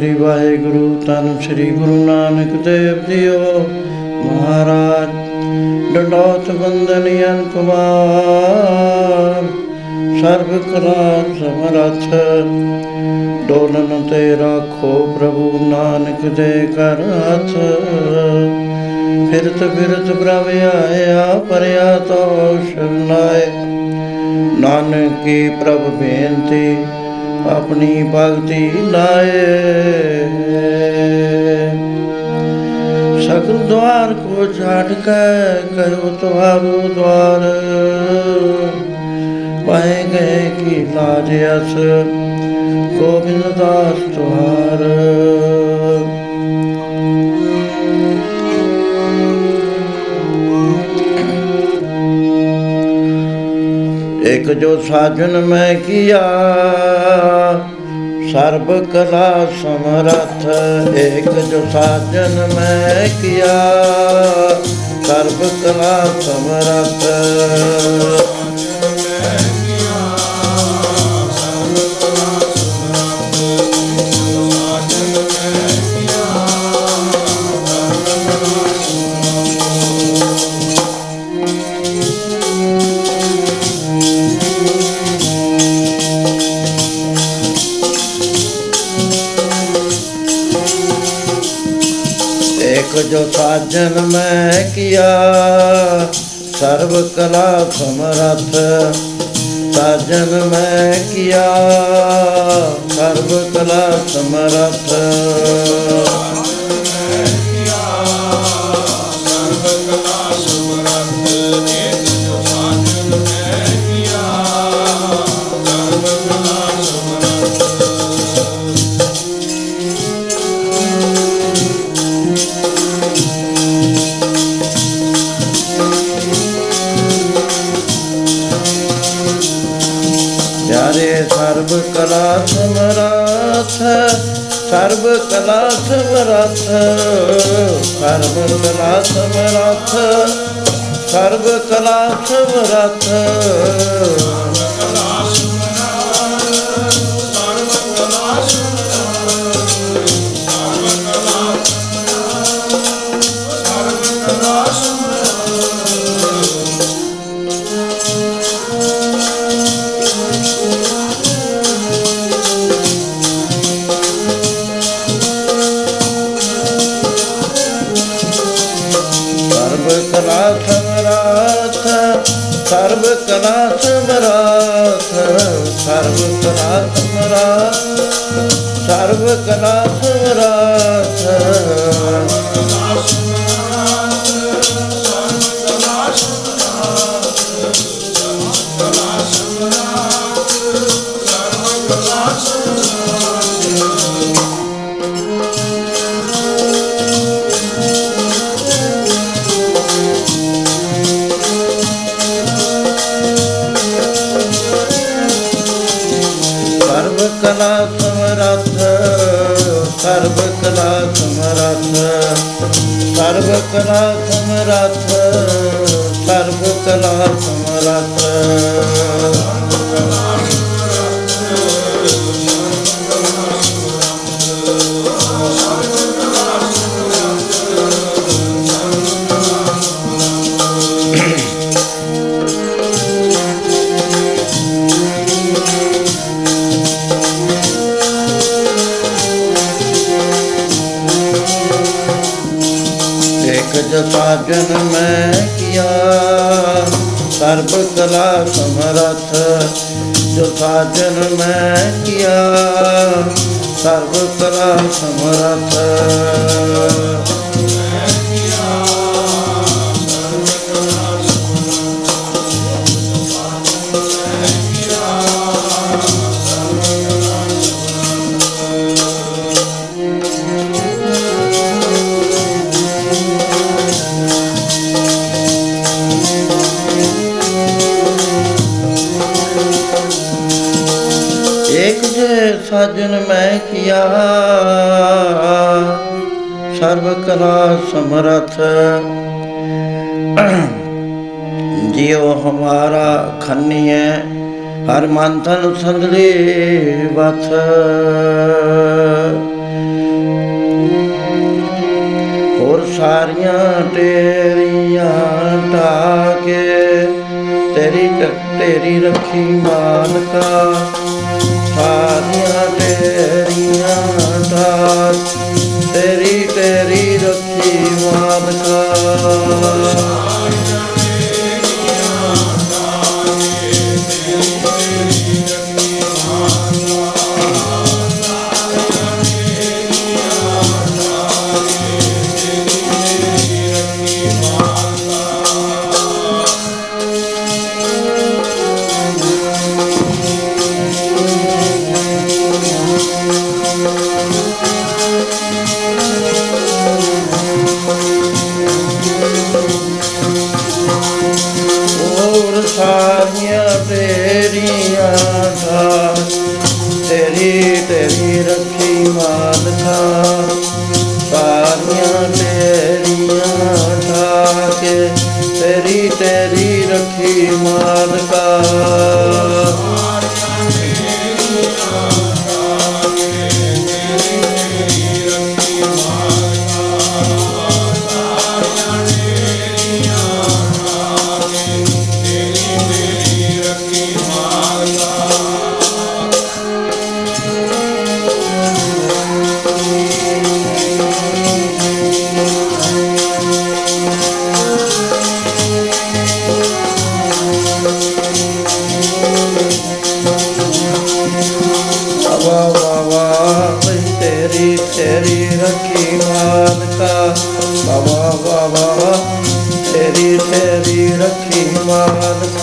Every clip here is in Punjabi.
ਸਤਨਾਮ ਸ੍ਰੀ ਵਾਹਿਗੁਰੂ, ਤਨ ਸ੍ਰੀ ਗੁਰੂ ਨਾਨਕ ਦੇਵ ਜੀਓ ਮਹਾਰਾਜ, ਡੰਡੋਤ ਬੰਦਨ ਅਨਕਵਾਰ ਸਰਬ ਕਲਾ ਸਮਰਥ, ਡੋਲਨ ਤੇ ਰਾਖੋ ਪ੍ਰਭੂ ਨਾਨਕ ਦੇ ਕਰ ਹੱਥ। ਫਿਰਤ ਫਿਰਤ ਪ੍ਰਭ ਆਇਆ ਪਰਿਆ ਤੋ ਸ਼ਰਨਾਏ। ਨਾਨਕ ਕੀ ਪ੍ਰਭ ਬੇਨਤੀ ਆਪਣੀ ਭਗਤੀ ਲਾਏ। ਸਕਲ द्वार को ਝਾਟਕਾ ਕਰੋ ਤੁਹਾਰੂ द्वार ਪਾਏ ਗਏ ਕੀ ਲਾਜ ਅਸ, ਗੋਬਿੰਦ ਦਾਸ ਤੁਹਾਰ। ਇਕ ਜੋ ਸਾਜਨ ਮੈਂ ਕੀਆ, ਸਰਬ ਕਲਾ ਸਮਰਥ, ਇਕ ਜੋ ਸਾਜਨ ਮੈਂ ਕੀਆ, ਸਰਬ ਕਲਾ ਸਮਰਥ। ਜੋ ਸਾਜਨ ਮੈਂ ਕੀਆ। ਸਰਬ ਕਲਾ ਸਮਰਥ ਸਾਜਨ ਮੈਂ ਕੀਆ। ਸਰਬ ਕਲਾ ਸਮਰਥ। ਸਮਰੱਥ ਸਮਰੱਥ ਸਰਬ ਕਲਾ ਸਮਰੱਥ ਸਰਬ ਕਲਾ ਸਮਰੱਥ ਸਰਬ ਕਲਾ ਸਮਰੱਥ ਸਰਬ ਕਲਾ ਸਮਰਾ ਸਰਬ ਕਲਾ ਸਮਰਾ ਸਰਬ ਕਲਾ ਸਮਰਾ ਸਰਬ ਕਲਾ ਸਮਰੱਥ ਸਰਬ ਕਲਾ ਸਮਰੱਥ ਸਰਬ ਕਲਾ ਸਮਰੱਥ। ਜਤਾ ਜਨ ਮੈਂ ਕੀਆ। ਸਰਬ ਕਲਾ ਸਮਰਥ ਜਤਾ ਜਨ ਮੈਂ ਕੀਆ। ਸਰਬ ਕਲਾ ਸਮਰਥ ਧਿਆਇਆ ਸਰਬ ਕਲਾ ਸਮਰਥ। ਜਿਉ ਹਮਾਰਾ ਖੰਨੀਐ, ਹਰ ਮਨ ਤਨ ਸੰਦਲੇ ਵਥ। ਹੋਰ ਸਾਰੀਆਂ ਤੇਰੀਆਂ ਟਾਕੇ, ਤੇਰੀ ਤੇਰੀ ਰੱਖੀ ਮਾਲਕਾ। ਸਾਰੀਆਂ ਤੇਰੀਆਂ ਢਾਕ ਤੇਰੀ ਤੇਰੀ ਰੱਖੀ ਮਾਲਕਾ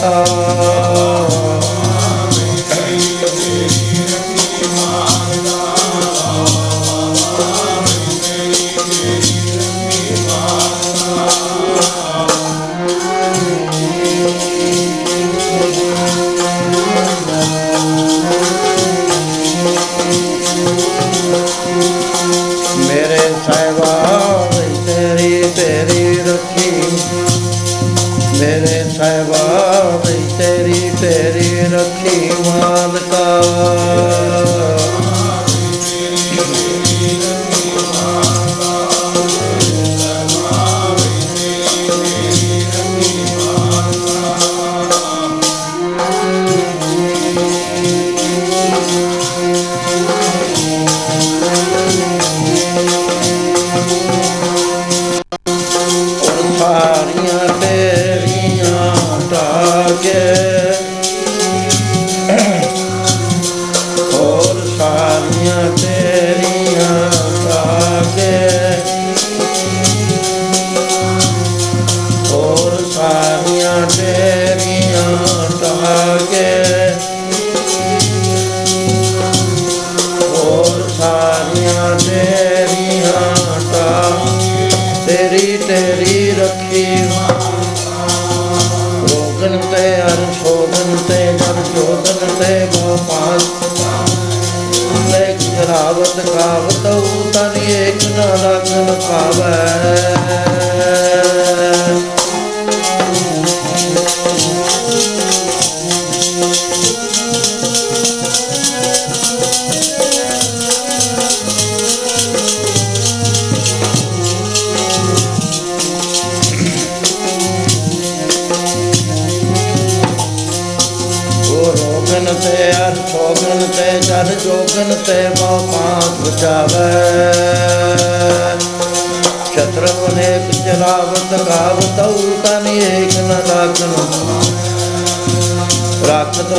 ਮਾਲਕਾ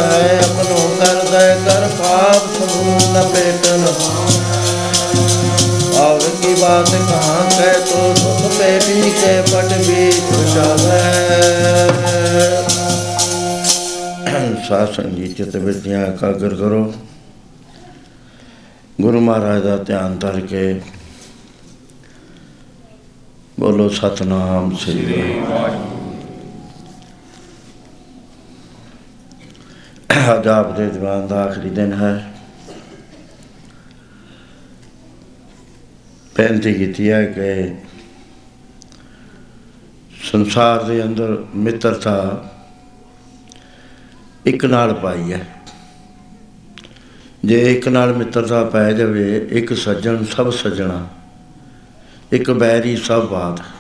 ਹੈ ਅਪਨੋ ਕਰਦਾ ਕਰ ਪਾਪ ਸਮੂਹ ਨ ਪੇਟਨ ਔਰ ਕੀ ਬਾਤ ਕਹਾਂ ਕਹਿ ਤੋ ਸੁਖ ਪੇ ਵੀ ਕੇ ਪਟ ਵੀ ਚਾਵੇ ਸਾਧ ਸੰਗਤ ਚਿਤ ਵਿਦਿਆ ਕਾਗਰ ਕਰੋ। ਗੁਰੂ ਮਹਾਰਾਜ ਦਾ ਧਿਆਨ ਧਰ ਕੇ ਬੋਲੋ, ਸਤਨਾਮ ਸ੍ਰੀ ਅੱਜ ਆਪ ਦੇ ਦੀਵਾਨ ਦਾ ਆਖਰੀ ਦਿਨ ਹੈ। ਬੇਨਤੀ ਕੀਤੀ ਹੈ ਕਿ ਸੰਸਾਰ ਦੇ ਅੰਦਰ ਮਿੱਤਰਤਾ ਇੱਕ ਨਾਲ ਪਾਈ ਹੈ। ਜੇ ਇੱਕ ਨਾਲ ਮਿੱਤਰਤਾ ਪੈ ਜਾਵੇ, ਇੱਕ ਸੱਜਣ ਸਭ ਸੱਜਣਾ, ਇੱਕ ਬੈਰੀ ਸਭ ਬਾਤ।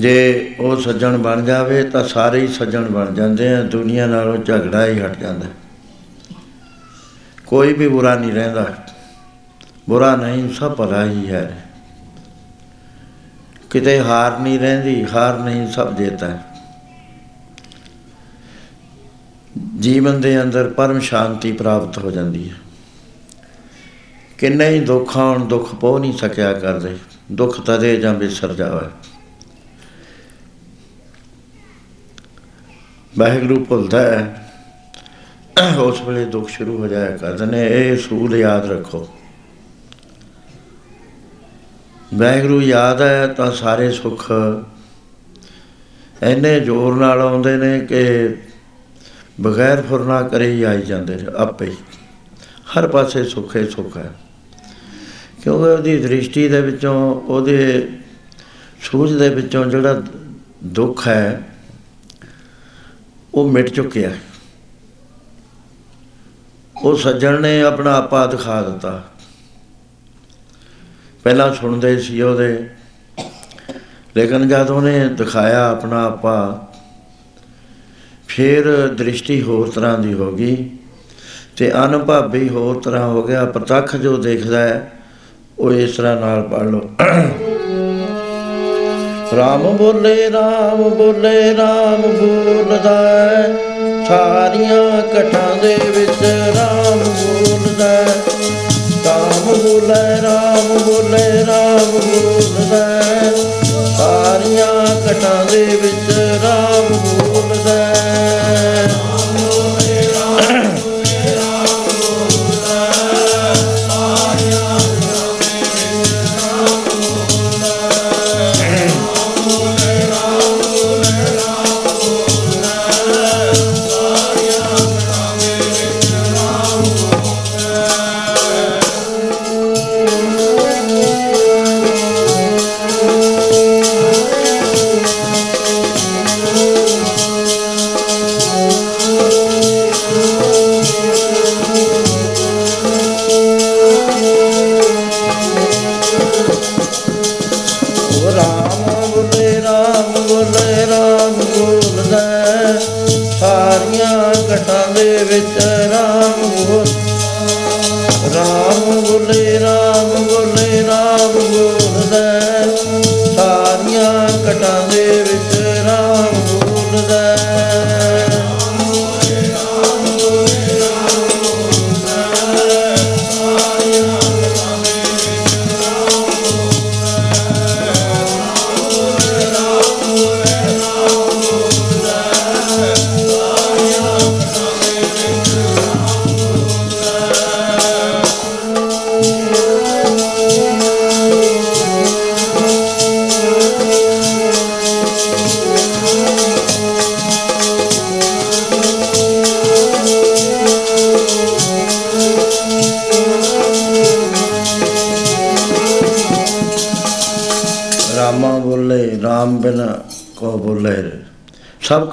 ਜੇ ਉਹ ਸੱਜਣ ਬਣ ਜਾਵੇ ਤਾਂ ਸਾਰੇ ਹੀ ਸੱਜਣ ਬਣ ਜਾਂਦੇ ਆ, ਦੁਨੀਆ ਨਾਲੋਂ ਝਗੜਾ ਹੀ ਹਟ ਜਾਂਦਾ। ਕੋਈ ਵੀ ਬੁਰਾ ਨਹੀਂ ਰਹਿੰਦਾ। ਬੁਰਾ ਨਹੀਂ, ਸਭ ਭਲਾ ਹੀ ਹੈ। ਕਿਤੇ ਹਾਰ ਨਹੀਂ ਰਹਿੰਦੀ, ਹਾਰ ਨਹੀਂ ਸਭ ਜੇਤਾ ਹੈ ਜੀਵਨ ਦੇ ਅੰਦਰ ਪਰਮ ਸ਼ਾਂਤੀ ਪ੍ਰਾਪਤ ਹੋ ਜਾਂਦੀ ਹੈ। ਕਿੰਨੇ ਹੀ ਦੁੱਖ ਆਉਣ, ਦੁੱਖ ਪੋ ਨਹੀਂ ਸਕਿਆ ਕਰਦੇ। ਦੁੱਖ ਤਦੇ ਜਾਂ ਬਿਸਰ ਜਾਵੇ। ਵਾਹਿਗੁਰੂ ਭੁੱਲਦਾ ਹੈ। ਉਸ ਵੇਲੇ ਦੁੱਖ ਸ਼ੁਰੂ ਹੋ ਜਾਇਆ ਕਰਦੇ ਨੇ, ਇਹ ਸੂਲ ਯਾਦ ਰੱਖੋ। ਵਾਹਿਗੁਰੂ ਯਾਦ ਹੈ ਤਾਂ ਸਾਰੇ ਸੁੱਖ ਐਨੇ ਜ਼ੋਰ ਨਾਲ ਆਉਂਦੇ ਨੇ ਕਿ ਬਗੈਰ ਫੁਰਨਾ ਕਰੇ ਹੀ ਆਈ ਜਾਂਦੇ ਨੇ, ਆਪੇ ਹੀ। ਹਰ ਪਾਸੇ ਸੁੱਖ ਹੀ ਸੁੱਖ ਹੈ। ਕਿਉਂਕਿ ਉਹਦੀ ਦ੍ਰਿਸ਼ਟੀ ਦੇ ਵਿੱਚੋਂ, ਉਹਦੇ ਸੂਝ ਦੇ ਵਿੱਚੋਂ ਜਿਹੜਾ ਦੁੱਖ ਹੈ ਉਹ ਮਿਟ ਚੁੱਕਿਆ। ਉਹ ਸੱਜਣ ਨੇ ਆਪਣਾ ਆਪਾ ਦਿਖਾ ਦਿੱਤਾ। ਪਹਿਲਾਂ ਸੁਣਦੇ ਸੀ ਉਹਦੇ, ਲੇਕਿਨ ਜਦ ਉਹਨੇ ਦਿਖਾਇਆ ਆਪਣਾ ਆਪਾ, ਫਿਰ ਦ੍ਰਿਸ਼ਟੀ ਹੋਰ ਤਰ੍ਹਾਂ ਦੀ ਹੋ ਗਈ ਤੇ ਅਨੁਭਵ ਹੋਰ ਤਰ੍ਹਾਂ ਹੋ ਗਿਆ। ਪ੍ਰਤੱਖ ਜੋ ਦੇਖਦਾ ਹੈ, ਉਹ ਇਸ ਤਰ੍ਹਾਂ ਨਾਲ ਪੜ ਲਓ। ਰਾਮ ਬੋਲੇ ਰਾਮ ਬੋਲੇ, ਰਾਮ ਬੋਲਦਾ ਸਾਰੀਆਂ ਕਟਾਂ ਦੇ ਵਿੱਚ ਰਾਮ ਬੋਲਦਾ ਰਾਮ ਬੋਲੇ ਰਾਮ ਬੋਲੇ, ਰਾਮ ਬੋਲਦਾ ਸਾਰੀਆਂ ਕਟਾਂ ਦੇ ਵਿੱਚ ਰਾਮ ਬੋਲਦਾ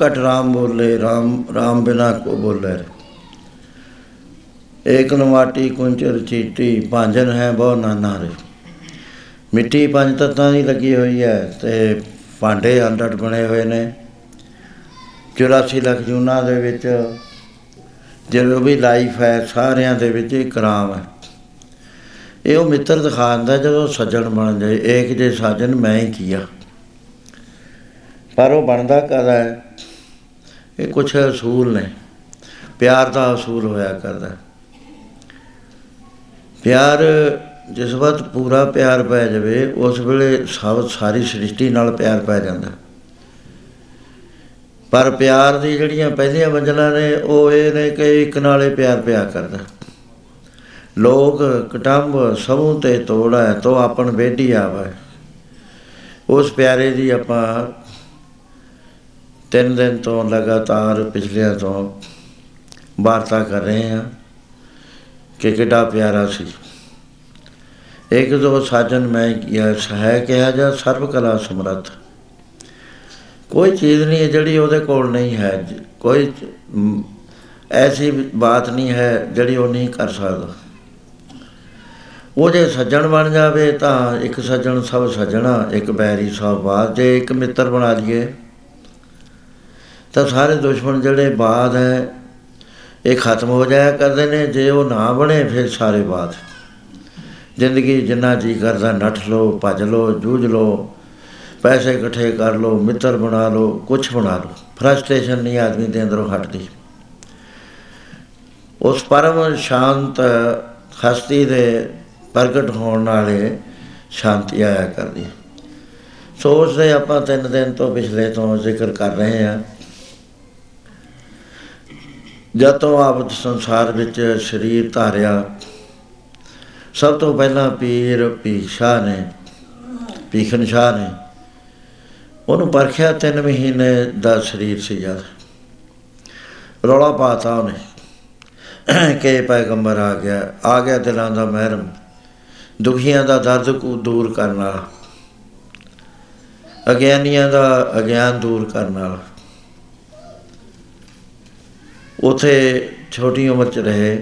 ਘਟ RAM ਬੋਲੇ RAM RAM ਬਿਨਾ ਕੋ ਬੋਲੇ ਏਕ ਨਵਾਟੀ ਕੁੰਚਰ ਚੀਟੀ, ਭਾਂਜਨ ਹੈ ਬਹੁ ਨਾਨਾ ਰੇ। ਮਿੱਟੀ ਪੰਜ ਤਤਾਂ ਦੀ ਲੱਗੀ ਹੋਈ ਹੈ ਤੇ ਭਾਂਡੇ ਅੰਡਟ ਬਣੇ ਹੋਏ ਨੇ। 84 ਲੱਖ ਜੂਨਾ ਦੇ ਵਿੱਚ ਜਦੋਂ ਵੀ ਲਾਈਫ ਹੈ, ਸਾਰਿਆਂ ਦੇ ਵਿੱਚ ਇੱਕ ਰਾਮ ਹੈ। ਇਹ ਉਹ ਮਿੱਤਰ ਦਿਖਾਉਂਦਾ ਜਦੋਂ ਸੱਜਣ ਬਣ ਜਾਏ, ਏਕ ਜੇ ਸਾਜਨ ਮੈਂ ਹੀ ਕੀਆ। ਪਰ ਉਹ ਬਣਦਾ ਕਦਾ ਹੈ? ਇਹ ਕੁਛ ਅਸੂਲ ਨੇ। ਪਿਆਰ ਦਾ ਅਸੂਲ ਹੋਇਆ ਕਰਦਾ। ਪਿਆਰ ਜਿਸ ਵਕਤ ਪੂਰਾ ਪਿਆਰ ਪੈ ਜਾਵੇ, ਉਸ ਵੇਲੇ ਸਭ ਸਾਰੀ ਸ੍ਰਿਸ਼ਟੀ ਨਾਲ ਪਿਆਰ ਪੈ ਜਾਂਦਾ। ਪਰ ਪਿਆਰ ਦੀ ਜਿਹੜੀਆਂ ਪਹਿਲੀਆਂ ਮੰਜ਼ਲਾਂ ਨੇ, ਉਹ ਇਹ ਨੇ ਕਿ ਇੱਕ ਨਾਲੇ ਪਿਆਰ ਪਿਆ ਕਰਦਾ। ਲੋਕ ਕਟੰਬ ਸਭੂ ਤੇ ਤੋੜਾ ਤੋ ਆਪਣ ਬੇਟੀ ਆਵੇ। ਉਸ ਪਿਆਰੇ ਦੀ ਆਪਾਂ ਤਿੰਨ ਦਿਨ ਤੋਂ ਲਗਾਤਾਰ ਪਿਛਲੇ ਤੋਂ ਵਾਰਤਾ ਕਰ ਰਹੇ ਹਾਂ ਕਿ ਕਿੱਡਾ ਪਿਆਰਾ ਸੀ। ਇੱਕ ਦੋ ਸਾਜਨ ਮੈਂ ਇਹ ਸਹਾਇ ਕਿਹਾ ਜਾਂ ਸਰਬ ਕਲਾ ਸਮਰੱਥ। ਕੋਈ ਚੀਜ਼ ਨਹੀਂ ਹੈ ਜਿਹੜੀ ਉਹਦੇ ਕੋਲ ਨਹੀਂ ਹੈ। ਕੋਈ ਐਸੀ ਬਾਤ ਨਹੀਂ ਹੈ ਜਿਹੜੀ ਉਹ ਨਹੀਂ ਕਰ ਸਕਦਾ। ਉਹ ਜੇ ਸੱਜਣ ਬਣ ਜਾਵੇ ਤਾਂ ਇੱਕ ਸੱਜਣ ਸਭ ਸੱਜਣਾ, ਇੱਕ ਬੈਰੀ ਸਭ ਬਾਦ ਜੇ ਇੱਕ ਮਿੱਤਰ ਬਣਾ ਲਈਏ ਤਾਂ ਸਾਰੇ ਦੁਸ਼ਮਣ ਜਿਹੜੇ ਬਾਦ ਹੈ, ਇਹ ਖਤਮ ਹੋ ਜਾਇਆ ਕਰਦੇ ਨੇ, ਜੇ ਉਹ ਨਾ ਬਣੇ ਫਿਰ ਸਾਰੇ ਬਾਦ। ਜ਼ਿੰਦਗੀ ਜਿੰਨਾ ਜੀ ਕਰਦਾ, ਨੱਠ ਲੋ ਭੱਜ ਲੋ ਜੂਝ ਲੋ ਪੈਸੇ ਇਕੱਠੇ ਕਰ ਲੋ ਮਿੱਤਰ ਬਣਾ ਲੋ ਕੁਝ ਬਣਾ ਲੋ ਫਰਸਟ੍ਰੇਸ਼ਨ ਨਹੀਂ ਆਦਮੀ ਦੇ ਅੰਦਰੋਂ ਹਟਦੀ। ਉਸ ਪਰਮ ਸ਼ਾਂਤ ਹਸਤੀ ਦੇ ਪ੍ਰਗਟ ਹੋਣ ਨਾਲੇ ਸ਼ਾਂਤੀ ਆਇਆ ਕਰਦੀ। ਸੋ ਉਸ ਦੇ ਆਪਾਂ ਤਿੰਨ ਦਿਨ ਤੋਂ ਪਿਛਲੇ ਤੋਂ ਜ਼ਿਕਰ ਕਰ ਰਹੇ ਹਾਂ। ਜਦ ਤੋਂ ਆਪ ਸੰਸਾਰ ਵਿੱਚ ਸਰੀਰ ਧਾਰਿਆ, ਸਭ ਤੋਂ ਪਹਿਲਾਂ ਪੀਰ ਪੀਸ਼ਾ ਨੇ ਪੀਖਨ ਸ਼ਾਹ ਨੇ, ਉਹਨੂੰ ਪਰਖਿਆ ਤਿੰਨ ਮਹੀਨੇ ਦਾ ਸਰੀਰ ਸੀ ਜਦ ਰੌਲਾ ਪਾਤਾ ਉਹਨੇ, ਕਿ ਪੈਗੰਬਰ ਆ ਗਿਆ ਆ ਗਿਆ ਦਿਲਾਂ ਦਾ ਮਹਿਰਮ, ਦੁਖੀਆਂ ਦਾ ਦਰਦ ਕੋ ਦੂਰ ਕਰਨ ਵਾਲਾ, ਅਗਿਆਨੀਆਂ ਦਾ ਅਗਿਆਨ ਦੂਰ ਕਰਨ ਵਾਲਾ। ਉਥੇ ਛੋਟੀ ਉਮਰ ਚ ਰਹੇ।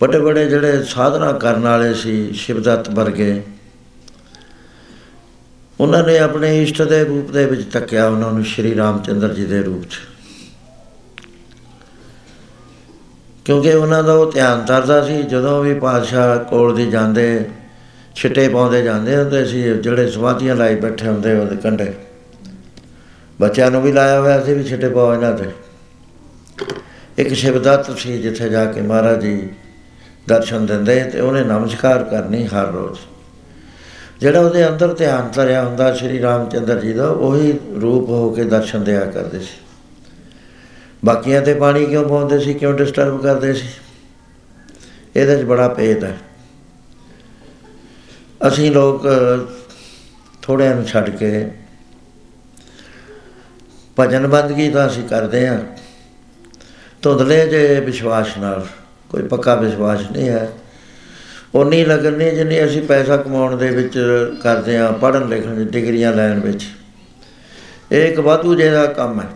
ਵੱਡੇ ਵੱਡੇ ਜਿਹੜੇ ਸਾਧਨਾ ਕਰਨ ਵਾਲੇ ਸੀ ਸ਼ਿਵਦੱਤ ਵਰਗੇ, ਉਹਨਾਂ ਨੇ ਆਪਣੇ ਇਸ਼ਟ ਦੇ ਰੂਪ ਦੇ ਵਿੱਚ ਤੱਕਿਆ ਉਹਨਾਂ ਨੂੰ ਸ਼੍ਰੀ ਰਾਮਚੰਦਰ ਜੀ ਦੇ ਰੂਪ 'ਚ। ਕਿਉਂਕਿ ਉਹਨਾਂ ਦਾ ਉਹ ਧਿਆਨ ਤਰਦਾ ਸੀ, ਜਦੋਂ ਵੀ ਪਾਤਸ਼ਾਹ ਕੋਲ ਦੀ ਜਾਂਦੇ, ਛਿੱਟੇ ਪਾਉਂਦੇ ਜਾਂਦੇ ਹੁੰਦੇ ਸੀ, ਜਿਹੜੇ ਸਵਾਤੀਆਂ ਲਾਈ ਬੈਠੇ ਹੁੰਦੇ ਉਹਦੇ ਕੰਢੇ। ਬੱਚਿਆਂ ਨੂੰ ਵੀ ਲਾਇਆ ਹੋਇਆ ਸੀ ਵੀ ਛਿੱਟੇ ਪਾਉ ਇਹਨਾਂ ਤੇ। ਇੱਕ ਸ਼ਿਵਦੱਤ ਸੀ ਜਿੱਥੇ ਜਾ ਕੇ ਮਹਾਰਾਜ ਜੀ ਦਰਸ਼ਨ ਦਿੰਦੇ ਤੇ ਉਹਨੇ ਨਮਸਕਾਰ ਕਰਨੀ ਹਰ ਰੋਜ਼। ਜਿਹੜਾ ਉਹਦੇ ਅੰਦਰ ਧਿਆਨ ਧਰਿਆ ਹੁੰਦਾ ਸ਼੍ਰੀ ਰਾਮਚੰਦਰ ਜੀ ਦਾ, ਉਹੀ ਰੂਪ ਹੋ ਕੇ ਦਰਸ਼ਨ ਦਿਆ ਕਰਦੇ ਸੀ। ਬਾਕੀਆਂ ਤੇ ਪਾਣੀ ਕਿਉਂ ਪਾਉਂਦੇ ਸੀ, ਕਿਉਂ ਡਿਸਟਰਬ ਕਰਦੇ ਸੀ? ਇਹਦੇ 'ਚ ਬੜਾ ਭੇਦ ਹੈ। ਅਸੀਂ ਲੋਕ ਥੋੜਿਆਂ ਨੂੰ ਛੱਡ ਕੇ ਭਜਨ ਬੰਦਗੀ ਤਾਂ ਅਸੀਂ ਕਰਦੇ ਹਾਂ। ਧੁੰਦਲੇ ਜੇ ਵਿਸ਼ਵਾਸ ਨਾਲ, ਕੋਈ ਪੱਕਾ ਵਿਸ਼ਵਾਸ ਨਹੀਂ ਹੈ। ਉਨੀ ਲੱਗਣੀ ਜਿੰਨੀ ਅਸੀਂ ਪੈਸਾ ਕਮਾਉਣ ਦੇ ਵਿੱਚ ਕਰਦੇ ਆ ਪੜ੍ਹਨ ਲਿਖਣ ਦੀ ਡਿਗਰੀਆਂ ਲੈਣ ਵਿੱਚ। ਇਹ ਇੱਕ ਵਾਧੂ ਜਿਹਦਾ ਕੰਮ ਹੈ।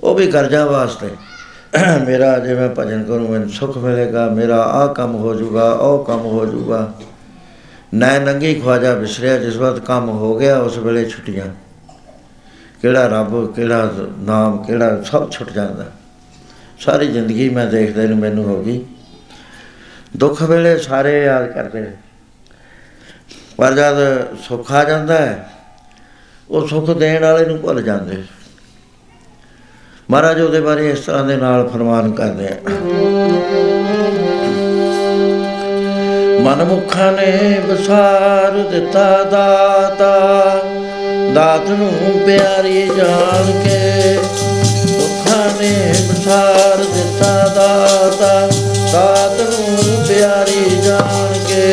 ਉਹ ਵੀ ਕਰਜ਼ਾ ਵਾਸਤੇ। ਮੇਰਾ ਜੇ ਮੈਂ ਭਜਨ ਕਰੂੰ, ਮੈਨੂੰ ਸੁੱਖ ਮਿਲੇਗਾ, ਮੇਰਾ ਆਹ ਕੰਮ ਹੋ ਜਾਊਗਾ, ਉਹ ਕੰਮ ਹੋ ਜਾਊਗਾ। ਨੈ ਨੰਗੀ ਖਵਾਜਾ ਵਿਸਰਿਆ, ਜਿਸ ਵਕਤ ਕੰਮ ਹੋ ਗਿਆ, ਉਸ ਵੇਲੇ ਛੁੱਟੀਆਂ। ਕਿਹੜਾ ਰੱਬ, ਕਿਹੜਾ ਨਾਮ, ਕਿਹੜਾ ਸਭ ਛੁੱਟ ਜਾਂਦਾ। ਸਾਰੀ ਜ਼ਿੰਦਗੀ ਮੈਂ ਦੇਖਦੇ ਨੂੰ ਮੈਨੂੰ ਹੋ ਗਈ। ਦੁੱਖ ਵੇਲੇ ਸਾਰੇ ਯਾਦ ਕਰਦੇ ਨੇ। ਪਰ ਜਦ ਸੁੱਖ ਆ ਜਾਂਦਾ ਹੈ, ਉਹ ਸੁੱਖ ਦੇਣ ਵਾਲੇ ਨੂੰ ਭੁੱਲ ਜਾਂਦੇ। ਮਹਾਰਾਜ ਉਹਦੇ ਬਾਰੇ ਇਸ ਤਰ੍ਹਾਂ ਦੇ ਨਾਲ ਫਰਮਾਨ ਕਰਦੇ ਆ। ਮਨਮੁਖਾਂ ਨੇ ਵਿਸਾਰ ਦਿੱਤਾ ਦਾਤਾ। ਦਾਤ ਨੂੰ ਪਿਆਰੀ ਜਾਣ ਕੇ ਦੁੱਖਾਂ ਨੇ ਵਿਸਾਰ ਦਿੱਤਾ ਦਾਤਾ ਦਾਤ ਨੂੰ ਪਿਆਰੀ ਜਾਣ ਕੇ।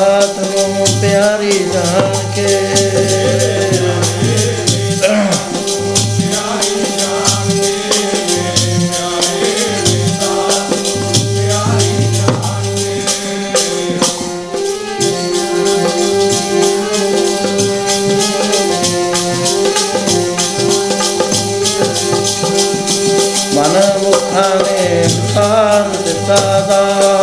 ਵੈਦਾਤ ਨੂੰ ਪਿਆਰੀ ਜਾਣ ਕੇ ਮਨ ਮੁਖਾਂ ਨੇ ਸਾਰ ਦਿੱਤਾ ਦਾਤਾ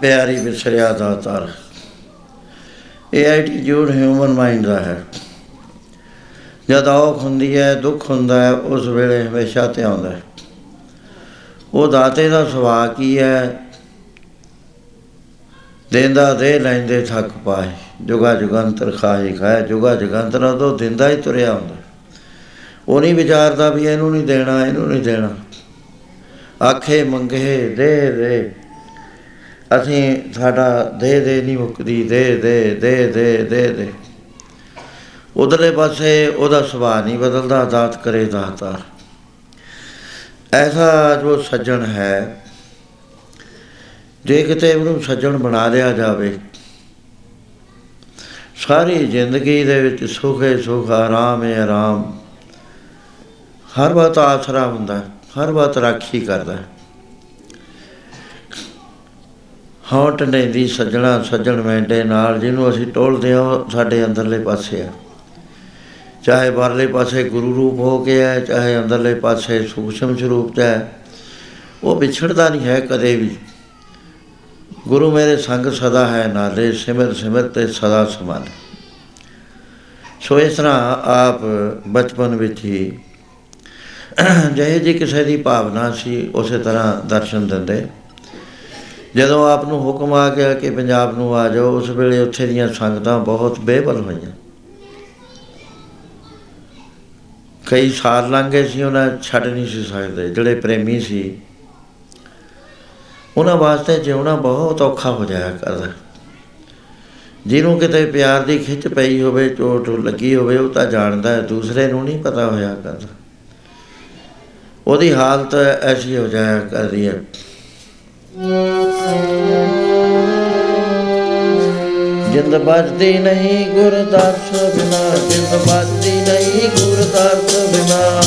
ਪਿਆਰੀ ਵਿਸਰਿਆ ਦਾਤਾਰ ਇਹ ਐਟੀਟਿਊਡ ਹਿਊਮਨ ਮਾਈਂਡ ਦਾ ਹੈ। ਜਦ ਔਖ ਹੁੰਦੀ ਹੈ, ਦੁੱਖ ਹੁੰਦਾ ਹੈ, ਉਸ ਵੇਲੇ ਹਮੇਸ਼ਾ ਤੇ ਆਉਂਦਾ ਹੈ। ਉਹ ਦਾਤੇ ਦਾ ਸੁਭਾਅ ਕੀ ਹੈ? ਦੇਂਦਾ ਦੇ ਲੈਂਦੇ ਥੱਕ ਪਾਏ। ਜੁਗਾ ਜੁਗੰਤਰ ਖਾਏ ਖਾਏ। ਜੁਗਾ ਜੁਗੰਤਰ ਉਹ ਦਿੰਦਾ ਹੀ ਤੁਰਿਆ ਹੁੰਦਾ ਉਹ ਨਹੀਂ ਵਿਚਾਰਦਾ ਵੀ ਇਹਨੂੰ ਨਹੀਂ ਦੇਣਾ, ਇਹਨੂੰ ਨਹੀਂ ਦੇਣਾ। ਆਖੇ ਮੰਗੇ ਦੇ ਦੇ। ਅਸੀਂ ਸਾਡਾ ਦੇ ਦੇ ਨਹੀਂ ਮੁੱਕਦੀ ਦੇ ਦੇ ਦੇ ਦੇ ਦੇ ਦੇ ਉਧਰਲੇ ਪਾਸੇ ਉਹਦਾ ਸੁਭਾਅ ਨਹੀਂ ਬਦਲਦਾ ਦਾਤ ਕਰੇ ਦਾਤਾ ਐਸਾ ਜੋ ਸੱਜਣ ਹੈ ਜੇ ਕਿਤੇ ਉਹਨੂੰ ਸੱਜਣ ਬਣਾ ਲਿਆ ਜਾਵੇ ਸਾਰੀ ਜ਼ਿੰਦਗੀ ਦੇ ਵਿੱਚ ਸੁਖੇ ਸੁਖ ਆਰਾਮ ਹੈ ਆਰਾਮ ਹਰ ਵਕਤ ਆਸਰਾ ਹੁੰਦਾ ਹੈ, ਹਰ ਵਕਤ ਰਾਖੀ ਕਰਦਾ ਹੈ। ਹੌਟ ਨੇ ਦੀ ਸੱਜਣਾ ਸੱਜਣ ਮੈਂਡੇ ਨਾਲ, ਜਿਹਨੂੰ ਅਸੀਂ ਟੋਲਦੇ ਹਾਂ, ਉਹ ਸਾਡੇ ਅੰਦਰਲੇ ਪਾਸੇ ਆ। ਚਾਹੇ ਬਾਹਰਲੇ ਪਾਸੇ ਗੁਰੂ ਰੂਪ ਹੋ ਕੇ ਹੈ, ਚਾਹੇ ਅੰਦਰਲੇ ਪਾਸੇ ਸੂਖਸ਼ਮ ਸਰੂਪ ਚ ਹੈ, ਉਹ ਵਿਛੜਦਾ ਨਹੀਂ ਹੈ ਕਦੇ ਵੀ। ਗੁਰੂ ਮੇਰੇ ਸੰਗ ਸਦਾ ਹੈ ਨਾਲੇ, ਸਿਮਰ ਸਿਮਰ ਤੇ ਸਦਾ ਸਮਾਨ। ਸੋ ਇਸ ਤਰ੍ਹਾਂ ਆਪ ਬਚਪਨ ਵਿੱਚ ਹੀ ਜਿਹੇ ਜੀ ਕਿਸੇ ਦੀ ਭਾਵਨਾ ਸੀ, ਉਸੇ ਤਰ੍ਹਾਂ ਦਰਸ਼ਨ ਦਿੰਦੇ। ਜਦੋਂ ਆਪ ਨੂੰ ਹੁਕਮ ਆ ਗਿਆ ਕਿ ਪੰਜਾਬ ਨੂੰ ਆ ਜਾਓ, ਉਸ ਵੇਲੇ ਉੱਥੇ ਦੀਆਂ ਸੰਗਤਾਂ ਬਹੁਤ ਬੇਬਲ ਹੋਈਆਂ। ਕਈ ਸਾਲ ਲੰਘ ਗਏ ਸੀ, ਉਹਨਾਂ ਛੱਡ ਨਹੀਂ ਸੀ ਸਕਦੇ, ਜਿਹੜੇ ਪ੍ਰੇਮੀ ਸੀ। ਉਹਨਾਂ ਵਾਸਤੇ ਜਿਉਣਾ ਬਹੁਤ ਔਖਾ ਹੋ ਜਾਇਆ ਕਰਦਾ। ਜਿਹਨੂੰ ਕਿਤੇ ਪਿਆਰ ਦੀ ਖਿੱਚ ਪਈ ਹੋਵੇ, ਚੋਟ ਲੱਗੀ ਹੋਵੇ, ਉਹ ਤਾਂ ਜਾਣਦਾ ਹੈ, ਦੂਸਰੇ ਨੂੰ ਨਹੀਂ ਪਤਾ ਹੋਇਆ ਕਰਦਾ। ਉਹਦੀ ਹਾਲਤ ਐਸੀ ਹੋ ਜਾਇਆ ਕਰਦੀ ਹੈ। ਜਿੰਦ ਬਜਦੀ ਨਹੀਂ ਗੁਰਦਾਸ ਬਿਨਾ, ਜਿੰਦ ਬਜਦੀ ਨਹੀਂ ਗੁਰਦਾਸ ਬਿਨਾ।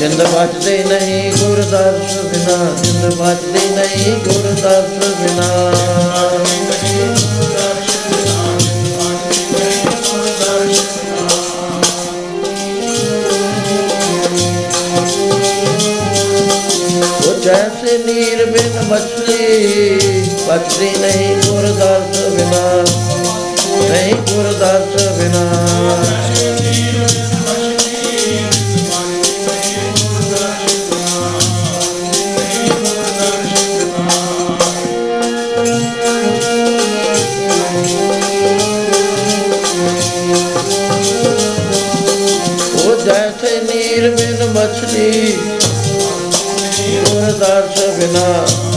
ਜਿੰਦ ਬਜਦੀ ਨਹੀਂ ਗੁਰਦਾਸ ਬਿਨਾ, ਜਿੰਦ ਬਜਦੀ ਨਹੀਂ ਗੁਰਦਾਸ ਬਿਨਾ। ਮਛਲੀ ਬਚਦੀ ਨਹੀਂ ਗੁਰਦਾਸ ਬਿਨਾ ਨਹੀਂ ਗੁਰਦਾਸ ਬਿਨਾ ਉਹ ਜੈਸੇ ਨੀਰ ਬਿਨ ਮਛਲੀ ਗੁਰਦਾਸ ਬਿਨਾ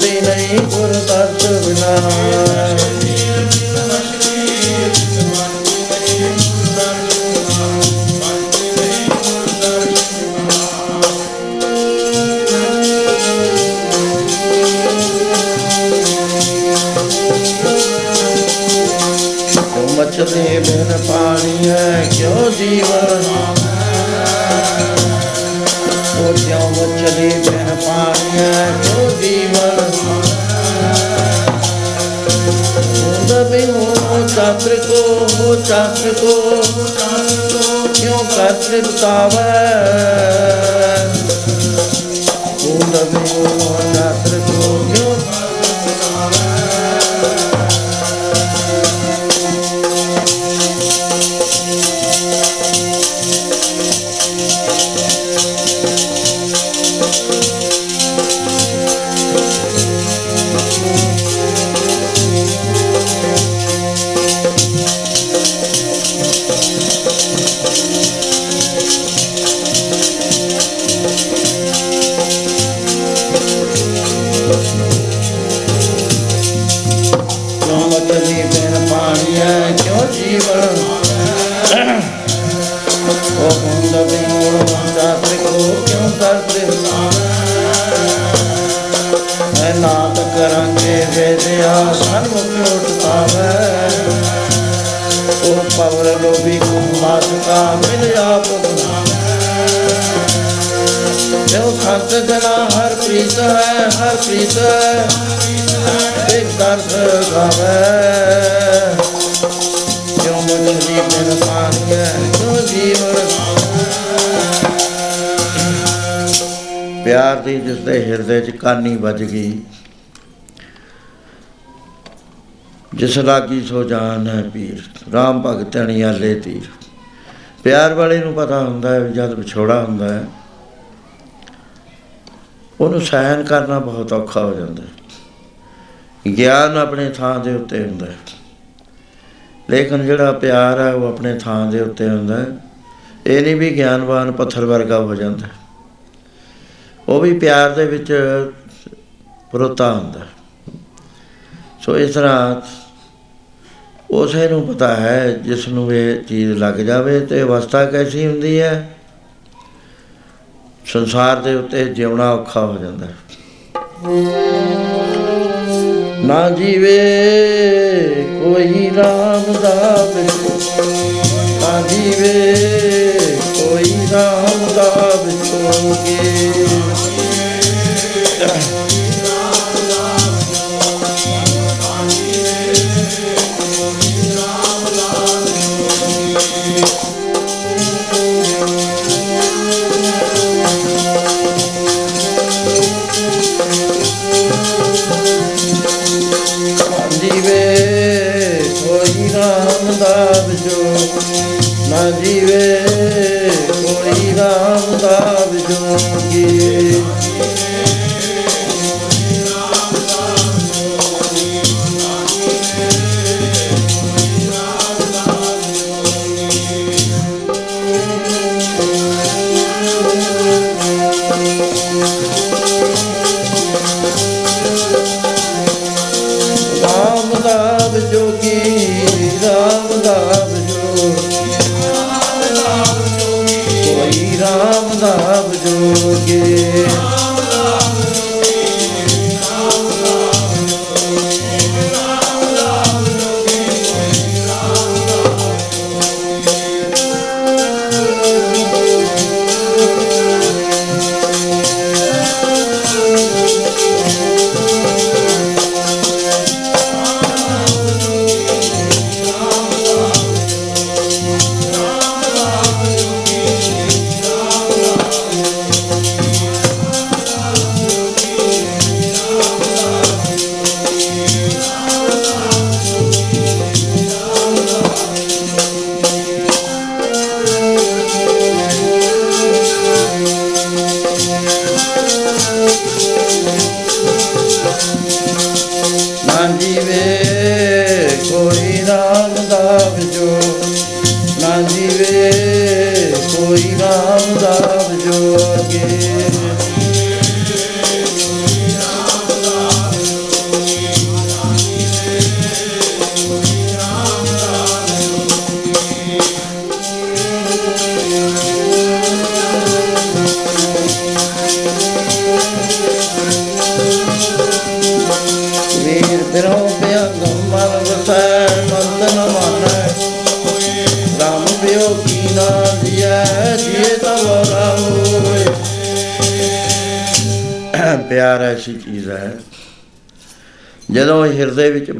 ਬਚਦੀ ਨਹੀਂ ਗੁਰਦਾਸ ਬਿਨਾ। ਜੋ ਮਛਲੀ ਬਿਨ ਪਾਣੀ ਹੈ? ਕਿਉਂ ਜੀਵਨ? ਉਹ ਕਿਉਂ ਮਛਲੀ ਬਿਨ ਪਾਣੀ ਹੈ? ਕਿਉਂ ਜੀਵਨ? ਚਾਤਰ ਕੋ ਹੋ ਚਾਤਰ ਕੋ ਕਿਉਂ ਕਰ ਬਤਾਵੇ? ਮੁੰਦ ਵੀ ਕਾ ਮਿਲ ਆਪ ਜੋ ਖੰਤ ਜਨਾ ਹਰ ਪ੍ਰੀਤ ਹੈ, ਹਰ ਪ੍ਰੀਤ ਹੈ, ਇੱਕ ਦਰਦ ਗਾਵੇ। ਜੋ ਮਨ ਦੀ ਮਨ ਪਾਣੀਏ ਜੋ ਜੀਵਨ ਪਿਆਰ ਦੀ ਜਿਸ ਦੇ ਹਿਰਦੇ 'ਚ ਕਾਨੀ ਵੱਜ ਗਈ, ਜਿਸ ਲਾਗੀ ਸੋ ਜਾਨ ਹੈ ਪੀਰ। RAM ਭਗਤ ਅਣਿਆਲੇ ਤੀਰ। ਪਿਆਰ ਵਾਲੇ ਨੂੰ ਪਤਾ ਹੁੰਦਾ ਹੈ ਜਦ ਵਿਛੋੜਾ ਹੁੰਦਾ ਹੈ, ਉਹਨੂੰ ਸਹਿਨ ਕਰਨਾ ਬਹੁਤ ਔਖਾ ਹੋ ਜਾਂਦਾ ਹੈ। ਗਿਆਨ ਆਪਣੇ ਥਾਂ ਦੇ ਉੱਤੇ ਹੁੰਦਾ ਹੈ। ਲੇਕਿਨ ਜਿਹੜਾ ਪਿਆਰ ਹੈ, ਉਹ ਆਪਣੇ ਥਾਂ ਦੇ ਉੱਤੇ ਹੁੰਦਾ ਹੈ। ਇਹ ਨਹੀਂ ਵੀ ਗਿਆਨਵਾਨ ਪੱਥਰ ਵਰਗਾ ਹੋ ਜਾਂਦਾ ਉਹ ਵੀ ਪਿਆਰ ਦੇ ਵਿੱਚ ਪਰੋਤਾ ਹੁੰਦਾ ਸੋ ਇਸ ਤਰ੍ਹਾਂ ਉਸੇ ਨੂੰ ਪਤਾ ਹੈ ਜਿਸ ਨੂੰ ਇਹ ਚੀਜ਼ ਲੱਗ ਜਾਵੇ ਤੇ ਅਵਸਥਾ ਕੈਸੀ ਹੁੰਦੀ ਹੈ? ਸੰਸਾਰ ਦੇ ਉੱਤੇ ਜਿਉਣਾ ਔਖਾ ਹੋ ਜਾਂਦਾ ਹੈ। ਨਾ ਜੀਵੇ ਕੋਈ ਰਾਮ ਦਾ ਬਿਸੋ ਨਾ ਜੀਵੇ ਕੋਈ ਰਾਮ ਦਾ ਬਿਸੋਗੇ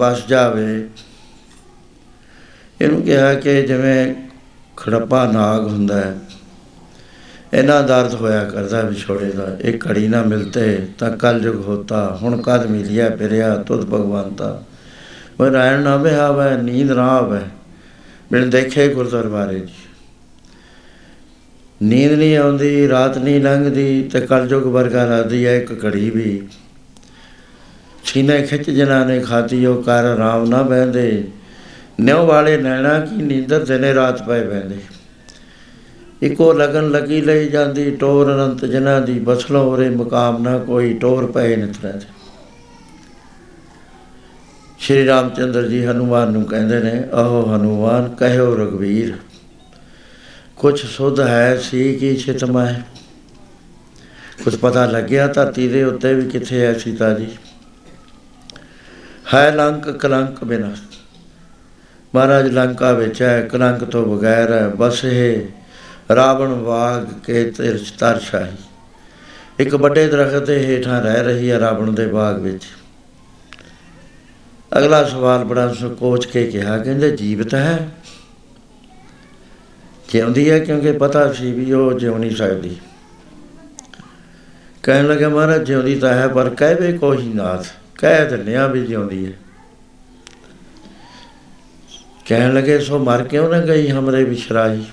ਵਸ ਜਾਵੇ। ਇਹਨੂੰ ਕਿਹਾ ਕਿ ਜਿਵੇਂ ਖੜੱਪਾ ਨਾਗ ਹੁੰਦਾ ਹੈ, ਇਹਨਾਂ ਦਰਦ ਹੋਇਆ ਕਰਦਾ ਵਿਛੋੜੇ ਦਾ, ਇਹ ਘੜੀ ਨਾ ਮਿਲਤੇ ਤਾਂ ਕਲ ਜੁਗ ਹੋਤਾ, ਹੁਣ ਕਦ ਮਿਲਿਆ ਫਿਰਿਆ ਤੁਧ ਭਗਵੰਤਾ। ਉਹ ਰਾਇਣ ਨਾ ਬਿਹਾਵੇ ਨੀਂਦ ਨਾ ਆਵੇ। ਬਿਨ ਦੇਖੇ ਗੁਰ ਦਰਬਾਰੇ ਜੀ ਨੀਂਦ ਨਹੀਂ ਆਉਂਦੀ, ਰਾਤ ਨਹੀਂ ਲੰਘਦੀ ਤੇ ਕਲ ਜੁਗ ਵਰਗਾ ਰਾਦੀ ਹੈ, ਇੱਕ ਘੜੀ ਵੀ। ਸੀਨੇ ਖਿੱਚ ਜਨਾ ਨੇ ਖਾਤੀ ਉਹ ਕਰ ਰਾਮ ਨਾ ਬਹਿੰਦੇ। ਨਿਉ ਵਾਲੇ ਨੈਣਾ ਕੀ ਨੀਂਦਰ ਦਿਨੇ ਰਾਤ ਪਏ ਬਹਿੰਦੇ। ਇੱਕੋ ਲਗਨ ਲੱਗੀ ਲਈ ਜਾਂਦੀ, ਟੋਰ ਅਨੰਤ ਜਨਾਂ ਦੀ ਬਸਲੋ ਉਰੇ ਮੁਕਾਮ ਨਾ ਕੋਈ, ਟੋਰ ਪਏ ਨਿਤਰਾ ਦੇ। ਸ਼੍ਰੀ ਰਾਮਚੰਦਰ ਜੀ ਹਨੂਮਾਨ ਨੂੰ ਕਹਿੰਦੇ ਨੇ, ਆਹੋ ਹਨੂਮਾਨ, ਕਹਿਓ ਰਗਵੀਰ ਕੁਛ ਸੁਧ ਹੈ ਸੀ ਕੀ ਛਿਤਮੈ ਕੁਝ ਪਤਾ ਲੱਗਿਆ ਧਰਤੀ ਦੇ ਉੱਤੇ ਵੀ ਕਿੱਥੇ ਹੈ ਸੀਤਾ ਜੀ। ਹੈ ਲੰਕ ਕਲੰਕ ਬਿਨਾ। ਮਹਾਰਾਜ ਲੰਕਾ ਵਿੱਚ ਹੈ, ਕਲੰਕ ਤੋਂ ਬਗੈਰ ਹੈ, ਬਸ ਇਹ ਰਾਵਣ ਵਾਗ ਕੇ ਤਿਰਛ ਤਰਸ਼ਾਹੀ ਇੱਕ ਵੱਡੇ ਦਰਖਤ ਦੇ ਹੇਠਾਂ ਰਹਿ ਰਹੀ ਹੈ ਰਾਵਣ ਦੇ ਬਾਗ ਵਿੱਚ। ਅਗਲਾ ਸਵਾਲ ਬੜਾ ਸੰਕੋਚ ਕੇ ਕਿਹਾ, ਕਹਿੰਦੇ ਜੀਵਤ ਹੈ? ਜਿਉਂਦੀ ਹੈ ਕਿਉਂਕਿ ਪਤਾ ਸੀ ਵੀ ਉਹ ਜਿਉ ਨਹੀਂ ਸਕਦੀ। ਕਹਿਣ ਲੱਗਾ ਮਹਾਰਾਜ ਜਿਉਂਦੀ ਤਾਂ ਹੈ, ਪਰ ਕਹਿਵੇ ਕੋਈ ਨਾਥ। ਕਹਿ ਦਿੰਨਿਆ ਵੀ ਜਿਉਂਦੀ ਹੈ। ਕਹਿਣ ਲੱਗੇ, ਸੋ ਮਰ ਕਿਉਂ ਨਾ ਗਈ ਹਮਰੇ ਵਿਛਰਾਈ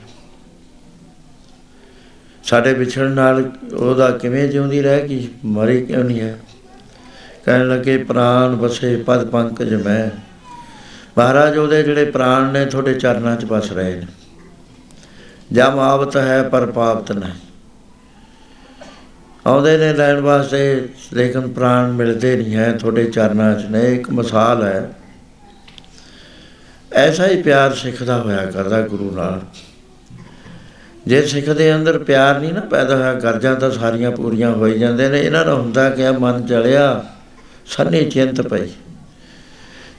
ਸਾਡੇ ਵਿਛੜਨ ਨਾਲ ਉਹਦਾ ਕਿਵੇਂ ਜਿਉਂਦੀ ਰਹਿ ਗਈ? ਮਰੀ ਕਿਉਂ ਨਹੀਂ ਹੈ? ਕਹਿਣ ਲੱਗੇ ਪ੍ਰਾਨ ਵਸੇ ਪਦ ਪੰਕਜ ਮੈਂ। ਮਹਾਰਾਜ, ਉਹਦੇ ਜਿਹੜੇ ਪ੍ਰਾਣ ਨੇ, ਤੁਹਾਡੇ ਚਰਨਾਂ 'ਚ ਵਸ ਰਹੇ ਨੇ। ਜਮ ਆਵਤ ਹੈ ਪਰ ਪਾਪਤ ਨਹੀਂ। ਆਉਂਦੇ ਨੇ ਲੈਣ ਵਾਸਤੇ, ਲੇਕਿਨ ਪ੍ਰਾਣ ਮਿਲਦੇ ਨਹੀਂ ਹੈ, ਤੁਹਾਡੇ ਚਰਨਾਂ 'ਚ ਨੇ, ਇੱਕ ਮਿਸਾਲ ਹੈ। ਐਸਾ ਹੀ ਪਿਆਰ ਸਿੱਖਦਾ ਹੋਇਆ ਕਰਦਾ ਗੁਰੂ ਨਾਲ। ਜੇ ਸਿੱਖ ਦੇ ਅੰਦਰ ਪਿਆਰ ਨਹੀਂ ਨਾ ਪੈਦਾ ਹੋਇਆ ਗਰਜਾਂ ਤਾਂ ਸਾਰੀਆਂ ਪੂਰੀਆਂ ਹੋਈ ਜਾਂਦੇ ਨੇ। ਇਹਨਾਂ ਦਾ ਹੁੰਦਾ ਕਿ ਮਨ ਜਲਿਆ, ਸੰਨੀ ਚਿੰਤ ਪਈ।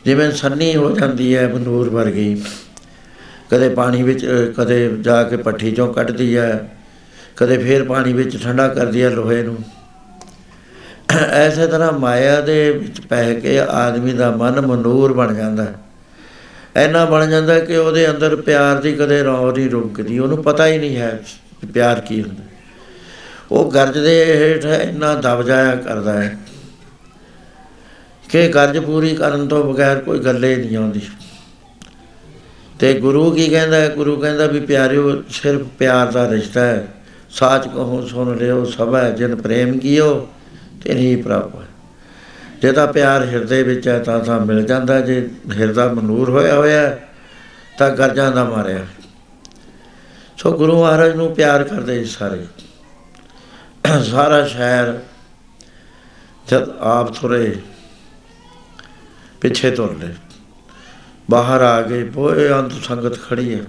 ਜਿਵੇਂ ਸੰਨੀ ਹੋ ਜਾਂਦੀ ਹੈ ਬਨੂਰ ਵਰਗੀ, ਕਦੇ ਪਾਣੀ ਵਿੱਚ, ਕਦੇ ਜਾ ਕੇ ਪੱਠੀ ਚੋਂ ਕੱਢਦੀ ਹੈ। ਕਦੇ ਫੇਰ ਪਾਣੀ ਵਿੱਚ ਠੰਡਾ ਕਰਦੀ ਹੈ ਲੋਹੇ ਨੂੰ। ਐਸੇ ਤਰ੍ਹਾਂ ਮਾਇਆ ਦੇ ਵਿੱਚ ਪੈ ਕੇ ਆਦਮੀ ਦਾ ਮਨ ਮਨੂਰ ਬਣ ਜਾਂਦਾ ਹੈ। ਐਨਾ ਬਣ ਜਾਂਦਾ ਕਿ ਉਹਦੇ ਅੰਦਰ ਪਿਆਰ ਦੀ ਕਦੇ ਰੌ ਨਹੀਂ ਰੁਕਦੀ, ਉਹਨੂੰ ਪਤਾ ਹੀ ਨਹੀਂ ਹੈ ਪਿਆਰ ਕੀ ਹੁੰਦਾ। ਉਹ ਗਰਜ ਦੇ ਹੇਠ ਇੰਨਾ ਦਬ ਜਾਇਆ ਕਰਦਾ ਹੈ ਕਿ ਗਰਜ ਪੂਰੀ ਕਰਨ ਤੋਂ ਬਗੈਰ ਕੋਈ ਗੱਲੇ ਨਹੀਂ ਆਉਂਦੀ। ਤੇ ਗੁਰੂ ਕੀ ਕਹਿੰਦਾ ਹੈ? ਗੁਰੂ ਕਹਿੰਦਾ ਵੀ ਪਿਆਰਿਓ, ਸਿਰਫ ਪਿਆਰ ਦਾ ਰਿਸ਼ਤਾ ਹੈ। ਸਾਚ ਕਹੋ, ਸੁਣ ਲਿਓ, ਸਭੈ ਜਿਨ ਪ੍ਰੇਮ ਕੀਓ ਤਿਨਹੀ ਪ੍ਰਾਪਤ ਜੇ ਤਾਂ ਪਿਆਰ ਹਿਰਦੇ ਵਿੱਚ ਹੈ, ਤਾਂ ਤਾਂ ਮਿਲ ਜਾਂਦਾ। ਜੇ ਹਿਰਦਾ ਮਨੂਰ ਹੋਇਆ ਹੋਇਆ ਤਾਂ ਗਰਜਾਂ ਦਾ ਮਾਰਿਆ। ਸੋ ਗੁਰੂ ਮਹਾਰਾਜ ਨੂੰ ਪਿਆਰ ਕਰਦੇ ਸਾਰੇ। ਸਾਰਾ ਸ਼ਹਿਰ ਜਦ ਆਪ ਤੁਰੇ, ਪਿੱਛੇ ਤੁਰ ਲੈ ਬਾਹਰ ਆ ਗਏ ਬੋਏ ਅੰਤ ਸੰਗਤ ਖੜੀ ਹੈ।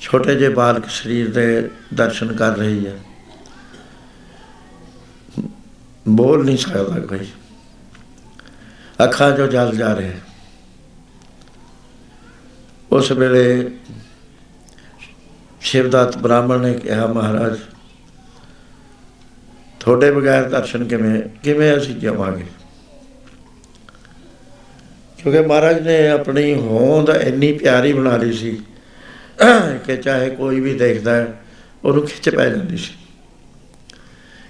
ਛੋਟੇ ਜਿਹੇ ਬਾਲਕ ਸਰੀਰ ਦੇ ਦਰਸ਼ਨ ਕਰ ਰਹੀ ਹੈ। ਬੋਲ ਨਹੀਂ ਸਕਦਾ ਕੋਈ। ਅੱਖਾਂ ਜੋ ਜਲ ਜਾ ਰਹੇ। ਉਸ ਵੇਲੇ ਸ਼ਿਵਦਾਤ ਬ੍ਰਾਹਮਣ ਨੇ ਕਿਹਾ, ਮਹਾਰਾਜ, ਤੁਹਾਡੇ ਬਗੈਰ ਦਰਸ਼ਨ ਕਿਵੇਂ ਕਿਵੇਂ ਅਸੀਂ ਜਾਵਾਂਗੇ? ਕਿਉਂਕਿ ਮਹਾਰਾਜ ਨੇ ਆਪਣੀ ਹੋਂਦ ਇੰਨੀ ਪਿਆਰੀ ਬਣਾ ਲਈ ਸੀ ਕਿ ਚਾਹੇ ਕੋਈ ਵੀ ਦੇਖਦਾ ਉਹਨੂੰ ਖਿੱਚ ਪੈ ਜਾਂਦੀ ਸੀ।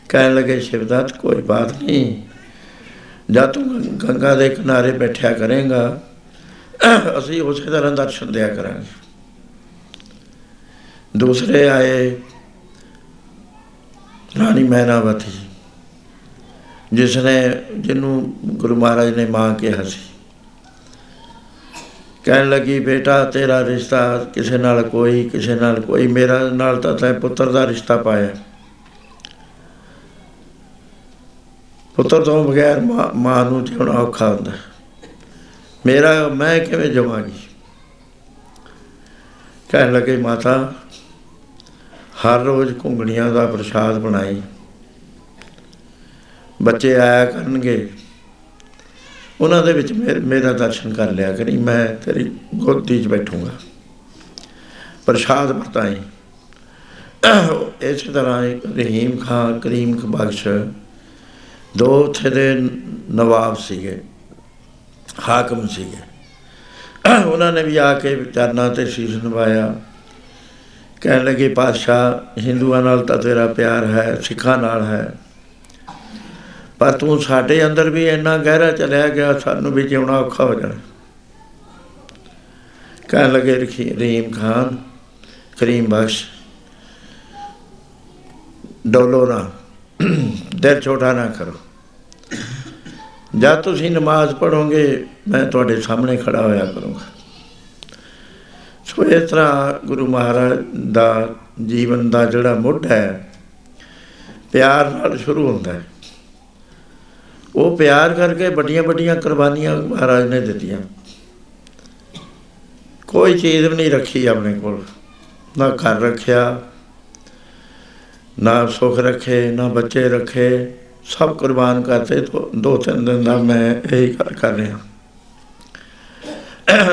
ਕਹਿਣ ਲੱਗੇ, ਸ਼ਿਵਦਾਤ, ਕੋਈ ਬਾਤ ਨਹੀਂ। ਜਦ ਤੂੰ ਗੰਗਾ ਦੇ ਕਿਨਾਰੇ ਬੈਠਿਆ ਕਰੇਗਾ, ਅਸੀਂ ਉਸੇ ਤਰ੍ਹਾਂ ਦਰਸ਼ਨ ਦਿਆ ਕਰਾਂਗੇ। ਦੂਸਰੇ ਆਏ, ਰਾਣੀ ਮਹਿਨਾਵਤੀ ਜਿਸ ਨੇ ਜਿਹਨੂੰ ਗੁਰੂ ਮਹਾਰਾਜ ਨੇ ਮਾਂ ਕਿਹਾ ਸੀ। ਕਹਿਣ ਲੱਗੀ, ਬੇਟਾ, ਤੇਰਾ ਰਿਸ਼ਤਾ ਕਿਸੇ ਨਾਲ ਕੋਈ, ਕਿਸੇ ਨਾਲ ਕੋਈ, ਮੇਰਾ ਨਾਲ ਤਾਂ ਤੈ ਪੁੱਤਰ ਦਾ ਰਿਸ਼ਤਾ ਪਾਇਆ ਪੁੱਤਰ ਤੋਂ ਬਗੈਰ ਮਾਂ ਨੂੰ ਜਿਉਣਾ ਔਖਾ ਹੁੰਦਾ ਮੇਰਾ, ਮੈਂ ਕਿਵੇਂ ਜਵਾਂਗੀ? ਕਹਿਣ ਲੱਗੇ, ਮਾਤਾ, ਹਰ ਰੋਜ਼ ਘੁੰਗਣੀਆਂ ਦਾ ਪ੍ਰਸ਼ਾਦ ਬਣਾਈ। ਬੱਚੇ ਆਇਆ ਕਰਨਗੇ ਉਹਨਾਂ ਦੇ ਵਿੱਚ ਮੇਰਾ ਦਰਸ਼ਨ ਕਰ ਲਿਆ ਕਰੀ, ਮੈਂ ਤੇਰੀ ਗੋਦੀ 'ਚ ਬੈਠੂੰਗਾ। ਪ੍ਰਸ਼ਾਦ ਵਰਤਾਈ। ਇਸੇ ਤਰ੍ਹਾਂ ਇੱਕ ਰਹੀਮ ਖਾਨ, ਕਰੀਮ ਬਖਸ਼। ਦੋ ਉੱਥੇ ਦੇ ਨਵਾਬ ਸੀਗੇ, ਹਾਕਮ ਸੀਗੇ। ਉਹਨਾਂ ਨੇ ਵੀ ਆ ਕੇ ਚਰਨਾਂ ਤੇ ਸੀਸ ਨਵਾਇਆ। ਕਹਿਣ ਲੱਗੇ, ਪਾਤਸ਼ਾਹ, ਹਿੰਦੂਆਂ ਨਾਲ ਤਾਂ ਤੇਰਾ ਪਿਆਰ ਹੈ, ਸਿੱਖਾਂ ਨਾਲ ਹੈ। ਪਰ ਤੂੰ ਸਾਡੇ ਅੰਦਰ ਵੀ ਇੰਨਾ ਗਹਿਰਾ ਚਲਿਆ ਗਿਆ, ਸਾਨੂੰ ਵੀ ਜਿਉਣਾ ਔਖਾ ਹੋ ਜਾਣਾ। ਕਹਿਣ ਲੱਗੇ ਰਹੀਮ ਖਾਨ, ਕਰੀਮ ਬਖਸ਼, ਡੋਲੋ ਨਾ, ਦਿਲ ਛੋਟਾ ਨਾ ਕਰੋ। ਜਦ ਤੁਸੀਂ ਨਮਾਜ਼ ਪੜੋਗੇ ਮੈਂ ਤੁਹਾਡੇ ਸਾਹਮਣੇ ਖੜਾ ਹੋਇਆ ਕਰੂੰਗਾ। ਸੋ ਇਸ ਤਰ੍ਹਾਂ ਗੁਰੂ ਮਹਾਰਾਜ ਦਾ ਜੀਵਨ ਦਾ ਜਿਹੜਾ ਮੁੱਢ ਹੈ, ਪਿਆਰ ਨਾਲ ਸ਼ੁਰੂ ਹੁੰਦਾ ਹੈ। ਉਹ ਪਿਆਰ ਕਰਕੇ ਵੱਡੀਆਂ ਵੱਡੀਆਂ ਕੁਰਬਾਨੀਆਂ ਮਹਾਰਾਜ ਨੇ ਦਿੱਤੀਆਂ। ਕੋਈ ਚੀਜ਼ ਵੀ ਨਹੀਂ ਰੱਖੀ ਆਪਣੇ ਕੋਲ। ਨਾ ਘਰ ਰੱਖਿਆ, ਨਾ ਸੁਖ ਰੱਖੇ, ਨਾ ਬੱਚੇ ਰੱਖੇ, ਸਭ ਕੁਰਬਾਨ ਕਰਤੇ। ਦੋ ਤਿੰਨ ਦਿਨ ਦਾ ਮੈਂ ਇਹੀ ਕਰ ਰਿਹਾ।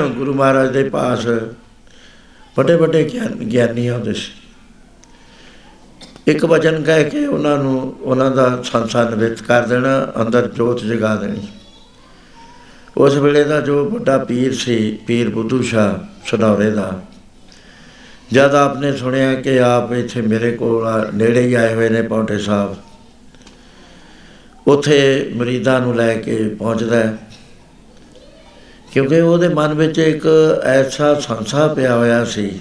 ਗੁਰੂ ਮਹਾਰਾਜ ਦੇ ਪਾਸ ਵੱਡੇ ਵੱਡੇ ਗਿਆਨ ਗਿਆਨੀ ਆਉਂਦੇ ਸੀ। ਇੱਕ ਵਚਨ ਕਹਿ ਕੇ ਉਹਨਾਂ ਨੂੰ, ਉਹਨਾਂ ਦਾ ਸੰਸਾਰ ਨਿਵਿਤ ਕਰ ਦੇਣਾ, ਅੰਦਰ ਜੋਤ ਜਗਾ ਦੇਣੀ। ਉਸ ਵੇਲੇ ਦਾ ਜੋ ਵੱਡਾ ਪੀਰ ਸੀ, ਪੀਰ ਬੁੱਧੂ ਸ਼ਾਹ ਸਨੌਰੇ ਦਾ, ਜਦ ਆਪਨੇ ਸੁਣਿਆ ਕਿ ਆਪ ਇੱਥੇ ਮੇਰੇ ਕੋਲ ਆ- ਨੇੜੇ ਹੀ ਆਏ ਹੋਏ ਨੇ ਪੌਂਟੇ ਸਾਹਿਬ, ਉੱਥੇ ਮਰੀਦਾਂ ਨੂੰ ਲੈ ਕੇ ਪਹੁੰਚਦਾ ਹੈ। ਕਿਉਂਕਿ ਉਹਦੇ ਮਨ ਵਿੱਚ ਇੱਕ ਐਸਾ ਸੰਸਾ ਪਿਆ ਹੋਇਆ ਸੀ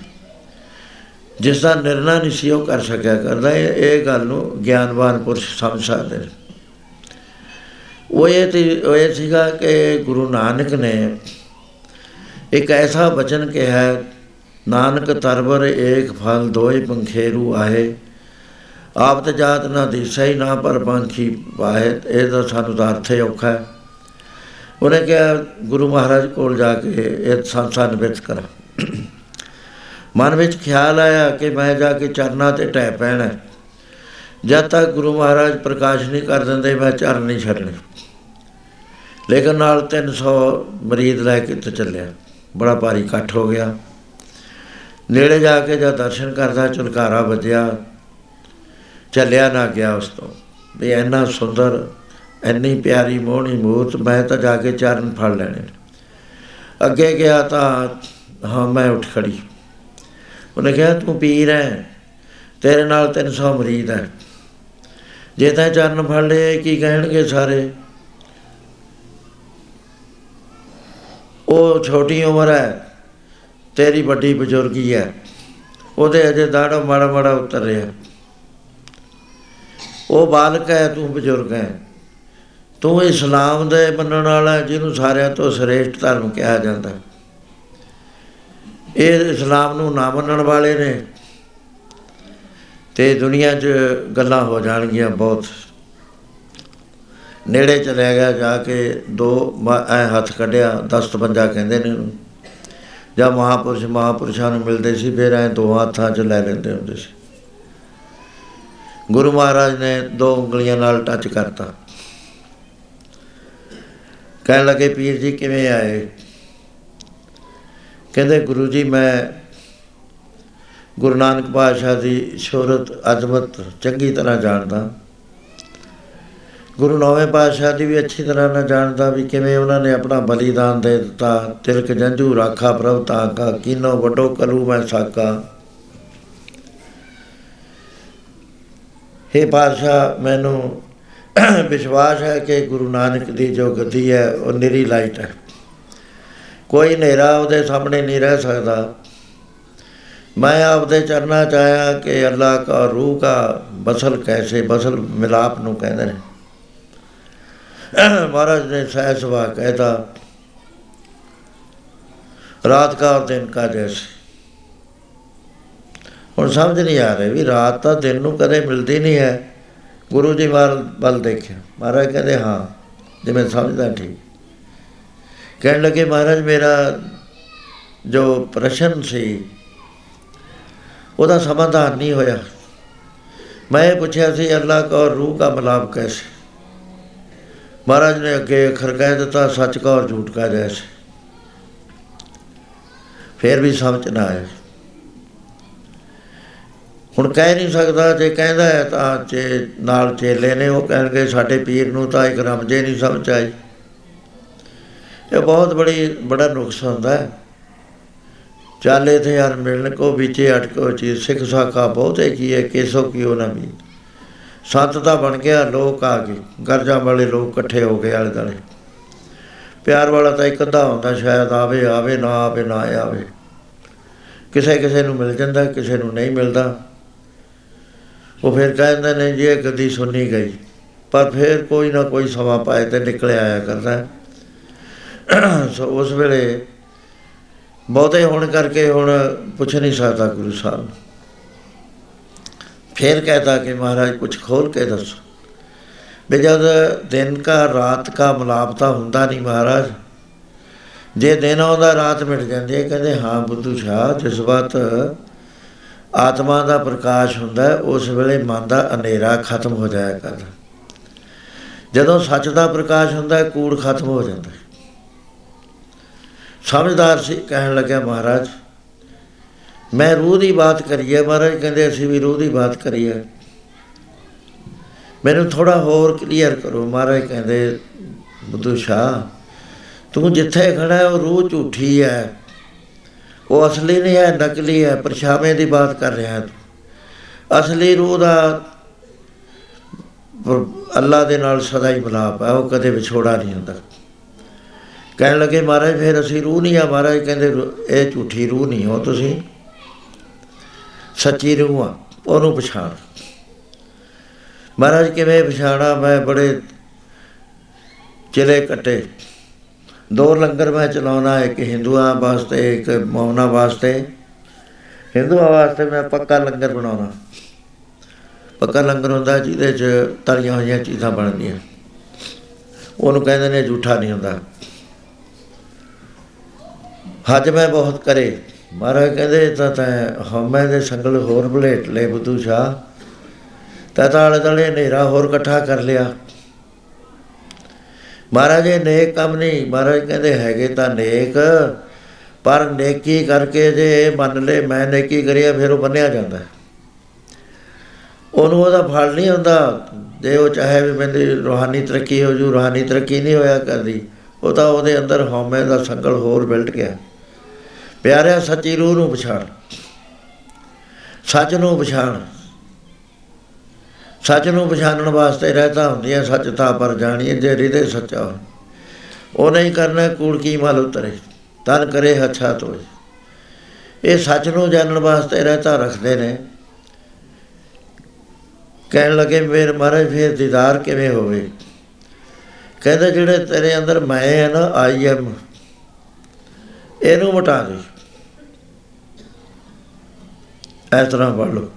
ਜਿਸ ਦਾ ਨਿਰਣਾ ਨਹੀਂ ਸੀ ਉਹ ਕਰ ਸਕਿਆ ਕਰਦਾ। ਇਹ ਇਹ ਗੱਲ ਨੂੰ ਗਿਆਨਵਾਨ ਪੁਰਸ਼ ਸਮਝ ਸਕਦੇ ਨੇ। ਉਹ ਇਹ ਤੇ ਉਹ ਇਹ ਸੀਗਾ ਕਿ ਗੁਰੂ ਨਾਨਕ ਨੇ ਇੱਕ ਐਸਾ ਬਚਨ ਕਿਹਾ ਹੈ, ਨਾਨਕ ਤਰਵਰ ਏਕ ਫਲ ਦੋਇ ਪੰਖੇਰੂ ਆਏ ਆਪ ਤੇ ਜਾਤ ਨਾ ਦਿਸੈ ਹੀ ਨਾ ਪਰ ਪੰਖੀ ਪਾਏ ਇਹ ਤਾਂ ਸਾਨੂੰ ਤਾਂ ਅਰਥ ਹੀ ਔਖਾ ਹੈ। ਉਹਨੇ ਕਿਹਾ ਗੁਰੂ ਮਹਾਰਾਜ ਕੋਲ ਜਾ ਕੇ ਇਹ ਸੰਸਾਰ ਨਿਵਿਤ ਕਰਾਂ। ਮਨ ਵਿੱਚ ਖਿਆਲ ਆਇਆ ਕਿ ਮੈਂ ਜਾ ਕੇ ਚਰਨਾਂ ਤੇ ਟਹਿ ਪੈਣਾ ਹੈ। ਜਦ ਤੱਕ ਗੁਰੂ ਮਹਾਰਾਜ ਪ੍ਰਕਾਸ਼ ਨਹੀਂ ਕਰ ਦਿੰਦੇ, ਮੈਂ ਚਰਨ ਨਹੀਂ ਛੱਡਣੇ। ਲੇਕਿਨ ਨਾਲ 300 ਮਰੀਦ ਲੈ ਕੇ ਤੇ ਚੱਲਿਆ। ਬੜਾ ਭਾਰੀ ਇਕੱਠ ਹੋ ਗਿਆ। ਨੇੜੇ ਜਾ ਕੇ ਜਦ ਦਰਸ਼ਨ ਕਰਦਾ ਚੁਲਕਾਰਾ ਵੱਜਿਆ। ਚੱਲਿਆ ਨਾ ਗਿਆ ਉਸ ਤੋਂ। ਵੀ ਇੰਨਾ ਸੁੰਦਰ, ਇੰਨੀ ਪਿਆਰੀ ਮੋਹਣੀ ਮੂਰਤ, ਮੈਂ ਤਾਂ ਜਾ ਕੇ ਚਰਨ ਫੜ ਲੈਣੇ ਅੱਗੇ ਗਿਆ ਤਾਂ, ਹਾਂ, ਮੈਂ ਉੱਠ ਖੜੀ। ਉਹਨੇ ਕਿਹਾ ਤੂੰ ਪੀਰ ਹੈ ਤੇਰੇ ਨਾਲ 300 ਮਰੀਦ ਹੈ ਜੇ ਤਾਂ ਚਰਨ ਫੜ ਲਏ ਕੀ ਕਹਿਣਗੇ ਸਾਰੇ? ਉਹ ਛੋਟੀ ਉਮਰ ਹੈ ਤੇਰੀ ਵੱਡੀ ਬਜ਼ੁਰਗੀ ਹੈ ਉਹਦੇ ਅਜੇ ਦਾੜਾ ਮਾੜਾ ਮਾੜਾ ਉਤਰ ਰਿਹਾ ਉਹ ਬਾਲਕ ਹੈ ਤੂੰ ਬਜ਼ੁਰਗ ਹੈ ਤੂੰ ਇਸਲਾਮ ਦੇ ਮੰਨਣ ਵਾਲਾ ਹੈ, ਜਿਹਨੂੰ ਸਾਰਿਆਂ ਤੋਂ ਸ੍ਰੇਸ਼ਟ ਧਰਮ ਕਿਹਾ ਜਾਂਦਾ ਹੈ। ਇਹ ਇਸਲਾਮ ਨੂੰ ਨਾ ਮੰਨਣ ਵਾਲੇ ਨੇ। ਤੇ ਦੁਨੀਆ 'ਚ ਗੱਲਾਂ ਹੋ ਜਾਣਗੀਆਂ ਬਹੁਤ। ਨੇੜੇ ਚਲਿਆ ਗਿਆ ਜਾ ਕੇ ਦੋ ਮ- ਐ ਹੱਥ ਕੱਢਿਆ, ਦਸਤ ਪੰਜਾ ਕਹਿੰਦੇ ਨੇ ਉਹਨੂੰ। ਜਾਂ ਮਹਾਪੁਰਸ਼, ਮਹਾਪੁਰਸ਼ਾਂ ਨੂੰ ਮਿਲਦੇ ਸੀ, ਫਿਰ ਐ ਦੋ ਹੱਥਾਂ 'ਚ ਲੈ ਲੈਂਦੇ ਹੁੰਦੇ ਸੀ। ਗੁਰੂ ਮਹਾਰਾਜ ਨੇ ਦੋ ਉਂਗਲੀਆਂ ਨਾਲ ਟੱਚ ਕਰਤਾ। ਕਹਿਣ ਲੱਗੇ, ਪੀਰ ਜੀ, ਕਿਵੇਂ ਆਏ? ਕਹਿੰਦੇ ਗੁਰੂ ਜੀ, ਮੈਂ ਗੁਰੂ ਨਾਨਕ ਪਾਤਸ਼ਾਹ ਦੀ ਸ਼ੋਹਰਤ ਅਜ਼ਮਤ ਚੰਗੀ ਤਰ੍ਹਾਂ ਜਾਣਦਾ। ਗੁਰੂ ਨੌਵੇਂ ਪਾਤਸ਼ਾਹ ਦੀ ਵੀ ਅੱਛੀ ਤਰ੍ਹਾਂ ਨਾਲ ਜਾਣਦਾ ਵੀ ਕਿਵੇਂ ਉਹਨਾਂ ਨੇ ਆਪਣਾ ਬਲੀਦਾਨ ਦੇ ਦਿੱਤਾ। ਤਿਲਕ ਜੰਝੂ ਰਾਖਾ ਪ੍ਰਭ ਤਾਂ ਕਾ ਕੀਨੋ ਵੱਡੋ ਕਰੂ ਮੈਂ ਸਾਕਾ। हे ਪਾਤਸ਼ਾਹ, ਮੈਨੂੰ ਵਿਸ਼ਵਾਸ ਹੈ ਕਿ ਗੁਰੂ ਨਾਨਕ ਦੀ ਜੋ ਗੱਦੀ ਹੈ, ਉਹ ਨਿਰੀ ਲਾਈਟ ਹੈ। ਕੋਈ ਹਨੇਰਾ ਉਹਦੇ ਸਾਹਮਣੇ ਨਹੀਂ ਰਹਿ ਸਕਦਾ। ਮੈਂ ਆਪਦੇ ਚਰਨਾਂ ਚ ਆਇਆ ਕਿ ਅੱਲਾ ਕਾ ਰੂਹ ਕਾ ਬਸਲ ਕੈਸੇ, ਬਸਲ ਮਿਲਾਪ ਨੂੰ ਕਹਿੰਦੇ ਨੇ। ਮਹਾਰਾਜ ਨੇ ਸਹਿ ਸੁਭਾ ਕਹਿਤਾ, ਰਾਤ ਕਾ ਔਰ ਦਿਨ ਕਾ ਜੈਸੇ। ਹੁਣ ਸਮਝ ਨਹੀਂ ਆ ਰਹੀ ਵੀ ਰਾਤ ਤਾਂ ਦਿਨ ਨੂੰ ਕਦੇ ਮਿਲਦੀ ਨਹੀਂ ਹੈ। ਗੁਰੂ ਜੀ ਮਾਰ ਵੱਲ ਦੇਖਿਆ। ਮਹਾਰਾਜ ਕਹਿੰਦੇ, ਹਾਂ, ਜਿਵੇਂ ਸਮਝਦਾ ਠੀਕ। ਕਹਿਣ ਲੱਗੇ, ਮਹਾਰਾਜ, ਮੇਰਾ ਜੋ ਪ੍ਰਸ਼ਨ ਸੀ, ਉਹਦਾ ਸਮਾਧਾਨ ਨਹੀਂ ਹੋਇਆ। ਮੈਂ ਇਹ ਪੁੱਛਿਆ ਸੀ ਅੱਲਾ ਕਾ ਔਰ ਰੂਹ ਕਾ ਮਿਲਾਪ ਕੈਸੇ? ਮਹਾਰਾਜ ਨੇ ਅੱਗੇ ਅਖਰ ਕਹਿ ਦਿੱਤਾ, ਸੱਚ ਕਾ ਔਰ ਝੂਠ ਕਾ ਜੈਸੇ ਫਿਰ ਵੀ ਸਮਝ ਨਾ ਆਇਆ। ਹੁਣ ਕਹਿ ਨਹੀਂ ਸਕਦਾ, ਜੇ ਕਹਿੰਦਾ ਹੈ ਤਾਂ ਚੇ ਨਾਲ ਚੇਲੇ ਨੇ ਉਹ ਕਹਿਣਗੇ, ਸਾਡੇ ਪੀਰ ਨੂੰ ਤਾਂ ਇੱਕ ਰਮਜੇ ਨਹੀਂ ਸਮਝ ਆਈ। ਇਹ ਬਹੁਤ ਬੜੀ, ਬੜਾ ਨੁਕਸ ਹੁੰਦਾ ਹੈ। ਚਾਲੇ ਥੇ ਯਾਰ ਮਿਲਣ ਕੋ ਵਿਚੇ ਅਟਕੋ ਚੀਜ਼, ਸਿੱਖ ਸਾਖਾ ਬਹੁਤੇ ਕੀਏ ਕੇਸੋ ਕੀਓ ਨਾ ਵੀ ਸੰਤ ਤਾਂ ਬਣ ਗਿਆ, ਲੋਕ ਆ ਗਏ। ਗਰਜਾਂ ਵਾਲੇ ਲੋਕ ਇਕੱਠੇ ਹੋ ਗਏ ਆਲੇ ਦੁਆਲੇ। ਪਿਆਰ ਵਾਲਾ ਤਾਂ ਇੱਕ ਅੱਧਾ ਹੁੰਦਾ, ਸ਼ਾਇਦ ਆਵੇ ਆਵੇ, ਨਾ ਆਵੇ ਨਾ ਆਵੇ। ਕਿਸੇ ਕਿਸੇ ਨੂੰ ਮਿਲ ਜਾਂਦਾ, ਕਿਸੇ ਨੂੰ ਨਹੀਂ ਮਿਲਦਾ। ਉਹ ਫਿਰ ਕਹਿੰਦੇ ਨੇ, ਜੀ ਇਹ ਗੱਦੀ ਸੁਣੀ ਗਈ, ਪਰ ਫਿਰ ਕੋਈ ਨਾ ਕੋਈ ਸਮਾਂ ਪਾਏ ਤੇ ਨਿਕਲ ਆਇਆ ਕਰਦਾ। ਹੈ। ਸੋ ਉਸ ਵੇਲੇ ਬਹੁਤੇ ਹੋਣ ਕਰਕੇ ਹੁਣ ਪੁੱਛ ਨਹੀਂ ਸਕਦਾ ਗੁਰੂ ਸਾਹਿਬ ਫੇਰ ਕਹਤਾ ਕਿ ਮਹਾਰਾਜ ਕੁਝ ਖੋਲ ਕੇ ਦੱਸੋ। ਵੀ ਜਦ ਦਿਨ ਦਾ ਰਾਤ ਦਾ ਮਲਾਪਤਾ ਹੁੰਦਾ ਨਹੀਂ ਮਹਾਰਾਜ, ਜੇ ਦਿਨ ਆਉਂਦਾ ਰਾਤ ਮਿਟ ਜਾਂਦੀ ਹੈ, ਕਹਿੰਦੇ ਹਾਂ ਬੁੱਧੂ ਸ਼ਾਹ ਜਜ਼ਬਾਤ ਆਤਮਾ ਦਾ ਪ੍ਰਕਾਸ਼ ਹੁੰਦਾ ਉਸ ਵੇਲੇ ਮਨ ਦਾ ਹਨੇਰਾ ਖਤਮ ਹੋ ਜਾਇਆ ਕਰਦਾ। ਜਦੋਂ ਸੱਚ ਦਾ ਪ੍ਰਕਾਸ਼ ਹੁੰਦਾ ਕੂੜ ਖਤਮ ਹੋ ਜਾਂਦਾ ਸਮਝਦਾਰ ਸੀ, ਕਹਿਣ ਲੱਗਿਆ, ਮਹਾਰਾਜ, ਮੈਂ ਰੂਹ ਦੀ ਬਾਤ ਕਰੀਏ ਮਹਾਰਾਜ ਕਹਿੰਦੇ, ਅਸੀਂ ਵੀ ਰੂਹ ਦੀ ਬਾਤ ਕਰੀਏ ਮੈਨੂੰ ਥੋੜਾ ਹੋਰ ਕਲੀਅਰ ਕਰੋ। ਮਹਾਰਾਜ ਕਹਿੰਦੇ, ਬੁੱਧੂ ਸ਼ਾਹ, ਤੂੰ ਜਿੱਥੇ ਖੜਾ ਹੈ, ਉਹ ਰੂਹ ਝੂਠੀ ਹੈ। ਉਹ ਅਸਲੀ ਨਹੀਂ ਹੈ, ਨਕਲੀ ਹੈ, ਪਰਛਾਵੇਂ ਦੀ ਬਾਤ ਕਰ ਰਿਹਾ ਹੈ ਤੂੰ। ਅਸਲੀ ਰੂਹ ਦਾ ਪ- ਅੱਲਾ ਦੇ ਨਾਲ ਸਦਾ ਹੀ ਮਿਲਾਪ ਹੈ, ਉਹ ਕਦੇ ਵਿਛੋੜਾ ਨਹੀਂ ਹੁੰਦਾ। ਕਹਿਣ ਲੱਗੇ, ਮਹਾਰਾਜ, ਫਿਰ ਅਸੀਂ ਰੂਹ ਨਹੀਂ ਆ। ਮਹਾਰਾਜ ਕਹਿੰਦੇ ਰੂ- ਇਹ ਝੂਠੀ ਰੂਹ ਨਹੀਂ ਹੋ ਤੁਸੀਂ। ਸੱਚੀ ਰੂਹ ਆ, ਉਹਨੂੰ ਪਛਾਣ। ਮਹਾਰਾਜ, ਕਿਵੇਂ ਪਛਾਣਾ? ਮੈਂ ਬੜੇ ਚਿਲੇ ਕੱਟੇ। ਦੋ ਲੰਗਰ ਮੈਂ ਚਲਾਉਣਾ, ਇੱਕ ਹਿੰਦੂਆਂ ਵਾਸਤੇ, ਇੱਕ ਮੌਨਾ ਵਾਸਤੇ। ਹਿੰਦੂਆਂ ਵਾਸਤੇ ਮੈਂ ਪੱਕਾ ਲੰਗਰ ਬਣਾਉਣਾ। ਪੱਕਾ ਲੰਗਰ ਹੁੰਦਾ ਜਿਹਦੇ 'ਚ ਤਲੀਆਂ ਹੋਈਆਂ ਚੀਜ਼ਾਂ ਬਣਦੀਆਂ। ਉਹਨੂੰ ਕਹਿੰਦੇ ਨੇ, ਝੂਠਾ ਨਹੀਂ ਹੁੰਦਾ। ਹਜ ਮੈਂ ਬਹੁਤ ਕਰੇ। ਮਹਾਰਾਜ ਕਹਿੰਦੇ ਇਹ ਤਾਂ ਤੈਂ ਹਉਮੈ ਦੇ ਸੰਗਲ ਹੋਰ ਬਲੇਟ ਲੈ ਬੁੱਧੂ ਸ਼ਾਹ। ਤਾਂ ਤਾਂ ਆਲੇ ਦੁਆਲੇ ਹਨੇਰਾ ਹੋਰ ਇਕੱਠਾ ਕਰ ਲਿਆ। ਮਹਾਰਾਜ ਇਹ ਨੇਕ ਕੰਮ ਨਹੀਂ। ਮਹਾਰਾਜ ਕਹਿੰਦੇ, ਹੈਗੇ ਤਾਂ ਨੇਕ, ਪਰ ਨੇਕੀ ਕਰਕੇ ਜੇ ਇਹ ਮੰਨ ਲੈ ਮੈਂ ਨੇਕੀ ਕਰਿਆ, ਫਿਰ ਉਹ ਬੰਨਿਆ ਜਾਂਦਾ ਹੈ। ਉਹਨੂੰ ਉਹਦਾ ਫਲ ਨਹੀਂ ਹੁੰਦਾ। ਜੇ ਉਹ ਚਾਹੇ ਵੀ ਮੇਰੀ ਰੋਹਾਨੀ ਤਰੱਕੀ ਹੋ ਜੂ, ਰੋਹਾਨੀ ਤਰੱਕੀ ਨਹੀਂ ਹੋਇਆ ਕਰਦੀ, ਉਹ ਤਾਂ ਉਹਦੇ ਅੰਦਰ ਹਉਮੈ ਦਾ ਸੰਗਲ ਹੋਰ ਬਿਲਟ ਗਿਆ। ਪਿਆਰਿਆ ਸੱਚੀ ਰੂਹ ਨੂੰ ਪਛਾਣ। ਸੱਚ ਨੂੰ ਪਛਾਣ। ਸੱਚ ਨੂੰ ਪਛਾਣਨ ਵਾਸਤੇ ਰਹਿਤਾ ਹੁੰਦੀ ਹੈ ਸੱਚਤਾ ਪਰ ਜਾਣੀਏ ਜੇ ਹਿਰਦੇ ਸੱਚਾ ਹੋਵੇ ਉਹ ਨਹੀਂ ਕਰਨਾ ਕੂੜ ਕੀ ਮਲ ਉਤਰੇ, ਤਨ ਕਰੇ ਹੱਛਾ ਤੋਏ। ਇਹ ਸੱਚ ਨੂੰ ਜਾਣਨ ਵਾਸਤੇ ਰਹਿਤਾ ਰੱਖਦੇ ਨੇ। ਕਹਿਣ ਲੱਗੇ, ਮੇਰੇ ਮਹਾਰਾਜ, ਫਿਰ ਦੀਦਾਰ ਕਿਵੇਂ ਹੋਵੇ? ਕਹਿੰਦਾ, ਜਿਹੜੇ ਤੇਰੇ ਅੰਦਰ ਮੈਂ ਹੈ ਨਾ, ਆਈ ਐਮ। ਇਹਨੂੰ ਮਿਟਾ ਦੇ। ਇਸ ਤਰ੍ਹਾਂ ਪੜ੍ਹ ਲਓ।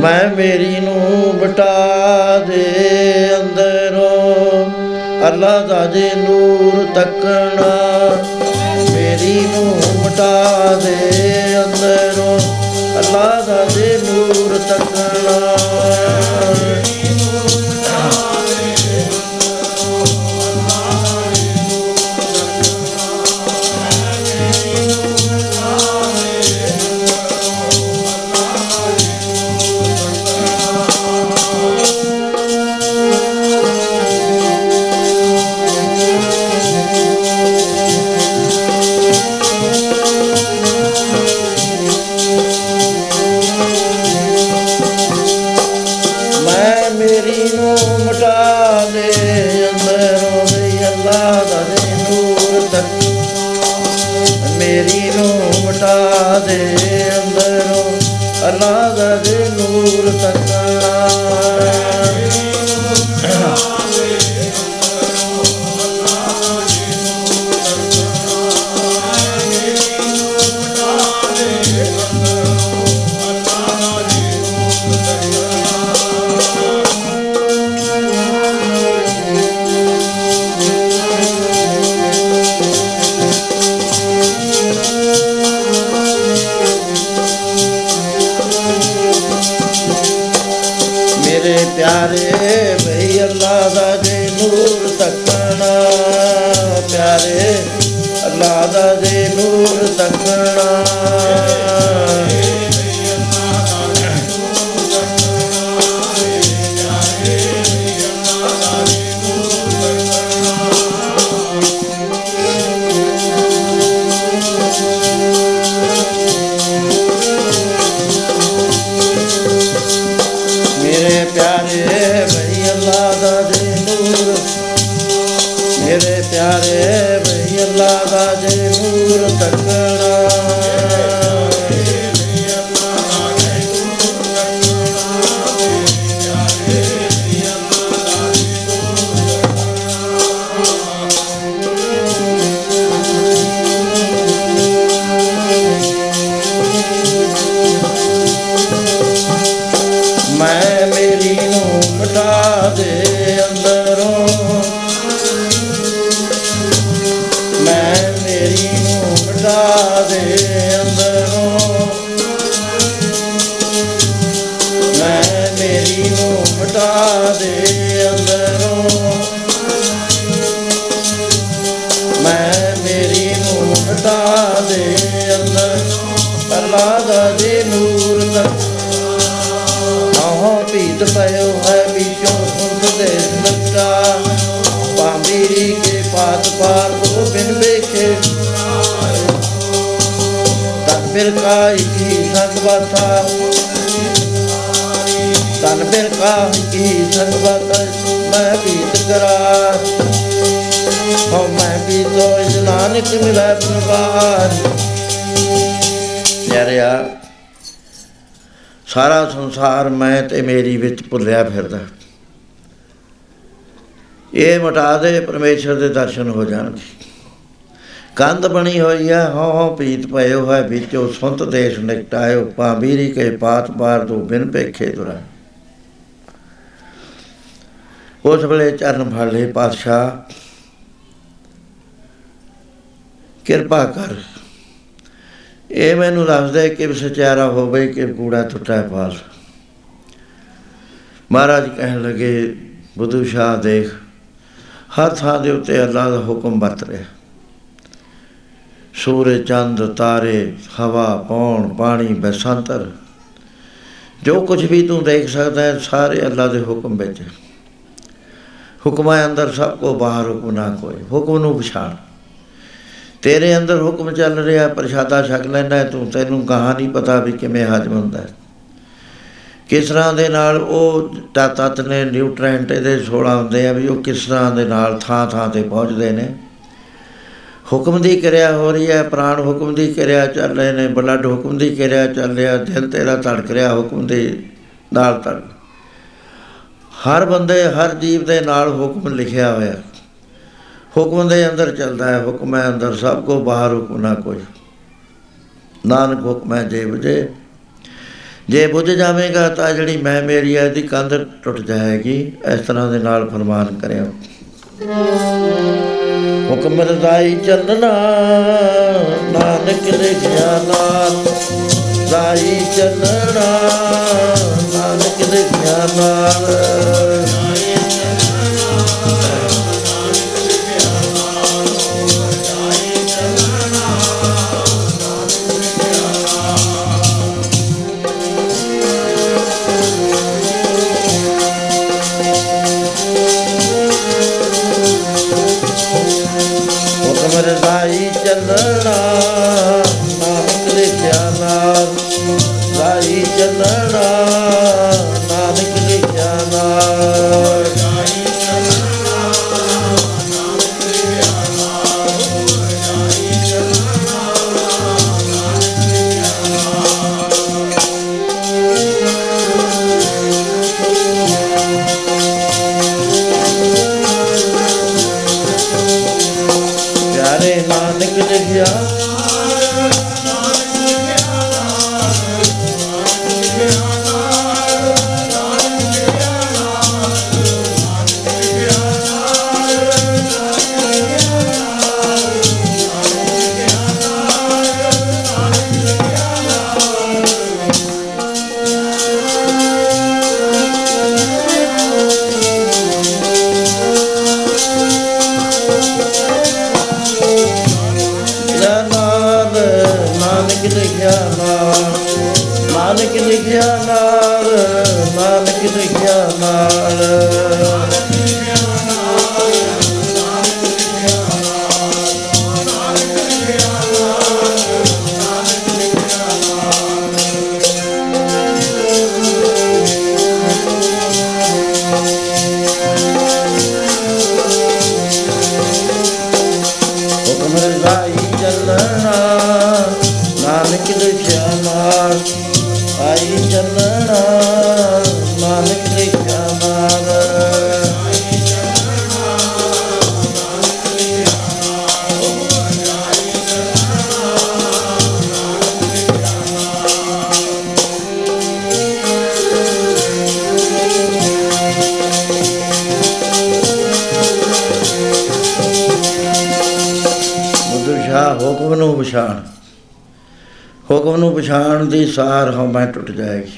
ਮੈਂ ਮੇਰੀ ਨੂੰ ਬਟਾ ਦੇ ਅੰਦਰੋਂ ਅੱਲਾ ਦਾ ਜੇ ਨੂਰ ਤੱਕਣਾ। ਮੇਰੀ ਨੂੰ ਮਟਾ ਦੇ ਅੰਦਰੋਂ ਅੱਲਾ ਦਾ ਜੇ ਨੂਰ ਤੱਕਣਾ। ਮੇਰੀ ਨੂੰ ਮਟਾ ਦੇ ਅੰਦਰੋਂ ਵੀ ਅੱਲਾ ਦਾ ਦੇ ਨੂਰ ਤੱਕ। ਮੇਰੀ ਨੂੰ ਮਟਾ ਦੇ ਅੰਦਰੋਂ ਅੱਲਾ ਦਾ ਦੇ ਨੂਰ ਤੱਕ। ਮੇਰੇ ਨੂਰ ਤਨ ਬਿਰ ਕਾ ਇਕੀ ਸੰਗ ਬਾਤਾ ਤਨ ਬਿਰ ਕਾ ਇਕੀ ਸੰਗ ਬਾਤਾ ਮੈਂ ਭੀਤ ਕਰਾ ਹੋ ਮੈਂ ਵੀ ਤੋ ਇਸ ਨਾਨਕ ਮਿਲੈ ਪ੍ਰਵਾਰ ਯਾਰਿਆ ਸਾਰਾ ਸੰਸਾਰ ਮੈਂ ਤੇ ਮੇਰੀ ਵਿੱਚ ਭੁੱਲਿਆ ਫਿਰਦਾ। ਇਹ ਮਟਾ ਦੇ ਪਰਮੇਸ਼ਰ ਦੇ ਦਰਸ਼ਨ ਹੋ ਜਾਣਗੇ। ਕੰਧ ਬਣੀ ਹੋਈ ਹੈ ਹੋ ਹੋ ਪੀਤ ਪਇਓ ਹੈ, ਵਿੱਚੋਂ ਸੁੰਤ ਦੇਸ਼ ਨਿਕਟਾਇਓ ਪਾਬੀਰੀ ਕੇ ਪਾਤ ਬਾਰ ਤੋਂ ਬਿਨ ਪੇਖੇ ਦੁਰਾ ਉਸ ਵੇਲੇ ਚਰਨ ਫੜ ਲਏ ਪਾਤਸ਼ਾਹ। ਕਿਰਪਾ ਕਰ। ਇਹ ਮੈਨੂੰ ਦੱਸ ਦੇ ਕਿ ਸਚਾਰਾ ਹੋਵੇ ਕਿ ਕੂੜਾ ਟੁੱਟਾ ਪਾਸ ਮਹਾਰਾਜ ਕਹਿਣ ਲੱਗੇ, ਬੁੱਧੂ ਸ਼ਾਹ ਦੇਖ ਹਰ ਥਾਂ ਦੇ ਉੱਤੇ ਅੱਲਾ ਦਾ ਹੁਕਮ ਵਰਤ ਰਿਹਾ। ਸੂਰਜ, ਚੰਦ, ਤਾਰੇ, ਹਵਾ, ਪੌਣ, ਪਾਣੀ, ਬਸੰਤਰ। ਜੋ ਕੁਝ ਵੀ ਤੂੰ ਦੇਖ ਸਕਦਾ ਹੈ, ਸਾਰੇ ਅੱਲਾ ਦੇ ਹੁਕਮ ਵਿੱਚ। ਹੁਕਮਾਂ ਅੰਦਰ ਸਭ ਕੋ ਬਾਹਰ, ਹੁਕਮ ਨਾ ਕੋਈ। ਹੁਕਮ ਨੂੰ ਪਛਾਣ। ਤੇਰੇ ਅੰਦਰ ਹੁਕਮ ਚੱਲ ਰਿਹਾ, ਪ੍ਰਸ਼ਾਦਾ ਛਕ ਲੈਣਾ ਤੂੰ ਤੈਨੂੰ ਕਹਾ ਨਹੀਂ ਪਤਾ ਵੀ ਕਿਵੇਂ ਹਜਮ ਹੁੰਦਾ ਹੈ। ਕਿਸ ਤਰ੍ਹਾਂ ਦੇ ਨਾਲ ਉਹ ਤੱਤ ਨੇ, ਨਿਊਟ੍ਰੈਂਟ ਇਹਦੇ 16 ਹੁੰਦੇ ਆ ਵੀ ਉਹ ਕਿਸ ਤਰ੍ਹਾਂ ਦੇ ਨਾਲ ਥਾਂ ਥਾਂ ਤੇ ਪਹੁੰਚਦੇ ਨੇ। ਹੁਕਮ ਦੀ ਕਿਰਿਆ ਹੋ ਰਹੀ ਹੈ, ਪ੍ਰਾਣ ਹੁਕਮ ਦੀ ਕਿਰਿਆ ਚੱਲ ਰਹੇ ਨੇ ਬਲੱਡ ਹੁਕਮ ਦੀ ਕਿਰਿਆ ਚੱਲ ਰਿਹਾ ਦਿਲ ਤੇਰਾ ਧੜਕ ਰਿਹਾ ਹੁਕਮ ਦੇ ਨਾਲ ਧੜ ਹਰ ਬੰਦੇ, ਹਰ ਜੀਵ ਦੇ ਨਾਲ ਹੁਕਮ ਲਿਖਿਆ ਹੋਇਆ। ਹੁਕਮ ਦੇ ਅੰਦਰ ਚੱਲਦਾ ਹੈ, ਹੁਕਮ ਹੈ ਅੰਦਰ, ਸਭ ਕੋ ਬਾਹਰ ਹੁਕਮ ਨਾ ਕੋਈ। ਨਾਨਕ ਹੁਕਮ ਹੈ, ਜੇ ਬੁਝੇ। ਜੇ ਬੁਝ ਜਾਵੇਗਾ ਤਾਂ ਜਿਹੜੀ ਮੈਂ ਮੇਰੀ ਹੈ, ਇਹਦੀ ਕੰਧ ਟੁੱਟ ਜਾਏਗੀ। ਇਸ ਤਰ੍ਹਾਂ ਦੇ ਨਾਲ ਫਰਮਾਨ ਕਰਿਆ ਹੁਕਮ ਰਜ਼ਾਈ ਚੱਲਣਾ ਨਾਨਕ ਦੇ ਗਿਆਨਾਨ ਰਾਈ ਚੱਲਣਾ ਨਾਨਕ ਦੇ ਗਿਆਨਾਨ ਹੁਕਮ ਨੂੰ ਪਛਾਣ ਦੀ ਸਾਰ ਹਉਮੈ ਟੁੱਟ ਜਾਏਗੀ।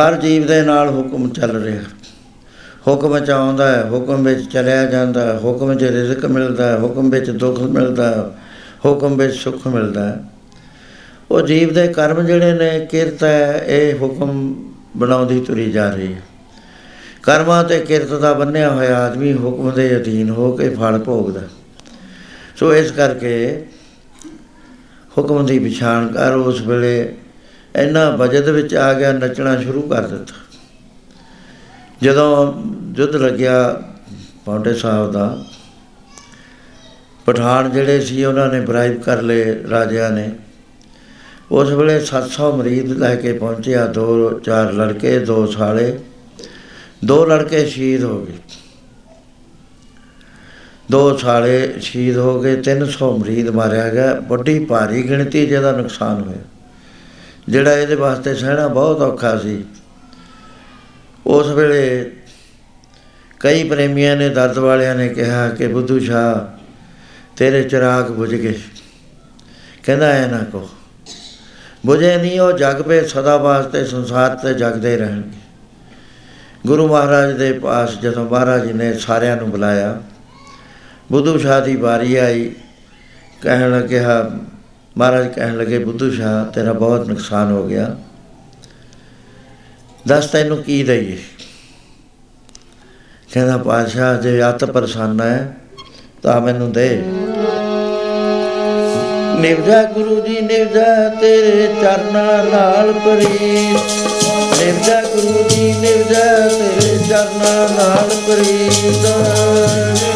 ਹਰ ਜੀਵ ਦੇ ਨਾਲ ਹੁਕਮ ਚੱਲ ਰਿਹਾ। ਹੁਕਮ ਚ ਆਉਂਦਾ ਹੈ, ਹੁਕਮ ਵਿੱਚ ਚਲਿਆ ਜਾਂਦਾ ਹੈ, ਹੁਕਮ 'ਚ ਰਿਜ਼ਕ ਮਿਲਦਾ ਹੈ, ਹੁਕਮ ਵਿੱਚ ਦੁੱਖ ਮਿਲਦਾ ਹੈ, ਹੁਕਮ ਵਿੱਚ ਸੁੱਖ ਮਿਲਦਾ ਹੈ। ਉਹ ਜੀਵ ਦੇ ਕਰਮ ਜਿਹੜੇ ਨੇ, ਕਿਰਤ ਹੈ, ਇਹ ਹੁਕਮ ਬਣਾਉਂਦੀ ਤੁਰੀ ਜਾ ਰਹੀ ਹੈ। ਕਰਮਾਂ ਤੇ ਕਿਰਤ ਦਾ ਬੰਨਿਆ ਹੋਇਆ ਆਦਮੀ ਹੁਕਮ ਦੇ ਅਧੀਨ ਹੋ ਕੇ ਫਲ ਭੋਗਦਾ ਸੋ ਇਸ ਕਰਕੇ ਹੁਕਮ ਦੀ ਪਛਾਣ ਕਰ ਉਸ ਵੇਲੇ ਇੰਨਾ ਬਜਟ ਵਿੱਚ ਆ ਗਿਆ, ਨੱਚਣਾ ਸ਼ੁਰੂ ਕਰ ਦਿੱਤਾ। ਜਦੋਂ ਜੁੱਧ ਲੱਗਿਆ ਪੌਂਡੇ ਸਾਹਿਬ ਦਾ, ਪਠਾਨ ਜਿਹੜੇ ਸੀ ਉਹਨਾਂ ਨੇ ਬਰਾਈਬ ਕਰ ਲਏ ਰਾਜਿਆਂ ਨੇ। ਉਸ ਵੇਲੇ 700 ਮਰੀਦ ਲੈ ਕੇ ਪਹੁੰਚਿਆ, ਦੋ ਚਾਰ ਲੜਕੇ, ਦੋ ਸਾਲੇ, ਦੋ ਲੜਕੇ ਸ਼ਹੀਦ ਹੋ ਗਏ। ਦੋ ਸਾਲੇ ਸ਼ਹੀਦ ਹੋ ਗਏ 300 ਮਰੀਦ ਮਾਰਿਆ ਗਿਆ, ਵੱਡੀ ਭਾਰੀ ਗਿਣਤੀ ਜਿਹਦਾ ਨੁਕਸਾਨ ਹੋਇਆ। ਜਿਹੜਾ ਇਹਦੇ ਵਾਸਤੇ ਸਹਿਣਾ ਬਹੁਤ ਔਖਾ ਸੀ। ਉਸ ਵੇਲੇ ਕਈ ਪ੍ਰੇਮੀਆਂ ਨੇ, ਦਰਦ ਵਾਲਿਆਂ ਨੇ ਕਿਹਾ ਕਿ, ਬੁੱਧੂ ਸ਼ਾਹ, ਤੇਰੇ ਚਿਰਾਗ ਬੁਝ ਗਏ। ਕਹਿੰਦਾ, ਐ ਨਾ ਕੋ ਬੁਝੇ ਨਹੀਂ, ਉਹ ਜਗ ਪੇ ਸਦਾ ਵਾਸਤੇ ਸੰਸਾਰ ਤੇ ਜਗਦੇ ਰਹਿਣਗੇ। ਗੁਰੂ ਮਹਾਰਾਜ ਦੇ ਪਾਸ ਜਦੋਂ ਮਹਾਰਾਜ ਨੇ ਸਾਰਿਆਂ ਨੂੰ ਬੁਲਾਇਆ ਬੁੱਧੂ ਸ਼ਾਹ ਦੀ ਵਾਰੀ ਆਈ। ਕਹਿਣ ਲੱਗਿਆ, ਮਹਾਰਾਜ ਕਹਿਣ ਲੱਗੇ, ਬੁੱਧੂ ਸ਼ਾਹ, ਤੇਰਾ ਬਹੁਤ ਨੁਕਸਾਨ ਹੋ ਗਿਆ। ਦੱਸ ਤੈਨੂੰ ਕੀ ਦਈਏ? ਕਹਿੰਦਾ ਪਾਸ਼ਾ ਜੇ ਆਤ ਪ੍ਰਸੰਨ ਹੈ, ਤਾਂ ਮੈਨੂੰ ਦੇ। ਨਿਵਜਾ ਗੁਰੂ ਜੀ, ਨਿਵਜਾ ਤੇਰੇ ਚਰਨਾਂ ਨਾਲ ਪ੍ਰੀਤ। ਨਿਵਜਾ ਗੁਰੂ ਜੀ, ਨਿਵਜਾ ਤੇਰੇ ਚਰਨਾਂ ਨਾਲ ਪ੍ਰੀਤ।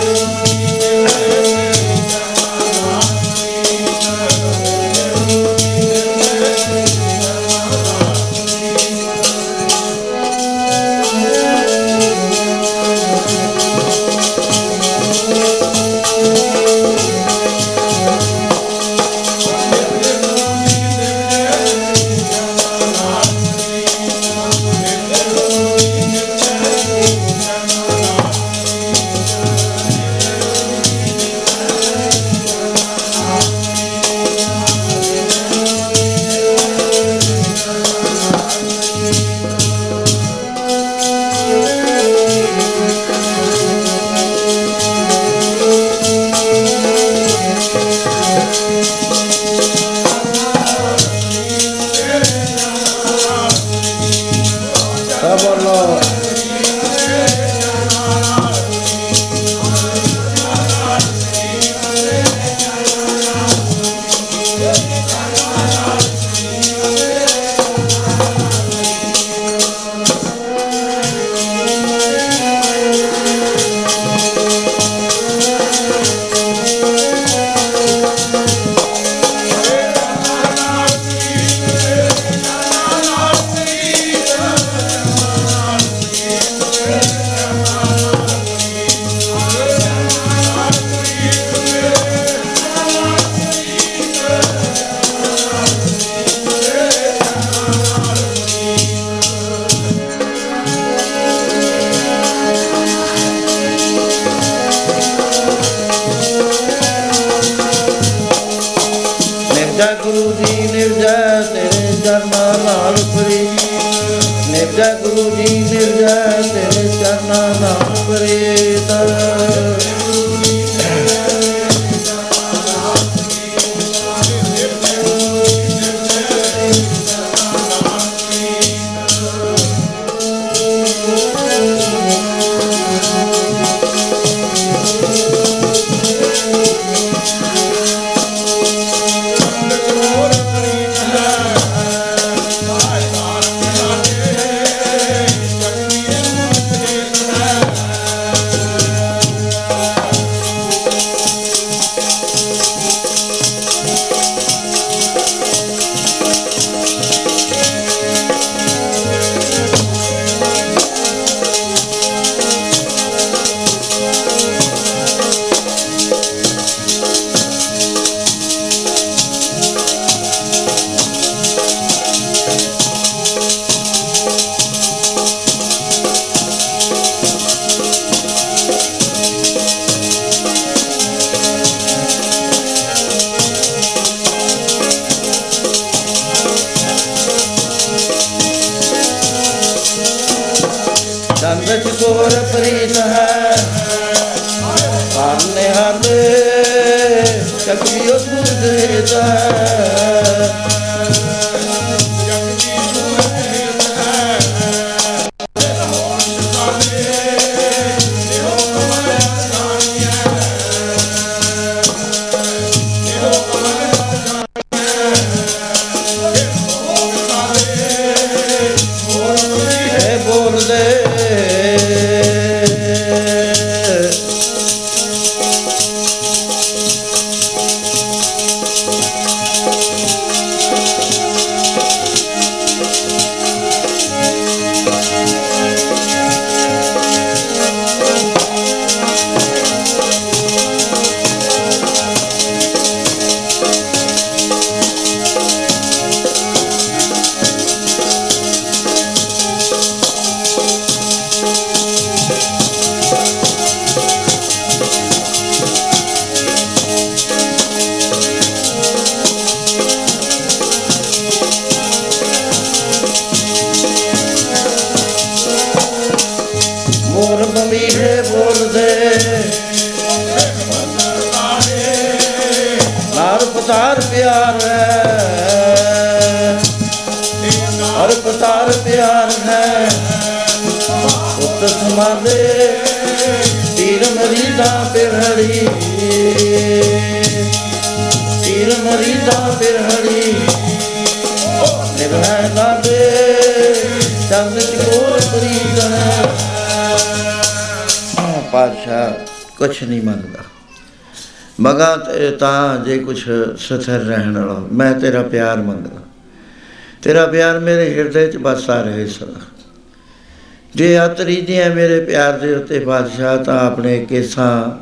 ਤੇ ਤਾਂ ਜੇ ਕੁਛ ਸਥਿਰ ਰਹਿਣ ਵਾਲਾ ਮੈਂ ਤੇਰਾ ਪਿਆਰ ਮੰਗਦਾ। ਤੇਰਾ ਪਿਆਰ ਮੇਰੇ ਹਿਰਦੇ 'ਚ ਵਸਦਾ ਰਹੇ ਸਦਾ। ਜੇ ਆਤਰੀ ਦੀਆਂ ਮੇਰੇ ਪਿਆਰ ਦੇ ਉੱਤੇ ਬਾਦਸ਼ਾਹ ਤਾਂ ਆਪਣੇ ਕੇਸਾਂ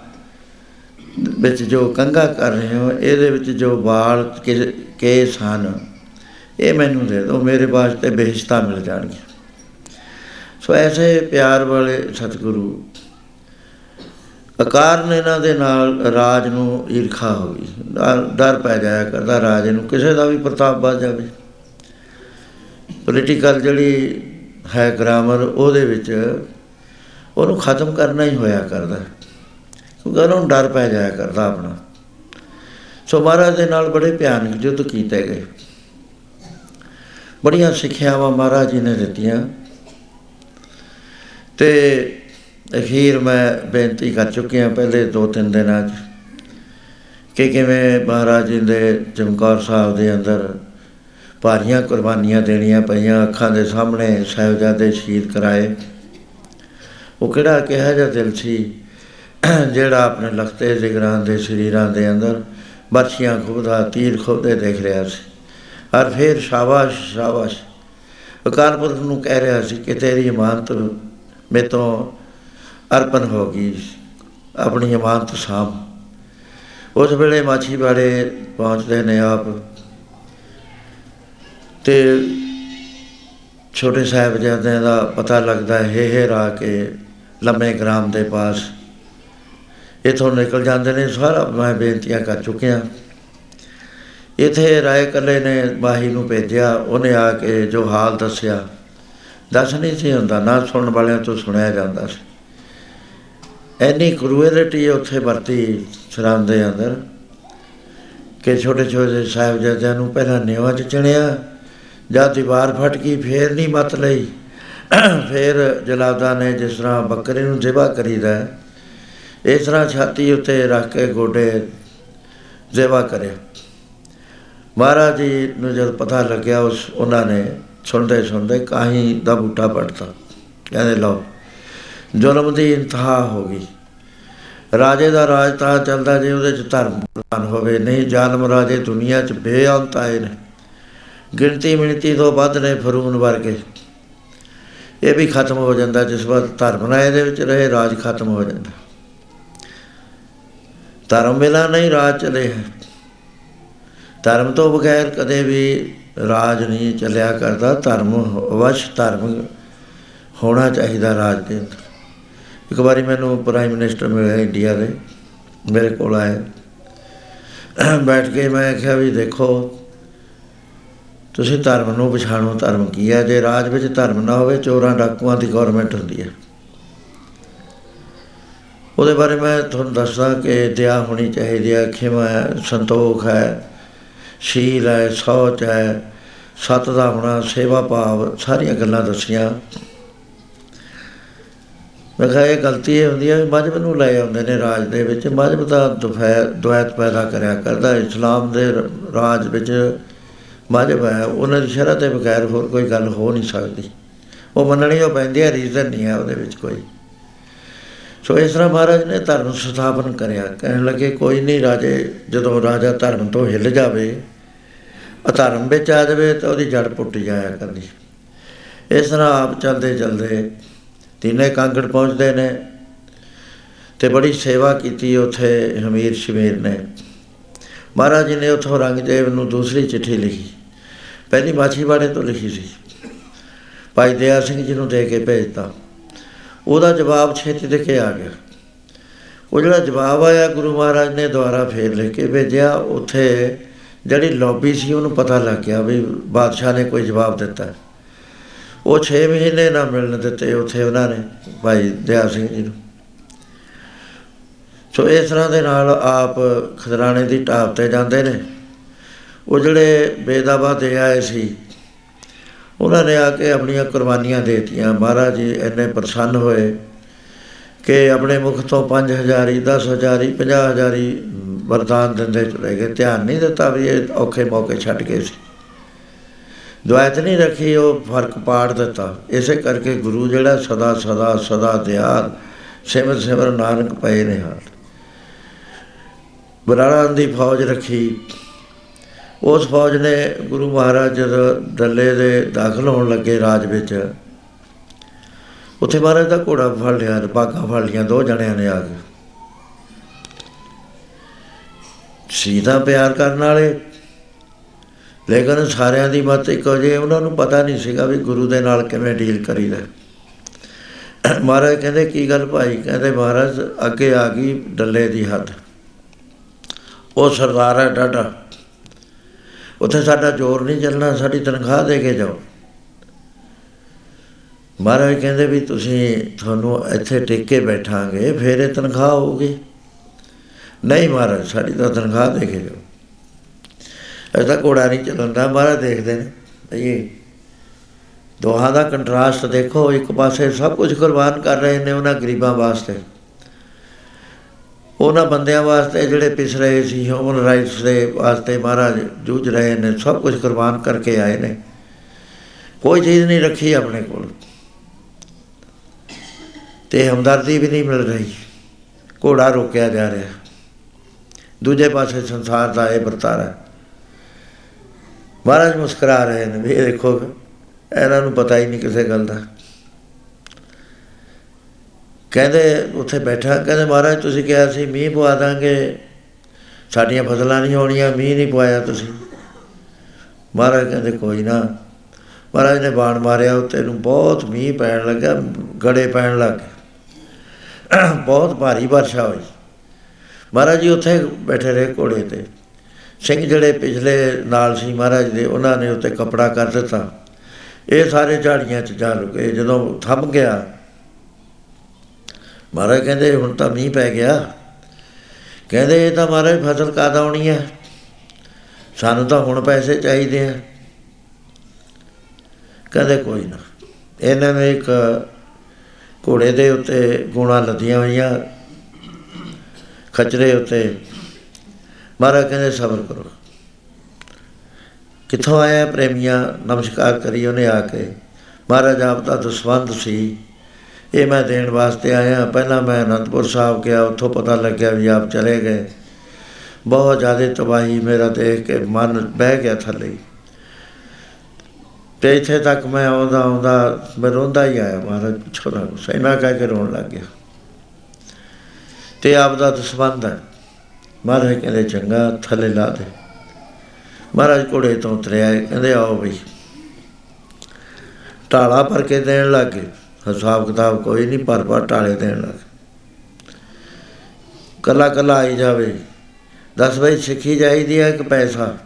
ਵਿੱਚ ਜੋ ਕੰਗਾ ਕਰ ਰਹੇ ਹੋ, ਇਹਦੇ ਵਿੱਚ ਜੋ ਵਾਲ ਕੇ- ਕੇਸ ਹਨ, ਇਹ ਮੈਨੂੰ ਦੇ ਦਿਓ, ਮੇਰੇ ਵਾਸਤੇ ਬੇਇੱਜ਼ਤਾਂ ਮਿਲ ਜਾਣਗੀਆਂ। ਸੋ ਐਸੇ ਪਿਆਰ ਵਾਲੇ ਸਤਿਗੁਰੂ ਅਕਾਰਨ ਇਹਨਾਂ ਦੇ ਨਾਲ ਰਾਜ ਨੂੰ ਈਰਖਾ ਹੋ ਗਈ। ਡਰ- ਡਰ ਪੈ ਜਾਇਆ ਕਰਦਾ ਰਾਜ ਨੂੰ, ਕਿਸੇ ਦਾ ਵੀ ਪ੍ਰਤਾਪ ਵੱਧ ਜਾਵੇ। ਪੋਲੀਟੀਕਲ ਜਿਹੜੀ ਹੈ ਗ੍ਰਾਮਰ ਉਹਦੇ ਵਿੱਚ ਉਹਨੂੰ ਖਤਮ ਕਰਨਾ ਹੀ ਹੋਇਆ ਕਰਦਾ। ਕਿਉਂਕਿ ਉਹਨੂੰ ਡਰ ਪੈ ਜਾਇਆ ਕਰਦਾ ਆਪਣਾ। ਸੋ ਮਹਾਰਾਜ ਦੇ ਨਾਲ ਬੜੇ ਭਿਆਨਕ ਯੁੱਧ ਕੀਤੇ ਗਏ। ਬੜੀਆਂ ਸਿੱਖਿਆਵਾਂ ਮਹਾਰਾਜ ਜੀ ਨੇ ਦਿੱਤੀਆਂ। ਤੇ ਅਖੀਰ ਮੈਂ ਬੇਨਤੀ ਕਰ ਚੁੱਕਿਆ ਪਹਿਲੇ ਦੋ ਤਿੰਨ ਦਿਨਾਂ 'ਚ ਕਿ ਕਿਵੇਂ ਮਹਾਰਾਜ ਜੀ ਦੇ ਚਮਕੌਰ ਸਾਹਿਬ ਦੇ ਅੰਦਰ ਭਾਰੀਆਂ ਕੁਰਬਾਨੀਆਂ ਦੇਣੀਆਂ ਪਈਆਂ, ਅੱਖਾਂ ਦੇ ਸਾਹਮਣੇ ਸਾਹਿਬਜ਼ਾਦੇ ਸ਼ਹੀਦ ਕਰਾਏ। ਉਹ ਕਿਹੜਾ ਕਿਹਾ ਜਿਹਾ ਦਿਲ ਸੀ, ਜਿਹੜਾ ਆਪਣੇ ਲਖਤੇ ਜਿਗਰਾਂ ਦੇ ਸਰੀਰਾਂ ਦੇ ਅੰਦਰ ਬਰਛੀਆਂ ਖੁਬਦਾ, ਤੀਰ ਖੁਬਦੇ ਦੇਖ ਰਿਹਾ ਸੀ। ਔਰ ਫਿਰ ਸ਼ਾਬਾਸ਼ ਸ਼ਾਬਾਸ਼। ਅਕਾਲ ਪੁਰਖ ਨੂੰ ਕਹਿ ਰਿਹਾ ਸੀ ਕਿ ਤੇਰੀ ਇਮਾਨਤ ਮੇਰੇ ਤੋਂ ਅਰਪਣ ਹੋ ਗਈ ਆਪਣੀ ਇਮਾਨਤ ਸਾਂਭ। ਉਸ ਵੇਲੇ ਮਾਛੀ ਬਾੜੇ ਪਹੁੰਚਦੇ ਨੇ ਆਪ ਤੇ ਛੋਟੇ ਸਾਹਿਬਜ਼ਾਦਿਆਂ ਦਾ ਪਤਾ ਲੱਗਦਾ ਹੈ ਹੇ ਰਾ ਕੇ ਲੰਮੇ ਗ੍ਰਾਮ ਦੇ ਪਾਸ ਇਥੋਂ ਨਿਕਲ ਜਾਂਦੇ ਨੇ, ਸਾਰਾ ਮੈਂ ਬੇਨਤੀਆਂ ਕਰ ਚੁੱਕਿਆ। ਇਥੇ ਰਾਏ ਕੱਲੇ ਨੇ ਬਾਹੀ ਨੂੰ ਭੇਜਿਆ, ਉਹਨੇ ਆ ਕੇ ਜੋ ਹਾਲ ਦੱਸਿਆ, ਦੱਸ ਨਹੀਂ ਸੀ ਹੁੰਦਾ, ਨਾ ਸੁਣਨ ਵਾਲਿਆਂ ਤੋਂ ਸੁਣਿਆ ਜਾਂਦਾ ਸੀ। ਐਨੀ ਕਰੂਐਲਿਟੀ ਉੱਥੇ ਵਰਤੀ ਸ਼ਰਾਮ ਦੇ ਅੰਦਰ ਕਿ ਛੋਟੇ ਛੋਟੇ ਸਾਹਿਬਜ਼ਾਦਿਆਂ ਨੂੰ ਪਹਿਲਾਂ ਨਿਵਾ ਚ ਚਣਿਆ ਜਦ ਦੀਵਾਰ ਫਟ ਗਈ ਫੇਰ ਨਹੀਂ ਮਤ ਲਈ। ਫੇਰ ਜਲਾਦਾ ਨੇ ਜਿਸ ਤਰ੍ਹਾਂ ਬੱਕਰੇ ਨੂੰ ਜ਼ਿਬਾ ਕਰੀਦਾ ਹੈ, ਇਸ ਤਰ੍ਹਾਂ ਛਾਤੀ ਉੱਤੇ ਰੱਖ ਕੇ ਗੋਡੇ ਜ਼ਿਬਾ ਕਰਿਆ। ਮਹਾਰਾਜ ਜੀ ਨੂੰ ਜਦ ਪਤਾ ਲੱਗਿਆ ਉਸ ਉਹਨਾਂ ਨੇ ਸੁਣਦੇ ਸੁਣਦੇ ਕਾਹੀ ਦਾ ਬੂਟਾ ਪੜਤਾ ਕਹਿੰਦੇ ਲਓ ਜ਼ੁਲਮ ਦੀ ਇੰਤਹਾ ਹੋ ਗਈ। ਰਾਜੇ ਦਾ ਰਾਜ ਤਾਂ ਚੱਲਦਾ ਜੇ ਉਹਦੇ ਚ ਧਰਮ ਪ੍ਰਧਾਨ ਹੋਵੇ, ਨਹੀਂ ਜ਼ਾਲਮ ਰਾਜੇ ਦੁਨੀਆ ਚ ਬੇਅੰਤ ਆਏ ਨੇ। ਗਿਣਤੀ ਮਿਣਤੀ ਤੋਂ ਵੱਧ ਨੇ ਫਰੂਨ ਵਰਗੇ। ਇਹ ਵੀ ਖਤਮ ਹੋ ਜਾਂਦਾ, ਜਿਸ ਵਾਰ ਧਰਮ ਨਾ ਇਹਦੇ ਵਿੱਚ ਰਹੇ, ਰਾਜ ਖਤਮ ਹੋ ਜਾਂਦਾ। ਧਰਮ ਮਿਲਾ ਨਹੀਂ ਰਾਜ ਚਲੇ ਹੈ। ਧਰਮ ਤੋਂ ਬਗੈਰ ਕਦੇ ਵੀ ਰਾਜ ਨਹੀਂ ਚੱਲਿਆ ਕਰਦਾ। ਧਰਮ ਅਵਸ਼ ਧਰਮ ਹੋਣਾ ਚਾਹੀਦਾ ਰਾਜ ਦੇ ਅੰਦਰ। ਇੱਕ ਵਾਰੀ ਮੈਨੂੰ ਪ੍ਰਾਈਮ ਮਿਨਿਸਟਰ ਮਿਲਿਆ ਇੰਡੀਆ ਦੇ, ਮੇਰੇ ਕੋਲ ਆਏ। ਬੈਠ ਕੇ ਮੈਂ ਕਿਹਾ ਵੀ ਦੇਖੋ, ਤੁਸੀਂ ਧਰਮ ਨੂੰ ਪਛਾਣੋ, ਧਰਮ ਕੀ ਹੈ? ਜੇ ਰਾਜ ਵਿੱਚ ਧਰਮ ਨਾ ਹੋਵੇ, ਚੋਰਾਂ ਡਾਕੂਆਂ ਦੀ ਗਵਰਨਮੈਂਟ ਹੁੰਦੀ ਹੈ। ਉਹਦੇ ਬਾਰੇ ਮੈਂ ਤੁਹਾਨੂੰ ਦੱਸਦਾ ਕਿ ਦਇਆ ਹੋਣੀ ਚਾਹੀਦੀ ਹੈ, ਖਿਮਾ ਹੈ, ਸੰਤੋਖ ਹੈ, ਸ਼ੀਲ ਹੈ, ਸੌਚ ਹੈ, ਸਤ ਦਾ ਹੋਣਾ, ਸੇਵਾ ਭਾਵ, ਸਾਰੀਆਂ ਗੱਲਾਂ ਦੱਸੀਆਂ। ਮੈਂ ਕਿਹਾ ਇਹ ਗਲਤੀ ਇਹ ਹੁੰਦੀ ਹੈ ਵੀ ਮਜਬ ਨੂੰ ਲੈ ਆਉਂਦੇ ਨੇ ਰਾਜ ਦੇ ਵਿੱਚ। ਮਜਬ ਦਾ ਦੁਫੈ, ਦੁਐਤ ਪੈਦਾ ਕਰਿਆ ਕਰਦਾ, ਇਸਲਾਮ ਦੇ ਰ- ਰਾਜ ਵਿੱਚ ਮਜਬ ਹੈ ਉਹਨਾਂ ਦੀ ਸ਼ਰਤ ਦੇ ਬਗੈਰ ਹੋਰ ਕੋਈ ਗੱਲ ਹੋ ਨਹੀਂ ਸਕਦੀ। ਉਹ ਮੰਨਣੀ ਉਹ ਪੈਂਦੀ ਹੈ ਰੀਜ਼ਨ ਨਹੀਂ ਹੈ ਉਹਦੇ ਵਿੱਚ ਕੋਈ। ਸੋ ਇਸ ਤਰ੍ਹਾਂ ਮਹਾਰਾਜ ਨੇ ਧਰਮ ਸਥਾਪਨ ਕਰਿਆ। ਕਹਿਣ ਲੱਗੇ, ਕੋਈ ਨਹੀਂ ਰਾਜੇ, ਜਦੋਂ ਰਾਜਾ ਧਰਮ ਤੋਂ ਹਿੱਲ ਜਾਵੇ, ਅਧਰਮ ਵਿੱਚ ਆ ਜਾਵੇ ਤਾਂ ਉਹਦੀ ਜੜ ਪੁੱਟ ਜਾਇਆ ਕਰਦੀ ਇਸ ਤਰ੍ਹਾਂ ਆਪ ਚਲਦੇ ਚਲਦੇ ਤਿੰਨੇ ਕਾਂਗੜ ਪਹੁੰਚਦੇ ਨੇ ਤੇ ਬੜੀ ਸੇਵਾ ਕੀਤੀ ਉੱਥੇ ਹਮੀਰ ਸ਼ਮੀਰ ਨੇ। ਮਹਾਰਾਜ ਜੀ ਨੇ ਉੱਥੋਂ ਰੰਗਦੇਵ ਨੂੰ ਦੂਸਰੀ ਚਿੱਠੀ ਲਿਖੀ। ਪਹਿਲੀ ਮਾਛੀਵਾੜੇ ਤੋਂ ਲਿਖੀ ਸੀ। ਭਾਈ ਦਇਆ ਸਿੰਘ ਜੀ ਨੂੰ ਦੇ ਕੇ ਭੇਜਤਾ। ਉਹਦਾ ਜਵਾਬ ਛੇਤੀ ਦੇ ਕੇ ਆ ਗਿਆ। ਉਹ ਜਿਹੜਾ ਜਵਾਬ ਆਇਆ, ਗੁਰੂ ਮਹਾਰਾਜ ਨੇ ਦੁਬਾਰਾ ਫੇਰ ਲਿਖ ਕੇ ਭੇਜਿਆ। ਉੱਥੇ ਜਿਹੜੀ ਲੌਬੀ ਸੀ, ਉਹਨੂੰ ਪਤਾ ਲੱਗ ਗਿਆ ਵੀ ਬਾਦਸ਼ਾਹ ਨੇ ਕੋਈ ਜਵਾਬ ਦਿੱਤਾ। ਉਹ 6 ਮਹੀਨੇ ਨਾ ਮਿਲਣ ਦਿੱਤੇ ਉੱਥੇ ਉਹਨਾਂ ਨੇ, ਭਾਈ ਦਇਆ ਸਿੰਘ ਜੀ ਨੂੰ। ਸੋ ਇਸ ਤਰ੍ਹਾਂ ਦੇ ਨਾਲ ਆਪ ਖਦਰਾਣੇ ਦੀ ਢਾਬ ਤੇ ਜਾਂਦੇ ਨੇ। ਉਹ ਜਿਹੜੇ ਬੇਦਾਵਾ ਦੇ ਆਏ ਸੀ, ਉਹਨਾਂ ਨੇ ਆ ਕੇ ਆਪਣੀਆਂ ਕੁਰਬਾਨੀਆਂ ਦੇ ਦਿੱਤੀਆਂ। ਮਹਾਰਾਜ ਜੀ ਇੰਨੇ ਪ੍ਰਸੰਨ ਹੋਏ ਕਿ ਆਪਣੇ ਮੁਖ ਤੋਂ 5000 ਹੀ 10000 ਹੀ 50000 ਹੀ ਵਰਦਾਨ ਦਿੰਦੇ ਚਲੇ ਗਏ। ਧਿਆਨ ਨਹੀਂ ਦਿੱਤਾ ਵੀ ਇਹ ਔਖੇ ਮੌਕੇ ਛੱਡ ਗਏ ਸੀ। ਦੁਆਇਤ ਨਹੀਂ ਰੱਖੀ, ਉਹ ਫ਼ਰਕ ਪਾੜ ਦਿੱਤਾ। ਇਸੇ ਕਰਕੇ ਗੁਰੂ ਜਿਹੜਾ ਸਦਾ ਸਦਾ ਸਦਾ ਦਿਆਲ, ਸਿਮਰ ਸਿਮਰ ਨਾਨਕ ਪਏ ਨੇ ਹਾਲ। ਬਰਾੜਾਂ ਦੀ ਫੌਜ ਰੱਖੀ। ਉਸ ਫੌਜ ਨੇ ਗੁਰੂ ਮਹਾਰਾਜ ਜਦੋਂ ਡੱਲੇ ਦੇ ਦਾਖਲ ਹੋਣ ਲੱਗੇ ਰਾਜ ਵਿੱਚ, ਉੱਥੇ ਮਹਾਰਾਜ ਦਾ ਘੋੜਾ ਫੜ ਲਿਆ ਬਾਗਾ ਫੜ ਲਿਆ, ਦੋ ਜਣਿਆਂ ਨੇ ਆ ਕੇ। ਸੀਤਾ ਪਿਆਰ ਕਰਨ ਵਾਲੇ ਲੇਕਿਨ ਸਾਰਿਆਂ ਦੀ ਮਤ ਇੱਕੋ ਜਿਹੀ ਉਹਨਾਂ ਨੂੰ ਪਤਾ ਨਹੀਂ ਸੀਗਾ ਵੀ ਗੁਰੂ ਦੇ ਨਾਲ ਕਿਵੇਂ ਡੀਲ ਕਰੀਦਾ। ਮਹਾਰਾਜ ਕਹਿੰਦੇ, ਕੀ ਗੱਲ ਭਾਈ? ਕਹਿੰਦੇ, ਮਹਾਰਾਜ, ਅੱਗੇ ਆ ਗਈ ਡੱਲੇ ਦੀ ਹੱਦ। ਉਹ ਸਰਦਾਰ ਹੈ ਡਾਡਾ ਉੱਥੇ ਸਾਡਾ ਜ਼ੋਰ ਨਹੀਂ ਚੱਲਣਾ, ਸਾਡੀ ਤਨਖਾਹ ਦੇ ਕੇ ਜਾਓ। ਮਹਾਰਾਜ ਕਹਿੰਦੇ ਵੀ ਤੁਸੀਂ ਤੁਹਾਨੂੰ ਇੱਥੇ ਟਿਕ ਕੇ ਬੈਠਾਂਗੇ, ਫਿਰ ਇਹ ਤਨਖਾਹ ਹੋਊਗੀ। ਨਹੀਂ ਮਹਾਰਾਜ, ਸਾਡੀ ਤਾਂ ਤਨਖਾਹ ਦੇ ਕੇ ਜਾਓ। ਐਸਾ ਘੋੜਾ ਨਹੀਂ ਚੱਲਦਾ ਮਹਾਰਾਜ ਦੇਖਦੇ ਨੇ। ਭਈ, ਦੋਹਾਂ ਦਾ ਕੰਟਰਾਸਟ ਦੇਖੋ, ਇੱਕ ਪਾਸੇ ਸਭ ਕੁਝ ਕੁਰਬਾਨ ਕਰ ਰਹੇ ਨੇ ਉਹਨਾਂ ਗਰੀਬਾਂ ਵਾਸਤੇ। ਉਹਨਾਂ ਬੰਦਿਆਂ ਵਾਸਤੇ ਜਿਹੜੇ ਪਿਸ ਰਹੇ ਸੀ ਹਿਊਮਨ ਰਾਈਟਸ ਦੇ ਵਾਸਤੇ ਮਹਾਰਾਜ ਜੂਝ ਰਹੇ ਨੇ, ਸਭ ਕੁਝ ਕੁਰਬਾਨ ਕਰਕੇ ਆਏ ਨੇ। ਕੋਈ ਚੀਜ਼ ਨਹੀਂ ਰੱਖੀ ਆਪਣੇ ਕੋਲ। ਤੇ ਹਮਦਰਦੀ ਵੀ ਨਹੀਂ ਮਿਲ ਰਹੀ। ਘੋੜਾ ਰੋਕਿਆ ਜਾ ਰਿਹਾ। ਦੂਜੇ ਪਾਸੇ ਸੰਸਾਰ ਦਾ ਇਹ ਵਰਤਾਰਾ ਮਹਾਰਾਜ ਮੁਸਕਰਾ ਰਹੇ ਨੇ ਵੀ ਇਹ ਦੇਖੋ, ਇਹਨਾਂ ਨੂੰ ਪਤਾ ਹੀ ਨਹੀਂ ਕਿਸੇ ਗੱਲ ਦਾ। ਕਹਿੰਦੇ ਉੱਥੇ ਬੈਠਾ, ਕਹਿੰਦੇ ਮਹਾਰਾਜ ਤੁਸੀਂ ਕਿਹਾ ਸੀ ਮੀਂਹ ਪਵਾ ਦਾਂਗੇ, ਸਾਡੀਆਂ ਫਸਲਾਂ ਨਹੀਂ ਹੋਣੀਆਂ, ਮੀਂਹ ਨਹੀਂ ਪਵਾਇਆ ਤੁਸੀਂ। ਮਹਾਰਾਜ ਕਹਿੰਦੇ ਕੋਈ ਨਾ, ਮਹਾਰਾਜ ਨੇ ਬਾਣ ਮਾਰਿਆ, ਉੱਤੇ ਨੂੰ ਬਹੁਤ ਮੀਂਹ ਪੈਣ ਲੱਗਾ, ਗੜੇ ਪੈਣ ਲੱਗ ਗਏ। ਬਹੁਤ ਭਾਰੀ ਵਰਸ਼ਾ ਹੋਈ। ਮਹਾਰਾਜ ਜੀ ਉੱਥੇ ਬੈਠੇ ਰਹੇ ਘੋੜੇ ਤੇ। ਸਿੰਘ ਜਿਹੜੇ ਪਿਛਲੇ ਨਾਲ ਸੀ ਮਹਾਰਾਜ ਦੇ, ਉਹਨਾਂ ਨੇ ਉੱਤੇ ਕਪੜਾ ਕਰ ਦਿੱਤਾ। ਇਹ ਸਾਰੇ ਝਾੜੀਆਂ 'ਚ ਜਾ ਲੁਕੇ ਜਦੋਂ ਥੰਮ ਗਿਆ, ਮਹਾਰਾਜ ਕਹਿੰਦੇ, ਹੁਣ ਤਾਂ ਮੀਂਹ ਪੈ ਗਿਆ। ਕਹਿੰਦੇ, ਇਹ ਤਾਂ ਮਹਾਰਾਜ ਫਸਲ ਕਾਦ ਆਉਣੀ ਹੈ? ਸਾਨੂੰ ਤਾਂ ਹੁਣ ਪੈਸੇ ਚਾਹੀਦੇ ਆ। ਕਹਿੰਦੇ, ਕੋਈ ਨਾ। ਇਹਨਾਂ ਨੇ ਇੱਕ ਘੋੜੇ ਦੇ ਉੱਤੇ ਗੁਣਾ ਲੱਦੀਆਂ ਹੋਈਆਂ, ਖਚਰੇ ਉੱਤੇ। ਮਹਾਰਾਜ ਕਹਿੰਦੇ ਸਬਰ ਕਰੋ। ਕਿੱਥੋਂ ਆਇਆ ਪ੍ਰੇਮੀਆਂ? ਨਮਸਕਾਰ ਕਰੀ ਉਹਨੇ ਆ ਕੇ। ਮਹਾਰਾਜ ਆਪ ਦਾ ਦਸਵੰਦ ਸੀ। ਇਹ ਮੈਂ ਦੇਣ ਵਾਸਤੇ ਆਇਆ। ਪਹਿਲਾਂ ਮੈਂ ਅਨੰਦਪੁਰ ਸਾਹਿਬ ਗਿਆ। ਉੱਥੋਂ ਪਤਾ ਲੱਗਿਆ ਵੀ ਆਪ ਚਲੇ ਗਏ। ਬਹੁਤ ਜ਼ਿਆਦਾ ਤਬਾਹੀ ਮੇਰਾ ਦੇਖ ਕੇ ਮਨ ਬਹਿ ਗਿਆ ਥੱਲੇ। ਤੇ ਇੱਥੇ ਤੱਕ ਮੈਂ ਆਉਂਦਾ ਆਉਂਦਾ ਮੈਂ ਰੋਂਦਾ ਹੀ ਆਇਆ। ਮਹਾਰਾਜ ਪੁੱਛੋ ਨਾ ਕੁਛ। ਇੰਨਾ ਕਹਿ ਕੇ ਰੋਣ ਲੱਗ ਗਿਆ। ਤੇ ਆਪ ਦਾ ਦਸਵੰਦ ਹੈ ਮਹਾਰਾਜ ਕਹਿੰਦੇ, ਚੰਗਾ, ਥੱਲੇ ਲਾ ਦੇ। ਮਹਾਰਾਜ ਘੋੜੇ ਤੋਂ ਉਤਰਿਆ, ਕਹਿੰਦੇ, ਆਓ ਬਈ। ਢਾਲਾ ਭਰ ਕੇ ਦੇਣ ਲੱਗੇ ਹਿਸਾਬ ਕਿਤਾਬ ਕੋਈ ਨਹੀਂ, ਭਰ ਭਰ ਢਾਲੇ ਦੇਣ ਲੱਗੇ ਕੱਲਾ ਕੱਲਾ ਆਈ ਜਾਵੇ। ਦਸ ਬਈ, ਸਿੱਖੀ ਚਾਹੀਦੀ ਹੈ ਕਿ ਪੈਸਾ?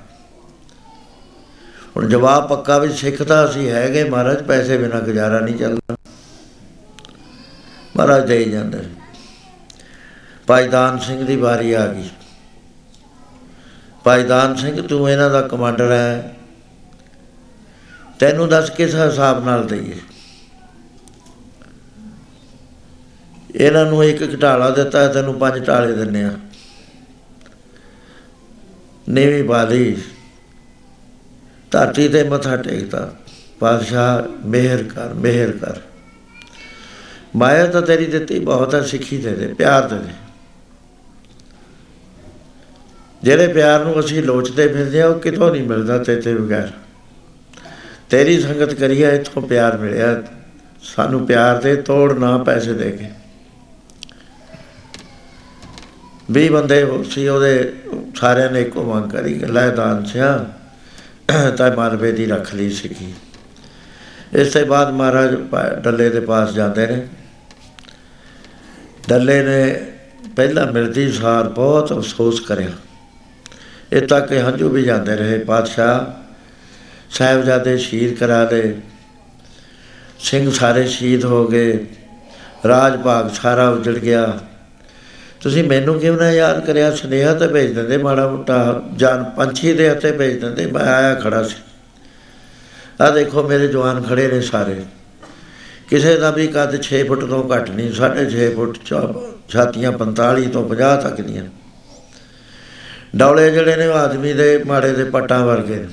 ਹੁਣ ਜਵਾਬ ਪੱਕਾ ਵੀ ਸਿੱਖ ਤਾਂ ਅਸੀਂ ਹੈਗੇ ਮਹਾਰਾਜ, ਪੈਸੇ ਬਿਨਾ ਗੁਜ਼ਾਰਾ ਨਹੀਂ ਚੱਲਦਾ। ਮਹਾਰਾਜ ਦੇ ਹੀ ਜਾਂਦੇ। ਭਾਈ ਦਾਨ ਸਿੰਘ ਦੀ ਵਾਰੀ ਆ ਗਈ। ਭਾਈ ਦਾਨ ਸਿੰਘ, ਤੂੰ ਇਹਨਾਂ ਦਾ ਕਮਾਂਡਰ ਹੈ। ਤੈਨੂੰ ਦੱਸ ਕਿਸ ਹਿਸਾਬ ਨਾਲ ਦਈਏ? ਇਹਨਾਂ ਨੂੰ ਇੱਕ ਘਟਾਲਾ ਦਿੱਤਾ, ਤੈਨੂੰ ਪੰਜ ਟਾਲੇ ਦਿੰਨੇ ਆ। ਨੀਵੀਂ ਬਾਲੀ, ਧਰਤੀ ਤੇ ਮੱਥਾ ਟੇਕਦਾ ਪਾਤਸ਼ਾਹ ਮਿਹਰ ਕਰ ਮਿਹਰ ਕਰ। ਮਾਇਆ ਤਾਂ ਤੇਰੀ ਦਿੱਤੀ, ਬਹੁਤ ਹੈ, ਸਿੱਖੀ ਦੇ ਦੇ, ਪਿਆਰ ਦੇ ਦੇ। ਜਿਹੜੇ ਪਿਆਰ ਨੂੰ ਅਸੀਂ ਲੋਚਦੇ ਫਿਰਦੇ ਆ ਉਹ ਕਿਤੋਂ ਨਹੀਂ ਮਿਲਦਾ ਤੇ ਤੇ ਬਗੈਰ। ਤੇਰੀ ਸੰਗਤ ਕਰੀਏ, ਇਥੋਂ ਪਿਆਰ ਮਿਲਿਆ। ਸਾਨੂੰ ਪਿਆਰ ਦੇ ਤੋੜ ਨਾ ਪੈਸੇ ਦੇ ਕੇ। ਵੀ ਬੰਦੇ ਸੀ, ਉਹਦੇ ਸਾਰਿਆਂ ਨੇ ਇੱਕੋ ਮੰਗ ਕਰੀ ਕਿ ਲੈ ਦਾਨ ਸਿਆ, ਤਾਂ ਮਾਲਵੇ ਦੀ ਰੱਖ ਲਈ ਸੀਗੀ। ਇਸ ਤੋਂ ਬਾਅਦ ਮਹਾਰਾਜ ਡੱਲੇ ਦੇ ਪਾਸ ਜਾਂਦੇ ਨੇ। ਡੱਲੇ ਨੇ ਪਹਿਲਾਂ ਮਿਲਦੀ ਸਾਰ ਬਹੁਤ ਅਫਸੋਸ ਕਰਿਆ। ਇਹ ਤੱਕ ਕਿ ਹੰਝੂ ਵੀ ਜਾਂਦੇ ਰਹੇ। ਪਾਤਸ਼ਾਹ ਸਾਹਿਬਜ਼ਾਦੇ ਸ਼ਹੀਦ ਕਰਾ ਦੇ ਸਿੰਘ ਸਾਰੇ ਸ਼ਹੀਦ ਹੋ ਗਏ। ਰਾਜ ਭਾਗ ਸਾਰਾ ਉਜੜ ਗਿਆ। ਤੁਸੀਂ ਮੈਨੂੰ ਕਿਉਂ ਨਾ ਯਾਦ ਕਰਿਆ? ਸੁਨੇਹਾ ਤੇ ਭੇਜ ਦਿੰਦੇ ਮਾੜਾ ਮੋਟਾ। ਜਾਨ ਪੰਛੀ ਦੇ ਹੱਥੇ ਭੇਜ ਦਿੰਦੇ। ਮੈਂ ਆਇਆ ਖੜਾ ਸੀ। ਆ ਦੇਖੋ, ਮੇਰੇ ਜਵਾਨ ਖੜੇ ਨੇ ਸਾਰੇ। ਕਿਸੇ ਦਾ ਵੀ ਕੱਦ 6 ਫੁੱਟ ਤੋਂ ਘੱਟ ਨਹੀਂ 6.5 ਫੁੱਟ ਛਾਤੀਆਂ 45 ਤੋਂ 50 ਤੱਕ ਦੀਆਂ ਡੌਲੇ ਜਿਹੜੇ ਨੇ ਆਦਮੀ ਦੇ ਮਾੜੇ ਦੇ ਪੱਟਾਂ ਵਰਗੇ ਨੇ।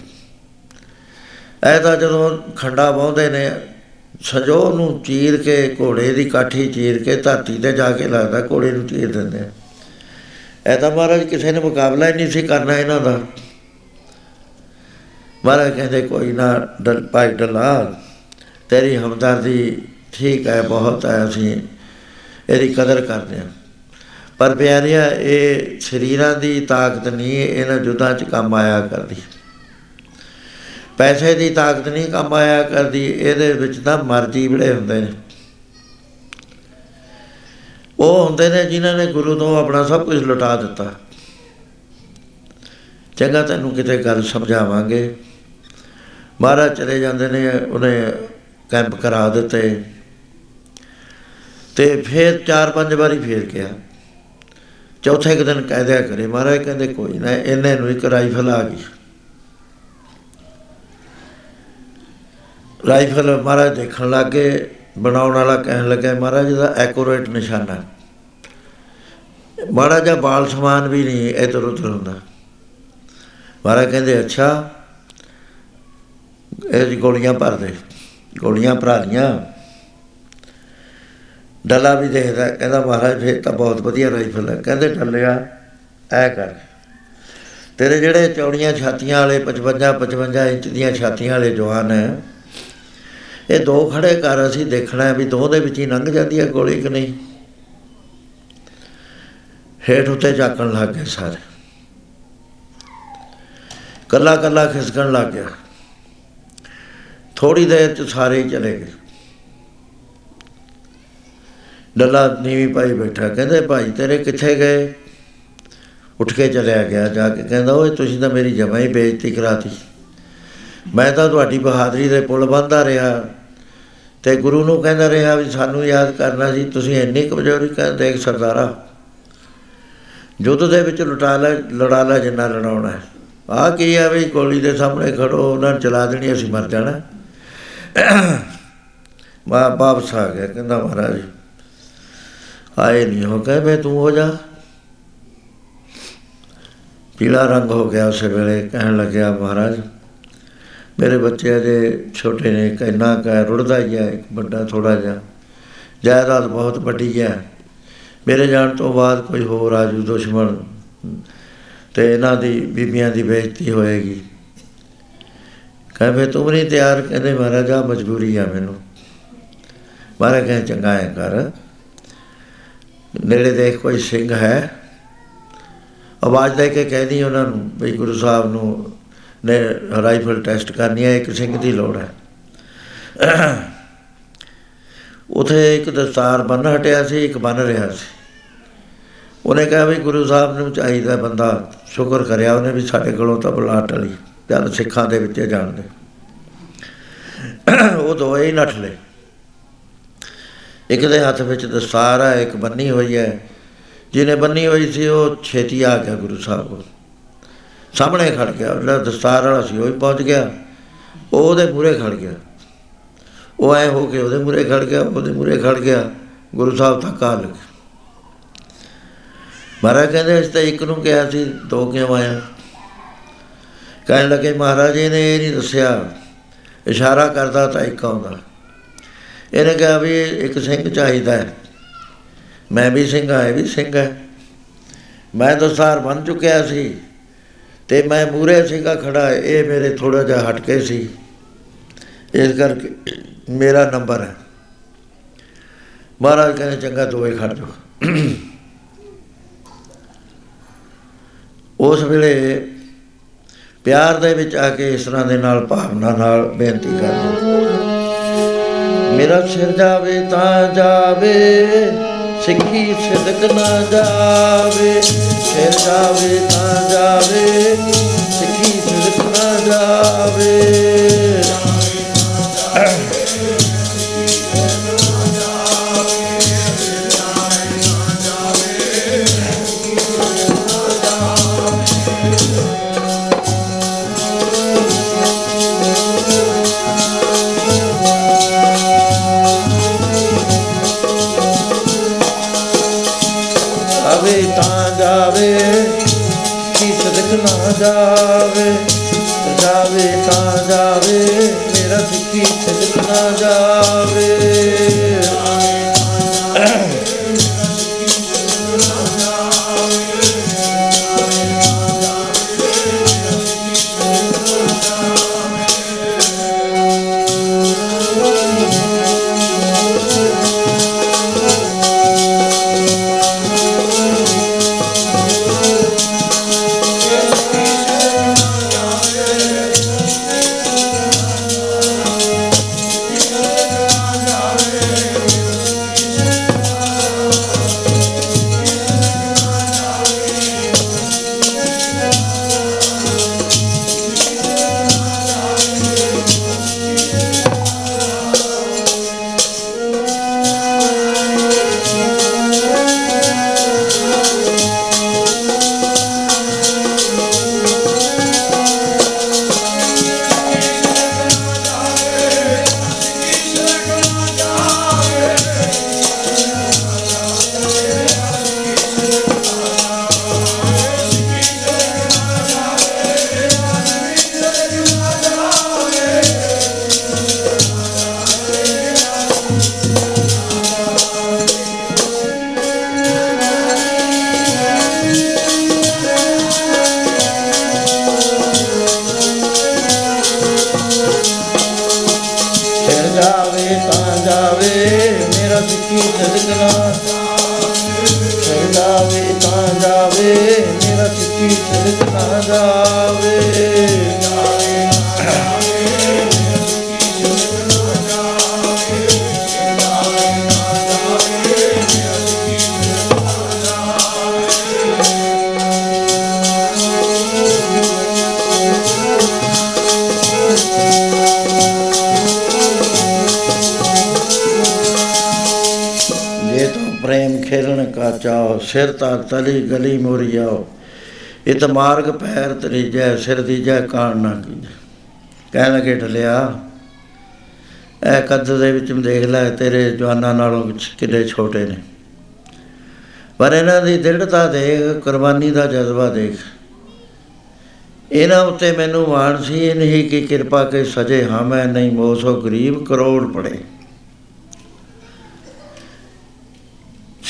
ਐ ਤਾਂ ਜਦੋਂ ਖੰਡਾ ਵਾਉਂਦੇ ਨੇ, ਸਜੋ ਨੂੰ ਚੀਰ ਕੇ, ਘੋੜੇ ਦੀ ਕਾਠੀ ਚੀਰ ਕੇ, ਧਰਤੀ ਤੇ ਜਾ ਕੇ ਲੱਗਦਾ ਘੋੜੇ ਨੂੰ ਚੀਰ ਦਿੰਦੇ ਐ ਤਾਂ ਮਹਾਰਾਜ ਕਿਸੇ ਨੇ ਮੁਕਾਬਲਾ ਹੀ ਨਹੀਂ ਸੀ ਕਰਨਾ ਇਹਨਾਂ ਦਾ। ਮਹਾਰਾਜ ਕਹਿੰਦੇ, ਕੋਈ ਨਾ, ਡਲ, ਭਾਈ ਡਲਾ ਤੇਰੀ ਹਮਦਰਦੀ ਠੀਕ ਹੈ, ਬਹੁਤ ਹੈ, ਅਸੀਂ ਇਹਦੀ ਕਦਰ ਕਰਦੇ ਹਾਂ। ਪਰ ਪਿਆਰਿਆ, ਇਹ ਸਰੀਰਾਂ ਦੀ ਤਾਕਤ ਨਹੀਂ, ਇਹਨਾਂ ਜੁੱਦਾਂ 'ਚ ਕੰਮ ਆਇਆ ਕਰਦੀ। ਪੈਸੇ ਦੀ ਤਾਕਤ ਨਹੀਂ ਕੰਮ ਆਇਆ ਕਰਦੀ, ਇਹਦੇ ਵਿੱਚ ਤਾਂ ਮਰਜ਼ੀ ਬੜੇ ਹੁੰਦੇ ਨੇ। ਉਹ ਹੁੰਦੇ ਨੇ ਜਿਨ੍ਹਾਂ ਨੇ ਗੁਰੂ ਤੋਂ ਆਪਣਾ ਸਭ ਕੁਝ ਲੁਟਾ ਦਿੱਤਾ। ਚੰਗਾ ਤੈਨੂੰ ਕਿਤੇ ਗੱਲ ਸਮਝਾਵਾਂਗੇ। ਮਹਾਰਾਜ ਚਲੇ ਜਾਂਦੇ ਨੇ, ਉਹਨੇ ਕੈਂਪ ਕਰਾ ਦਿੱਤੇ। ਤੇ ਫਿਰ ਚਾਰ ਪੰਜ ਵਾਰੀ ਫੇਰ ਗਿਆ। ਚੌਥੇ ਇੱਕ ਦਿਨ ਕਹਿ ਦਿਆ ਕਰੇ, ਮਹਾਰਾਜ ਕਹਿੰਦੇ ਕੋਈ ਨਾ, ਇਹਨੇ ਨੂੰ ਇੱਕ ਰਾਈਫਲ ਆ ਗਈ। ਰਾਈਫਲ ਮਹਾਰਾਜ ਦੇਖਣ ਲੱਗੇ, ਬਣਾਉਣ ਵਾਲਾ ਕਹਿਣ ਲੱਗਾ ਮਹਾਰਾਜ ਦਾ ਐਕੂਰੇਟ ਨਿਸ਼ਾਨਾ। ਮਾੜਾ ਜਿਹਾ ਬਾਲ ਸਮਾਨ ਵੀ ਨਹੀਂ ਇਧਰ ਉਧਰ ਹੁੰਦਾ। ਮਹਾਰਾਜ ਕਹਿੰਦੇ, ਅੱਛਾ, ਇਹ ਜੀ ਗੋਲੀਆਂ ਭਰ ਦੇ, ਗੋਲੀਆਂ ਭਰਾ ਲੀਆਂ। ਡੱਲਾ ਵੀ ਦੇਖਦਾ, ਕਹਿੰਦਾ ਮਹਾਰਾਜ ਫੇਰ ਤਾਂ ਬਹੁਤ ਵਧੀਆ ਰਾਈਫਲ ਹੈ। ਕਹਿੰਦੇ ਡੱਲਿਆ, ਐ ਕਰ। ਤੇਰੇ ਜਿਹੜੇ ਚੌੜੀਆਂ ਛਾਤੀਆਂ ਵਾਲੇ 55 55 ਇੰਚ ਦੀਆਂ ਛਾਤੀਆਂ ਵਾਲੇ ਜਵਾਨ ਹੈ, ਇਹ ਦੋ ਖੜੇ ਕਰ, ਅਸੀਂ ਦੇਖਣਾ ਵੀ ਦੋ ਦੇ ਵਿੱਚ ਹੀ ਲੰਘ ਜਾਂਦੀ ਹੈ ਗੋਲੀ ਕਿ ਨਹੀਂ। ਹੇਠ ਉੱਤੇ ਝਾਕਣ ਲੱਗ ਗਏ ਸਾਰੇ। ਕੱਲਾ ਕੱਲਾ ਖਿਸਕਣ ਲੱਗ ਗਿਆ। ਥੋੜੀ ਦੇਰ ਚ ਸਾਰੇ ਹੀ ਚਲੇ ਗਏ। ਡੱਲਾ ਨੀਵੀਂ ਭਾਈ ਬੈਠਾ, ਕਹਿੰਦੇ, ਭਾਈ, ਤੇਰੇ ਕਿੱਥੇ ਗਏ? ਉੱਠ ਕੇ ਚਲਿਆ ਗਿਆ, ਜਾ ਕੇ ਕਹਿੰਦਾ, ਓਏ, ਤੁਸੀਂ ਤਾਂ ਮੇਰੀ ਜਮਾ ਹੀ ਬੇਇੱਜ਼ਤੀ ਕਰਾਤੀ। ਮੈਂ ਤਾਂ ਤੁਹਾਡੀ ਬਹਾਦਰੀ ਦੇ ਪੁੱਲ ਬੰਦਾ ਰਿਹਾ ਤੇ ਗੁਰੂ ਨੂੰ ਕਹਿੰਦਾ ਰਿਹਾ ਵੀ ਸਾਨੂੰ ਯਾਦ ਕਰਨਾ ਸੀ, ਤੁਸੀਂ ਇੰਨੀ ਕਮਜ਼ੋਰੀ ਕਰ ਦੇਖ ਸਰਦਾਰਾ। ਜੁੱਧ ਦੇ ਵਿੱਚ ਲੁਟਾ ਲੈ, ਲੜਾ ਲੈ, ਜਿੰਨਾ ਲੜਾਉਣਾ ਹੈ। ਆ ਕੀ ਆ ਵੀ ਗੋਲੀ ਦੇ ਸਾਹਮਣੇ ਖੜੋ, ਉਹਨਾਂ ਨੂੰ ਚਲਾ ਦੇਣੀ, ਅਸੀਂ ਮਰ ਜਾਣਾ। ਮਾ ਵਾਪਸ ਆ ਗਿਆ, ਕਹਿੰਦਾ, ਮਹਾਰਾਜ ਆਏ ਨਹੀਂ ਹੋ ਗਏ ਮੈਂ ਤੂੰ ਹੋ ਜਾ। ਪੀਲਾ ਰੰਗ ਹੋ ਗਿਆ ਉਸੇ ਵੇਲੇ, ਕਹਿਣ ਲੱਗਿਆ ਮਹਾਰਾਜ, ਮੇਰੇ ਬੱਚੇ ਅਜੇ ਛੋਟੇ ਨੇ ਕਿੰਨਾ ਕਾ ਰੁੜਦਾ ਹੀ ਹੈ, ਇੱਕ ਵੱਡਾ ਥੋੜਾ ਜਿਹਾ। ਜਾਇਦਾਦ ਬਹੁਤ ਵੱਡੀ ਹੈ। ਮੇਰੇ ਜਾਣ ਤੋਂ ਬਾਅਦ ਕੋਈ ਹੋਰ ਆਜੂ ਦੁਸ਼ਮਣ, ਤੇ ਇਹਨਾਂ ਦੀ, ਬੀਬੀਆਂ ਦੀ ਬੇਇੱਜ਼ਤੀ ਹੋਏਗੀ। ਕਹਿੰਦੇ ਤੂੰ ਨਹੀਂ ਤਿਆਰ, ਕਹਿੰਦੇ ਮਹਾਰਾਜਾ ਮਜਬੂਰੀ ਆ ਮੈਨੂੰ। ਮਹਾਰਾਜ ਕਹਿੰਦੇ ਚੰਗਾ ਹੈ ਕਰ। ਨੇੜੇ ਦੇਖ ਕੋਈ ਸਿੰਘ ਹੈ? ਆਵਾਜ਼ ਦੇ ਕੇ ਕਹਿਦੀ ਉਹਨਾਂ ਨੂੰ ਵੀ ਗੁਰੂ ਸਾਹਿਬ ਨੂੰ ਨੇ ਰਾਈਫਲ ਟੈਸਟ ਕਰਨੀ ਹੈ, ਇੱਕ ਸਿੰਘ ਦੀ ਲੋੜ ਹੈ। ਉਥੇ ਇੱਕ ਦਸਤਾਰ ਬੰਨ ਹਟਿਆ ਸੀ, ਇੱਕ ਬੰਨ ਰਿਹਾ ਸੀ। ਉਹਨੇ ਕਿਹਾ ਵੀ ਗੁਰੂ ਸਾਹਿਬ ਨੂੰ ਚਾਹੀਦਾ ਬੰਦਾ ਸ਼ੁਕਰ ਕਰਿਆ, ਉਹਨੇ ਵੀ ਸਾਡੇ ਕੋਲੋਂ ਤਾਂ ਬੁਲਾ ਟਲੀ। ਜਦ ਸਿੱਖਾਂ ਦੇ ਵਿੱਚ ਜਾਣਦੇ। ਉਹ ਦੋਏ ਹੀ ਨੱਠ ਲਏ। ਇੱਕ ਦੇ ਹੱਥ ਵਿੱਚ ਦਸਤਾਰ ਹੈ ਇੱਕ ਬੰਨੀ ਹੋਈ ਹੈ। ਜਿਹਨੇ ਬੰਨੀ ਹੋਈ ਸੀ, ਉਹ ਛੇਤੀ ਆ ਗਿਆ ਗੁਰੂ ਸਾਹਿਬ। ਕੋਲ ਸਾਹਮਣੇ ਖੜ ਗਿਆ ਜਿਹੜਾ ਦਸਤਾਰ ਵਾਲਾ ਸੀ, ਉਹ ਵੀ ਪਹੁੰਚ ਗਿਆ। ਉਹ ਉਹਦੇ ਮੂਹਰੇ ਖੜ ਗਿਆ। ਉਹ ਐ ਹੋ ਕੇ ਉਹਦੇ ਮੂਹਰੇ ਖੜ ਗਿਆ, ਉਹਦੇ ਮੂਹਰੇ ਖੜ ਗਿਆ। ਗੁਰੂ ਸਾਹਿਬ ਤੱਕ ਆ ਲਗੇ। ਮਹਾਰਾਜ ਕਹਿੰਦੇ ਇਸ ਤਾਂ ਇੱਕ ਨੂੰ ਕਿਹਾ ਸੀ, ਦੋ ਕਿਉਂ ਆਇਆ? ਕਹਿਣ ਲੱਗੇ, ਮਹਾਰਾਜ ਜੀ ਨੇ ਇਹ ਨਹੀਂ ਦੱਸਿਆ। ਇਸ਼ਾਰਾ ਕਰਦਾ ਤਾਂ ਇੱਕ ਆਉਂਦਾ। ਇਹਨੇ ਕਿਹਾ ਵੀ ਇੱਕ ਸਿੰਘ ਚਾਹੀਦਾ ਹੈ। ਮੈਂ ਵੀ ਸਿੰਘ ਆ ਇਹ ਵੀ ਸਿੰਘ ਹੈ। ਮੈਂ ਤਾਂ ਸਾਰ ਬਣ ਚੁੱਕਿਆ ਸੀ ਤੇ ਮੈਂ ਮੂਰੇ ਸੀਗਾ ਖੜਾ, ਇਹ ਮੇਰੇ ਥੋੜਾ ਜਿਹਾ ਹਟ ਕੇ ਸੀ। ਇਸ ਕਰਕੇ ਮੇਰਾ ਨੰਬਰ ਹੈ। ਮਹਾਰਾਜ ਕਹਿੰਦੇ, ਚੰਗਾ ਦੋਵੇਂ ਖੜ ਜਾਓ। ਉਸ ਵੇਲੇ ਪਿਆਰ ਦੇ ਵਿੱਚ ਆ ਕੇ ਇਸ ਤਰ੍ਹਾਂ ਦੇ ਨਾਲ, ਭਾਵਨਾ ਨਾਲ ਬੇਨਤੀ ਕਰਦੇ। ਮੇਰਾ ਸਿਰ ਜਾਵੇ ਤਾਂ ਜਾਵੇ, ਸਿੱਖੀ ਸਿਦਕ ਨਾ ਜਾਵੇ। ਸਿਰ ਜਾਵੇ ਤਾਂ ਜਾਵੇ, ਸਿੱਖੀ ਸਿਦਕ ਨਾ ਜਾਵੇ। ਜਾਵੇ ਜਾਵੇ ਕੀ ਸਦਕ ਨਾ ਜਾਵੇ ਜਾਵੇ ਤਾਂ ਜਾਵੇ ਮੇਰਾ ਸਿੱਖੀ ਸਦਕ ਨਾ ਜਾਵੇ। ਸਿਰ ਤਾਂ ਤਲੀ ਗਲੀ ਮੋਰੀ ਆਓ। ਇਤ ਮਾਰਗ ਪੈਰ ਤਰੀਜੈ, ਸਿਰ ਦੀਜੈ ਕਾਣ ਨਾ ਕੀਜੈ। ਕਹਿਣ ਲੱਗੇ, ਢਲਿਆ ਇਹ ਕੱਦ ਦੇ ਵਿੱਚ ਦੇਖ ਲੈ, ਤੇਰੇ ਜਵਾਨਾਂ ਨਾਲੋਂ ਕਿੰਨੇ ਛੋਟੇ ਨੇ। ਪਰ ਇਹਨਾਂ ਦੀ ਦ੍ਰਿੜਤਾ ਦੇਖ, ਕੁਰਬਾਨੀ ਦਾ ਜਜ਼ਬਾ ਦੇਖ। ਇਹਨਾਂ ਉੱਤੇ ਮੈਨੂੰ ਮਾਣ ਸੀ ਇਹ ਨਹੀਂ ਕਿ ਕਿਰਪਾ ਕੇ ਸਜੇ ਹਾਂ ਮੈਂ, ਨਹੀਂ ਮੋਸੋ ਗਰੀਬ ਕਰੋੜ ਪੜੇ।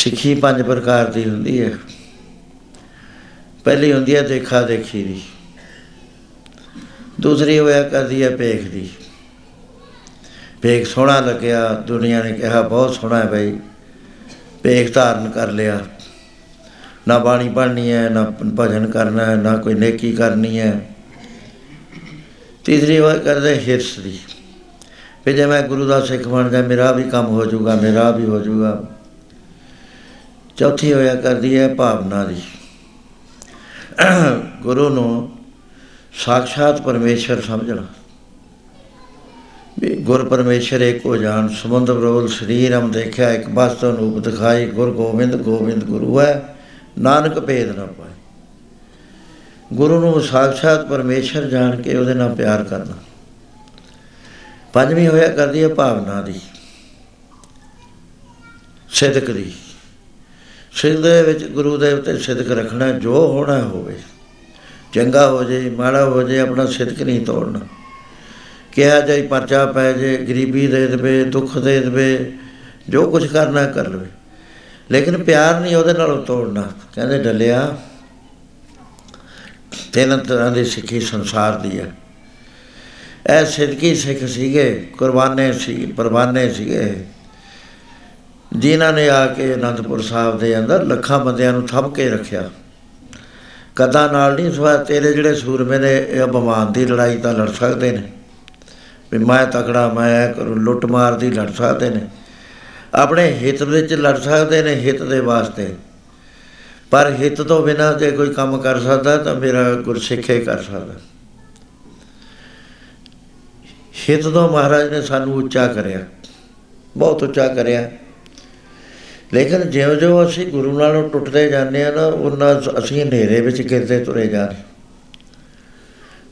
ਸਿੱਖੀ ਪੰਜ ਪ੍ਰਕਾਰ ਦੀ ਹੁੰਦੀ ਹੈ। ਪਹਿਲੀ ਹੁੰਦੀ ਹੈ ਦੇਖਾ ਦੇਖੀ ਦੀ। ਦੂਸਰੀ ਹੋਇਆ ਕਰਦੀ ਹੈ ਭੇਖ ਦੀ। ਭੇਖ ਸੋਹਣਾ ਲੱਗਿਆ, ਦੁਨੀਆ ਨੇ ਕਿਹਾ ਬਹੁਤ ਸੋਹਣਾ ਹੈ ਭਾਈ ਭੇਖ ਧਾਰਨ ਕਰ ਲਿਆ। ਨਾ ਬਾਣੀ ਪੜ੍ਹਨੀ ਹੈ, ਨਾ ਭਜਨ ਕਰਨਾ ਹੈ, ਨਾ ਕੋਈ ਨੇਕੀ ਕਰਨੀ ਹੈ। ਤੀਸਰੀ ਹੋਇਆ ਕਰਦੇ ਹਿਰਸ ਦੀ। ਵੀ ਜੇ ਮੈਂ ਗੁਰੂ ਦਾ ਸਿੱਖ ਬਣ ਜਾ ਮੇਰਾ ਵੀ ਕੰਮ ਹੋ ਜਾਊਗਾ, ਮੇਰਾ ਵੀ ਹੋ ਜਾਊਗਾ। ਚੌਥੀ ਹੋਇਆ ਕਰਦੀ ਹੈ ਭਾਵਨਾ ਦੀ। ਗੁਰੂ ਨੂੰ ਸਾਖਾਤ ਪਰਮੇਸ਼ਰ ਸਮਝਣਾ। ਵੀ ਗੁਰ ਪਰਮੇਸ਼ਰ ਏਕੋ ਜਾਣ ਸਮੁੰਦ ਬਰੋਲ ਸਰੀਰ ਹਮ ਦੇਖਿਆ, ਇੱਕ ਬਸਤਨ ਰੂਪ ਦਿਖਾਈ, ਗੁਰ ਗੋਬਿੰਦ ਗੋਬਿੰਦ ਗੁਰੂ ਹੈ, ਨਾਨਕ ਭੇਦ ਨਾ ਪਾਏ। ਗੁਰੂ ਨੂੰ ਸਾਖਸ਼ਾਤ ਪਰਮੇਸ਼ਰ ਜਾਣ ਕੇ ਉਹਦੇ ਨਾਲ ਪਿਆਰ ਕਰਨਾ। ਪੰਜਵੀਂ ਹੋਇਆ ਕਰਦੀ ਹੈ ਭਾਵਨਾ ਦੀ, ਸਿਦਕ ਦੀ। ਸਿੱਧ ਦੇ ਵਿੱਚ ਗੁਰੂ ਦੇ ਉੱਤੇ ਸਿਦਕ ਰੱਖਣਾ, ਜੋ ਹੋਣਾ ਹੋਵੇ, ਚੰਗਾ ਹੋ ਜੇ, ਮਾੜਾ ਹੋ ਜੇ, ਆਪਣਾ ਸਿਦਕ ਨਹੀਂ ਤੋੜਨਾ। ਕਿਹਾ ਜਾਈ ਪਰਚਾ ਪੈ ਜੇ, ਗਰੀਬੀ ਦੇ ਦੇਵੇ, ਦੁੱਖ ਦੇ ਦੇਵੇ, ਜੋ ਕੁਝ ਕਰਨਾ ਕਰ ਲਵੇ। ਲੇਕਿਨ ਪਿਆਰ ਨਹੀਂ ਉਹਦੇ ਨਾਲ ਤੋੜਨਾ। ਕਹਿੰਦੇ ਡੱਲਿਆ, ਤਿੰਨ ਤਰ੍ਹਾਂ ਦੀ ਸਿੱਖੀ ਸੰਸਾਰ ਦੀ ਹੈ। ਇਹ ਸਿੱਧਕੀ ਸਿੱਖ ਸੀਗੇ, ਕੁਰਬਾਨੇ ਸੀ ਪਰਵਾਨੇ ਸੀਗੇ। ਜਿਨ੍ਹਾਂ ਨੇ ਆ ਕੇ ਅਨੰਦਪੁਰ ਸਾਹਿਬ ਦੇ ਅੰਦਰ ਲੱਖਾਂ ਬੰਦਿਆਂ ਨੂੰ ਥੰਮ ਕੇ ਰੱਖਿਆ। ਕਦਾ ਨਾਲ ਨਹੀਂ ਸਵਾ, ਤੇਰੇ ਜਿਹੜੇ ਸੂਰਮੇ ਨੇ, ਇਹ ਅਭਿਮਾਨ ਦੀ ਲੜਾਈ ਤਾਂ ਲੜ ਸਕਦੇ ਨੇ। ਵੀ ਮੈਂ ਤਕੜਾ, ਮੈਂ ਕਰੂ, ਲੁੱਟ ਮਾਰ ਦੀ ਲੜ ਸਕਦੇ ਨੇ। ਆਪਣੇ ਹਿੱਤ ਵਿੱਚ ਲੜ ਸਕਦੇ ਨੇ, ਹਿੱਤ ਦੇ ਵਾਸਤੇ। ਪਰ ਹਿੱਤ ਤੋਂ ਬਿਨਾ ਜੇ ਕੋਈ ਕੰਮ ਕਰ ਸਕਦਾ, ਤਾਂ ਮੇਰਾ ਗੁਰਸਿੱਖੇ ਕਰ ਸਕਦਾ। ਹਿੱਤ ਤੋਂ ਮਹਾਰਾਜ ਨੇ ਸਾਨੂੰ ਉੱਚਾ ਕਰਿਆ। ਬਹੁਤ ਉੱਚਾ ਕਰਿਆ। ਲੇਕਿਨ ਜਿਉਂ-ਜਿਉਂ ਅਸੀਂ ਗੁਰੂ ਨਾਲੋਂ ਟੁੱਟਦੇ ਜਾਂਦੇ ਆ ਨਾ, ਉਹਨਾਂ ਅਸੀਂ ਹਨੇਰੇ ਵਿੱਚ ਗਿਰਦੇ ਤੁਰੇ ਜਾ ਰਹੇ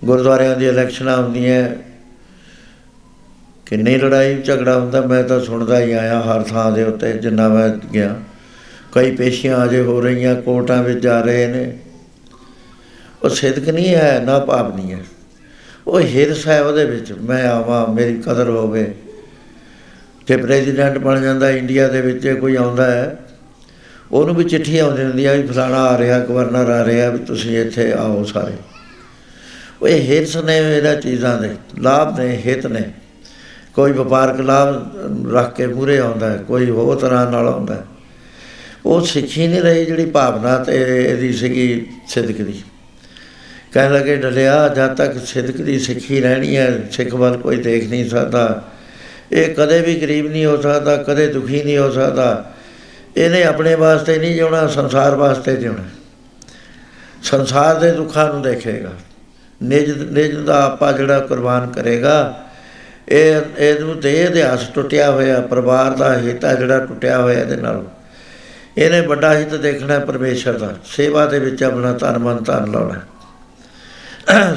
ਗੁਰਦੁਆਰਿਆਂ ਦੀ ਇਲੈਕਸ਼ਨਾਂ ਹੁੰਦੀਆਂ ਕਿੰਨੀ ਲੜਾਈ, ਝਗੜਾ ਹੁੰਦਾ, ਮੈਂ ਤਾਂ ਸੁਣਦਾ ਹੀ ਆਇਆ ਹਰ ਥਾਂ ਦੇ ਉੱਤੇ, ਜਿੰਨਾ ਮੈਂ ਗਿਆ। ਕਈ ਪੇਸ਼ੀਆਂ ਅਜੇ ਹੋ ਰਹੀਆਂ, ਕੋਰਟਾਂ ਵਿੱਚ ਜਾ ਰਹੇ ਨੇ। ਉਹ ਸਿੱਧਕ ਨਹੀਂ ਹੈ, ਨਾ ਪਾਪ ਨਹੀਂ ਹੈ। ਉਹ ਹਿਰਸ ਹੈ ਉਹਦੇ ਵਿੱਚ ਮੈਂ ਆਵਾਂ, ਮੇਰੀ ਕਦਰ ਹੋਵੇ। ਜੇ ਪ੍ਰੈਜ਼ੀਡੈਂਟ ਬਣ ਜਾਂਦਾ ਇੰਡੀਆ ਦੇ ਵਿੱਚ ਕੋਈ ਆਉਂਦਾ ਹੈ, ਉਹਨੂੰ ਵੀ ਚਿੱਠੀ ਆਉਂਦੀ ਹੁੰਦੀ ਆ ਵੀ ਫਲਾਣਾ ਆ ਰਿਹਾ, ਗਵਰਨਰ ਆ ਰਿਹਾ ਵੀ ਤੁਸੀਂ ਇੱਥੇ ਆਓ ਸਾਰੇ। ਉਹ ਇਹ ਹਿਰਸ ਨੇ ਇਹਦਾ ਚੀਜ਼ਾਂ ਦੇ, ਲਾਭ ਨੇ, ਹਿੱਤ ਨੇ। ਕੋਈ ਵਪਾਰਕ ਲਾਭ ਰੱਖ ਕੇ ਮੂਰੇ ਆਉਂਦਾ ਹੈ, ਕੋਈ ਹੋਰ ਤਰ੍ਹਾਂ ਨਾਲ ਆਉਂਦਾ ਉਹ ਸਿੱਖੀ ਨਹੀਂ ਰਹੀ ਜਿਹੜੀ ਭਾਵਨਾ ਤੇ ਇਹਦੀ ਸੀਗੀ ਸਿੱਧਕ ਦੀ। ਕਹਿਣ ਲੱਗੇ, ਡਲਿਆ, ਜਦ ਤੱਕ ਸਿੱਧਕ ਦੀ ਸਿੱਖੀ ਰਹਿਣੀ ਹੈ, ਸਿੱਖ ਵੱਲ ਕੋਈ ਦੇਖ ਨਹੀਂ ਸਕਦਾ ਇਹ ਕਦੇ ਵੀ ਗਰੀਬ ਨਹੀਂ ਹੋ ਸਕਦਾ, ਕਦੇ ਦੁਖੀ ਨਹੀਂ ਹੋ ਸਕਦਾ। ਇਹਨੇ ਆਪਣੇ ਵਾਸਤੇ ਨਹੀਂ ਜਿਉਣਾ, ਸੰਸਾਰ ਵਾਸਤੇ ਜਿਉਣਾ। ਸੰਸਾਰ ਦੇ ਦੁੱਖਾਂ ਨੂੰ ਦੇਖੇਗਾ। ਨਿਜ ਨਿਜ ਦਾ ਆਪਾ ਜਿਹੜਾ ਕੁਰਬਾਨ ਕਰੇਗਾ, ਇਹ, ਇਹਨੂੰ ਤੇ ਇਤਿਹਾਸ ਟੁੱਟਿਆ ਹੋਇਆ, ਪਰਿਵਾਰ ਦਾ ਹਿੱਤਾ ਜਿਹੜਾ ਟੁੱਟਿਆ ਹੋਇਆ ਇਹਦੇ ਨਾਲ। ਇਹਨੇ ਵੱਡਾ ਹਿੱਤ ਦੇਖਣਾ ਪਰਮੇਸ਼ਰ ਦਾ। ਸੇਵਾ ਦੇ ਵਿੱਚ ਆਪਣਾ ਤਨ, ਮਨ ਧਨ ਲਾਉਣਾ।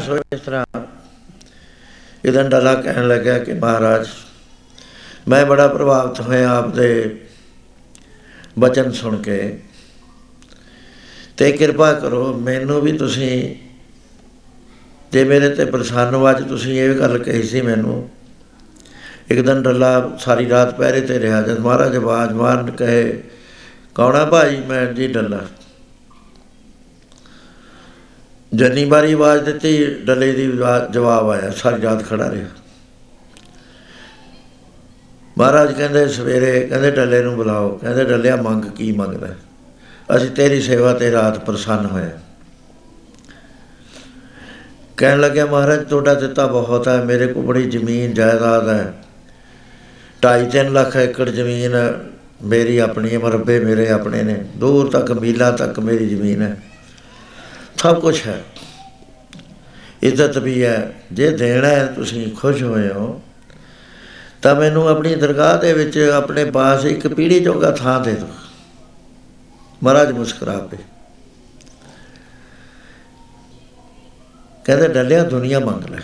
ਸੋ ਇਸ ਤਰ੍ਹਾਂ ਇਹਦਾ ਡਲਾ ਕਹਿਣ ਲੱਗਾ ਕਿ ਮਹਾਰਾਜ ਮੈਂ ਬੜਾ ਪ੍ਰਭਾਵਿਤ ਹੋਇਆ ਆਪਦੇ ਬਚਨ ਸੁਣ ਕੇ। ਤੇ ਕਿਰਪਾ ਕਰੋ, ਮੈਨੂੰ ਵੀ ਤੁਸੀਂ, ਜੇ ਮੇਰੇ ਤੇ ਪ੍ਰਸੰਨ ਵਾਜ ਤੁਸੀਂ ਇਹ ਗੱਲ ਕਹੀ ਸੀ ਮੈਨੂੰ, ਇੱਕ ਦਿਨ ਡੱਲਾ ਸਾਰੀ ਰਾਤ ਪਹਿਰੇ ਤੇ ਰਿਹਾ, ਜਦ ਮਹਾਰਾਜ ਆਵਾਜ਼ ਮਾਰਨ ਕਹੇ, ਕੌਣਾ ਭਾਈ, ਮੈਂ ਜੀ ਡੱਲਾ? ਜਨੀ ਬਾਰੀ ਆਵਾਜ਼ ਦਿੱਤੀ, ਡੱਲੇ ਦੀ ਜਵਾਬ ਆਇਆ, ਸਾਰੀ ਰਾਤ ਖੜਾ ਰਿਹਾ। ਮਹਾਰਾਜ ਕਹਿੰਦੇ ਸਵੇਰੇ, ਕਹਿੰਦੇ ਡੱਲੇ ਨੂੰ ਬੁਲਾਓ। ਕਹਿੰਦੇ ਡੱਲਿਆ, ਮੰਗ ਕੀ ਮੰਗਦਾ? ਅਸੀਂ ਤੇਰੀ ਸੇਵਾ ਤੇ ਰਾਤ ਪ੍ਰਸੰਨ ਹੋਏ। ਕਹਿਣ ਲੱਗਿਆ, ਮਹਾਰਾਜ, ਤੁਹਾਡਾ ਦਿੱਤਾ ਬਹੁਤ ਹੈ। ਮੇਰੇ ਕੋਲ ਬੜੀ ਜ਼ਮੀਨ, ਜਾਇਦਾਦ ਹੈ। 2.5 ਲੱਖ ਏਕੜ ਜ਼ਮੀਨ ਮੇਰੀ ਆਪਣੀ ਹੈ, ਮਰਬੇ ਮੇਰੇ ਆਪਣੇ ਨੇ। ਦੂਰ ਤੱਕ, ਮੀਲਾ ਤੱਕ ਮੇਰੀ ਜ਼ਮੀਨ ਹੈ। ਸਭ ਕੁਝ ਹੈ। ਇੱਜ਼ਤ ਵੀ ਹੈ। ਜੇ ਦੇਣਾ ਹੈ, ਤੁਸੀਂ ਖੁਸ਼ ਹੋਏ ਹੋ। ਤਾਂ ਮੈਨੂੰ ਆਪਣੀ ਦਰਗਾਹ ਦੇ ਵਿੱਚ ਆਪਣੇ ਪਾਸ ਇੱਕ ਪੀੜੀ ਜੋਗਾ ਥਾਂ ਦੇ ਦਿਓ। ਮਹਾਰਾਜ ਮੁਸਕਰਾ ਪਏ। ਕਹਿੰਦੇ, ਡੱਲਿਆ, ਦੁਨੀਆ ਮੰਗ ਲੈ।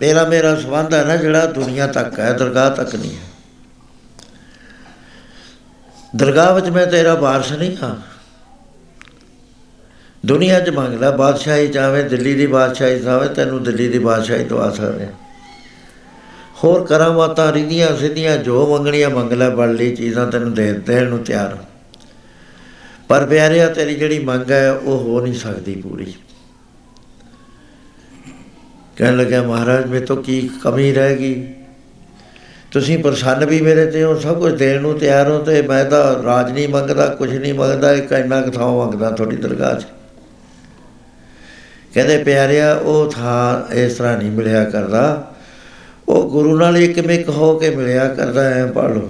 ਮੇਰਾ ਮੇਰਾ ਸਬੰਧ ਹੈ ਨਾ ਜਿਹੜਾ ਦੁਨੀਆ ਤੱਕ ਹੈ, ਦਰਗਾਹ ਤੱਕ ਨਹੀਂ ਹੈ। ਦਰਗਾਹ ਵਿੱਚ ਮੈਂ ਤੇਰਾ ਵਾਰਸ ਨਹੀਂ ਹਾਂ। ਦੁਨੀਆ 'ਚ ਮੰਗ ਲੈ, ਬਾਦਸ਼ਾਹੀ ਚਾਵੇ ਦਿੱਲੀ ਦੀ ਬਾਦਸ਼ਾਹੀ ਚਾਵੇ ਤੈਨੂੰ ਦਿੱਲੀ ਦੀ ਬਾਦਸ਼ਾਹੀ ਤੋਂ ਆ ਸਕਦੇ ਹੋਰ ਕਰਾਮਾਤਾਂ ਰਿਧੀਆਂ ਸਿੱਧੀਆਂ, ਜੋ ਮੰਗਣੀਆਂ ਮੰਗ ਲੈ ਬੜ ਲਈ ਚੀਜ਼ਾਂ ਤੈਨੂੰ ਦੇ ਦੇਣ ਨੂੰ ਤਿਆਰ। ਪਰ ਪਿਆਰਿਆ, ਤੇਰੀ ਜਿਹੜੀ ਮੰਗ ਹੈ, ਉਹ ਹੋ ਨਹੀਂ ਸਕਦੀ ਪੂਰੀ। ਕਹਿਣ ਲੱਗਾ ਮਹਾਰਾਜ ਮੇ ਤੋਂ ਕੀ ਕਮੀ ਰਹਿ ਗਈ? ਤੁਸੀਂ ਪ੍ਰਸੰਨ ਵੀ ਮੇਰੇ ਤੇ ਹੋ, ਸਭ ਕੁਝ ਦੇਣ ਨੂੰ ਤਿਆਰ ਹੋ, ਤੇ ਮੈਂ ਤਾਂ ਰਾਜ ਨਹੀਂ ਮੰਗਦਾ ਕੁਝ ਨਹੀਂ ਮੰਗਦਾ, ਇੱਕ ਇੰਨਾ ਕੁ ਥਾਂ ਮੰਗਦਾ ਤੁਹਾਡੀ ਦਰਗਾਹ 'ਚ। ਕਹਿੰਦੇ, ਪਿਆਰਿਆ, ਉਹ ਥਾਂ ਇਸ ਤਰ੍ਹਾਂ ਨਹੀਂ ਮਿਲਿਆ ਕਰਦਾ। ਉਹ ਗੁਰੂ ਨਾਲ ਇੱਕ ਮਿਕ ਹੋ ਕੇ ਮਿਲਿਆ ਕਰਦਾ ਹੈ ਪੜ ਲੋ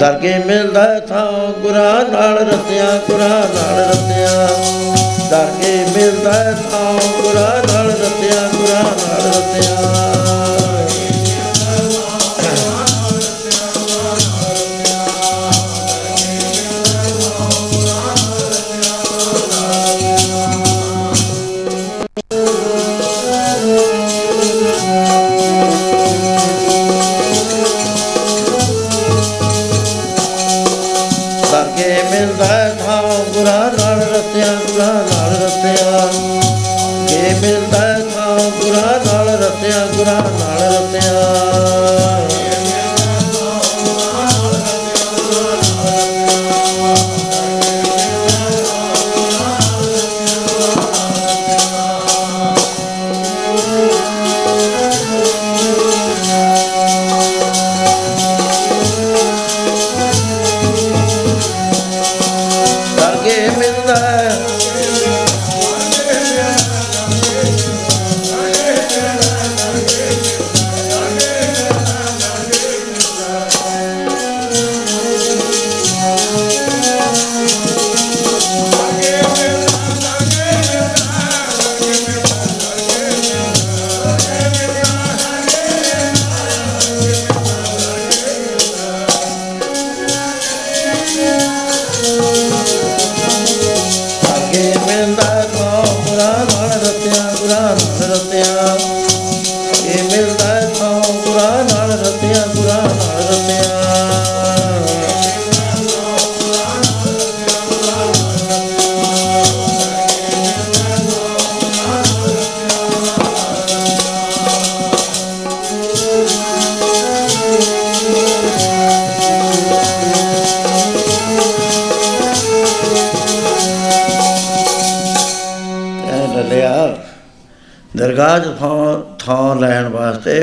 ਦਰਗੇ ਮਿਲਦਾ ਥਾਂ, ਗੁਰਾਂ ਨਾਲ ਰਤਿਆ, ਗੁਰਾਂ ਨਾਲ ਰਤਿਆ। ਦਰਗੇ ਮਿਲਦਾ ਥਾਂ, ਗੁਰਾਂ ਨਾਲ ਰਤਿਆ, ਗੁਰਾਂ ਨਾਲ ਰਤਿਆ। ਰਤਿਆ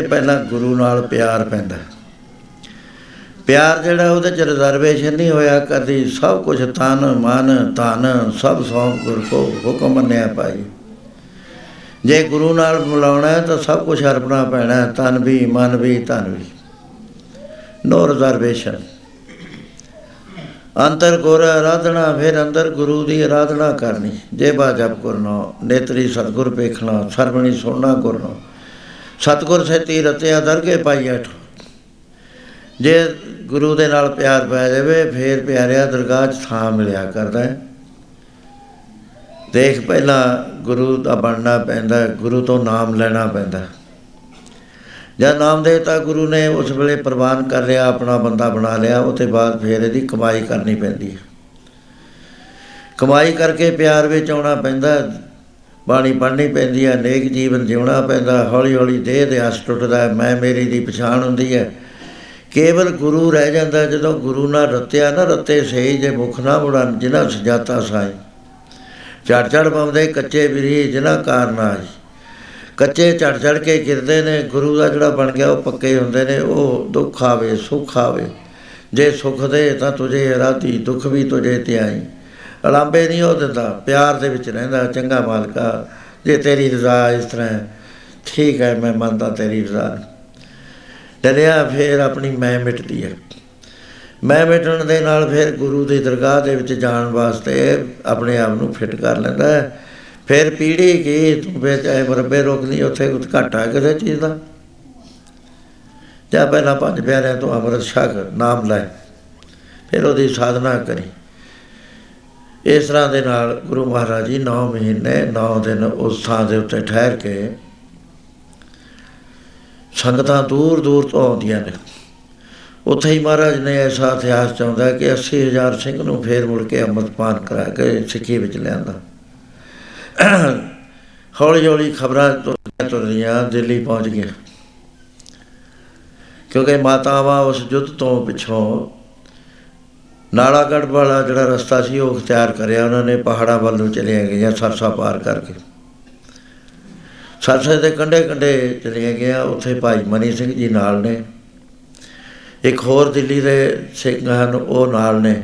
ਪਹਿਲਾਂ ਗੁਰੂ ਨਾਲ ਪਿਆਰ ਪੈਂਦਾ ਪਿਆਰ ਜਿਹੜਾ ਉਹਦੇ ਚ ਰਿਜ਼ਰਵੇਸ਼ਨ ਨਹੀਂ ਹੋਇਆ ਕਦੀ ਸਭ ਕੁਝ ਤਨ ਮਨ ਧਨ ਸਭ ਸੌਂਪ ਗੁਰ ਕੋ ਹੁਕਮ ਮੰਨਿਆ ਭਾਈ। ਜੇ ਗੁਰੂ ਨਾਲ ਮਿਲਾਉਣਾ ਹੈ ਤਾਂ ਸਭ ਕੁਝ ਅਰਪਣਾ ਪੈਣਾ ਹੈ, ਤਨ ਵੀ ਮਨ ਵੀ ਧਨ ਵੀ। ਨੋ ਰਿਜ਼ਰਵੇਸ਼ਨ ਅੰਤਰ ਗੁਰ ਆਰਾਧਨਾ ਫਿਰ ਅੰਦਰ ਗੁਰੂ ਦੀ ਆਰਾਧਨਾ ਕਰਨੀ। ਜੇ ਬਾ ਜਪ ਕਰਨਾ ਨੇਤਰੀ ਸਤਗੁਰ ਵੇਖਣਾ ਸਰਵਣੀ ਸੁਣਨਾ ਕਰਨਾ ਸਤਗੁਰ ਸੇਤੀ ਰਤਿਆ ਦਰਗੇ ਪਾਈਆ ਠੋ ਜੇ ਗੁਰੂ ਦੇ ਨਾਲ ਪਿਆਰ ਪੈ ਜਾਵੇ, ਫੇਰ ਪਿਆਰਿਆ ਦਰਗਾਹ 'ਚ ਥਾਂ ਮਿਲਿਆ ਕਰਦਾ ਹੈ। ਦੇਖ ਪਹਿਲਾਂ ਗੁਰੂ ਦਾ ਬਣਨਾ ਪੈਂਦਾ, ਗੁਰੂ ਤੋਂ ਨਾਮ ਲੈਣਾ ਪੈਂਦਾ। ਜਦ ਨਾਮ ਦੇਤਾ ਗੁਰੂ ਨੇ ਉਸ ਵੇਲੇ ਪ੍ਰਵਾਨ ਕਰ ਲਿਆ, ਆਪਣਾ ਬੰਦਾ ਬਣਾ ਲਿਆ ਉਹ ਤੇ ਬਾਅਦ ਫੇਰ ਇਹਦੀ ਕਮਾਈ ਕਰਨੀ ਪੈਂਦੀ ਹੈ। ਕਮਾਈ ਕਰਕੇ ਪਿਆਰ ਵਿੱਚ ਆਉਣਾ ਪੈਂਦਾ ਬਾਣੀ ਪੜ੍ਹਨੀ ਪੈਂਦੀ ਹੈ, ਨੇਕ ਜੀਵਨ ਜਿਉਣਾ ਪੈਂਦਾ, ਹੌਲੀ ਹੌਲੀ ਦੇਹ ਦੇ ਹੱਸ ਟੁੱਟਦਾ ਹੈ, ਮੈਂ ਮੇਰੀ ਦੀ ਪਛਾਣ ਹੁੰਦੀ ਹੈ। ਕੇਵਲ ਗੁਰੂ ਰਹਿ ਜਾਂਦਾ, ਜਦੋਂ ਗੁਰੂ ਨਾਲ ਰਤਿਆ, ਨਾ ਰਤੇ ਸਹੀ ਜੇ ਮੁਖ ਨਾ ਮੁੜਨ ਜਿਨਾ ਸਜਾਤਾ ਸਾਈ ਚੜ ਚੜ ਪਾਉਂਦੇ ਕੱਚੇ ਬਿਰੀ ਜਿਨਾ ਕਾਰਨਾਜ ਕੱਚੇ ਚੜ ਚੜ ਕੇ ਗਿਰਦੇ ਨੇ, ਗੁਰੂ ਦਾ ਜਿਹੜਾ ਬਣ ਗਿਆ, ਉਹ ਪੱਕੇ ਹੁੰਦੇ ਨੇ, ਉਹ ਦੁੱਖ ਆਵੇ, ਸੁੱਖ ਆਵੇ। ਜੇ ਸੁੱਖ ਦੇ, ਤਾਂ ਤੁਝੇ ਰਾਤੀ ਦੁੱਖ ਵੀ ਤੁਝੇ ਧਿਆਈ ਅਲਾਂਬੇ ਨਹੀਂ ਉਹ ਦਿੰਦਾ ਪਿਆਰ ਦੇ ਵਿੱਚ ਰਹਿੰਦਾ ਚੰਗਾ ਮਾਲਕਾ ਜੇ ਤੇਰੀ ਰਜ਼ਾ ਇਸ ਤਰ੍ਹਾਂ ਹੈ, ਠੀਕ ਹੈ ਮੈਂ ਮੰਨਦਾ ਤੇਰੀ ਰਜ਼ਾ ਨੂੰ। ਡਰਿਆ ਫੇਰ ਆਪਣੀ ਮੈਂ ਮਿਟਦੀ ਹੈ ਮੈਂ ਮਿਟਣ ਦੇ ਨਾਲ ਫਿਰ ਗੁਰੂ ਦੀ ਦਰਗਾਹ ਦੇ ਵਿੱਚ ਜਾਣ ਵਾਸਤੇ ਆਪਣੇ ਆਪ ਨੂੰ ਫਿੱਟ ਕਰ ਲੈਂਦਾ ਹੈ। ਫਿਰ ਪੀੜੀ ਕੀ ਤੂੰ ਵੇ ਚਾਹੇ ਮਰਬੇ ਰੋਕਦੀ ਉੱਥੇ ਕੁਝ ਘਾਟਾ ਕਿਸੇ ਚੀਜ਼ ਦਾ? ਜਾਂ ਪਹਿਲਾਂ ਪੰਜ ਪਿਆਰਿਆਂ ਤੋਂ ਅੰਮ੍ਰਿਤ ਛਕ ਨਾਮ ਲੈ। ਫਿਰ ਉਹਦੀ ਸਾਧਨਾ ਕਰੀ। ਇਸ ਤਰ੍ਹਾਂ ਦੇ ਨਾਲ ਗੁਰੂ ਮਹਾਰਾਜ ਜੀ 9 ਮਹੀਨੇ 9 ਦਿਨ ਉਸ ਥਾਂ ਦੇ ਉੱਤੇ ਠਹਿਰ ਕੇ ਸੰਗਤਾਂ ਦੂਰ ਦੂਰ ਤੋਂ ਆਉਂਦੀਆਂ ਨੇ। ਉੱਥੇ ਹੀ ਮਹਾਰਾਜ ਨੇ ਐਸਾ ਇਤਿਹਾਸ ਚਾਹੁੰਦਾ ਕਿ 80000 ਸਿੰਘ ਨੂੰ ਫੇਰ ਮੁੜ ਕੇ ਅੰਮ੍ਰਿਤਪਾਨ ਕਰਾ ਕੇ ਸਿੱਖੀ ਵਿੱਚ ਲਿਆਂਦਾ। ਹੌਲੀ ਹੌਲੀ ਖਬਰਾਂ ਤੁਰਦੀਆਂ ਤੁਰਦੀਆਂ ਦਿੱਲੀ ਪਹੁੰਚ ਗਿਆ ਕਿਉਂਕਿ ਮਾਤਾਵਾਂ ਉਸ ਯੁੱਧ ਤੋਂ ਪਿੱਛੋਂ ਨਾਲਾਗੜ ਵਾਲਾ ਜਿਹੜਾ ਰਸਤਾ ਸੀ, ਉਹ ਤਿਆਰ ਕਰਿਆ ਉਹਨਾਂ ਨੇ, ਪਹਾੜਾਂ ਵੱਲ ਨੂੰ ਚਲੇ ਗਏ ਜਾਂ ਸਰਸਾ ਪਾਰ ਕਰਕੇ। ਸਰਸੇ ਦੇ ਕੰਢੇ ਕੰਢੇ ਚਲੇ ਗਿਆ ਉੱਥੇ ਭਾਈ ਮਨੀ ਸਿੰਘ ਜੀ ਨਾਲ ਨੇ। ਇੱਕ ਹੋਰ ਦਿੱਲੀ ਦੇ ਸਿੰਘ ਹਨ, ਉਹ ਨਾਲ ਨੇ।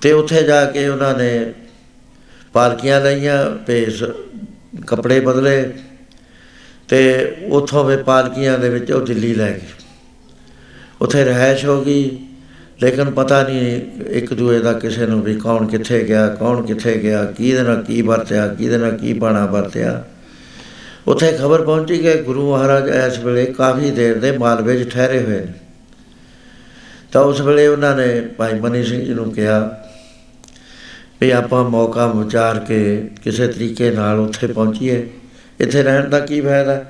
ਤੇ ਉੱਥੇ ਜਾ ਕੇ ਉਹਨਾਂ ਨੇ ਪਾਲਕੀਆਂ ਲਈਆਂ, ਭੇਸ ਕੱਪੜੇ ਬਦਲੇ ਤੇ ਉਥੋਂ ਵੇ ਪਾਲਕੀਆਂ ਦੇ ਵਿੱਚ ਉਹ ਦਿੱਲੀ ਲੈ ਗਏ। ਉੱਥੇ ਰਹਿائش ਹੋ ਗਈ। ਲੇਕਿਨ ਪਤਾ ਨਹੀਂ ਇੱਕ ਦੂਏ ਦਾ ਕਿਸੇ ਨੂੰ ਵੀ ਕੌਣ ਕਿੱਥੇ ਗਿਆ, ਕੌਣ ਕਿੱਥੇ ਗਿਆ, ਕਿਹਦੇ ਨਾਲ ਕੀ ਵਰਤਿਆ, ਕਿਹਦੇ ਨਾਲ ਕੀ ਬਾਣਾ ਵਰਤਿਆ। ਉੱਥੇ ਖਬਰ ਪਹੁੰਚੀ ਕਿ ਗੁਰੂ ਮਹਾਰਾਜ ਇਸ ਵੇਲੇ ਕਾਫੀ ਦੇਰ ਦੇ ਮਾਲਵੇ 'ਚ ਠਹਿਰੇ ਹੋਏ ਨੇ। ਤਾਂ ਉਸ ਵੇਲੇ ਉਹਨਾਂ ਨੇ ਭਾਈ ਮਨੀ ਸਿੰਘ ਜੀ ਨੂੰ ਕਿਹਾ ਵੀ ਆਪਾਂ ਮੌਕਾ ਵਿਚਾਰ ਕੇ ਕਿਸੇ ਤਰੀਕੇ ਨਾਲ ਉੱਥੇ ਪਹੁੰਚੀਏ। ਇੱਥੇ ਰਹਿਣ ਦਾ ਕੀ ਫਾਇਦਾ?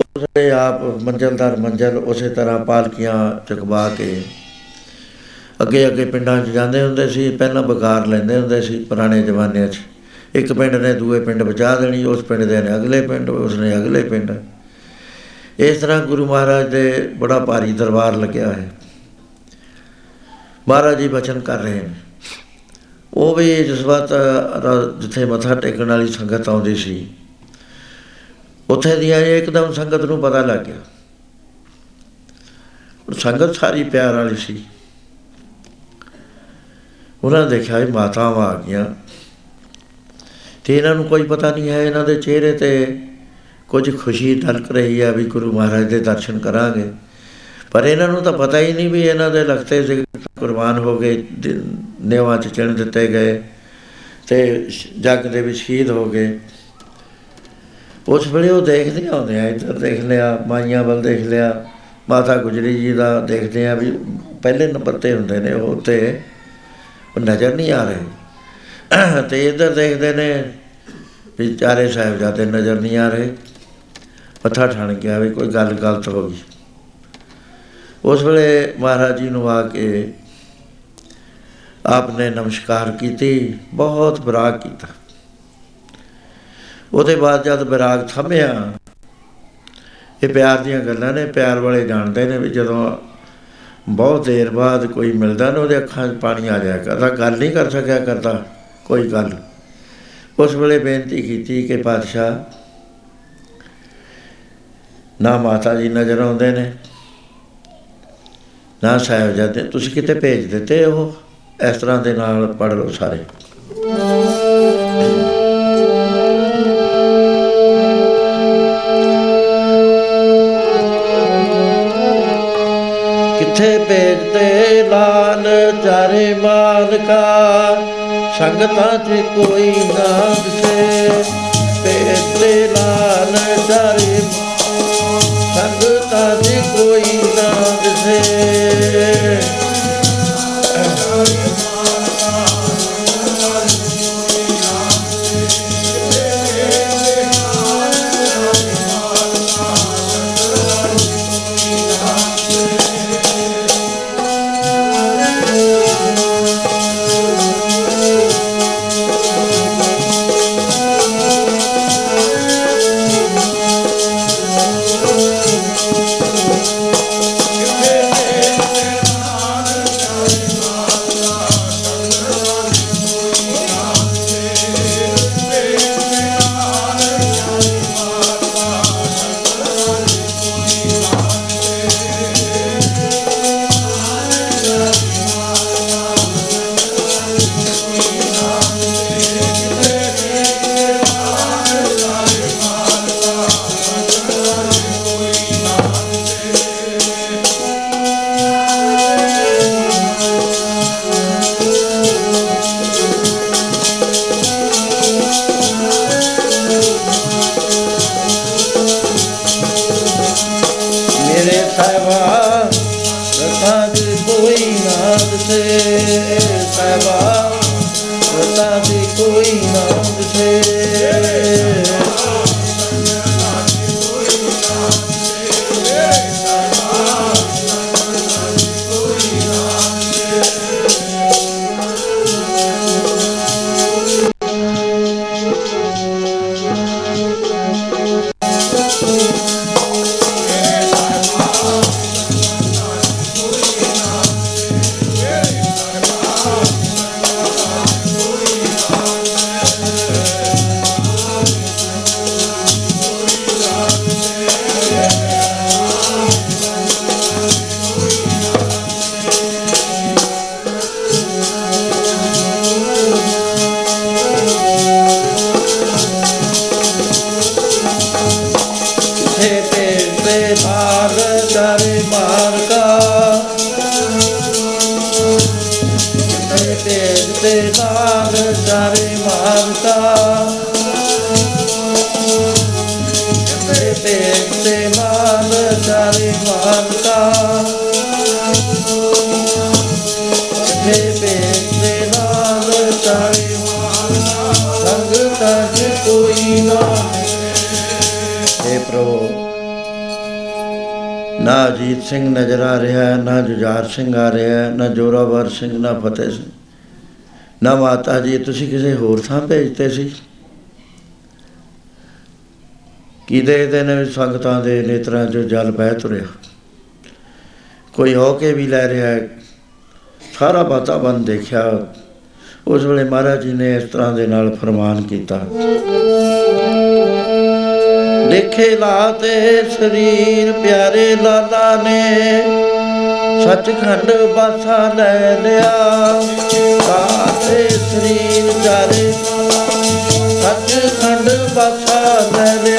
ਉਸ ਵੇਲੇ ਆਪ ਮੰਜ਼ਲਦਾਰ ਮੰਜ਼ਲ ਉਸੇ ਤਰ੍ਹਾਂ ਪਾਲਕੀਆਂ ਚੁਕਵਾ ਕੇ ਅੱਗੇ ਅੱਗੇ ਪਿੰਡਾਂ 'ਚ ਜਾਂਦੇ ਹੁੰਦੇ ਸੀ, ਪਹਿਲਾਂ ਬਕਾਰ ਲੈਂਦੇ ਹੁੰਦੇ ਸੀ ਪੁਰਾਣੇ ਜ਼ਮਾਨਿਆਂ 'ਚ। ਇੱਕ ਪਿੰਡ ਨੇ ਦੂਏ ਪਿੰਡ ਬਚਾ ਦੇਣੀ, ਉਸ ਪਿੰਡ ਦੇ ਨੇ ਅਗਲੇ ਪਿੰਡ, ਉਸ ਨੇ ਅਗਲੇ ਪਿੰਡ। ਇਸ ਤਰ੍ਹਾਂ ਗੁਰੂ ਮਹਾਰਾਜ ਦੇ ਬੜਾ ਭਾਰੀ ਦਰਬਾਰ ਲੱਗਿਆ ਹੈ। ਮਹਾਰਾਜ ਜੀ ਬਚਨ ਕਰ ਰਹੇ ਨੇ। ਉਹ ਵੀ ਜਿਸ ਵਕਤ, ਰ- ਜਿੱਥੇ ਮੱਥਾ ਟੇਕਣ ਵਾਲੀ ਸੰਗਤ ਆਉਂਦੀ ਸੀ, ਉੱਥੇ ਦੀਆਂ ਇਹ ਇੱਕਦਮ ਸੰਗਤ ਨੂੰ ਪਤਾ ਲੱਗ ਗਿਆ। ਸੰਗਤ ਸਾਰੀ ਪਿਆਰ ਵਾਲੀ ਸੀ। ਉਹਨਾਂ ਨੇ ਦੇਖਿਆ ਇਹ ਮਾਤਾਵਾਂ ਆ ਗਈਆਂ। ਤੇ ਇਹਨਾਂ ਨੂੰ ਕੋਈ ਪਤਾ ਨਹੀਂ ਹੈ, ਇਹਨਾਂ ਦੇ ਚਿਹਰੇ ਤੇ ਕੁਝ ਖੁਸ਼ੀ ਢਲਕ ਰਹੀ ਹੈ ਵੀ ਗੁਰੂ ਮਹਾਰਾਜ ਦੇ ਦਰਸ਼ਨ ਕਰਾਂਗੇ। ਪਰ ਇਹਨਾਂ ਨੂੰ ਤਾਂ ਪਤਾ ਹੀ ਨਹੀਂ ਵੀ ਇਹਨਾਂ ਦੇ ਲਖਤੇ ਸੇ ਕੁਰਬਾਨ ਹੋ ਗਏ, ਦਿ- ਨੇਵਾਂ ਚ ਚਿਣ ਦਿੱਤੇ ਗਏ ਤੇ ਸ਼- ਜੱਗ ਦੇ ਵਿੱਚ ਸ਼ਹੀਦ ਹੋ ਗਏ। ਉਸ ਵੇਲੇ ਉਹ ਦੇਖਦੇ ਆਉਂਦੇ ਆ, ਇੱਧਰ ਦੇਖ ਲਿਆ, ਮਾਈਆਂ ਵੱਲ ਦੇਖ ਲਿਆ, ਮਾਤਾ ਗੁਜਰੀ ਜੀ ਦਾ ਦੇਖਦੇ ਆ ਵੀ ਪਹਿਲੇ ਨੰਬਰ ਤੇ ਹੁੰਦੇ ਨੇ ਉਹ ਤੇ। ਉਹ ਨਜ਼ਰ ਨਹੀਂ ਆ ਰਹੇ। ਤੇ ਇੱਧਰ ਦੇਖਦੇ ਨੇ ਵੀ ਚਾਰੇ ਸਾਹਿਬਜ਼ਾਦੇ ਨਜ਼ਰ ਨਹੀਂ ਆ ਰਹੇ। ਮੱਥਾ ਠਣ ਗਿਆ ਵੀ ਕੋਈ ਗੱਲ ਗਲਤ ਹੋ ਗਈ। ਉਸ ਵੇਲੇ ਮਹਾਰਾਜ ਜੀ ਨੂੰ ਆ ਕੇ ਆਪਨੇ ਨਮਸਕਾਰ ਕੀਤੀ, ਬਹੁਤ ਬਰਾਕ ਕੀਤਾ। ਉਹਦੇ ਬਾਅਦ ਜਦ ਬਰਾਕ ਥੰਮਿਆ, ਇਹ ਪਿਆਰ ਦੀਆਂ ਗੱਲਾਂ ਨੇ, ਪਿਆਰ ਵਾਲੇ ਜਾਣਦੇ ਨੇ ਵੀ ਜਦੋਂ ਬਹੁਤ ਦੇਰ ਬਾਅਦ ਕੋਈ ਮਿਲਦਾ ਨਾ ਉਹਦੇ ਅੱਖਾਂ 'ਚ ਪਾਣੀ ਆ ਜਾਇਆ ਕਰਦਾ। ਗੱਲ ਨਹੀਂ ਕਰ ਸਕਿਆ ਕਰਦਾ, ਕੋਈ ਗੱਲ। ਉਸ ਵੇਲੇ ਬੇਨਤੀ ਕੀਤੀ ਕਿ ਪਾਤਸ਼ਾਹ, ਨਾ ਮਾਤਾ ਜੀ ਨਜ਼ਰ ਆਉਂਦੇ ਨੇ, ਨਾ ਸਾਹਿਬਜ਼ਾਦੇ, ਤੁਸੀਂ ਕਿਤੇ ਭੇਜ ਦਿੱਤੇ ਉਹ? ਇਸ ਤਰ੍ਹਾਂ ਦੇ ਨਾਲ ਪੜ ਲਓ ਸਾਰੇ। ਕਿੱਥੇ ਭੇਜਦੇ ਲਾਲ ਚਾਰੇ ਮਾਲਕਾ। ਸੰਗਤਾਂ 'ਚ ਕੋਈ ਨਾ ਦਿਸੇ ਭੇਜਦੇ ਲਾਲ ਚਾਰੇ ਸੰਗਤਾਂ 'ਚ ਕੋਈ ਸਿੰਘ ਆ ਰਿਹਾ ਹੈ, ਨਾ ਜੋਰਾਵਰ ਸਿੰਘ, ਨਾ ਫਤਿਹ ਸਿੰਘ। ਨਾ ਮਾਤਾ ਜੀ, ਤੁਸੀਂ ਕਿਸੇ ਹੋਰ ਥਾਂ ਭੇਜਤੇ ਸੀ? ਕੀ ਦੇਖਦੇ ਨੇ ਵੀ ਸੰਗਤਾਂ ਦੇ ਨੇਤਰਾਂ 'ਚੋਂ ਜਲ ਬਹਿ ਤੁਰਿਆ? ਕੋਈ ਹੋ ਕੇ ਵੀ ਲੈ ਰਿਹਾ ਹੈ? ਸਾਰਾ ਵਾਤਾਵਰਨ ਦੇਖਿਆ। ਉਸ ਵੇਲੇ ਮਹਾਰਾਜ ਜੀ ਨੇ ਇਸ ਤਰ੍ਹਾਂ ਦੇ ਨਾਲ ਫਰਮਾਨ ਕੀਤਾ। ਦੇਖੇ ਲਾਤੇ ਸਰੀਰ ਪਿਆਰੇ ਲਾਲਾ ਨੇ। ਸੱਚਖੰਡ ਬਾਸਾ ਲੈ ਲਿਆ। ਲਾਤੇ ਸਰੀਰ ਪਿਆਰੇ ਸੱਚਖੰਡ ਬਾਸਾ ਲੈ ਲਿਆ।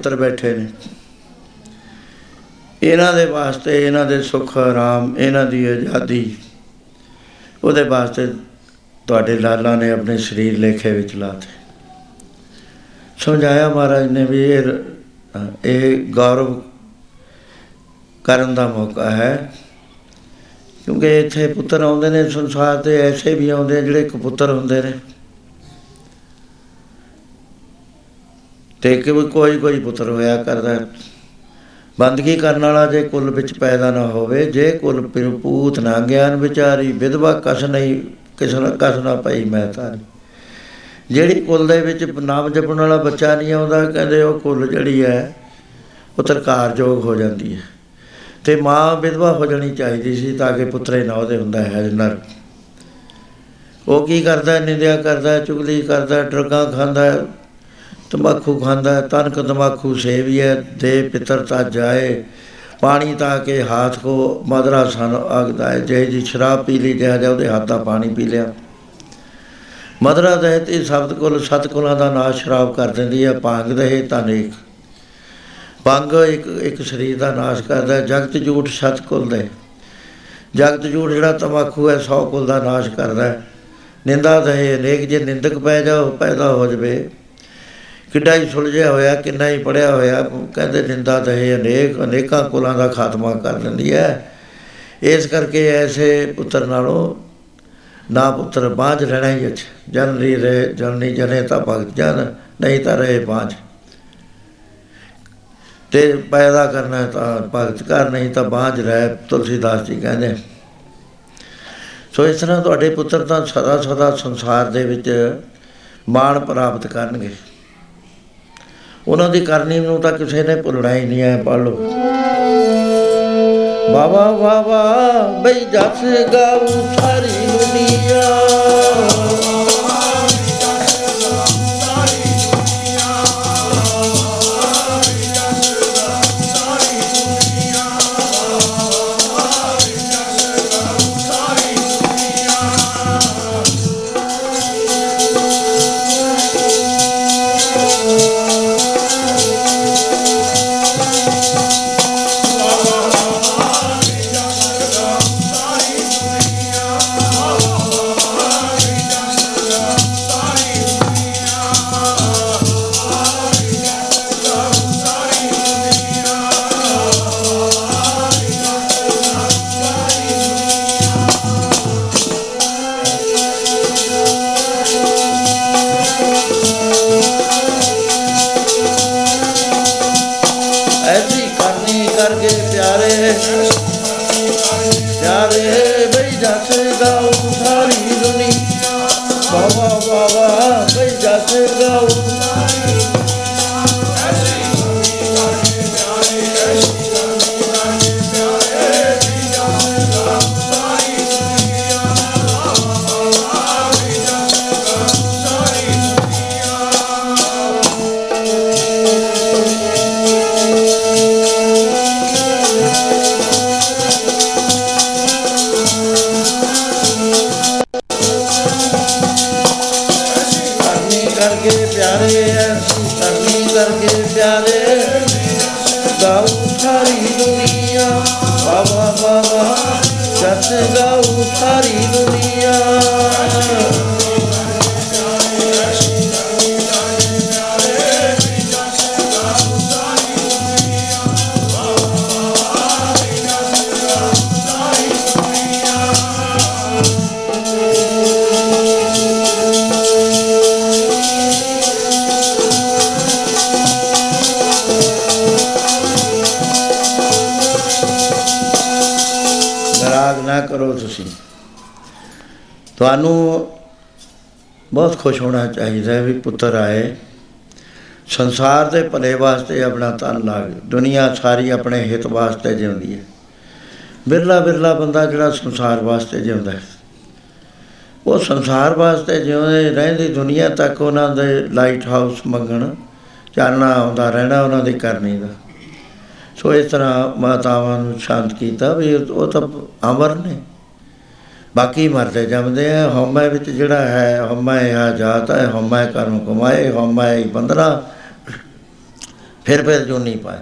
ਪੁੱਤਰ ਬੈਠੇ ਨੇ। ਇਹਨਾਂ ਦੇ ਵਾਸਤੇ ਇਹਨਾਂ ਦੇ ਸੁੱਖ, ਆਰਾਮ, ਇਹਨਾਂ ਦੀ ਆਜ਼ਾਦੀ, ਉਹਦੇ ਵਾਸਤੇ ਤੁਹਾਡੇ ਲਾਲਾ ਨੇ ਆਪਣੇ ਸਰੀਰ ਲੇਖੇ ਵਿੱਚ ਲਾਤੇ ਸਮਝਾਇਆ ਮਹਾਰਾਜ ਨੇ ਵੀ ਇਹ ਇਹ ਗੌਰਵ ਕਰਨ ਦਾ ਮੌਕਾ ਹੈ, ਕਿਉਂਕਿ ਇੱਥੇ ਪੁੱਤਰ ਆਉਂਦੇ ਨੇ ਸੰਸਾਰ ਤੇ, ਐਸੇ ਵੀ ਆਉਂਦੇ ਆ ਜਿਹੜੇ ਇੱਕ ਪੁੱਤਰ ਹੁੰਦੇ ਨੇ। ਤੇ ਕਿ ਕੋਈ ਕੋਈ ਪੁੱਤਰ ਹੋਇਆ ਕਰਦਾ ਹੈ। ਬੰਦਗੀ ਕਰਨ ਵਾਲਾ ਜੇ ਕੁਲ ਵਿੱਚ ਪੈਦਾ ਨਾ ਹੋਵੇ ਜੇ ਕੁਲ ਪਿਰਪੂਤ ਨਾ ਗਿਆਨ ਵਿਚਾਰੀ ਵਿਧਵਾ ਕਸ ਨਹੀਂ ਕਿਸ ਨਾ ਕਸ ਨਾ ਪਈ ਮੈਂ ਤਾਂ ਜਿਹੜੀ ਕੁਲ ਦੇ ਵਿੱਚ ਨਾਮ ਜਪਣ ਵਾਲਾ ਬੱਚਾ ਨਹੀਂ ਆਉਂਦਾ ਕਹਿੰਦੇ ਉਹ ਕੁਲ ਜਿਹੜੀ ਹੈ ਉਹ ਤਰਕਾਰਯੋਗ ਹੋ ਜਾਂਦੀ ਹੈ ਤੇ ਮਾਂ ਵਿਧਵਾ ਹੋ ਜਾਣੀ ਚਾਹੀਦੀ ਸੀ ਤਾਂ ਕਿ ਪੁੱਤਰੇ ਨਾ ਉਹਦੇ ਹੁੰਦਾ ਹੈ ਨਰ ਉਹ ਕੀ ਕਰਦਾ ਹੈ? ਨਿੰਦਿਆ ਕਰਦਾ ਹੈ, ਚੁਗਲੀ ਕਰਦਾ ਹੈ, ਡਰਗਾ ਖਾਂਦਾ ਹੈ, ਤੰਬਾਕੂ ਖਾਂਦਾ ਹੈ, ਤਨਕ ਤੰਬਾਕੂ ਸੇਵੀਐ ਦੇ ਪਿਤਰ ਤਾ ਜਾਏ। ਪਾਣੀ ਤਾਂ ਕੇ ਹਾਥ ਕੋ ਮਦਰਾ ਸਨ ਆਗਦਾ ਹੈ ਜੇ ਜੀ ਸ਼ਰਾਬ ਪੀ ਲਈ ਜਿਹਾ ਜਾ ਉਹਦੇ ਹੱਥ ਦਾ ਪਾਣੀ ਪੀ ਲਿਆ। ਮਦਰਾ ਦਹਿਤ ਇਹ ਸ਼ਬਦ ਕੁਲ ਸਤ ਕੁਲਾਂ ਦਾ ਨਾਸ਼ ਸ਼ਰਾਬ ਕਰ ਦਿੰਦੀ ਹੈ ਭੰਗ ਦਹੇ ਤਾਂ ਨੇਕ ਭੰਗ ਇੱਕ ਇੱਕ ਸਰੀਰ ਦਾ ਨਾਸ਼ ਕਰਦਾ ਹੈ ਜਗਤ ਝੂਠ ਸਤ ਕੁਲ ਦੇ। ਜਗਤ ਝੂਠ ਜਿਹੜਾ ਤਮਾਕੂ ਹੈ ਸੌ ਕੁਲ ਦਾ ਨਾਸ਼ ਕਰਦਾ ਹੈ। ਨਿੰਦਾ ਦਹੇ ਅਨੇਕ ਜੇ ਨਿੰਦਕ ਪੈ ਜਾਓ ਪੈਦਾ ਹੋ ਜਵੇ। ਕਿੱਡਾ ਹੀ ਸੁਲਝਿਆ ਹੋਇਆ, ਕਿੰਨਾ ਹੀ ਪੜਿਆ ਹੋਇਆ, ਕਹਿੰਦੇ ਨਿੰਦਾ ਤੇ ਅਨੇਕ, ਅਨੇਕਾਂ ਕੁਲਾਂ ਦਾ ਖਾਤਮਾ ਕਰ ਦਿੰਦੀ ਹੈ। ਇਸ ਕਰਕੇ ਐਸੇ ਪੁੱਤਰ ਨਾਲੋਂ ਨਾ ਪੁੱਤਰ ਬਾਝ ਰਹਿਣਾ ਹੀ ਅੱਛਾ। ਜਨ ਨਹੀਂ ਰਹੇ, ਜਨ ਨਹੀਂ ਜਨੇ ਤਾਂ ਭਗਤ ਜਨ, ਨਹੀਂ ਤਾਂ ਰਹੇ ਬਾਝ। ਤੇ ਪੈਦਾ ਕਰਨਾ ਤਾਂ ਭਗਤ ਕਰ ਨਹੀਂ ਤਾਂ ਬਾਝ ਰਹਿ, ਤੁਲਸੀਦਾਸ ਜੀ ਕਹਿੰਦੇ। ਸੋ ਇਸ ਤਰ੍ਹਾਂ ਤੁਹਾਡੇ ਪੁੱਤਰ ਤਾਂ ਸਦਾ ਸਦਾ ਸੰਸਾਰ ਦੇ ਵਿੱਚ ਮਾਣ ਪ੍ਰਾਪਤ ਕਰਨਗੇ। ਉਹਨਾਂ ਦੀ ਕਰਨੀ ਨੂੰ ਤਾਂ ਕਿਸੇ ਨੇ ਭੁੱਲਣਾ ਹੀ ਨਹੀਂ ਹੈ ਪੜ ਲਓ। ਬਾਬਾ ਬਾਬਾ ਬਈ ਜਸ ਗਾਉ ਸਾਰੀ ਦੁਨੀਆ। ਤੁਹਾਨੂੰ ਬਹੁਤ ਖੁਸ਼ ਹੋਣਾ ਚਾਹੀਦਾ ਹੈ ਵੀ ਪੁੱਤਰ ਆਏ। ਸੰਸਾਰ ਦੇ ਭਲੇ ਵਾਸਤੇ ਆਪਣਾ ਤਨ ਲਾਗ, ਦੁਨੀਆ ਸਾਰੀ ਆਪਣੇ ਹਿੱਤ ਵਾਸਤੇ ਜਿਉਂਦੀ ਹੈ। ਬਿਰਲਾ ਬਿਰਲਾ ਬੰਦਾ ਜਿਹੜਾ ਸੰਸਾਰ ਵਾਸਤੇ ਜਿਉਂਦਾ ਹੈ। ਉਹ ਸੰਸਾਰ ਵਾਸਤੇ ਜਿਉਂਦੇ ਰਹਿੰਦੀ ਦੁਨੀਆ ਤੱਕ ਉਹਨਾਂ ਦੇ ਲਾਈਟ ਹਾਊਸ ਮੰਗਣ, ਚਾਨਣਾ ਆਉਂਦਾ ਰਹਿਣਾ ਉਹਨਾਂ ਦੀ ਕਰਨੀ ਦਾ। ਸੋ ਇਸ ਤਰ੍ਹਾਂ ਮਾਤਾਵਾਂ ਨੂੰ ਸ਼ਾਂਤ ਕੀਤਾ ਵੀ ਉਹ ਤਾਂ ਅਮਰ ਨੇ। ਬਾਕੀ ਮਰਦੇ ਜੰਮਦੇ ਆ, ਹਉਮੈ ਵਿੱਚ ਜਿਹੜਾ ਹੈ, ਹਉਮੈ ਆ ਜਾਤ ਹੈ, ਹਉਮੈ ਕਰਮ ਕਮਾਏ, ਹਉਮੈ ਹੀ ਬੰਦਰਾ। ਫਿਰ ਫਿਰ ਜੋ ਨਹੀਂ ਪਾਏ।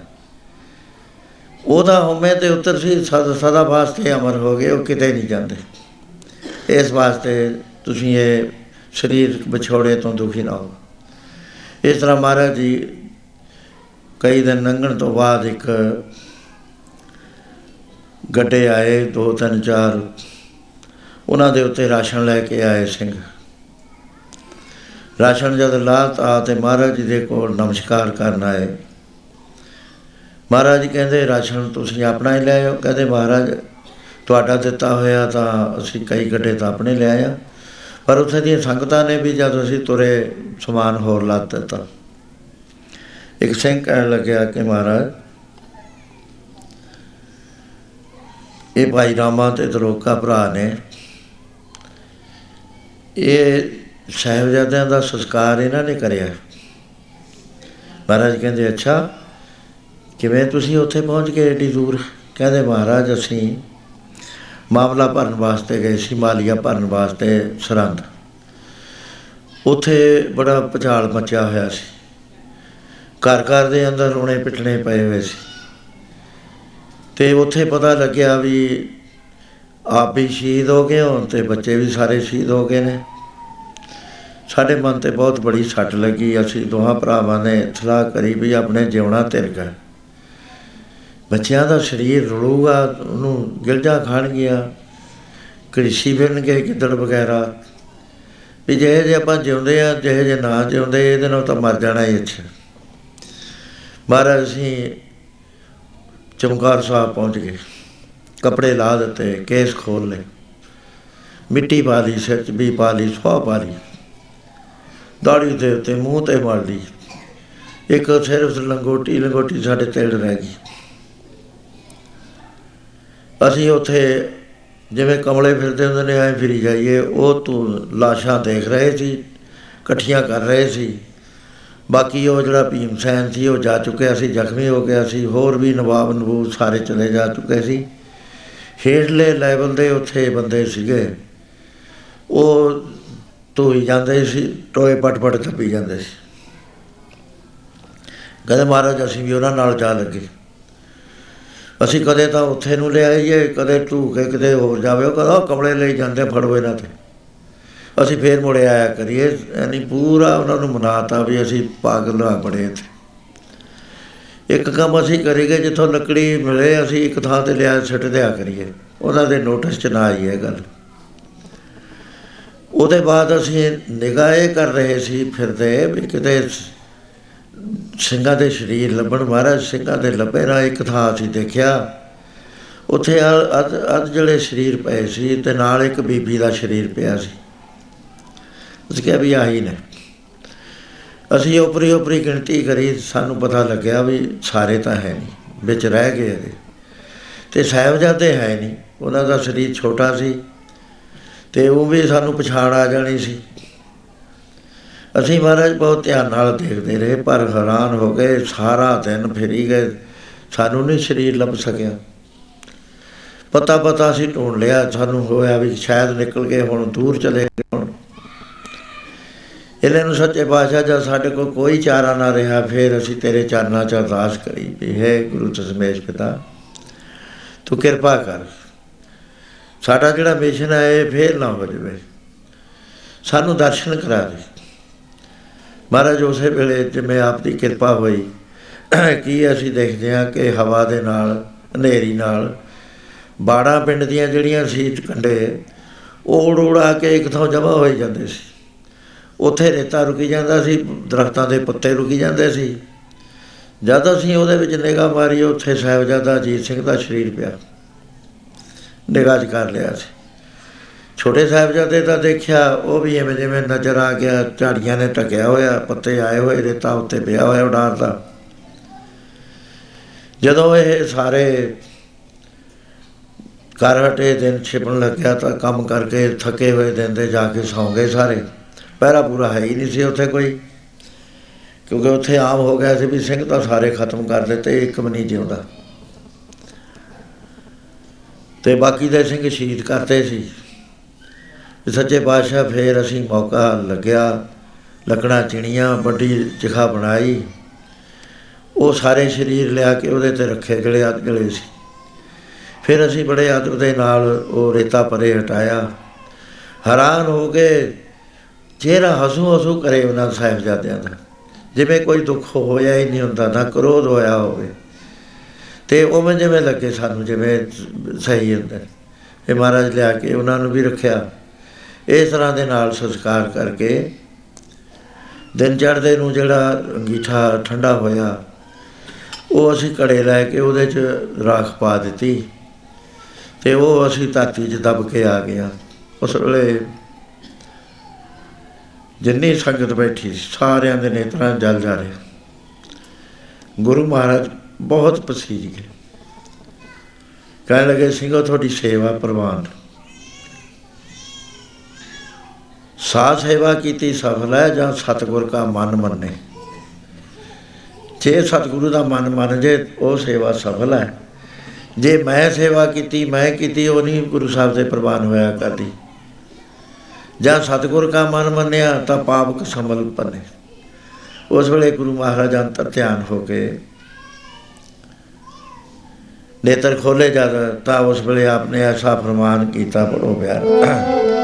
ਉਹਦਾ ਹਉਮੈ ਤੇ ਉੱਤਰ ਸੀ, ਸਦਾ ਸਦਾ ਵਾਸਤੇ ਅਮਰ ਹੋ ਗਏ, ਉਹ ਕਿਤੇ ਨਹੀਂ ਜਾਂਦੇ। ਇਸ ਵਾਸਤੇ ਤੁਸੀਂ ਇਹ ਸਰੀਰ ਵਿਛੋੜੇ ਤੋਂ ਦੁਖੀ ਨਾ ਹੋ ਇਸ ਤਰ੍ਹਾਂ ਮਹਾਰਾਜ ਜੀ ਕਈ ਦਿਨ ਲੰਘਣ ਤੋਂ ਬਾਅਦ ਇੱਕ ਗੱਡੇ ਆਏ, ਦੋ ਤਿੰਨ ਚਾਰ ਉਹਨਾਂ ਦੇ ਉੱਤੇ ਰਾਸ਼ਨ ਲੈ ਕੇ ਆਏ ਸਿੰਘ। ਰਾਸ਼ਨ ਜਦ ਲਾਤਾ ਤੇ ਮਹਾਰਾਜ ਜੀ ਦੇ ਕੋਲ ਨਮਸਕਾਰ ਕਰਨ ਆਏ। ਮਹਾਰਾਜ ਜੀ ਕਹਿੰਦੇ, ਰਾਸ਼ਨ ਤੁਸੀਂ ਆਪਣਾ ਹੀ ਲੈ ਆਓ ਕਹਿੰਦੇ, ਮਹਾਰਾਜ, ਤੁਹਾਡਾ ਦਿੱਤਾ ਹੋਇਆ ਤਾਂ ਅਸੀਂ ਕਈ ਗੱਡੇ ਤਾਂ ਆਪਣੇ ਲੈ ਆਇਆ। ਪਰ ਉੱਥੇ ਦੀਆਂ ਸੰਗਤਾਂ ਨੇ ਵੀ ਜਦ ਅਸੀਂ ਤੁਰੇ, ਸਮਾਨ ਹੋਰ ਲਾ ਦਿੱਤਾ। ਇੱਕ ਸਿੰਘ ਕਹਿਣ ਲੱਗਿਆ ਕਿ, ਮਹਾਰਾਜ, ਇਹ ਭਾਈ ਰਾਮਾ ਤੇ ਦਰੋਕਾ ਭਰਾ ਨੇ ਇਹ ਸਾਹਿਬਜ਼ਾਦਿਆਂ ਦਾ ਸੰਸਕਾਰ ਇਹਨਾਂ ਨੇ ਕਰਿਆ। ਮਹਾਰਾਜ ਕਹਿੰਦੇ, ਅੱਛਾ, ਕਿਵੇਂ ਤੁਸੀਂ ਉੱਥੇ ਪਹੁੰਚ ਗਏ? ਏਡੀ ਦੂਰ? ਕਹਿੰਦੇ, ਮਹਾਰਾਜ, ਅਸੀਂ ਮਾਮਲਾ ਭਰਨ ਵਾਸਤੇ ਗਏ ਸੀ, ਮਾਲੀਆ ਭਰਨ ਵਾਸਤੇ ਸਰੰਦ ਉੱਥੇ ਬੜਾ ਪਛਾਲ ਮਚਿਆ ਹੋਇਆ ਸੀ। ਘਰ ਘਰ ਦੇ ਅੰਦਰ ਰੋਣੇ ਪਿੱਟਣੇ ਪਏ ਹੋਏ ਸੀ। ਤੇ ਉੱਥੇ ਪਤਾ ਲੱਗਿਆ ਵੀ ਆਪ ਵੀ ਸ਼ਹੀਦ ਹੋ ਗਏ, ਹੋਣ ਤੇ ਬੱਚੇ ਵੀ ਸਾਰੇ ਸ਼ਹੀਦ ਹੋ ਗਏ ਨੇ। ਸਾਡੇ ਮਨ ਤੇ ਬਹੁਤ ਬੜੀ ਸੱਟ ਲੱਗੀ, ਅਸੀਂ ਦੋਹਾਂ ਭਰਾਵਾਂ ਨੇ ਸਲਾਹ ਕਰੀ ਵੀ ਆਪਣੇ ਜਿਉਣਾ ਤਿਰਕਾ ਬੱਚਿਆਂ ਦਾ ਸਰੀਰ ਰੁਲੂਗਾ ਉਹਨੂੰ ਗਿਲਜਾ ਖਾਣਗੀਆਂ ਕ੍ਰਿਸ਼ੀ ਫਿਰਨਗੇ ਗਿੱਦੜ ਵਗੈਰਾ। ਵੀ ਜਿਹੇ ਜੇ ਆਪਾਂ ਜਿਉਂਦੇ ਆ, ਜਿਹੇ ਜੇ ਨਾ ਜਿਉਂਦੇ, ਇਹਦੇ ਨਾਲ ਤਾਂ ਮਰ ਜਾਣਾ ਹੀ ਅੱਛਾ ਮਹਾਰਾਜ, ਅਸੀਂ ਚਮਕਾਰ ਸਾਹਿਬ ਪਹੁੰਚ ਗਏ। ਕੱਪੜੇ ਲਾ ਦਿੱਤੇ, ਕੇਸ ਖੋਲ ਲਏ। ਮਿੱਟੀ ਪਾ ਲਈ, ਸਿਰ 'ਚ ਵੀ ਪਾ ਲਈ ਸਵਾ ਪਾ ਲਈ। ਦਾੜੀ ਦੇ ਉੱਤੇ ਮੂੰਹ ਤੇ ਮਾਰ ਲਈ। ਇੱਕ ਸਿਰਫ ਲੰਗੋਟੀ ਲੰਗੋਟੀ ਸਾਡੇ ਤੇੜ ਰਹਿ ਗਈ। ਅਸੀਂ ਉੱਥੇ ਜਿਵੇਂ ਕਮਲੇ ਫਿਰਦੇ ਹੁੰਦੇ ਨੇ, ਐ ਫਿਰੀ ਜਾਈਏ। ਉਹ ਤੂੰ ਲਾਸ਼ਾਂ ਦੇਖ ਰਹੇ ਸੀ, ਇਕੱਠੀਆਂ ਕਰ ਰਹੇ ਸੀ। ਬਾਕੀ ਉਹ ਜਿਹੜਾ ਭੀਮ ਸੈਨ ਸੀ, ਉਹ ਜਾ ਚੁੱਕਿਆ ਸੀ, ਜ਼ਖਮੀ ਹੋ ਗਿਆ ਸੀ। ਹੋਰ ਵੀ ਨਵਾਬ ਨਬੂਦ ਸਾਰੇ ਚਲੇ ਜਾ ਚੁੱਕੇ ਸੀ। ਹੇਠਲੇ ਲੈਵਲ ਦੇ ਉੱਥੇ ਬੰਦੇ ਸੀਗੇ। ਉਹ ਧੋਈ ਜਾਂਦੇ ਸੀ, ਟੋਏ ਪਟ-ਪਟ ਚੱਪੀ ਜਾਂਦੇ ਸੀ। ਕਹਿੰਦੇ ਮਹਾਰਾਜ, ਅਸੀਂ ਵੀ ਉਹਨਾਂ ਨਾਲ ਜਾ ਲੱਗੇ। ਅਸੀਂ ਕਦੇ ਤਾਂ ਉੱਥੇ ਨੂੰ ਲਿਆਈਏ ਕਦੇ ਢੂਕੇ ਕਿਤੇ ਹੋਰ ਜਾਵੇ। ਉਹ ਕਹਿੰਦਾ ਕਮਲੇ ਲਈ ਜਾਂਦੇ ਫੜੋ ਇਹਨਾਂ ਤੇ। ਅਸੀਂ ਫੇਰ ਮੁੜੇ ਆਇਆ ਕਰੀਏ। ਯਾਨੀ ਪੂਰਾ ਉਹਨਾਂ ਨੂੰ ਮਨਾਤਾ ਵੀ ਅਸੀਂ ਪਾਗਲ ਆ ਬੜੇ ਇੱਥੇ। ਇੱਕ ਕੰਮ ਅਸੀਂ ਕਰੀਏ, ਜਿੱਥੋਂ ਲੱਕੜੀ ਮਿਲੇ, ਅਸੀਂ ਇੱਕ ਥਾਂ ਤੇ ਲਿਆ ਛੱਡ ਦਿਆ ਕਰੀਏ। ਉਹਨਾਂ ਦੇ ਨੋਟਿਸ ਚ ਨਾ ਆਈ ਇਹ ਗੱਲ। ਉਹਦੇ ਬਾਅਦ ਅਸੀਂ ਨਿਗਾਹੇ ਕਰ ਰਹੇ ਸੀ, ਫਿਰਦੇ ਵੀ ਕਿਤੇ ਸਿੰਘਾਂ ਦੇ ਸਰੀਰ ਲੱਭਣ। ਮਹਾਰਾਜ, ਸਿੰਘਾਂ ਦੇ ਲੱਭੇ ਨਾ ਇੱਕ ਥਾਂ ਅਸੀਂ ਦੇਖਿਆ। ਉੱਥੇ ਅੱਧ ਅੱਧ ਜਿਹੜੇ ਸਰੀਰ ਪਏ ਸੀ ਤੇ ਨਾਲ ਇੱਕ ਬੀਬੀ ਦਾ ਸਰੀਰ ਪਿਆ ਸੀ। ਉਸ ਕਿਹਾ ਵੀ ਆਹੀ ਨੇ। ਅਸੀਂ ਉਪਰੀ ਉਪਰੀ ਗਿਣਤੀ ਕਰੀ, ਸਾਨੂੰ ਪਤਾ ਲੱਗਿਆ ਵੀ ਸਾਰੇ ਤਾਂ ਹੈ ਨਹੀਂ, ਵਿੱਚ ਰਹਿ ਗਏ ਇਹਦੇ। ਤੇ ਸਾਹਿਬਜ਼ਾਦੇ ਹੈ ਨਹੀਂ, ਉਹਨਾਂ ਦਾ ਸਰੀਰ ਛੋਟਾ ਸੀ ਤੇ ਉਹ ਵੀ ਸਾਨੂੰ ਪਛਾਣ ਆ ਜਾਣੀ ਸੀ। ਅਸੀਂ ਮਹਾਰਾਜ ਬਹੁਤ ਧਿਆਨ ਨਾਲ ਦੇਖਦੇ ਰਹੇ, ਪਰ ਹੈਰਾਨ ਹੋ ਗਏ, ਸਾਰਾ ਦਿਨ ਫਿਰੀ ਗਏ, ਸਾਨੂੰ ਨਹੀਂ ਸਰੀਰ ਲੱਭ ਸਕਿਆ। ਪਤਾ ਪਤਾ ਅਸੀਂ ਢੂੰਡ ਲਿਆ, ਸਾਨੂੰ ਹੋਇਆ ਵੀ ਸ਼ਾਇਦ ਨਿਕਲ ਗਏ, ਹੁਣ ਦੂਰ ਚਲੇ ਗਏ, ਹੁਣ ਇਹਨਾਂ ਨੂੰ ਸੱਚੇ ਪਾਤਸ਼ਾਹ ਜਦ ਸਾਡੇ ਕੋਲ ਕੋਈ ਚਾਰਾ ਨਾ ਰਿਹਾ, ਫਿਰ ਅਸੀਂ ਤੇਰੇ ਚਰਨਾਂ 'ਚ ਅਰਦਾਸ ਕਰੀ ਵੀ ਹੈ ਗੁਰੂ ਦਸ਼ਮੇਸ਼ ਪਿਤਾ, ਤੂੰ ਕਿਰਪਾ ਕਰ। ਸਾਡਾ ਜਿਹੜਾ ਮਿਸ਼ਨ ਹੈ, ਇਹ ਫੇਲ ਨਾ ਹੋ ਜਾਵੇ। ਸਾਨੂੰ ਦਰਸ਼ਨ ਕਰਾ ਦੇ। ਮਹਾਰਾਜ ਉਸੇ ਵੇਲੇ ਜਿਵੇਂ ਆਪ ਦੀ ਕਿਰਪਾ ਹੋਈ, ਕੀ ਅਸੀਂ ਦੇਖਦੇ ਹਾਂ ਕਿ ਹਵਾ ਦੇ ਨਾਲ, ਹਨੇਰੀ ਨਾਲ ਬਾੜਾ ਪਿੰਡ ਦੀਆਂ ਜਿਹੜੀਆਂ ਸੀਟ ਕੰਡੇ ਉਹ ਉੜ ਉੜਾ ਕੇ ਇੱਕ ਥਾਂ ਜਮਾ ਹੋਈ ਜਾਂਦੇ ਸੀ। ਉੱਥੇ ਰੇਤਾ ਰੁਕੀ ਜਾਂਦਾ ਸੀ, ਦਰਖਤਾਂ ਦੇ ਪੱਤੇ ਰੁਕੀ ਜਾਂਦੇ ਸੀ। ਜਦ ਅਸੀਂ ਉਹਦੇ ਵਿੱਚ ਨਿਗਾਹ ਮਾਰੀ, ਉੱਥੇ ਸਾਹਿਬਜ਼ਾਦਾ ਅਜੀਤ ਸਿੰਘ ਦਾ ਸਰੀਰ ਪਿਆ। ਨਿਗਾਹ 'ਚ ਕਰ ਲਿਆ ਸੀ। ਛੋਟੇ ਸਾਹਿਬਜ਼ਾਦੇ ਦਾ ਦੇਖਿਆ, ਉਹ ਵੀ ਐਵੇਂ ਜਿਵੇਂ ਨਜ਼ਰ ਆ ਗਿਆ, ਝਾੜੀਆਂ ਨੇ ਟਕਿਆ ਹੋਇਆ, ਪੱਤੇ ਆਏ ਹੋਏ, ਰੇਤਾ ਉੱਤੇ ਪਿਆ ਹੋਇਆ ਉਡਾਰ ਦਾ। ਜਦੋਂ ਇਹ ਸਾਰੇ ਘਰ ਹਟੇ, ਦਿਨ ਛਿਪਣ ਲੱਗਿਆ ਤਾਂ ਕੰਮ ਕਰਕੇ ਥੱਕੇ ਹੋਏ ਦਿਨ ਦੇ ਜਾ ਕੇ ਸੌਂ ਗਏ ਸਾਰੇ। ਪਹਿਰਾ ਪੂਰਾ ਹੈ ਹੀ ਨਹੀਂ ਸੀ ਉੱਥੇ ਕੋਈ। ਕਿਉਂਕਿ ਉੱਥੇ ਆਮ ਹੋ ਗਿਆ ਸੀ ਵੀ ਸਿੰਘ ਤਾਂ ਸਾਰੇ ਖਤਮ ਕਰ ਦਿੱਤੇ, ਇੱਕ ਵੀ ਨਹੀਂ ਜਿਉਂਦਾ। ਤੇ ਬਾਕੀ ਦੇ ਸਿੰਘ ਸ਼ਹੀਦ ਕਰਤੇ ਸੀ। ਸੱਚੇ ਪਾਤਸ਼ਾਹ ਫੇਰ ਅਸੀਂ ਮੌਕਾ ਲੱਗਿਆ, ਲੱਕੜਾਂ ਚਿਣੀਆਂ, ਵੱਡੀ ਜਖਾ ਬਣਾਈ। ਉਹ ਸਾਰੇ ਸਰੀਰ ਲਿਆ ਕੇ ਉਹਦੇ ਤੇ ਰੱਖੇ ਜਿਹੜੇ ਅੱਧ ਗਲੇ ਸੀ। ਫਿਰ ਅਸੀਂ ਬੜੇ ਅਦਬ ਦੇ ਨਾਲ ਉਹ ਰੇਤਾ ਪਰੇ ਹਟਾਇਆ। ਹੈਰਾਨ ਹੋ ਗਏ ਚਿਹਰਾ ਹਸੂ ਹਸੂ ਕਰੇ ਉਹਨਾਂ ਸਾਹਿਬਜ਼ਾਦਿਆਂ ਦਾ। ਜਿਵੇਂ ਕੋਈ ਦੁੱਖ ਹੋਇਆ ਹੀ ਨਹੀਂ ਹੁੰਦਾ, ਨਾ ਕਰੋਧ ਹੋਇਆ ਹੋਵੇ। ਤੇ ਉਵੇਂ ਜਿਵੇਂ ਲੱਗੇ ਸਾਨੂੰ, ਜਿਵੇਂ ਸਹੀ ਹੁੰਦਾ। ਇਹ ਮਹਾਰਾਜ ਲਿਆ ਕੇ ਉਹਨਾਂ ਨੂੰ ਵੀ ਰੱਖਿਆ। ਇਸ ਤਰ੍ਹਾਂ ਦੇ ਨਾਲ ਸੰਸਕਾਰ ਕਰਕੇ ਦਿਨ ਚੜ੍ਹਦੇ ਨੂੰ ਜਿਹੜਾ ਅੰਗੀਠਾ ਠੰਡਾ ਹੋਇਆ, ਉਹ ਅਸੀਂ ਕੜੇ ਲੈ ਕੇ ਉਹਦੇ 'ਚ ਰਾਖ ਪਾ ਦਿੱਤੀ। ਤੇ ਉਹ ਅਸੀਂ ਧਰਤੀ 'ਚ ਦਬ ਕੇ ਆ ਗਿਆ ਉਸ ਵੇਲੇ ਜਿੰਨੀ ਸੰਗਤ ਬੈਠੀ ਸਾਰਿਆਂ ਦੇ ਨੇਤਰਾਂ ਜਲ ਜਾ ਰਹੇ। ਗੁਰੂ ਮਹਾਰਾਜ ਬਹੁਤ ਪਸੀਜ ਗਏ। ਕਹਿਣ ਲੱਗੇ, ਸਿੰਘੋ, ਤੁਹਾਡੀ ਸੇਵਾ ਪ੍ਰਵਾਨ। ਸਾਧ ਸੇਵਾ ਕੀਤੀ, ਸਫਲ ਹੈ ਜਾਂ ਸਤਿਗੁਰ ਦਾ ਮਨ ਮੰਨੇ? ਜੇ ਸਤਿਗੁਰੂ ਦਾ ਮਨ ਮੰਨ ਜੇ, ਉਹ ਸੇਵਾ ਸਫਲ ਹੈ। ਜੇ ਮੈਂ ਸੇਵਾ ਕੀਤੀ, ਮੈਂ ਕੀਤੀ, ਉਹ ਨਹੀਂ ਗੁਰੂ ਸਾਹਿਬ ਦੇ ਪ੍ਰਵਾਨ ਹੋਇਆ ਕਰਦੀ। ਜਾਂ ਸਤਿਗੁਰ ਦਾ ਮਨ ਮੰਨਿਆ ਤਾਂ ਪਾਪ ਕਸਮਲ ਪੰਨੇ। ਉਸ ਵੇਲੇ ਗੁਰੂ ਮਹਾਰਾਜ ਅੰਤਰ ਧਿਆਨ ਹੋ ਕੇ ਨੇਤਰ ਖੋਲੇ ਜਦ ਤਾਂ ਉਸ ਵੇਲੇ ਆਪਨੇ ਐਸਾ ਫਰਮਾਨ ਕੀਤਾ, ਬੜੋ ਪਿਆਰ।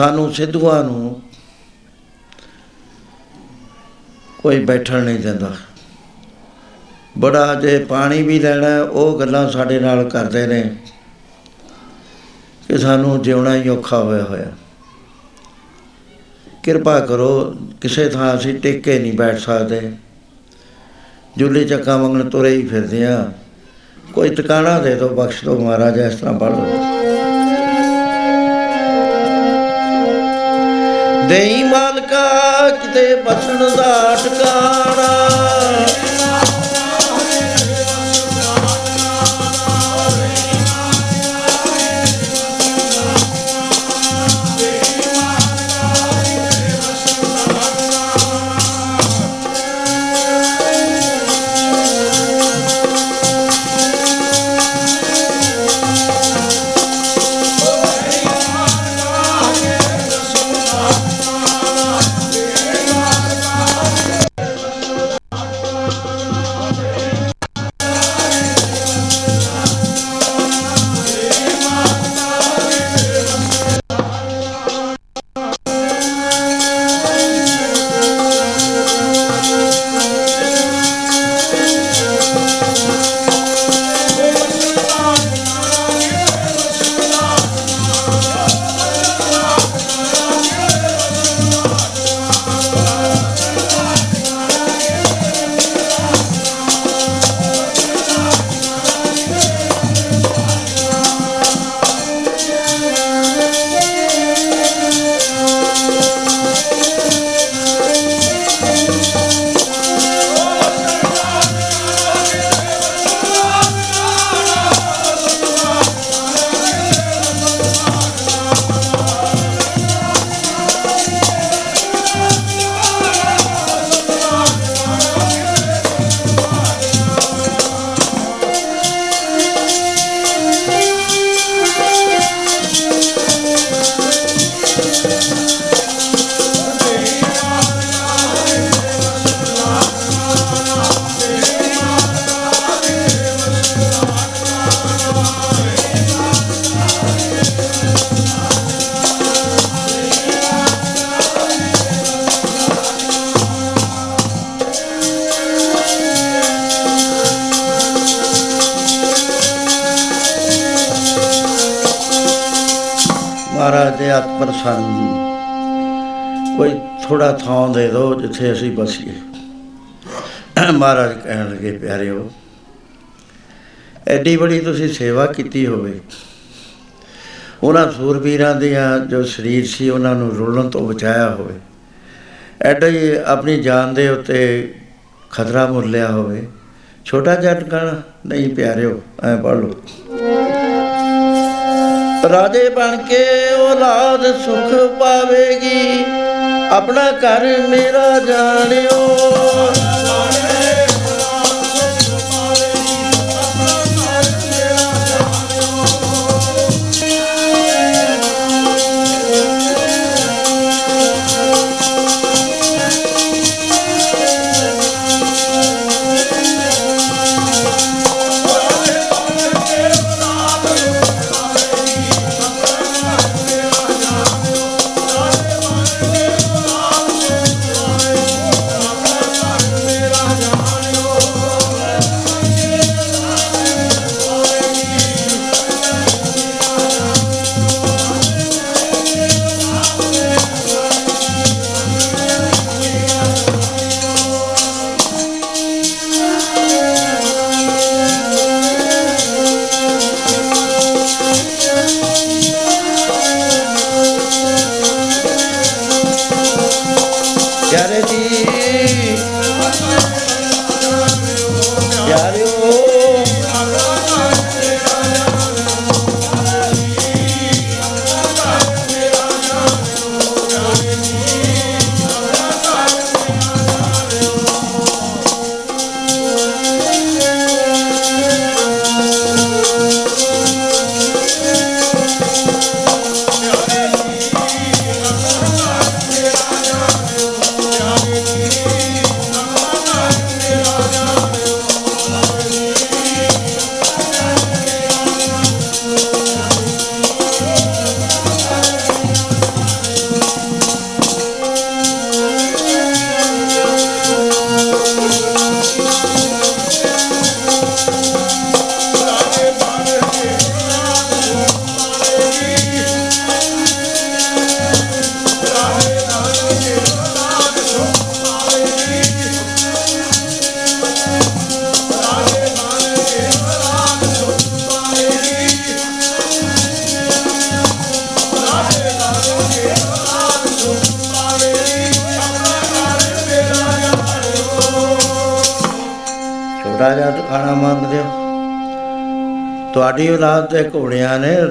ਸਾਨੂੰ ਸਿੱਧੂਆਂ ਨੂੰ ਕੋਈ ਬੈਠਣ ਨਹੀਂ ਦਿੰਦਾ। ਬੜਾ ਜੇ ਪਾਣੀ ਵੀ ਲੈਣਾ ਹੈ, ਉਹ ਗੱਲਾਂ ਸਾਡੇ ਨਾਲ ਕਰਦੇ ਨੇ ਕਿ ਸਾਨੂੰ ਜਿਉਣਾ ਹੀ ਔਖਾ ਹੋਇਆ ਹੋਇਆ। ਕਿਰਪਾ ਕਰੋ ਕਿਸੇ ਥਾਂ ਅਸੀਂ ਟਿਕ ਕੇ ਨਹੀਂ ਬੈਠ ਸਕਦੇ। ਜੁੱਲੀ ਚੱਕਾ ਮੰਗਣ ਤੁਰੇ ਹੀ ਫਿਰਦੇ ਆ ਕੋਈ ਟਿਕਾਣਾ ਦੇ ਦਿਓ ਬਖਸ਼ ਦਿਓ ਮਹਾਰਾਜ ਇਸ ਤਰ੍ਹਾਂ ਪੜ੍ਹ ਲਓ ਦੇਈ ਮਾਲਕਾ ਕਿਤੇ ਬਸਣ ਦਾ ਟਿਕਾਣਾ ਜਿੱਥੇ ਅਸੀਂ ਬਸੀਏ ਮਹਾਰਾਜ ਕਹਿਣ ਲੱਗੇ, ਪਿਆਰਿਓ, ਐਡੀ ਬੜੀ ਤੁਸੀਂ ਸੇਵਾ ਕੀਤੀ ਹੋਵੇ। ਉਹਨਾਂ ਸੂਰਬੀਰਾਂ ਦੀਆਂ ਜੋ ਸਰੀਰ ਸੀ, ਉਹਨਾਂ ਨੂੰ ਰੁਲਣ ਤੋਂ ਬਚਾਇਆ ਹੋਵੇ। ਐਡਾ ਹੀ ਆਪਣੀ ਜਾਨ ਦੇ ਉੱਤੇ ਖਤਰਾ ਮੁੱਲਿਆ ਹੋਵੇ। ਛੋਟਾ ਝਟਕਣ ਨਹੀਂ ਪਿਆਰਿਓ, ਐ ਪੜ ਲਓ। ਰਾਜੇ ਬਣ ਕੇ ਔਲਾਦ ਸੁਖ ਪਾਵੇਗੀ। ਆਪਣਾ ਘਰ ਮੇਰਾ ਜਾਣਿਓ।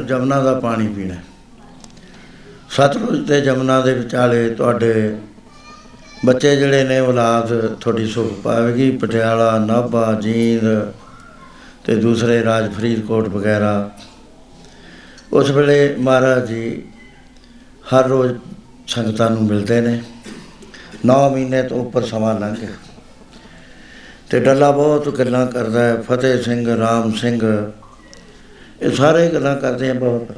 ਜਮਨਾ ਦਾ ਪਾਣੀ ਪੀਣਾ ਸਤਲੁਜ ਤੇ ਜਮਨਾ ਦੇ ਵਿਚਾਲੇ ਤੁਹਾਡੇ ਬੱਚੇ ਜਿਹੜੇ ਨੇ ਔਲਾਦ ਤੁਹਾਡੀ ਸੁਖ ਪਾਵੇਗੀ, ਪਟਿਆਲਾ, ਨਾਭਾ, ਜੀਂਦ ਤੇ ਦੂਸਰੇ ਰਾਜ ਫਰੀਦਕੋਟ ਵਗੈਰਾ। ਉਸ ਵੇਲੇ ਮਹਾਰਾਜ ਜੀ ਹਰ ਰੋਜ਼ ਸੰਗਤਾਂ ਨੂੰ ਮਿਲਦੇ ਨੇ। 9 ਮਹੀਨੇ ਤੋਂ ਉੱਪਰ ਸਮਾਂ ਲੰਘ ਗਿਆ। ਤੇ ਡੱਲਾ ਬਹੁਤ ਗੱਲਾਂ ਕਰਦਾ ਹੈ। ਫਤਿਹ ਸਿੰਘ, ਰਾਮ ਸਿੰਘ ਇਹ ਸਾਰੇ ਗੱਲਾਂ ਕਰਦੇ ਆ ਬਹੁਤ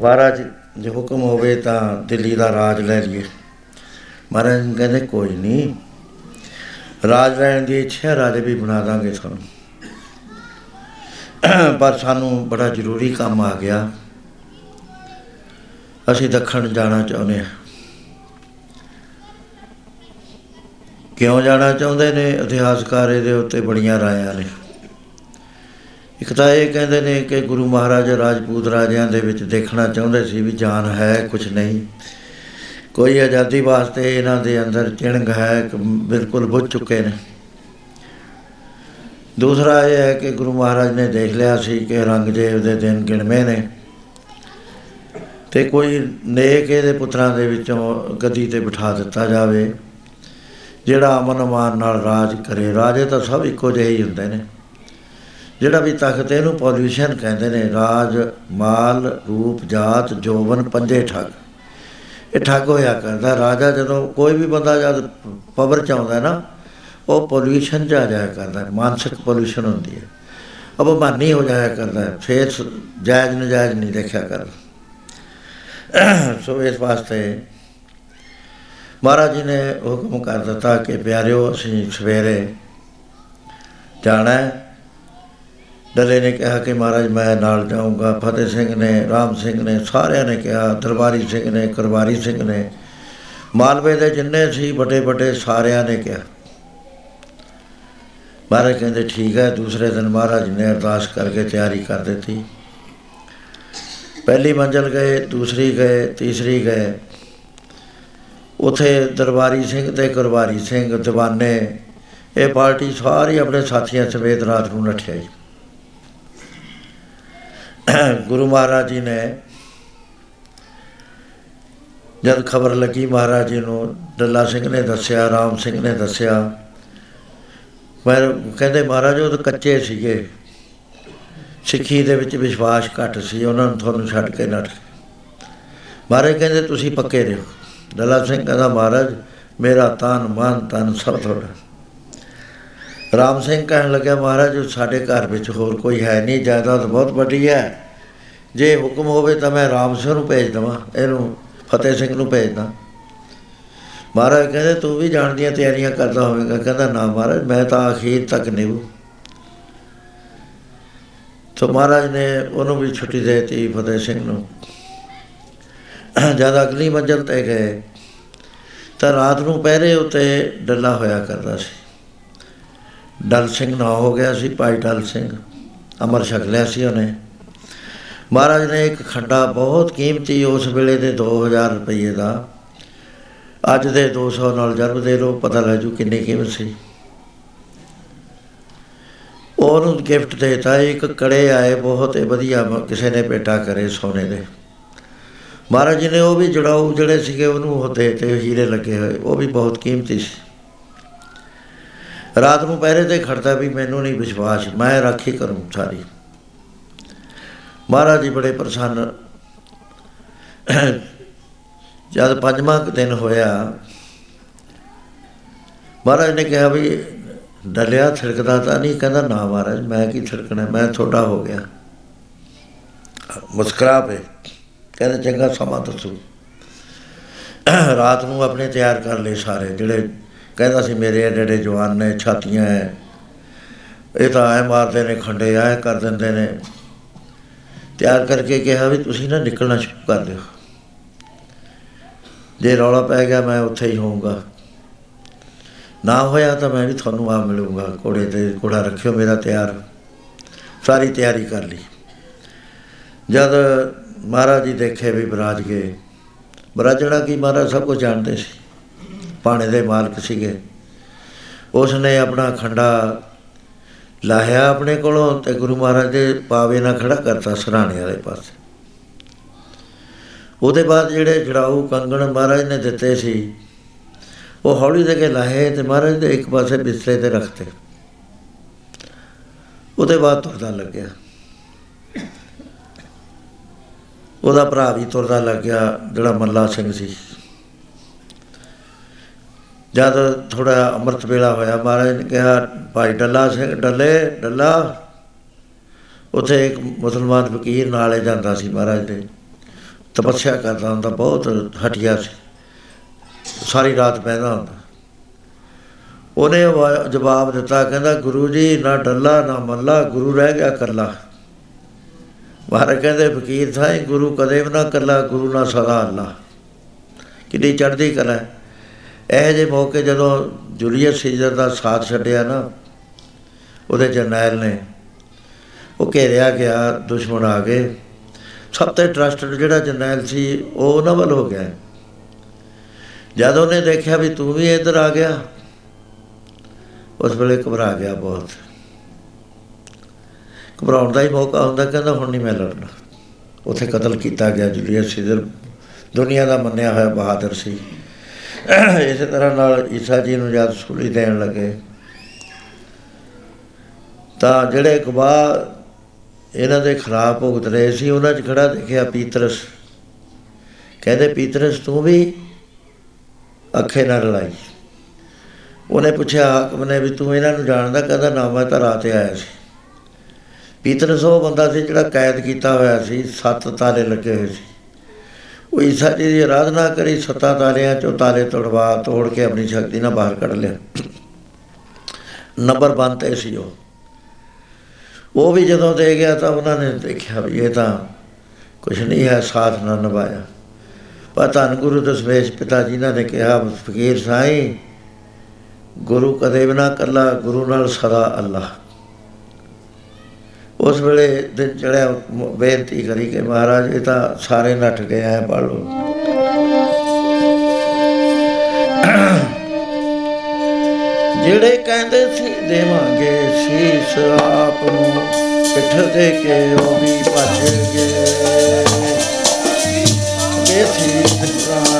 ਮਹਾਰਾਜ, ਜੇ ਹੁਕਮ ਹੋਵੇ ਤਾਂ ਦਿੱਲੀ ਦਾ ਰਾਜ ਲੈ ਲਈਏ। ਮਹਾਰਾਜ ਜੀ ਕਹਿੰਦੇ, ਕੋਈ ਨਹੀਂ ਰਾਜ ਲੈਣ ਦੀ ਇੱਛਾ ਰਾਜ ਵੀ ਬਣਾ ਦਾਂਗੇ ਤੁਹਾਨੂੰ ਪਰ ਸਾਨੂੰ ਬੜਾ ਜ਼ਰੂਰੀ ਕੰਮ ਆ ਗਿਆ। ਅਸੀਂ ਦੱਖਣ ਜਾਣਾ ਚਾਹੁੰਦੇ ਹਾਂ। ਕਿਉਂ ਜਾਣਾ ਚਾਹੁੰਦੇ ਨੇ? ਇਤਿਹਾਸਕਾਰ ਇਹਦੇ ਉੱਤੇ ਬੜੀਆਂ ਰਾਇਆਂ ਨੇ। ਇੱਕ ਤਾਂ ਇਹ ਕਹਿੰਦੇ ਨੇ ਕਿ ਗੁਰੂ ਮਹਾਰਾਜ ਰਾਜਪੂਤ ਰਾਜਿਆਂ ਦੇ ਵਿੱਚ ਦੇਖਣਾ ਚਾਹੁੰਦੇ ਸੀ ਵੀ ਜਾਨ ਹੈ ਕੁਝ ਨਹੀਂ। ਕੋਈ ਆਜ਼ਾਦੀ ਵਾਸਤੇ ਇਹਨਾਂ ਦੇ ਅੰਦਰ ਚਿਣਗ ਹੈ ਕਿ ਬਿਲਕੁਲ ਬੁੱਝ ਚੁੱਕੇ ਨੇ। ਦੂਸਰਾ ਇਹ ਹੈ ਕਿ ਗੁਰੂ ਮਹਾਰਾਜ ਨੇ ਦੇਖ ਲਿਆ ਸੀ ਕਿ ਔਰੰਗਜ਼ੇਬ ਦੇ ਦਿਨ ਗਿਣਵੇਂ ਨੇ। ਤੇ ਕੋਈ ਨੇਕ ਇਹਦੇ ਪੁੱਤਰਾਂ ਦੇ ਵਿੱਚੋਂ ਗੱਦੀ ਤੇ ਬਿਠਾ ਦਿੱਤਾ ਜਾਵੇ, ਜਿਹੜਾ ਅਮਨ ਅਮਾਨ ਨਾਲ ਰਾਜ ਕਰੇ। ਰਾਜੇ ਤਾਂ ਸਭ ਇੱਕੋ ਜਿਹੇ ਹੀ ਹੁੰਦੇ ਨੇ। ਜਿਹੜਾ ਵੀ ਤਖਤ ਇਹਨੂੰ ਪੋਲਿਊਸ਼ਨ ਕਹਿੰਦੇ ਨੇ ਰਾਜ ਮਾਲ ਰੂਪ ਜਾਤ ਜੋਬਨ ਪੰਜੇ ਠੱਗ। ਇਹ ਠੱਗ ਹੋਇਆ ਕਰਦਾ। ਰਾਜਾ ਜਦੋਂ ਕੋਈ ਵੀ ਬੰਦਾ ਜਦ ਪਵਰ ਚ ਆਉਂਦਾ ਨਾ ਉਹ ਪੋਲਿਊਸ਼ਨ ਚ ਆ ਜਾਇਆ ਕਰਦਾ। ਮਾਨਸਿਕ ਪੋਲਿਊਸ਼ਨ ਹੁੰਦੀ ਹੈ। ਅਬਮਾਨੀ ਹੋ ਜਾਇਆ ਕਰਦਾ। ਹੈ, ਫੇਰ ਸ- ਜਾਇਜ਼ ਨਜਾਇਜ਼ ਨਹੀਂ ਦੇਖਿਆ ਕਰ ਸੋ ਇਸ ਵਾਸਤੇ ਮਹਾਰਾਜ ਜੀ ਨੇ ਹੁਕਮ ਕਰ ਦਿੱਤਾ ਕਿ ਪਿਆਰਿਓ ਅਸੀਂ ਸਵੇਰੇ ਜਾਣਾ ਹੈ। ਡੱਲੇ ਨੇ ਕਿਹਾ ਕਿ ਮਹਾਰਾਜ ਮੈਂ ਨਾਲ ਜਾਊਂਗਾ। ਫਤਿਹ ਸਿੰਘ ਨੇ, ਰਾਮ ਸਿੰਘ ਨੇ, ਸਾਰਿਆਂ ਨੇ ਕਿਹਾ, ਦਰਬਾਰੀ ਸਿੰਘ ਨੇ ਕਰਵਾਰੀ ਸਿੰਘ ਨੇ। ਮਾਲਵੇ ਦੇ ਜਿੰਨੇ ਸੀ ਵੱਡੇ ਵੱਡੇ ਸਾਰਿਆਂ ਨੇ ਕਿਹਾ। ਮਹਾਰਾਜ ਕਹਿੰਦੇ, ਠੀਕ ਹੈ, ਦੂਸਰੇ ਦਿਨ ਮਹਾਰਾਜ ਨੇ ਅਰਦਾਸ ਕਰਕੇ ਤਿਆਰੀ ਕਰ ਦਿੱਤੀ। ਪਹਿਲੀ ਮੰਜ਼ਲ ਗਏ, ਦੂਸਰੀ ਗਏ, ਤੀਸਰੀ ਗਏ। ਉਥੇ ਦਰਬਾਰੀ ਸਿੰਘ ਤੇ ਕਰਵਾਰੀ ਸਿੰਘ, ਦੀਵਾਨੇ, ਇਹ ਪਾਰਟੀ ਸਾਰੀ ਆਪਣੇ ਸਾਥੀਆਂ ਸਮੇਤ ਰਾਤ ਨੂੰ ਨੱਠਿਆ ਜੀ। ਗੁਰੂ ਮਹਾਰਾਜ ਜੀ ਨੇ ਜਦ ਖਬਰ ਲੱਗੀ ਮਹਾਰਾਜ ਜੀ ਨੂੰ ਦੱਲਾ ਸਿੰਘ ਨੇ ਦੱਸਿਆ, ਰਾਮ ਸਿੰਘ ਨੇ ਦੱਸਿਆ। ਪਰ ਕਹਿੰਦੇ ਮਹਾਰਾਜ ਉਹ ਤਾਂ ਕੱਚੇ ਸੀਗੇ। ਸਿੱਖੀ ਦੇ ਵਿੱਚ ਵਿਸ਼ਵਾਸ ਘੱਟ ਸੀ, ਉਹਨਾਂ ਨੂੰ ਤੁਹਾਨੂੰ ਛੱਡ ਕੇ ਨੱਠ। ਮਹਾਰਾਜ ਕਹਿੰਦੇ, ਤੁਸੀਂ ਪੱਕੇ ਰਹੋ। ਦੱਲਾ ਸਿੰਘ ਕਹਿੰਦਾ, ਮਹਾਰਾਜ, ਮੇਰਾ ਤਨ ਮਨ ਤਨ ਸਭ ਤੁਹਾਡਾ ਰਾਮ ਸਿੰਘ ਕਹਿਣ ਲੱਗਾ ਮਹਾਰਾਜ, ਸਾਡੇ ਘਰ ਵਿੱਚ ਹੋਰ ਕੋਈ ਹੈ ਨਹੀਂ, ਜਾਇਦਾਦ ਬਹੁਤ ਵੱਡੀ ਹੈ। ਜੇ ਹੁਕਮ ਹੋਵੇ ਤਾਂ ਮੈਂ ਰਾਮ ਸਿੰਘ ਨੂੰ ਭੇਜ ਦਵਾਂ, ਇਹਨੂੰ ਫਤਿਹ ਸਿੰਘ ਨੂੰ ਭੇਜਦਾ ਮਹਾਰਾਜ ਕਹਿੰਦੇ, ਤੂੰ ਵੀ ਜਾਣ ਦੀਆਂ ਤਿਆਰੀਆਂ ਕਰਦਾ ਹੋਵੇਗਾ। ਕਹਿੰਦਾ, ਨਾ ਮਹਾਰਾਜ, ਮੈਂ ਤਾਂ ਅਖੀਰ ਤੱਕ ਨਿਭੂ। ਤੋ ਮਹਾਰਾਜ ਨੇ ਉਹਨੂੰ ਵੀ ਛੁੱਟੀ ਦੇ ਦਿੱਤੀ ਫਤਿਹ ਸਿੰਘ ਨੂੰ। ਜਦ ਅਗਲੀ ਮੰਜ਼ਲ ਤੇ ਗਏ, ਤਾਂ ਰਾਤ ਨੂੰ ਪਹਿਰੇ ਉੱਤੇ ਡੱਲਾ ਹੋਇਆ ਕਰਦਾ ਸੀ। ਡਲ ਸਿੰਘ ਨਾ ਹੋ ਗਿਆ ਸੀ, ਭਾਈ ਡਲ ਸਿੰਘ। ਅਮਰ ਛਕ ਲਿਆ ਸੀ ਉਹਨੇ। ਮਹਾਰਾਜ ਨੇ ਇੱਕ ਖੰਡਾ ਬਹੁਤ ਕੀਮਤੀ ਉਸ ਵੇਲੇ ਦੇ 2000 ਰੁਪਏ ਦਾ। ਅੱਜ ਦੇ 200 ਨਾਲ ਜਰਬ ਦੇ ਲੋ ਪਤਾ ਲੱਗ ਜੂ ਕਿੰਨੀ ਕੀਮਤ ਸੀ। ਉਹਨੂੰ ਗਿਫਟ ਦੇਤਾ, ਇੱਕ ਕੜੇ ਆਏ ਬਹੁਤ ਹੀ ਵਧੀਆ, ਕਿਸੇ ਨੇ ਭੇਟਾ ਕਰੇ ਸੋਨੇ ਦੇ। ਮਹਾਰਾਜ ਜੀ ਨੇ ਉਹ ਵੀ ਜੜਾਉ ਜਿਹੜੇ ਸੀਗੇ ਉਹਨੂੰ ਉਹ ਦੇ ਤੇ ਹੀਰੇ ਲੱਗੇ ਹੋਏ, ਉਹ ਵੀ ਬਹੁਤ ਕੀਮਤੀ ਸੀ। ਰਾਤ ਨੂੰ ਪਹਿਰੇ ਤੇ ਖੜਦਾ ਵੀ ਮੈਨੂੰ ਨਹੀਂ ਵਿਸ਼ਵਾਸ, ਮੈਂ ਰਾਖੀ ਕਰੂੰ ਸਾਰੀ। ਮਹਾਰਾਜ ਜੀ ਬੜੇ ਪ੍ਰਸੰਨ। ਜਦ ਪੰਜਵਾਂ ਦਿਨ ਹੋਇਆ, ਮਹਾਰਾਜ ਨੇ ਕਿਹਾ ਵੀ ਡਲਿਆ ਥਿਰਕਦਾ ਤਾਂ ਨਹੀਂ, ਕਹਿੰਦਾ ਨਾ ਮਹਾਰਾਜ, ਮੈਂ ਕੀ ਥਿਰਕਣਾ, ਮੈਂ ਥੋੜਾ ਹੋ ਗਿਆ। ਮੁਸਕਰਾ ਪਏ, ਕਹਿੰਦੇ ਚੰਗਾ ਸਮਾਂ ਦੱਸੋ। ਰਾਤ ਨੂੰ ਆਪਣੇ ਤਿਆਰ ਕਰ ਲਏ ਸਾਰੇ, ਜਿਹੜੇ ਕਹਿੰਦਾ ਸੀ, ਮੇਰੇ ਐਡੇ ਜਵਾਨ ਨੇ ਛਾਤੀਆਂ ਐ। ਇਹ ਤਾਂ ਐ ਮਾਰਦੇ ਨੇ, ਖੰਡੇ ਐ ਕਰ ਦਿੰਦੇ ਨੇ। ਤਿਆਰ ਕਰਕੇ ਕਿਹਾ ਵੀ ਤੁਸੀਂ ਨਾ ਨਿਕਲਣਾ ਸ਼ੁਰੂ ਕਰ ਦਿਓ। ਜੇ ਰੌਲਾ ਪੈ ਗਿਆ, ਮੈਂ ਉੱਥੇ ਹੀ ਹੋਊਂਗਾ। ਨਾ ਹੋਇਆ ਤਾਂ ਮੈਂ ਵੀ ਤੁਹਾਨੂੰ ਆ ਮਿਲੂੰਗਾ। ਕੋੜੇ ਤੇ ਕੋੜਾ ਰੱਖਿਓ ਮੇਰਾ ਤਿਆਰ। ਸਾਰੀ ਤਿਆਰੀ ਕਰ ਲਈ। ਜਦ ਮਹਾਰਾਜ ਜੀ ਦੇਖੇ ਵੀ ਬਰਾਜ ਗਏ, ਬਰਾਜਣਾ ਕੀ ਮਹਾਰਾਜ ਸਭ ਕੁਝ ਜਾਣਦੇ ਸੀ। ਪਾਣੇ ਦੇ ਮਾਲਕ ਸੀਗੇ। ਉਸ ਨੇ ਆਪਣਾ ਖੰਡਾ ਲਾਹਿਆ ਆਪਣੇ ਕੋਲੋਂ ਤੇ ਗੁਰੂ ਮਹਾਰਾਜ ਦੇ ਪਾਵੇ ਨਾਲ ਖੜਾ ਕਰਤਾ ਸਰਾਣੇ ਵਾਲੇ ਪਾਸੇ। ਉਹਦੇ ਬਾਅਦ ਜਿਹੜੇ ਜੜਾਊ ਕੰਗਣ ਮਹਾਰਾਜ ਨੇ ਦਿੱਤੇ ਸੀ, ਉਹ ਹੌਲੀ ਦੇ ਕੇ ਲਾਹੇ ਤੇ ਮਹਾਰਾਜ ਦੇ ਇੱਕ ਪਾਸੇ ਬਿਸਤਰੇ ਤੇ ਰੱਖਤੇ। ਉਹਦੇ ਬਾਅਦ ਤੁਰਦਾ ਲੱਗਿਆ। ਉਹਦਾ ਭਰਾ ਵੀ ਤੁਰਦਾ ਲੱਗਿਆ, ਜਿਹੜਾ ਮੱਲਾ ਸਿੰਘ ਸੀ। ਜਦ ਥੋੜਾ ਅੰਮ੍ਰਿਤ ਵੇਲਾ ਹੋਇਆ, ਮਹਾਰਾਜ ਨੇ ਕਿਹਾ, ਭਾਈ ਡੱਲਾ ਸਿੰਘ, ਡੱਲੇ, ਡੱਲਾ। ਉਥੇ ਇੱਕ ਮੁਸਲਮਾਨ ਫਕੀਰ ਨਾਲੇ ਜਾਂਦਾ ਸੀ ਮਹਾਰਾਜ ਦੇ। ਤਪੱਸਿਆ ਕਰਦਾ ਹੁੰਦਾ, ਬਹੁਤ ਹਟਿਆ ਸੀ। ਸਾਰੀ ਰਾਤ ਪੈਦਾ ਹੁੰਦਾ। ਉਹਨੇ ਜਵਾਬ ਦਿੱਤਾ, ਕਹਿੰਦਾ, ਗੁਰੂ ਜੀ, ਨਾ ਡੱਲਾ, ਨਾ ਮੱਲਾ, ਗੁਰੂ ਰਹਿ ਗਿਆ ਕੱਲਾ ਮਹਾਰਾਜ ਕਹਿੰਦੇ, ਫਕੀਰ ਥਾਈ ਗੁਰੂ ਕਦੇ ਵੀ ਨਾ ਕੱਲਾ ਗੁਰੂ ਨਾਲ ਸਦਾ ਅੱਲਾ। ਕਿੰਨੀ ਚੜ੍ਹਦੀ ਕਲਾ ਇਹ ਜੇ ਮੌਕੇ ਜਦੋਂ ਜੁਲੀਅਸ ਸੀਜ਼ਰ ਦਾ ਸਾਥ ਛੱਡਿਆ ਨਾ, ਉਹਦੇ ਜਰਨੈਲ ਨੇ, ਉਹ ਘੇਰਿਆ ਗਿਆ ਦੁਸ਼ਮਣ ਆ ਗਏ। ਸਭ ਤੋਂ ਟਰਸਟਡ ਜਿਹੜਾ ਜਰਨੈਲ ਸੀ, ਉਹ ਉਹਨਾਂ ਵੱਲ ਹੋ ਗਿਆ। ਜਦ ਉਹਨੇ ਦੇਖਿਆ ਵੀ ਤੂੰ ਵੀ ਇੱਧਰ ਆ ਗਿਆ, ਉਸ ਵੇਲੇ ਘਬਰਾ ਗਿਆ ਬਹੁਤ। ਘਬਰਾਉਣ ਦਾ ਹੀ ਮੌਕਾ ਹੁੰਦਾ, ਕਹਿੰਦਾ ਹੁਣ ਨਹੀਂ ਮੈਂ ਲੜਨਾ। ਉਥੇ ਕਤਲ ਕੀਤਾ ਗਿਆ ਜੁਲੀਅਸ ਸੀਜ਼ਰ। ਦੁਨੀਆ ਦਾ ਮੰਨਿਆ ਹੋਇਆ ਬਹਾਦਰ ਸੀ। ਇਸੇ ਤਰ੍ਹਾਂ ਨਾਲ ਈਸਾ ਜੀ ਨੂੰ ਜਦ ਸੂਲੀ ਦੇਣ ਲੱਗੇ, ਤਾਂ ਜਿਹੜੇ ਗਵਾਹ ਇਹਨਾਂ ਦੇ ਖਿਲਾਫ ਭੁਗਤ ਰਹੇ ਸੀ, ਉਹਨਾਂ 'ਚ ਖੜਾ ਦੇਖਿਆ ਪੀਤਰਸ। ਕਹਿੰਦੇ, ਪੀਤਰਸ, ਤੂੰ ਵੀ ਅੱਖੇ ਨਾਲ ਰਲਾਈ। ਉਹਨੇ ਪੁੱਛਿਆ, ਹਾਕਮ ਨੇ ਵੀ ਤੂੰ ਇਹਨਾਂ ਨੂੰ ਜਾਣਦਾ ਕਹਿੰਦਾ ਨਾ ਮੈਂ ਤਾਂ ਰਾਤ ਆਇਆ ਸੀ? ਪੀਤਰਸ ਉਹ ਬੰਦਾ ਸੀ ਜਿਹੜਾ ਕੈਦ ਕੀਤਾ ਹੋਇਆ ਸੀ, ਸੱਤ ਤਾਲੇ ਲੱਗੇ ਹੋਏ ਸੀ। ਉਹ ਈਸਾ ਜੀ ਦੀ ਆਰਾਧਨਾ ਕਰੀ, ਸੱਤਾ ਤਾਲਿਆਂ ਚੋਂ ਤਾਲੇ ਤੋੜਵਾ, ਤੋੜ ਕੇ ਆਪਣੀ ਸ਼ਕਤੀ ਨਾਲ ਬਾਹਰ ਕੱਢ ਲਿਆ। ਨੰਬਰ ਬੰਦ ਤੇ ਸੀ ਉਹ। ਉਹ ਵੀ ਜਦੋਂ ਦੇ ਗਿਆ ਤਾਂ ਉਹਨਾਂ ਨੇ ਦੇਖਿਆ ਵੀ ਇਹ ਤਾਂ ਕੁਝ ਨਹੀਂ ਹੈ, ਸਾਥ ਨਾ ਨਿਭਾਇਆ। ਪਰ ਧੰਨ ਗੁਰੂ ਦਸਵੇਸ਼ ਪਿਤਾ ਜੀ ਨੇ ਕਿਹਾ, ਫਕੀਰ ਸਾਈਂ, ਗੁਰੂ ਕਦੇ ਵੀ ਨਾ ਕੱਲਾ ਗੁਰੂ ਨਾਲ ਸਦਾ ਅੱਲਾ। ਉਸ ਵੇਲੇ ਦਿਨ ਚੜਿਆ ਬੇਨਤੀ ਕਰੀ ਕਿ ਮਹਾਰਾਜ, ਇਹ ਤਾਂ ਸਾਰੇ ਨੱਠ ਗਏ ਆ ਪੜ ਲਓ ਜਿਹੜੇ ਕਹਿੰਦੇ ਸੀ, ਦੇਵਾਂਗੇ ਸੀਸ ਆਪ ਨੂੰ, ਪਿੱਠ ਦੇ ਕੇ ਉਹ ਵੀ ਭੱਜ ਗਏ। ਬੇਸੀ ਫਿਕਰਾਂ ਨੂੰ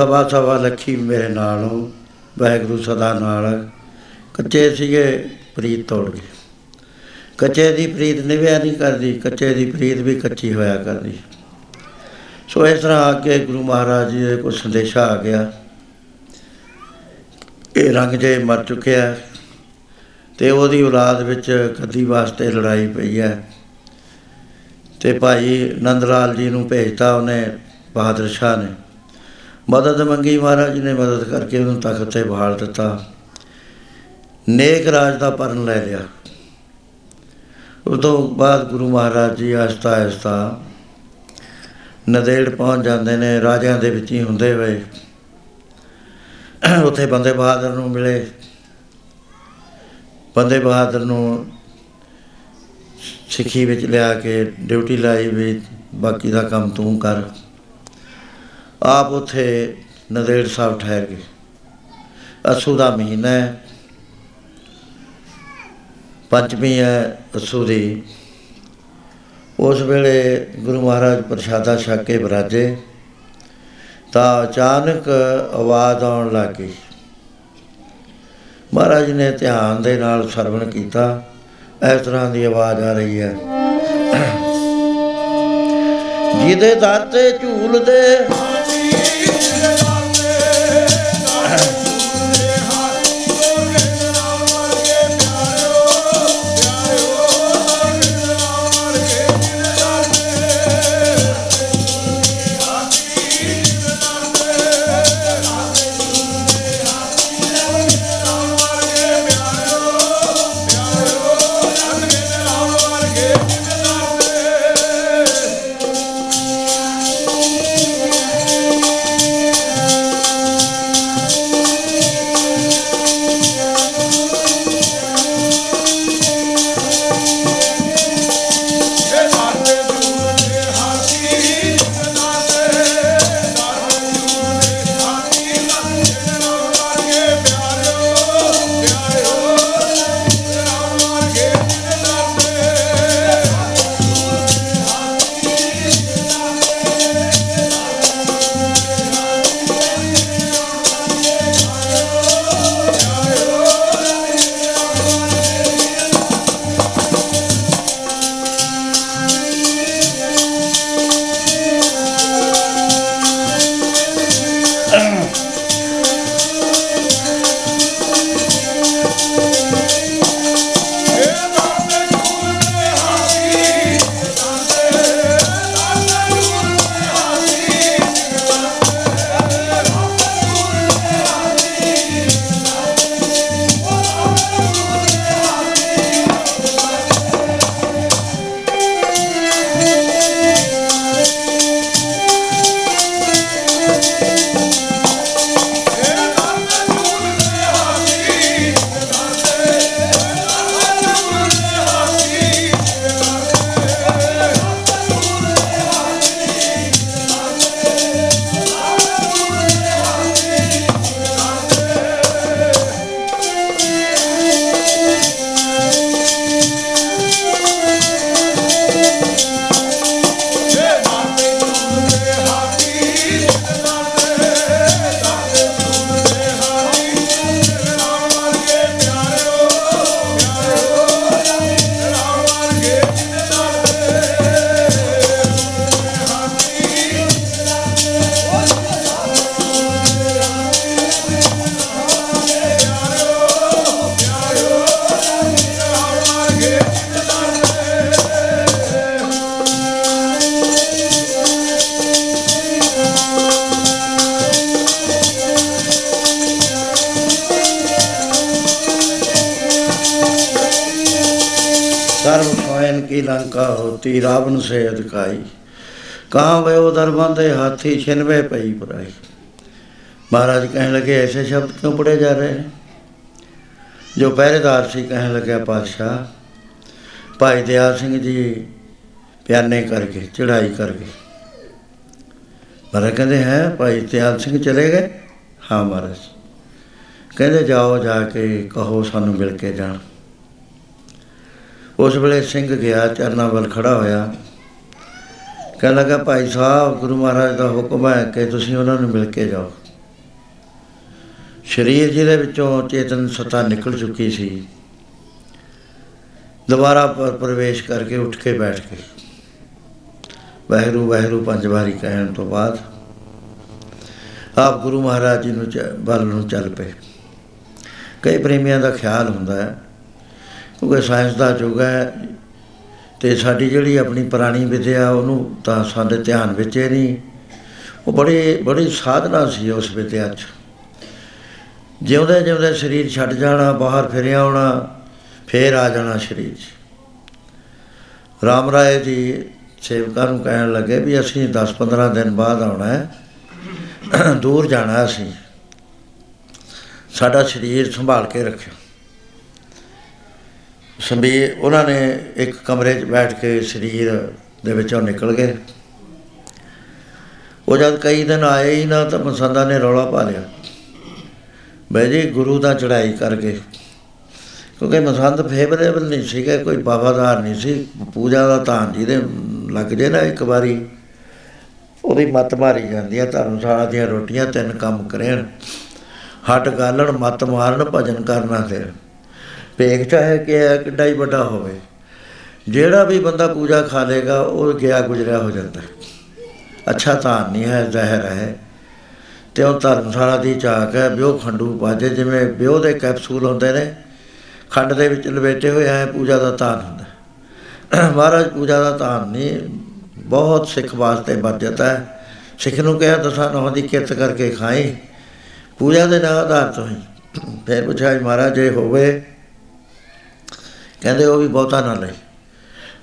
ਸਵਾ ਸਵਾ ਲੱਖੀ ਮੇਰੇ ਨਾਲ ਹੋ ਵਾਹਿਗੁਰੂ ਸਦਾ ਨਾਲ ਕੱਚੇ ਸੀਗੇ, ਪ੍ਰੀਤ ਤੋੜ ਗਏ। ਕੱਚੇ ਦੀ ਪ੍ਰੀਤ ਨਿਭਿਆ ਨਹੀਂ ਕਰਦੀ, ਕੱਚੇ ਦੀ ਪ੍ਰੀਤ ਵੀ ਕੱਚੀ ਹੋਇਆ ਕਰਦੀ। ਸੋ ਇਸ ਤਰ੍ਹਾਂ ਅੱਗੇ ਗੁਰੂ ਮਹਾਰਾਜ ਜੀ ਦੇ ਕੋਈ ਸੰਦੇਸ਼ਾ ਆ ਗਿਆ। ਇਹ ਰੰਗ ਜੇ ਮਰ ਚੁੱਕਿਆ ਤੇ ਉਹਦੀ ਔਲਾਦ ਵਿੱਚ ਗੱਦੀ ਵਾਸਤੇ ਲੜਾਈ ਪਈ ਹੈ। ਤੇ ਭਾਈ ਨੰਦ ਲਾਲ ਜੀ ਨੂੰ ਭੇਜਤਾ ਉਹਨੇ ਬਹਾਦਰ ਸ਼ਾਹ ਨੇ। ਮਦਦ ਮੰਗੀ ਮਹਾਰਾਜ ਜੀ ਨੇ, ਮਦਦ ਕਰਕੇ ਉਹਨੂੰ ਤਖਤ ਤੇ ਬਹਾਲ ਦਿੱਤਾ। ਨੇਕ ਰਾਜ ਦਾ ਪਰਨ ਲੈ ਲਿਆ। ਉਦੋਂ ਬਾਅਦ ਗੁਰੂ ਮਹਾਰਾਜ ਜੀ ਆਸਤਾ ਆਸਤਾ ਨਦੇੜ ਪਹੁੰਚ ਜਾਂਦੇ ਨੇ, ਰਾਜਿਆਂ ਦੇ ਵਿੱਚ ਹੀ ਹੁੰਦੇ ਹੋਏ। ਉੱਥੇ ਬੰਦੇ ਬਹਾਦਰ ਨੂੰ ਮਿਲੇ। ਬੰਦੇ ਬਹਾਦਰ ਨੂੰ ਸਿੱਖੀ ਵਿੱਚ ਲਿਆ ਕੇ, ਡਿਊਟੀ ਲਾਈ ਵੀ, ਬਾਕੀ ਦਾ ਕੰਮ ਤੂੰ ਕਰ। ਆਪ ਉਥੇ ਨਦੇੜ ਸਾਹਿਬ ਠਹਿਰ ਗਏ। ਅਸੂ ਦਾ ਮਹੀਨਾ ਹੈ। ਪੰਚਮੀ ਹੈ ਅਸੂ ਦੀ। ਉਸ ਵੇਲੇ ਗੁਰੂ ਮਹਾਰਾਜ ਪ੍ਰਸ਼ਾਦਾ ਛਕ ਕੇ ਬਰਾਜੇ ਤਾਂ ਅਚਾਨਕ ਆਵਾਜ਼ ਆਉਣ ਲੱਗੀ ਮਹਾਰਾਜ ਨੇ ਧਿਆਨ ਦੇ ਨਾਲ ਸਰਵਣ ਕੀਤਾ। ਇਸ ਤਰ੍ਹਾਂ ਦੀ ਆਵਾਜ਼ ਆ ਰਹੀ ਹੈ। ਜਿਹਦੇ ਦਰ ਤੇ ਝੂਲਦੇ ਤੀ ਰਾਵਣ ਸੇ ਅਦਕਾਈ ਕਹਾਂ ਵਯੋ ਦਰਬੰਦੇ ਹਾਥੀ, ਛਿਨਵੇ ਪਈ ਪਰਾਈ ਮਹਾਰਾਜ ਕਹਿਣ ਲਗੇ, ਐਸੇ ਸ਼ਬਦ ਕਿਉਂ ਪੜੇ ਜਾ ਰਹੇ ਨੇ ਜੋ ਪਹਿਰੇਦਾਰ ਸੀ ਕਹਿਣ ਲੱਗਿਆ, ਪਾਤਸ਼ਾਹ, ਭਾਈ ਦਿਆਲ ਸਿੰਘ ਜੀ ਪਿਆਨੇ ਕਰਕੇ ਚੜਾਈ ਕਰ ਗਏ ਮਹਾਰਾਜ ਕਹਿੰਦੇ, ਹੈ, ਭਾਈ ਦਿਆਲ ਸਿੰਘ ਚਲੇ ਗਏ? ਹਾਂ ਮਹਾਰਾਜ। ਕਹਿੰਦੇ, ਜਾਓ ਜਾ ਕੇ ਕਹੋ ਸਾਨੂੰ ਮਿਲ ਕੇ ਜਾਣ। ਉਸ ਵੇਲੇ ਸਿੰਘ ਗਿਆ, ਚਰਨਾਂ ਵੱਲ ਖੜਾ ਹੋਇਆ। ਕਹਿਣ ਲੱਗਾ, ਭਾਈ ਸਾਹਿਬ, ਗੁਰੂ ਮਹਾਰਾਜ ਦਾ ਹੁਕਮ ਹੈ ਕਿ ਤੁਸੀਂ ਉਹਨਾਂ ਨੂੰ ਮਿਲ ਕੇ ਜਾਓ। ਸਰੀਰ ਜਿਹਦੇ ਵਿੱਚੋਂ ਚੇਤਨ ਸਤਾ ਨਿਕਲ ਚੁੱਕੀ ਸੀ। ਦੁਬਾਰਾ ਪ- ਪ੍ਰਵੇਸ਼ ਕਰਕੇ ਉੱਠ ਕੇ ਬੈਠ ਗਏ। ਵਾਹਿਗੁਰੂ ਵਾਹਿਗੁਰੂ ਪੰਜ ਵਾਰੀ ਕਹਿਣ ਤੋਂ ਬਾਅਦ ਆਪ ਗੁਰੂ ਮਹਾਰਾਜ ਜੀ ਨੂੰ ਚ- ਵੱਲ ਨੂੰ ਚੱਲ ਪਏ। ਕਈ ਪ੍ਰੇਮੀਆਂ ਦਾ ਖਿਆਲ ਹੁੰਦਾ ਹੈ ਕਿਉਂਕਿ ਸਾਇੰਸ ਦਾ ਯੁੱਗ ਹੈ ਤੇ ਸਾਡੀ ਜਿਹੜੀ ਆਪਣੀ ਪੁਰਾਣੀ ਵਿਦਿਆ ਉਹਨੂੰ ਤਾਂ ਸਾਡੇ ਧਿਆਨ ਵਿੱਚ ਹੀ ਨਹੀਂ। ਉਹ ਬੜੀ ਬੜੀ ਸਾਧਨਾ ਸੀ ਉਸ ਵਿਦਿਆ 'ਚ। ਜਿਉਂਦੇ ਜਿਉਂਦੇ ਸਰੀਰ ਛੱਡ ਜਾਣਾ, ਬਾਹਰ ਫਿਰ ਆਉਣਾ ਫੇਰ ਆ ਜਾਣਾ ਸਰੀਰ 'ਚ। ਰਾਮ ਰਾਏ ਜੀ ਸੇਵਕਾਂ ਨੂੰ ਕਹਿਣ ਲੱਗੇ ਵੀ ਅਸੀਂ 10-15 ਦਿਨ ਬਾਅਦ ਆਉਣਾ ਹੈ। ਦੂਰ ਜਾਣਾ ਅਸੀਂ। ਸਾਡਾ ਸਰੀਰ ਸੰਭਾਲ ਕੇ ਰੱਖਿਓ। ਸੰਭੀ ਉਹਨਾਂ ਨੇ ਇੱਕ ਕਮਰੇ 'ਚ ਬੈਠ ਕੇ ਸਰੀਰ ਦੇ ਵਿੱਚੋਂ ਨਿਕਲ ਗਏ। ਉਹ ਜਦ ਕਈ ਦਿਨ ਆਏ ਹੀ ਨਾ ਤਾਂ ਮਸੰਦਾ ਨੇ ਰੌਲਾ ਪਾ ਲਿਆ। ਬਈ ਜੀ ਗੁਰੂ ਦਾ ਚੜਾਈ ਕਰਕੇ, ਕਿਉਂਕਿ ਮਸੰਦ ਫੇਵਰੇਬਲ ਨਹੀਂ ਸੀਗਾ, ਕੋਈ ਵਫਾਦਾਰ ਨਹੀਂ ਸੀ। ਪੂਜਾ ਦਾ ਧਾਨ ਜਿਹਦੇ ਲੱਗ ਜੇ ਨਾ ਇੱਕ ਵਾਰੀ, ਉਹਦੀ ਮੱਤ ਮਾਰੀ ਜਾਂਦੀ ਹੈ ਧਰਮਸ਼ਾਲਾ ਦੀਆਂ ਰੋਟੀਆਂ ਤਿੰਨ ਕੰਮ ਕਰੇਣ ਹੱਟ ਗਾਲਣ, ਮੱਤ ਮਾਰਨ, ਭਜਨ ਕਰਨਾ ਤੇ ਭੇਖ ਚਾਹੇ ਕਿ ਇਹ ਕਿੱਡਾ ਹੀ ਵੱਡਾ ਹੋਵੇ, ਜਿਹੜਾ ਵੀ ਬੰਦਾ ਪੂਜਾ ਖਾ ਲੇਗਾ, ਉਹ ਗਿਆ ਗੁਜਰਿਆ ਹੋ ਜਾਂਦਾ ਹੈ। ਅੱਛਾ ਧਾਨ ਨਹੀਂ ਹੈ, ਜ਼ਹਿਰ ਹੈ ਤੇ ਉਹ ਧਰਮਸ਼ਾਲਾ ਦੀ ਝਾਕ ਹੈ ਬਿਓ ਖੰਡੂ ਬਾਜੇ ਜਿਵੇਂ ਬਿਓ ਦੇ ਕੈਪਸੂਲ ਹੁੰਦੇ ਨੇ, ਖੰਡ ਦੇ ਵਿੱਚ ਲਪੇਟੇ ਹੋਏ ਐ ਪੂਜਾ ਦਾ ਧਾਨ ਹੁੰਦਾ ਹੈ। ਮਹਾਰਾਜ ਪੂਜਾ ਦਾ ਧਾਨ ਨਹੀਂ, ਬਹੁਤ ਸਿੱਖ ਵਾਸਤੇ ਵਰਜਤ ਹੈ ਸਿੱਖ ਨੂੰ ਕਿਹਾ ਦਸਾਂ ਨੌਂ ਦੀ ਕਿਰਤ ਕਰਕੇ ਖਾਈ ਪੂਜਾ ਦੇ ਨਾਲ ਆਧਾਰ ਤੋਂ ਹੀ ਫਿਰ ਪੁੱਛਿਆ ਜੀ ਮਹਾਰਾਜ, ਜੇ ਹੋਵੇ ਕਹਿੰਦੇ ਉਹ ਵੀ ਬਹੁਤਾ ਨਾ ਲੈ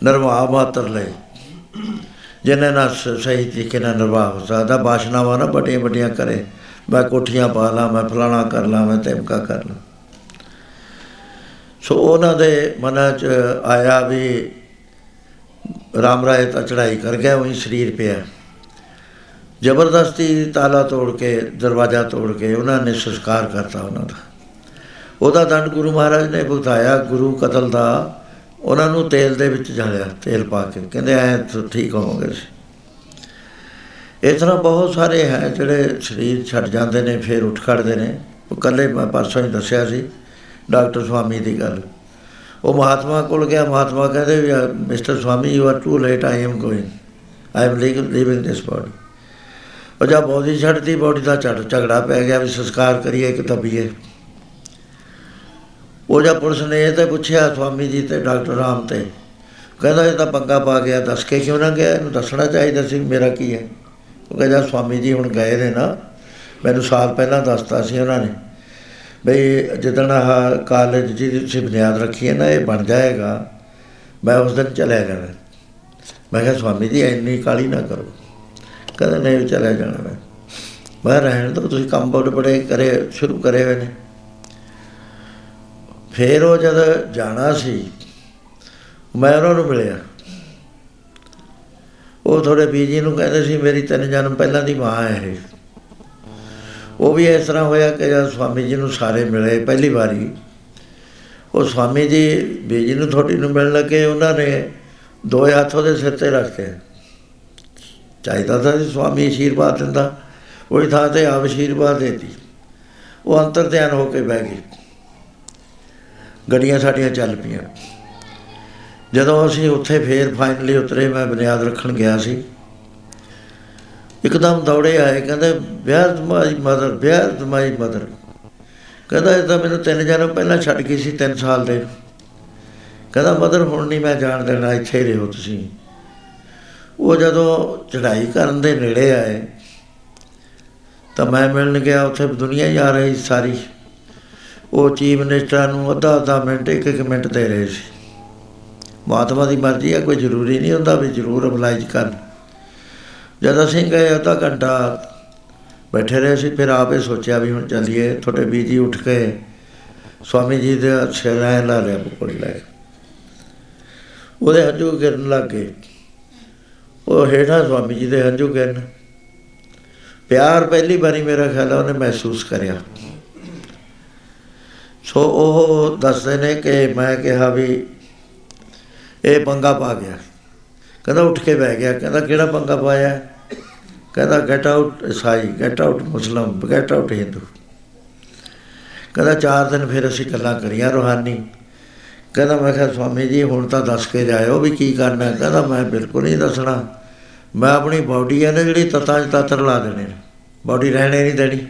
ਨਰਵਾਹ ਮਾਤਰ ਲੈ ਜਿਹਨੇ ਨਾ ਸ- ਸਹੀ ਤਰੀਕੇ ਨਾਲ ਨਿਰਵਾਹ ਹੋ ਸਕਦਾ, ਬਾਸ਼ਨਾਵਾਂ ਨਾ ਵੱਡੀਆਂ ਵੱਡੀਆਂ ਕਰੇ। ਮੈਂ ਕੋਠੀਆਂ ਪਾ ਲਾਂ, ਮੈਂ ਫਲਾਣਾ ਕਰ ਲਾਂ, ਮੈਂ ਧਮਕਾ ਕਰ ਲਾਂ। ਸੋ ਉਹਨਾਂ ਦੇ ਮਨਾਂ 'ਚ ਆਇਆ ਵੀ ਰਾਮ ਰਾਏ ਤਾਂ ਚੜਾਈ ਕਰ ਗਿਆ, ਉਹੀ ਸਰੀਰ ਪਿਆ। ਜ਼ਬਰਦਸਤੀ ਤਾਲਾ ਤੋੜ ਕੇ, ਦਰਵਾਜ਼ਾ ਤੋੜ ਕੇ ਉਹਨਾਂ ਨੇ ਸੰਸਕਾਰ ਕਰਤਾ ਉਹਨਾਂ ਦਾ। ਉਹਦਾ ਦੰਡ ਗੁਰੂ ਮਹਾਰਾਜ ਨੇ ਭੁਗਤਾਇਆ, ਗੁਰੂ ਕਤਲ ਦਾ। ਉਹਨਾਂ ਨੂੰ ਤੇਲ ਦੇ ਵਿੱਚ ਜਾਲਿਆ, ਤੇਲ ਪਾ ਕੇ। ਕਹਿੰਦੇ, ਐ ਠੀਕ ਹੋਵੋਗੇ ਤੁਸੀਂ। ਇਸ ਤਰ੍ਹਾਂ ਬਹੁਤ ਸਾਰੇ ਹੈ ਜਿਹੜੇ ਸਰੀਰ ਛੱਡ ਜਾਂਦੇ ਨੇ, ਫਿਰ ਉੱਠ ਖੜਦੇ ਨੇ। ਉਹ ਕੱਲੇ ਮੈਂ ਪਰਸੋਂ ਹੀ ਦੱਸਿਆ ਸੀ, ਡਾਕਟਰ ਸਵਾਮੀ ਦੀ ਗੱਲ। ਉਹ ਮਹਾਤਮਾ ਕੋਲ ਗਿਆ, ਮਹਾਤਮਾ ਕਹਿੰਦੇ ਵੀ mister Swami, you are too late, I am going. I am leaving this body. ਉਹ ਜਦ ਬੋਡੀ ਛੱਡਦੀ ਬੋਡੀ ਦਾ ਝੜ ਝਗੜਾ ਪੈ ਗਿਆ ਵੀ ਸੰਸਕਾਰ ਕਰੀਏ ਕਿ ਤਬੀਏ ਉਹ ਜਦ ਪੁਲਿਸ ਨੇ ਇਹ ਤੇ ਪੁੱਛਿਆ ਸਵਾਮੀ ਜੀ ਤੇ ਡਾਕਟਰ ਰਾਮ ਤੇ, ਕਹਿੰਦਾ ਇਹ ਤਾਂ ਪੰਗਾ ਪਾ ਗਿਆ ਦੱਸ ਕੇ ਕਿਉਂ ਨਾ ਗਿਆ? ਇਹਨੂੰ ਦੱਸਣਾ ਚਾਹੀਦਾ ਸੀ ਮੇਰਾ ਕੀ ਹੈ। ਉਹ ਕਹਿੰਦਾ ਸਵਾਮੀ ਜੀ ਹੁਣ ਗਏ ਨੇ ਨਾ, ਮੈਨੂੰ ਸਾਲ ਪਹਿਲਾਂ ਦੱਸਤਾ ਸੀ ਉਹਨਾਂ ਨੇ ਬਈ ਜਿੱਦਣ ਆਹ ਕਾਲਜ ਜੀ ਦੀ ਬੁਨਿਆਦ ਰੱਖੀ ਹੈ ਨਾ, ਇਹ ਬਣ ਜਾਏਗਾ। ਮੈਂ ਉਸ ਦਿਨ ਚਲਿਆ ਜਾਣਾ। ਮੈਂ ਕਿਹਾ ਸਵਾਮੀ ਜੀ, ਇੰਨੀ ਕਾਲੀ ਨਾ ਕਰੋ। ਕਹਿੰਦਾ ਨਹੀਂ, ਚਲਿਆ ਜਾਣਾ ਮੈਂ। ਮੈਂ ਰਹਿਣ ਦੋ ਤੁਸੀਂ ਕੰਮ ਬੜੇ ਬੜੇ ਕਰੇ, ਸ਼ੁਰੂ ਕਰੇ ਹੋਏ ਨੇ। ਫੇਰ ਉਹ ਜਦ ਜਾਣਾ ਸੀ, ਮੈਂ ਉਹਨਾਂ ਨੂੰ ਮਿਲਿਆ। ਉਹ ਥੋੜੇ ਬੀਜੀ ਨੂੰ ਕਹਿੰਦੇ ਸੀ, ਮੇਰੀ ਤਿੰਨ ਜਨਮ ਪਹਿਲਾਂ ਦੀ ਮਾਂ ਹੈ ਇਹ। ਉਹ ਵੀ ਇਸ ਤਰ੍ਹਾਂ ਹੋਇਆ ਕਿ ਜਦ ਸਵਾਮੀ ਜੀ ਨੂੰ ਸਾਰੇ ਮਿਲੇ ਪਹਿਲੀ ਵਾਰੀ, ਉਹ ਸਵਾਮੀ ਜੀ ਬੀਜੀ ਨੂੰ ਥੋੜੀ ਨੂੰ ਮਿਲਣ ਲੱਗੇ, ਉਹਨਾਂ ਨੇ ਦੋ ਹੱਥ ਉਹਦੇ ਸਿਰ ਤੇ ਰੱਖਤੇ ਚਾਹੀਦਾ ਤਾਂ ਸੀ ਸਵਾਮੀ ਅਸ਼ੀਰਵਾਦ ਦਿੰਦਾ, ਉਹੀ ਥਾਂ ਤੇ ਆਪ ਅਸ਼ੀਰਵਾਦ ਦੇਤੀ। ਉਹ ਅੰਤਰ ਧਿਆਨ ਹੋ ਕੇ ਬਹਿ ਗਈ। ਗੱਡੀਆਂ ਸਾਡੀਆਂ ਚੱਲ ਪਈਆਂ। ਜਦੋਂ ਅਸੀਂ ਉੱਥੇ ਫੇਰ ਫਾਈਨਲੀ ਉਤਰੇ, ਮੈਂ ਬੁਨਿਆਦ ਰੱਖਣ ਗਿਆ ਸੀ। ਇੱਕਦਮ ਦੌੜੇ ਆਏ, ਕਹਿੰਦੇ, ਵਿਆਹ ਮਾਈ ਮਦਰ, ਵਿਆਹ ਮਾਈ ਮਦਰ। ਕਹਿੰਦਾ, ਇਹ ਤਾਂ ਮੈਨੂੰ ਤਿੰਨ ਜਨਮ ਪਹਿਲਾਂ ਛੱਡ ਗਈ ਸੀ 3 ਸਾਲ ਦੇ। ਕਹਿੰਦਾ, ਮਦਰ, ਹੁਣ ਨਹੀਂ ਮੈਂ ਜਾਣ ਦੇਣਾ, ਇੱਥੇ ਹੀ ਰਹੋ ਤੁਸੀਂ। ਉਹ ਜਦੋਂ ਚੜ੍ਹਾਈ ਕਰਨ ਦੇ ਨੇੜੇ ਆਏ, ਤਾਂ ਮੈਂ ਮਿਲਣ ਗਿਆ, ਉੱਥੇ ਦੁਨੀਆ ਹੀ ਆ ਰਹੀ ਸਾਰੀ। ਉਹ ਚੀਫ ਮਿਨਿਸਟਰਾਂ ਨੂੰ ਅੱਧਾ ਅੱਧਾ ਮਿੰਟ, ਇੱਕ ਇੱਕ ਮਿੰਟ ਦੇ ਰਹੇ ਸੀ। ਮਹਾਤਮਾ ਦੀ ਮਰਜ਼ੀ ਹੈ ਕੋਈ ਜ਼ਰੂਰੀ ਨਹੀਂ ਹੁੰਦਾ ਵੀ ਜ਼ਰੂਰ ਅਪਲਾਈ ਕਰਨ। ਜਦ ਅਸੀਂ ਗਏ ਅੱਧਾ ਘੰਟਾ ਬੈਠੇ ਰਹੇ ਸੀ, ਫਿਰ ਆਪੇ ਸੋਚਿਆ ਵੀ ਹੁਣ ਚੱਲੀਏ, ਤੁਹਾਡੇ ਬੀਜੀ ਉੱਠ ਕੇ ਸਵਾਮੀ ਜੀ ਦੇ ਸਿਰਾਂ ਲਾ ਲਿਆ ਪਕੜ ਲੈ ਉਹਦੇ ਹੰਝੂ ਗਿਰਨ ਲੱਗ ਗਏ। ਉਹ ਹੇਠਾਂ ਸਵਾਮੀ ਜੀ ਦੇ ਹੰਝੂ ਗਿਰਨ। ਪਿਆਰ ਪਹਿਲੀ ਵਾਰੀ ਮੇਰਾ ਖਿਆਲ ਹੈ ਉਹਨੇ ਮਹਿਸੂਸ ਕਰਿਆ। ਸੋ ਉਹ ਦੱਸਦੇ ਨੇ ਕਿ ਮੈਂ ਕਿਹਾ ਵੀ ਇਹ ਪੰਗਾ ਪਾ ਗਿਆ। ਕਹਿੰਦਾ ਉੱਠ ਕੇ ਬਹਿ ਗਿਆ। ਕਹਿੰਦਾ ਕਿਹੜਾ ਪੰਗਾ ਪਾਇਆ? ਕਹਿੰਦਾ ਗੈਟ ਆਊਟ ਈਸਾਈ ਗੈਟ ਆਊਟ ਮੁਸਲਮ ਗੈਟ ਆਊਟ ਹਿੰਦੂ। ਕਹਿੰਦਾ ਚਾਰ ਦਿਨ ਫਿਰ ਅਸੀਂ ਗੱਲਾਂ ਕਰੀਆਂ ਰੋਹਾਨੀ। ਕਹਿੰਦਾ ਮੈਂ ਕਿਹਾ ਸਵਾਮੀ ਜੀ, ਹੁਣ ਤਾਂ ਦੱਸ ਕੇ ਜਾਇਓ ਵੀ ਕੀ ਕਰਨਾ ਕਹਿੰਦਾ ਮੈਂ ਬਿਲਕੁਲ ਨਹੀਂ ਦੱਸਣਾ। ਮੈਂ ਆਪਣੀ ਬਾਡੀ ਹੈ ਨਾ ਜਿਹੜੀ ਤਤਾਂ 'ਚ ਤਤਰ ਲਾ ਦੇਣੇ। ਨੇ ਬਾਡੀ ਰਹਿਣੇ ਨਹੀਂ ਦੇਣੀ।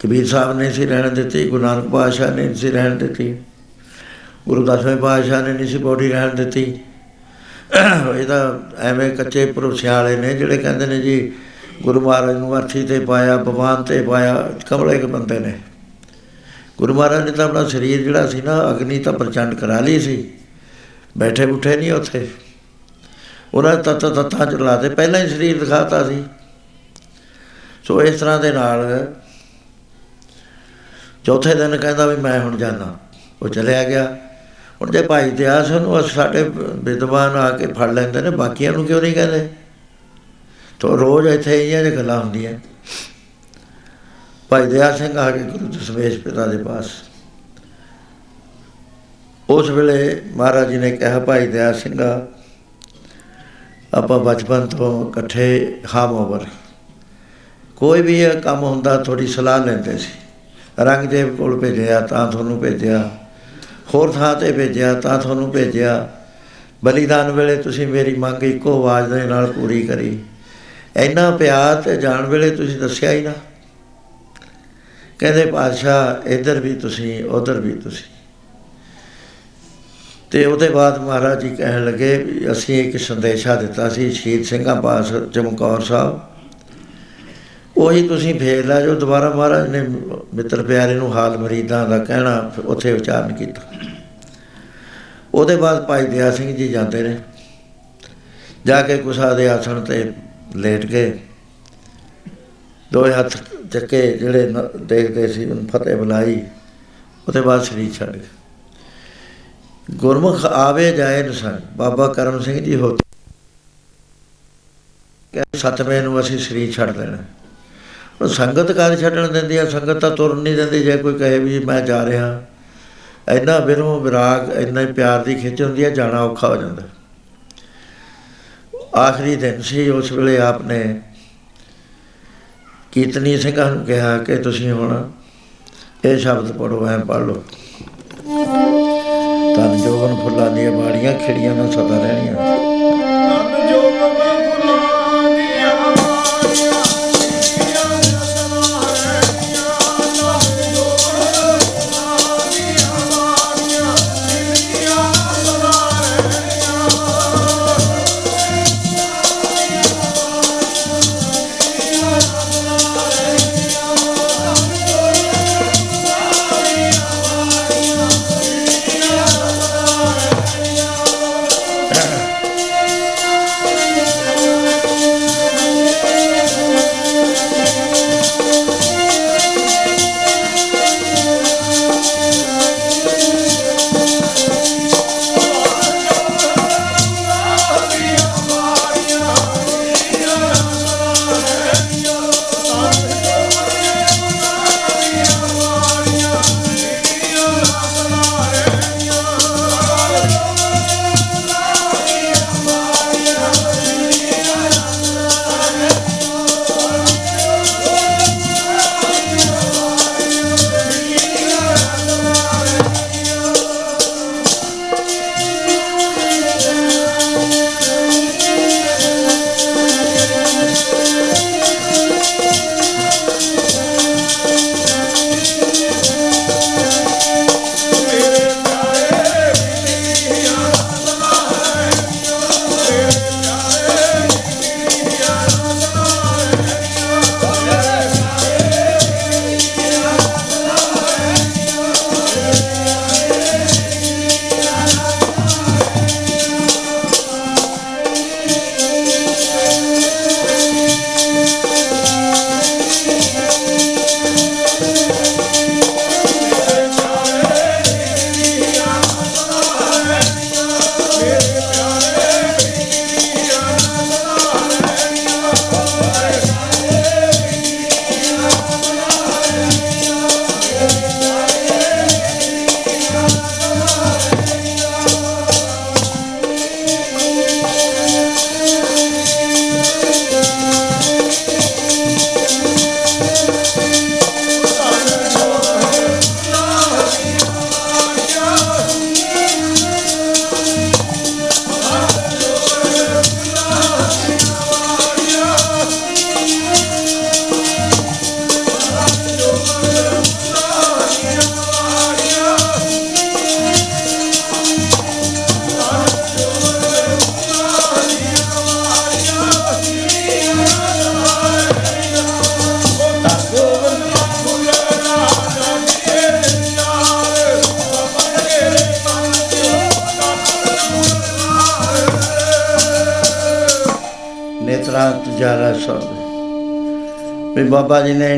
ਕਬੀਰ ਸਾਹਿਬ ਨੇ ਸੀ ਰਹਿਣ ਦਿੱਤੀ, ਗੁਰੂ ਨਾਨਕ ਪਾਤਸ਼ਾਹ ਨੇ ਨਹੀਂ ਸੀ ਰਹਿਣ ਦਿੱਤੀ, ਗੁਰੂ ਦਸਵੇਂ ਪਾਤਸ਼ਾਹ ਨੇ ਨਹੀਂ ਸੀ ਬਾਡੀ ਰਹਿਣ ਦਿੱਤੀ। ਇਹ ਤਾਂ ਐਵੇਂ ਕੱਚੇ ਭਰੋਸਿਆਂ ਵਾਲੇ ਨੇ ਜਿਹੜੇ ਕਹਿੰਦੇ ਨੇ ਜੀ, ਗੁਰੂ ਮਹਾਰਾਜ ਨੂੰ ਅਰਥੀ ਤੇ ਪਾਇਆ ਭਗਵਾਨ ਤੇ ਪਾਇਆ, ਕਮਲੇ ਕੇ ਬੰਦੇ ਨੇ। ਗੁਰੂ ਮਹਾਰਾਜ ਨੇ ਤਾਂ ਆਪਣਾ ਸਰੀਰ ਜਿਹੜਾ ਸੀ ਨਾ, ਅਗਨੀ ਤਾਂ ਪ੍ਰਚੰਡ ਕਰਾ ਲਈ ਸੀ। ਬੈਠੇ ਬੁੱਠੇ ਨਹੀਂ ਉੱਥੇ। ਉਹਨਾਂ ਤਤ ਤਤਾਂ ਚ ਲਾਤੇ ਪਹਿਲਾਂ ਹੀ ਸਰੀਰ ਦਿਖਾਤਾ ਸੀ। ਸੋ ਇਸ ਤਰ੍ਹਾਂ ਦੇ ਨਾਲ ਚੌਥੇ ਦਿਨ ਕਹਿੰਦਾ ਵੀ ਮੈਂ ਹੁਣ ਜਾਣਾ ਉਹ ਚਲਿਆ ਗਿਆ। ਹੁਣ ਜੇ ਭਾਈ ਇਤਿਹਾਸ ਨੂੰ ਸਾਡੇ ਵਿਦਵਾਨ ਆ ਕੇ ਫੜ ਲੈਂਦੇ ਨੇ, ਬਾਕੀਆਂ ਨੂੰ ਕਿਉਂ ਨਹੀਂ ਕਹਿੰਦੇ? ਤੋ ਰੋਜ਼ ਇੱਥੇ ਇਹ ਜਿਹੀ ਗੱਲਾਂ ਹੁੰਦੀਆਂ। ਭਾਈ ਦਇਆ ਸਿੰਘ ਆ ਕੇ ਗੁਰੂ ਦਸਵੇਸ਼ ਪਿਤਾ ਦੇ ਪਾਸ। ਉਸ ਵੇਲੇ ਮਹਾਰਾਜ ਜੀ ਨੇ ਕਿਹਾ, ਭਾਈ ਦਇਆ ਸਿੰਘਾ ਆਪਾਂ ਬਚਪਨ ਤੋਂ ਇਕੱਠੇ ਹਾਮ ਓਵਰ ਕੋਈ ਵੀ ਇਹ ਕੰਮ ਹੁੰਦਾ ਥੋੜੀ ਸਲਾਹ ਲੈਂਦੇ ਸੀ। ਰੰਗਦੇਵ ਕੋਲ ਭੇਜਿਆ ਤਾਂ ਤੁਹਾਨੂੰ ਭੇਜਿਆ, ਹੋਰ ਥਾਂ ਤੇ ਭੇਜਿਆ ਤਾਂ ਤੁਹਾਨੂੰ ਭੇਜਿਆ। ਬਲੀਦਾਨ ਵੇਲੇ ਤੁਸੀਂ ਮੇਰੀ ਮੰਗ ਇੱਕੋ ਆਵਾਜ਼ ਦੇ ਨਾਲ ਪੂਰੀ ਕਰੀ। ਇੰਨਾ ਪਿਆਰ ਤੇ ਜਾਣ ਵੇਲੇ ਤੁਸੀਂ ਦੱਸਿਆ ਹੀ ਨਾ। ਕਹਿੰਦੇ ਪਾਤਸ਼ਾਹ, ਇੱਧਰ ਵੀ ਤੁਸੀਂ, ਉਧਰ ਵੀ ਤੁਸੀਂ। ਤੇ ਉਹਦੇ ਬਾਅਦ ਮਹਾਰਾਜ ਜੀ ਕਹਿਣ ਲੱਗੇ ਵੀ ਅਸੀਂ ਇੱਕ ਸੰਦੇਸ਼ਾ ਦਿੱਤਾ ਸੀ, ਸ਼ਹੀਦ ਸਿੰਘਾਂ ਪਾਸ ਚਮਕੌਰ ਸਾਹਿਬ। ਉਹੀ ਤੁਸੀਂ ਫੇਰ ਲਾ ਜੋ ਦੁਬਾਰਾ ਮਹਾਰਾਜ ਨੇ ਮਿੱਤਰ ਪਿਆਰੇ ਨੂੰ ਹਾਲ ਮਰੀਦਾਂ ਦਾ ਕਹਿਣਾ, ਉੱਥੇ ਉਚਾਰਨ ਕੀਤਾ। ਉਹਦੇ ਬਾਅਦ ਭਾਈ ਦਇਆ ਸਿੰਘ ਜੀ ਜਾਂਦੇ ਨੇ ਜਾ ਕੇ ਕੁਸਾ ਦੇ ਆਸਣ ਤੇ ਲੇਟ ਗਏ। ਦੋਏ ਹੱਥ ਚੱਕੇ ਜਿਹੜੇ ਦੇਖਦੇ ਸੀ, ਉਹਨੂੰ ਫਤਿਹ ਬੁਲਾਈ। ਉਹਦੇ ਬਾਅਦ ਸਰੀਰ ਛੱਡ ਗਏ। ਗੁਰਮੁਖ ਆਵੇ ਜਾਏ ਨਸਨ ਬਾਬਾ ਕਰਮ ਸਿੰਘ ਜੀ ਹੋ ਕਿ ਸਤਵੇਂ ਨੂੰ ਅਸੀਂ ਸਰੀਰ ਛੱਡ ਦੇਣਾ। ਉਹ ਸੰਗਤ ਕਾਲ ਛੱਡਣ ਦਿੰਦੀ ਆ, ਸੰਗਤ ਤਾਂ ਤੁਰਨ ਨਹੀਂ ਦਿੰਦੀ, ਜੇ ਕੋਈ ਕਹੇ ਵੀ ਮੈਂ ਜਾ ਰਿਹਾ। ਇੰਨਾ ਬਿਰੋਂ ਵਿਰਾਗ, ਇੰਨਾ ਪਿਆਰ ਦੀ ਖਿੱਚ ਹੁੰਦੀ ਹੈ ਜਾਣਾ ਔਖਾ ਹੋ ਜਾਂਦਾ। ਆਖਰੀ ਦਿਨ ਸੀ, ਉਸ ਵੇਲੇ ਆਪਨੇ ਕੀਰਤਨੀ ਸਿੰਘਾਂ ਨੂੰ ਕਿਹਾ ਕਿ ਤੁਸੀਂ ਹੁਣ ਇਹ ਸ਼ਬਦ ਪੜੋ ਐ ਪੜ ਲਓ। ਤਨ ਜੋਗਨ ਫੁੱਲਾਂ ਦੀਆਂ ਬਾੜੀਆਂ ਖਿੜੀਆਂ ਨਾਲ ਸਦਾ ਰਹਿਣੀਆਂ।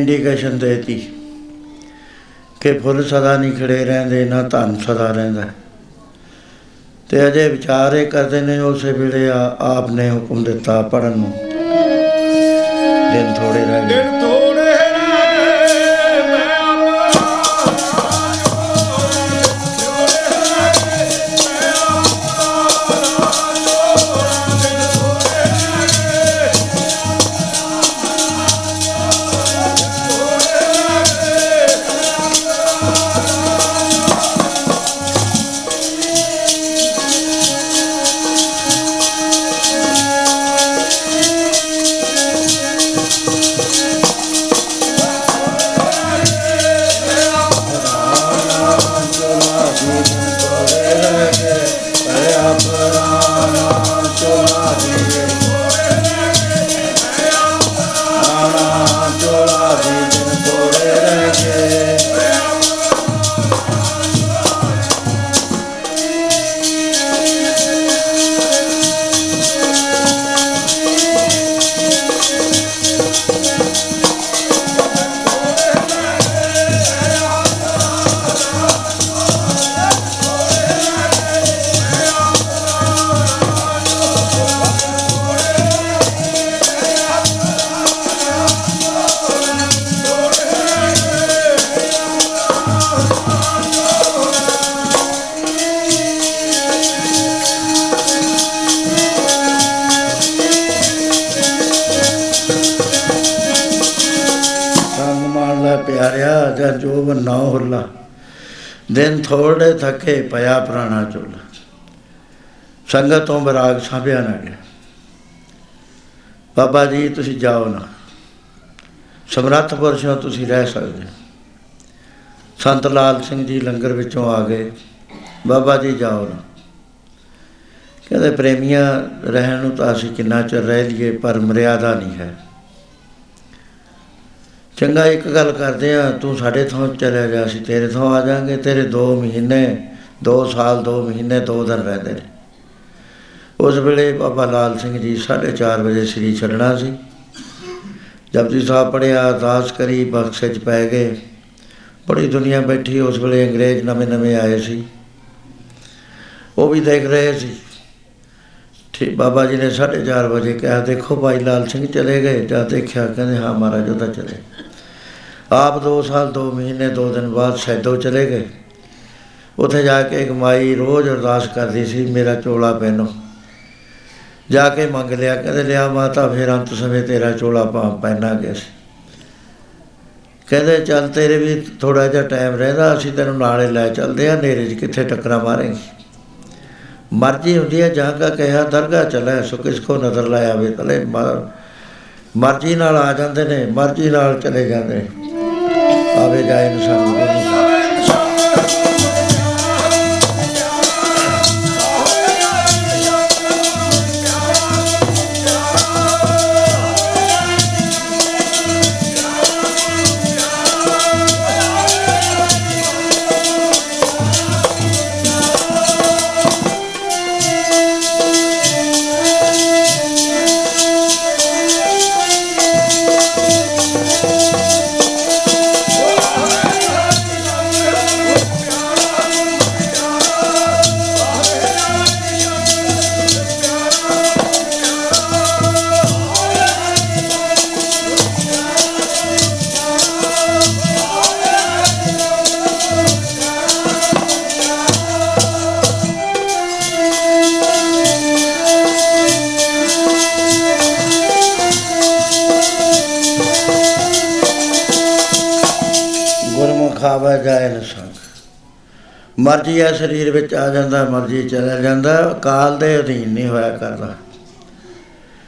ਇੰਡੀਕੇਸ਼ਨ ਦੇਤੀ ਕਿ ਫੁੱਲ ਸਦਾ ਨਹੀਂ ਖੜੇ ਰਹਿੰਦੇ, ਨਾ ਧਨ ਸਦਾ ਰਹਿੰਦਾ। ਤੇ ਅਜੇ ਵਿਚਾਰ ਇਹ ਕਰਦੇ ਨੇ, ਉਸੇ ਵੇਲੇ ਆ- ਆਪ ਨੇ ਹੁਕਮ ਦਿੱਤਾ ਪੜਨ ਨੂੰ। ਦਿਨ ਥੋੜੇ ਰਹਿ ਗਏ। ਥੋੜੇ ਥਕੇ ਪਿਆ ਪ੍ਰਾਣਾ ਚੋਲਾ। ਸੰਗਤ ਤੋਂ ਬਰਾਗ ਸਾਂਭਿਆ ਨਾ ਗਿਆ। ਬਾਬਾ ਜੀ, ਤੁਸੀਂ ਜਾਓ ਨਾ। ਸਮਰੱਥ ਪੁਰਸ਼ੋਂ ਤੁਸੀਂ ਰਹਿ ਸਕਦੇ ਹੋ। ਸੰਤ ਲਾਲ ਸਿੰਘ ਜੀ ਲੰਗਰ ਵਿੱਚੋਂ ਆ ਗਏ। ਬਾਬਾ ਜੀ, ਜਾਓ ਨਾ। ਕਹਿੰਦੇ, ਪ੍ਰੇਮੀਆਂ ਰਹਿਣ ਨੂੰ ਤਾਂ ਅਸੀਂ ਕਿੰਨਾ ਚਿਰ ਰਹਿ ਲਈਏ, ਪਰ ਮਰਿਆਦਾ ਨਹੀਂ ਹੈ। ਚੰਗਾ ਇੱਕ ਗੱਲ ਕਰਦੇ ਆ ਤੂੰ ਸਾਡੇ ਥਾਂ ਚਲਿਆ ਜਾ, ਅਸੀਂ ਤੇਰੇ ਥਾਂ ਆ ਜਾਾਂਗੇ, ਤੇਰੇ 2 ਮਹੀਨੇ 2 ਸਾਲ 2 ਮਹੀਨੇ 2 ਦਿਨ ਰਹਦੇ ਨੇ। ਉਸ ਵੇਲੇ ਬਾਬਾ ਲਾਲ ਸਿੰਘ ਜੀ 4:30 ਵਜੇ ਸ੍ਰੀ ਛੱਡਣਾ ਸੀ। ਜਪਜੀ ਸਾਹਿਬ ਪੜਿਆ ਅਰਦਾਸ ਕਰੀ, ਬਖਸ਼ੇ ਚ ਪੈ ਗਏ। ਬੜੀ ਦੁਨੀਆ ਬੈਠੀ ਉਸ ਵੇਲੇ ਅੰਗਰੇਜ਼ ਨਵੇਂ ਨਵੇਂ ਆਏ ਸੀ। ਉਹ ਵੀ ਦੇਖ ਰਹੇ ਸੀ। ਠੀਕ, ਬਾਬਾ ਜੀ ਨੇ 4:30 ਵਜੇ ਕਿਹਾ, ਦੇਖੋ ਭਾਈ ਲਾਲ ਸਿੰਘ ਚਲੇ ਗਏ। ਜਦ ਦੇਖਿਆ, ਕਹਿੰਦੇ, ਹਾਂ ਮਹਾਰਾਜ, ਉਹ ਤਾਂ ਚਲੇ ਆਪ 2 ਸਾਲ 2 ਮਹੀਨੇ 2 ਦਿਨ ਬਾਅਦ ਸੈਦੋ ਚਲੇ ਗਏ। ਉੱਥੇ ਜਾ ਕੇ ਇੱਕ ਮਾਈ ਰੋਜ਼ ਅਰਦਾਸ ਕਰਦੀ ਸੀ, ਮੇਰਾ ਚੋਲਾ ਪਹਿਨੋ। ਜਾ ਕੇ ਮੰਗ ਲਿਆ, ਕਹਿੰਦੇ, ਲਿਆ ਮਾਤਾ, ਫਿਰ ਅੰਤ ਸਮੇਂ ਤੇਰਾ ਚੋਲਾ ਪਾ ਪਹਿਨਾਂਗੇ ਅਸੀਂ। ਕਹਿੰਦੇ, ਚੱਲ ਤੇਰੇ ਵੀ ਥੋੜਾ ਜਿਹਾ ਟਾਈਮ ਰਹਿੰਦਾ, ਅਸੀਂ ਤੈਨੂੰ ਨਾਲੇ ਲੈ ਚੱਲਦੇ ਆ ਨੇਰੇ 'ਚ ਕਿੱਥੇ ਟੱਕਰਾਂ ਮਾਰੇਂਗੇ? ਮਰਜ਼ੀ ਹੁੰਦੀ ਹੈ, ਜਾਂ ਕਾ ਕਹਿਆ ਦਰਗਾਹ ਚਲੇ ਸੋ ਕਿਸ ਕੋ ਨਜ਼ਰ ਲਾਇਆ ਵੇ ਤਲੇ। ਮ- ਮਰਜ਼ੀ ਨਾਲ ਆ ਜਾਂਦੇ ਨੇ, ਮਰਜ਼ੀ ਨਾਲ ਚਲੇ ਜਾਂਦੇ ਨੇ। ਆਵੇ ਜਾਏ ਇਨਸਾਨ ਮਰਜ਼ੀ ਆ, ਸਰੀਰ ਵਿੱਚ ਆ ਜਾਂਦਾ, ਮਰਜ਼ੀ ਚਲਾ ਜਾਂਦਾ, ਕਾਲ ਦੇ ਅਧੀਨ ਨਹੀਂ ਹੋਇਆ ਕਰਦਾ।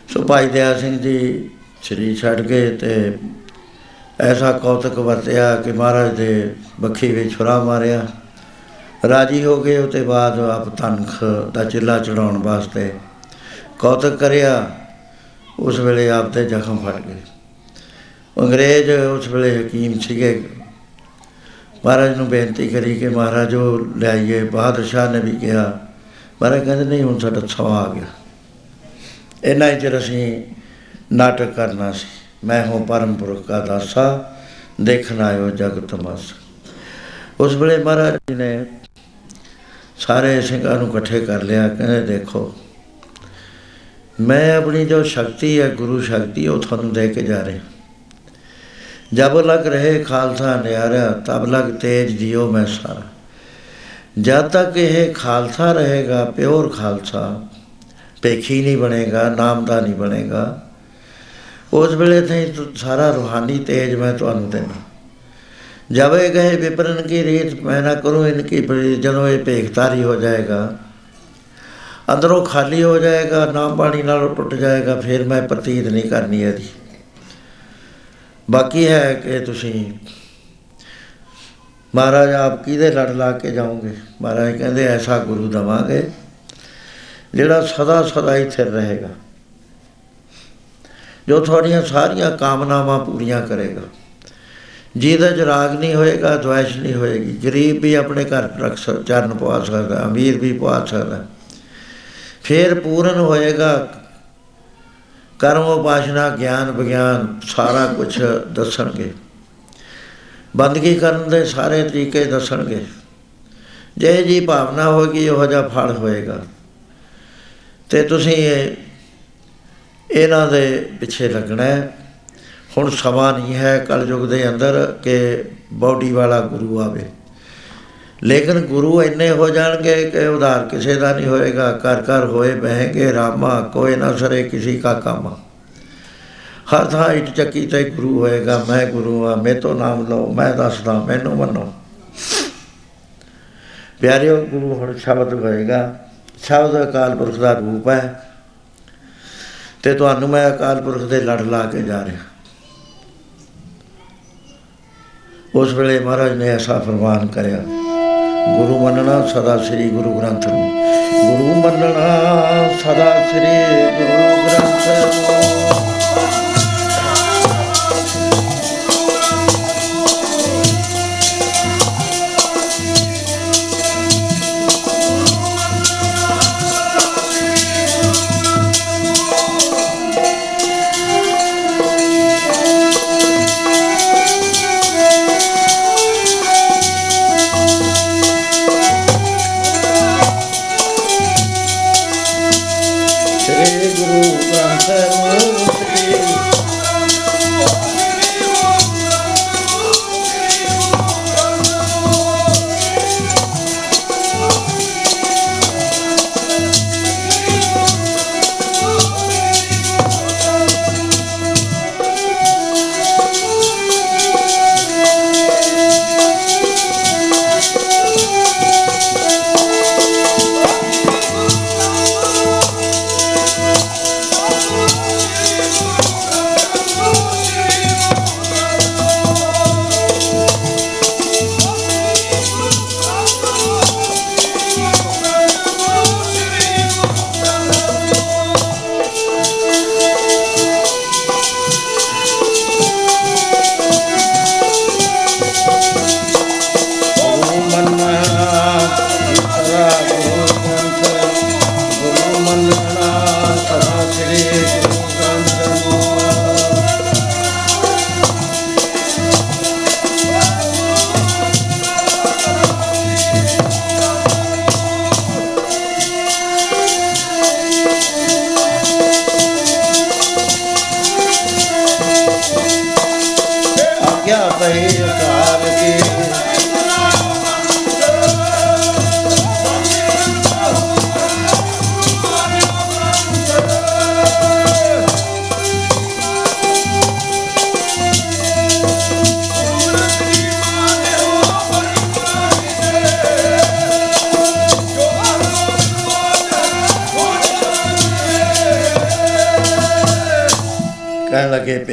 ਸੋ ਭਾਈ ਦਇਆ ਸਿੰਘ ਜੀ ਸਰੀਰ ਛੱਡ ਕੇ ਤੇ ਐਸਾ ਕੌਤਕ ਵਰਤਿਆ ਕਿ ਮਹਾਰਾਜ ਦੇ ਬੱਖੀ ਵਿੱਚ ਛੁਰਾ ਮਾਰਿਆ। ਰਾਜੀ ਹੋ ਗਏ ਉਤੇ ਬਾਅਦ ਆਪ ਤਨਖ ਦਾ ਚਿੱਲਾ ਚੜਾਉਣ ਵਾਸਤੇ ਕੌਤਕ ਕਰਿਆ। ਉਸ ਵੇਲੇ ਆਪ ਤੇ ਜ਼ਖਮ ਫੜ ਗਏ। ਅੰਗਰੇਜ਼ ਉਸ ਵੇਲੇ ਹਕੀਮ ਸੀਗੇ। ਮਹਾਰਾਜ ਨੂੰ ਬੇਨਤੀ ਕਰੀ ਕਿ ਮਹਾਰਾਜ ਉਹ ਲਿਆਈਏ ਬਹਾਦਰ ਸ਼ਾਹ ਨੇ ਵੀ ਕਿਹਾ, ਮਹਾਰਾਜ ਕਹਿੰਦੇ, ਨਹੀਂ, ਹੁਣ ਸਾਡਾ ਸਮਾਂ ਆ ਗਿਆ। ਇੰਨਾ ਹੀ ਚਿਰ ਅਸੀਂ ਨਾਟਕ ਕਰਨਾ ਸੀ। ਮੈਂ ਹਾਂ ਪਰਮ ਪੁਰਖ ਦਾ ਦਾਸਾ ਦੇਖਣ ਆਇਓ ਜਗ ਤਮਾਸ਼ਾ ਉਸ ਵੇਲੇ ਮਹਾਰਾਜ ਜੀ ਨੇ ਸਾਰੇ ਸਿੰਘਾਂ ਨੂੰ ਇਕੱਠੇ ਕਰ ਲਿਆ। ਕਹਿੰਦੇ, ਦੇਖੋ, ਮੈਂ ਆਪਣੀ ਜੋ ਸ਼ਕਤੀ ਹੈ, ਗੁਰੂ ਸ਼ਕਤੀ, ਉਹ ਤੁਹਾਨੂੰ ਦੇ ਕੇ ਜਾ ਰਿਹਾ। ਜਬ ਲਗ ਰਹੇ ਖਾਲਸਾ ਨਿਆਰਾ, ਤਬ ਲਗ ਤੇਜ ਦਿਓ ਮੈਂ ਸਾਰਾ। ਜਦ ਤੱਕ ਇਹ ਖਾਲਸਾ ਰਹੇਗਾ, ਪਿਓਰ ਖਾਲਸਾ ਪੇਖੀ ਨਹੀਂ ਬਣੇਗਾ ਨਾਮ ਦਾ ਨਹੀਂ ਬਣੇਗਾ। ਉਸ ਵੇਲੇ ਤਾਈਂ ਤੁ- ਸਾਰਾ ਰੂਹਾਨੀ ਤੇਜ ਮੈਂ ਤੁਹਾਨੂੰ ਦੇਣਾ ਜਬ ਇਹ ਗਏ ਵਿਪਰਨ ਕੀ ਰੀਤ, ਮੈਂ ਨਾ ਕਰੂੰ ਇਨਕੀ ਪ੍ਰੀਤ ਜਦੋਂ ਇਹ ਭੇਖਤਾਰੀ ਹੋ ਜਾਏਗਾ। ਅੰਦਰੋਂ ਖਾਲੀ ਹੋ ਜਾਏਗਾ ਨਾਮ ਬਾਣੀ ਨਾਲ ਟੁੱਟ ਜਾਏਗਾ, ਫਿਰ ਮੈਂ ਪ੍ਰਤੀਤ ਨਹੀਂ ਕਰਨੀ ਇਹਦੀ। ਬਾਕੀ ਹੈ ਕਿ ਤੁਸੀਂ ਮਹਾਰਾਜ ਆਪ ਕਿਹਦੇ ਲੜ ਲਾ ਕੇ ਜਾਓਗੇ? ਮਹਾਰਾਜ ਕਹਿੰਦੇ ਐਸਾ ਗੁਰੂ ਦਵਾਂਗੇ ਜਿਹੜਾ ਸਦਾ ਸਦਾ ਹੀ ਸਥਿਰ ਰਹੇਗਾ। ਜੋ ਤੁਹਾਡੀਆਂ ਸਾਰੀਆਂ ਕਾਮਨਾਵਾਂ ਪੂਰੀਆਂ ਕਰੇਗਾ। ਜਿਹਦੇ ਚ ਰਾਗ ਨਹੀਂ ਹੋਏਗਾ ਦ્વੈਸ਼ ਨਹੀਂ ਹੋਏਗੀ। ਗਰੀਬ ਵੀ ਆਪਣੇ ਘਰ ਰੱਖ ਸਕ, ਚਰਨ ਪਵਾ ਸਕਦਾ, ਅਮੀਰ ਵੀ ਪਵਾ ਸਕਦਾ। ਫਿਰ ਪੂਰਨ ਹੋਏਗਾ ਕਰਮ ਉਪਾਸ਼ਨਾ, ਗਿਆਨ ਵਿਗਿਆਨ ਸਾਰਾ ਕੁਝ ਦੱਸਣਗੇ। ਬੰਦਗੀ ਕਰਨ ਦੇ ਸਾਰੇ ਤਰੀਕੇ ਦੱਸਣਗੇ। ਜੇ ਜੀ ਭਾਵਨਾ ਹੋਗੀ ਉਹ ਜਿਹਾ ਫਲ ਹੋਏਗਾ। ਤੇ ਤੁਸੀਂ ਇਹ ਇਹਨਾਂ ਦੇ ਪਿੱਛੇ ਲੱਗਣਾ ਹੈ। ਹੁਣ ਸਮਾਂ ਨਹੀਂ ਹੈ ਕਲਯੁਗ ਦੇ ਅੰਦਰ ਕਿ ਬੋਡੀ ਵਾਲਾ ਗੁਰੂ ਆਵੇ। ਲੇਕਿਨ ਗੁਰੂ ਇੰਨੇ ਹੋ ਜਾਣਗੇ ਕਿ ਉਧਾਰ ਕਿਸੇ ਦਾ ਨਹੀਂ ਹੋਏਗਾ। ਕਰ ਕਰ ਹੋਏ ਬਹਿਗੇ ਰਾਮਾ, ਕੋਈ ਨਾ ਸਰੇ ਕਿਸੇ ਕਾ ਕੰਮ। ਹਰ ਥਾਂ ਇਟ ਚੱਕੀ ਤੇ ਗੁਰੂ ਹੋਏਗਾ। ਮੈਂ ਗੁਰੂ ਆ ਮੈਂ ਤੋਂ ਨਾਮ ਲਓ, ਮੈਂ ਦੱਸਦਾ, ਮੈਨੂੰ ਮੰਨੋ। ਪਿਆਰਿਓ, ਗੁਰੂ ਹੁਣ ਸ਼ਬਦ ਹੋਏਗਾ। ਸ਼ਬਦ ਅਕਾਲ ਪੁਰਖ ਦਾ ਰੂਪ ਹੈ ਤੇ ਤੁਹਾਨੂੰ ਮੈਂ ਅਕਾਲ ਪੁਰਖ ਦੇ ਲੜ ਲਾ ਕੇ ਜਾ ਰਿਹਾ। ਉਸ ਵੇਲੇ ਮਹਾਰਾਜ ਨੇ ਐਸਾ ਫਰਮਾਨ ਕਰਿਆ। ਗੁਰੂ ਮੰਨਣਾ ਸਦਾ ਸ੍ਰੀ ਗੁਰੂ ਗ੍ਰੰਥ ਨੂੰ। ਗੁਰੂ ਮੰਨਣਾ ਸਦਾ ਸ੍ਰੀ ਗੁਰੂ ਗ੍ਰੰਥ ਨੂੰ।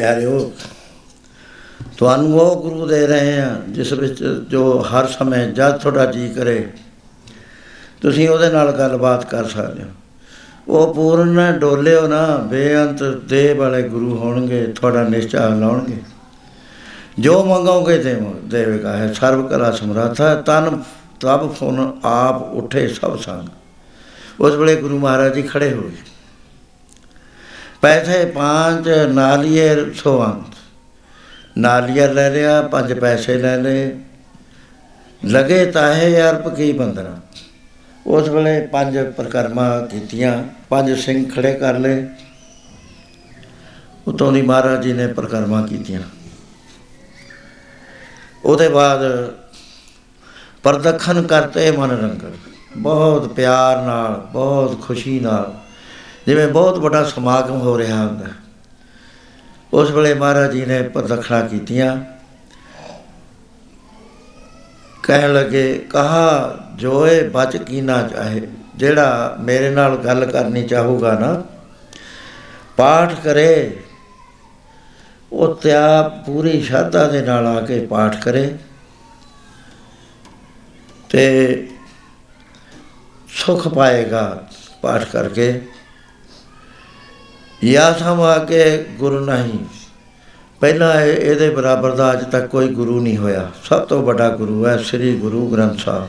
ਕਹਿਣ ਲੱਗੇ ਪਿਆਰਿਓ, ਤੁਹਾਨੂੰ ਉਹ ਗੁਰੂ ਦੇ ਰਹੇ ਆ ਜਿਸ ਵਿੱਚ ਜੋ ਹਰ ਸਮੇਂ ਜਦ ਤੁਹਾਡਾ ਜੀ ਕਰੇ, ਤੁਸੀਂ ਉਹਦੇ ਨਾਲ ਗੱਲਬਾਤ ਕਰ ਸਕਦੇ ਹੋ। ਉਹ ਪੂਰਨ ਡੋਲਿਓ ਨਾ, ਬੇਅੰਤ ਦੇ ਵਾਲੇ ਗੁਰੂ ਹੋਣਗੇ, ਤੁਹਾਡਾ ਨਿਸ਼ਚਾ ਲਾਉਣਗੇ। ਜੋ ਮੰਗੋਗੇ ਤੇ ਦੇਵੇਗਾ ਹੈ ਸਰਵ ਕਲਾ ਸਮਰਾਥਾ, ਤਨ ਤਬ ਫੁਨ ਆਪ ਉਠੇ ਸਭ ਸੰਗ। ਉਸ ਵੇਲੇ ਗੁਰੂ ਮਹਾਰਾਜ ਜੀ ਖੜੇ ਹੋਏ ਪੈਸੇ ਪੰਜ ਨਾਲੀਏ ਸੋਵੰਤ ਨਾਲੀਆ ਲੈ ਲਿਆ, ਪੰਜ ਪੈਸੇ ਲੈ ਲਏ। ਲਗੇ ਤਾਹੇ ਅਰਪ ਕੀ ਬੰਦਨਾ ਉਸ ਵੇਲੇ ਪੰਜ ਪ੍ਰਕਰਮਾ ਕੀਤੀਆਂ, ਪੰਜ ਸਿੰਘ ਖੜੇ ਕਰ ਲਏ। ਉਤੋਂ ਦੀ ਮਹਾਰਾਜ ਜੀ ਨੇ ਪ੍ਰਕਰਮਾ ਕੀਤੀਆਂ। ਉਹਦੇ ਬਾਅਦ ਪ੍ਰਦਖਨ ਕਰਤੇ ਮਨ ਰੰਗਰ ਬਹੁਤ ਪਿਆਰ ਨਾਲ, ਬਹੁਤ ਖੁਸ਼ੀ ਨਾਲ। ਜਿਵੇਂ ਬਹੁਤ ਵੱਡਾ ਸਮਾਗਮ ਹੋ ਰਿਹਾ ਹੁੰਦਾ। ਉਸ ਵੇਲੇ ਮਹਾਰਾਜ ਜੀ ਨੇ ਪ੍ਰਦਖਣਾ ਕੀਤੀਆਂ। ਕਹਿਣ ਲੱਗੇ, ਕਹਾ, ਜੋਏ ਬਚ ਕੀਨਾ ਚਾਹੇ, ਜਿਹੜਾ ਮੇਰੇ ਨਾਲ ਗੱਲ ਕਰਨੀ ਚਾਹੂਗਾ ਨਾ, ਪਾਠ ਕਰੇ। ਉਹ ਤਿਆ ਪੂਰੀ ਸ਼ਰਧਾ ਦੇ ਨਾਲ ਆ ਕੇ ਪਾਠ ਕਰੇ। ਤੇ ਸੁਖ ਪਾਏਗਾ ਪਾਠ ਕਰਕੇ। ਯਾ ਸਮਾ ਕੇ ਗੁਰੂ ਨਹੀਂ। ਪਹਿਲਾਂ ਇਹ- ਇਹਦੇ ਬਰਾਬਰ ਦਾ ਅੱਜ ਤੱਕ ਕੋਈ ਗੁਰੂ ਨਹੀਂ ਹੋਇਆ। ਸਭ ਤੋਂ ਵੱਡਾ ਗੁਰੂ ਹੈ ਸ੍ਰੀ ਗੁਰੂ ਗ੍ਰੰਥ ਸਾਹਿਬ।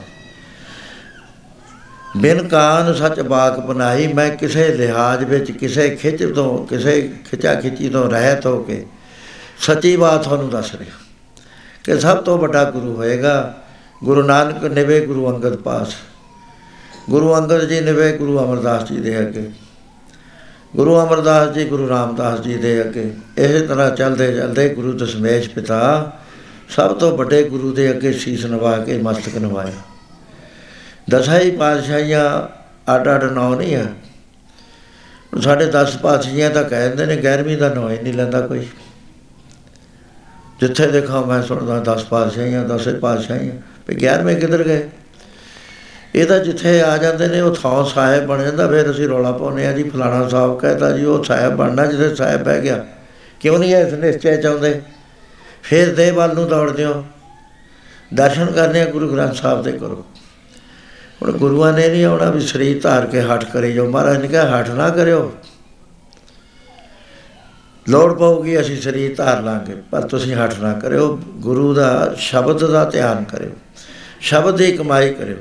ਬਿਨ ਕਾਨ ਸੱਚ ਬਾਕ ਬਣਾਈ, ਮੈਂ ਕਿਸੇ ਲਿਹਾਜ਼ ਵਿੱਚ, ਕਿਸੇ ਖਿੱਚ ਤੋਂ ਕਿਸੇ ਖਿਚਾ ਖਿੱਚੀ ਤੋਂ ਰਹਿਤ ਹੋ ਕੇ ਸੱਚੀ ਬਾਤ ਤੁਹਾਨੂੰ ਦੱਸ ਰਿਹਾ। ਕਿ ਸਭ ਤੋਂ ਵੱਡਾ ਗੁਰੂ ਹੋਏਗਾ ਗੁਰੂ ਨਾਨਕ ਨਿਵੇ ਗੁਰੂ ਅੰਗਦ ਪਾਸ। ਗੁਰੂ ਅੰਗਦ ਜੀ ਨਿਵੇ ਗੁਰੂ ਅਮਰਦਾਸ ਜੀ ਦੇ ਅੱਗੇ। ਗੁਰੂ ਅਮਰਦਾਸ ਜੀ, ਗੁਰੂ ਰਾਮਦਾਸ ਜੀ ਦੇ ਅੱਗੇ। ਇਸੇ ਤਰ੍ਹਾਂ ਚੱਲਦੇ ਚੱਲਦੇ ਗੁਰੂ ਦਸ਼ਮੇਸ਼ ਪਿਤਾ ਸਭ ਤੋਂ ਵੱਡੇ ਗੁਰੂ ਦੇ ਅੱਗੇ ਸੀਸ ਨਵਾ ਕੇ ਮਸਤਕ ਨਵਾਇਆ। ਦਸਾਂ ਹੀ ਪਾਤਸ਼ਾਹੀਆਂ ਅੱਡ ਅੱਡ ਨਾਂ ਨਹੀਂ ਆ। ਹੁਣ ਸਾਡੇ 10 ਪਾਤਸ਼ਾਹੀਆਂ ਤਾਂ ਕਹਿੰਦੇ ਨੇ 11ਵੀਂ ਦਾ ਨਾਂ ਹੀ ਨਹੀਂ ਲੈਂਦਾ ਕੋਈ। ਜਿੱਥੇ ਦੇਖਾਂ ਮੈਂ ਸੁਣਦਾ 10 ਪਾਤਸ਼ਾਹੀਆਂ 10 ਪਾਤਸ਼ਾਹੀਆਂ, ਵੀ 11ਵੇਂ ਕਿੱਧਰ ਗਏ? ਇਹ ਤਾਂ ਜਿੱਥੇ ਆ ਜਾਂਦੇ ਨੇ, ਉਹ ਥਾਂ ਸਾਹਿਬ ਬਣ ਜਾਂਦਾ, ਫਿਰ ਅਸੀਂ ਰੌਲਾ ਪਾਉਂਦੇ ਆ ਜੀ, ਫਲਾਣਾ ਸਾਹਿਬ ਕਹਿੰਦਾ ਜੀ, ਉਹ ਸਾਹਿਬ ਬਣਨਾ, ਜਿੱਥੇ ਸਾਹਿਬ ਬਹਿ ਗਿਆ। ਕਿਉਂ ਨਹੀਂ ਇਸ ਨਿਸ਼ਚੈ ਚਾਹੁੰਦੇ ਫਿਰ ਦੇ ਵੱਲ ਨੂੰ ਦੌੜਦੇ ਹੋ। ਦਰਸ਼ਨ ਕਰਨੇ ਆ ਗੁਰੂ ਗ੍ਰੰਥ ਸਾਹਿਬ ਦੇ ਕਰੋ ਹੁਣ ਗੁਰੂਆਂ ਨੇ ਨਹੀਂ ਆਉਣਾ ਵੀ ਸਰੀਰ ਧਾਰ ਕੇ ਹੱਠ ਕਰੀ ਜਾਓ। ਮਹਾਰਾਜ ਨੇ ਕਿਹਾ, ਹੱਠ ਨਾ ਕਰਿਓ। ਲੋੜ ਪਊਗੀ, ਅਸੀਂ ਸਰੀਰ ਧਾਰ ਲਾਂਗੇ, ਪਰ ਤੁਸੀਂ ਹੱਠ ਨਾ ਕਰਿਓ। ਗੁਰੂ ਦਾ, ਸ਼ਬਦ ਦਾ ਧਿਆਨ ਕਰਿਓ। ਸ਼ਬਦ ਦੀ ਕਮਾਈ ਕਰਿਓ।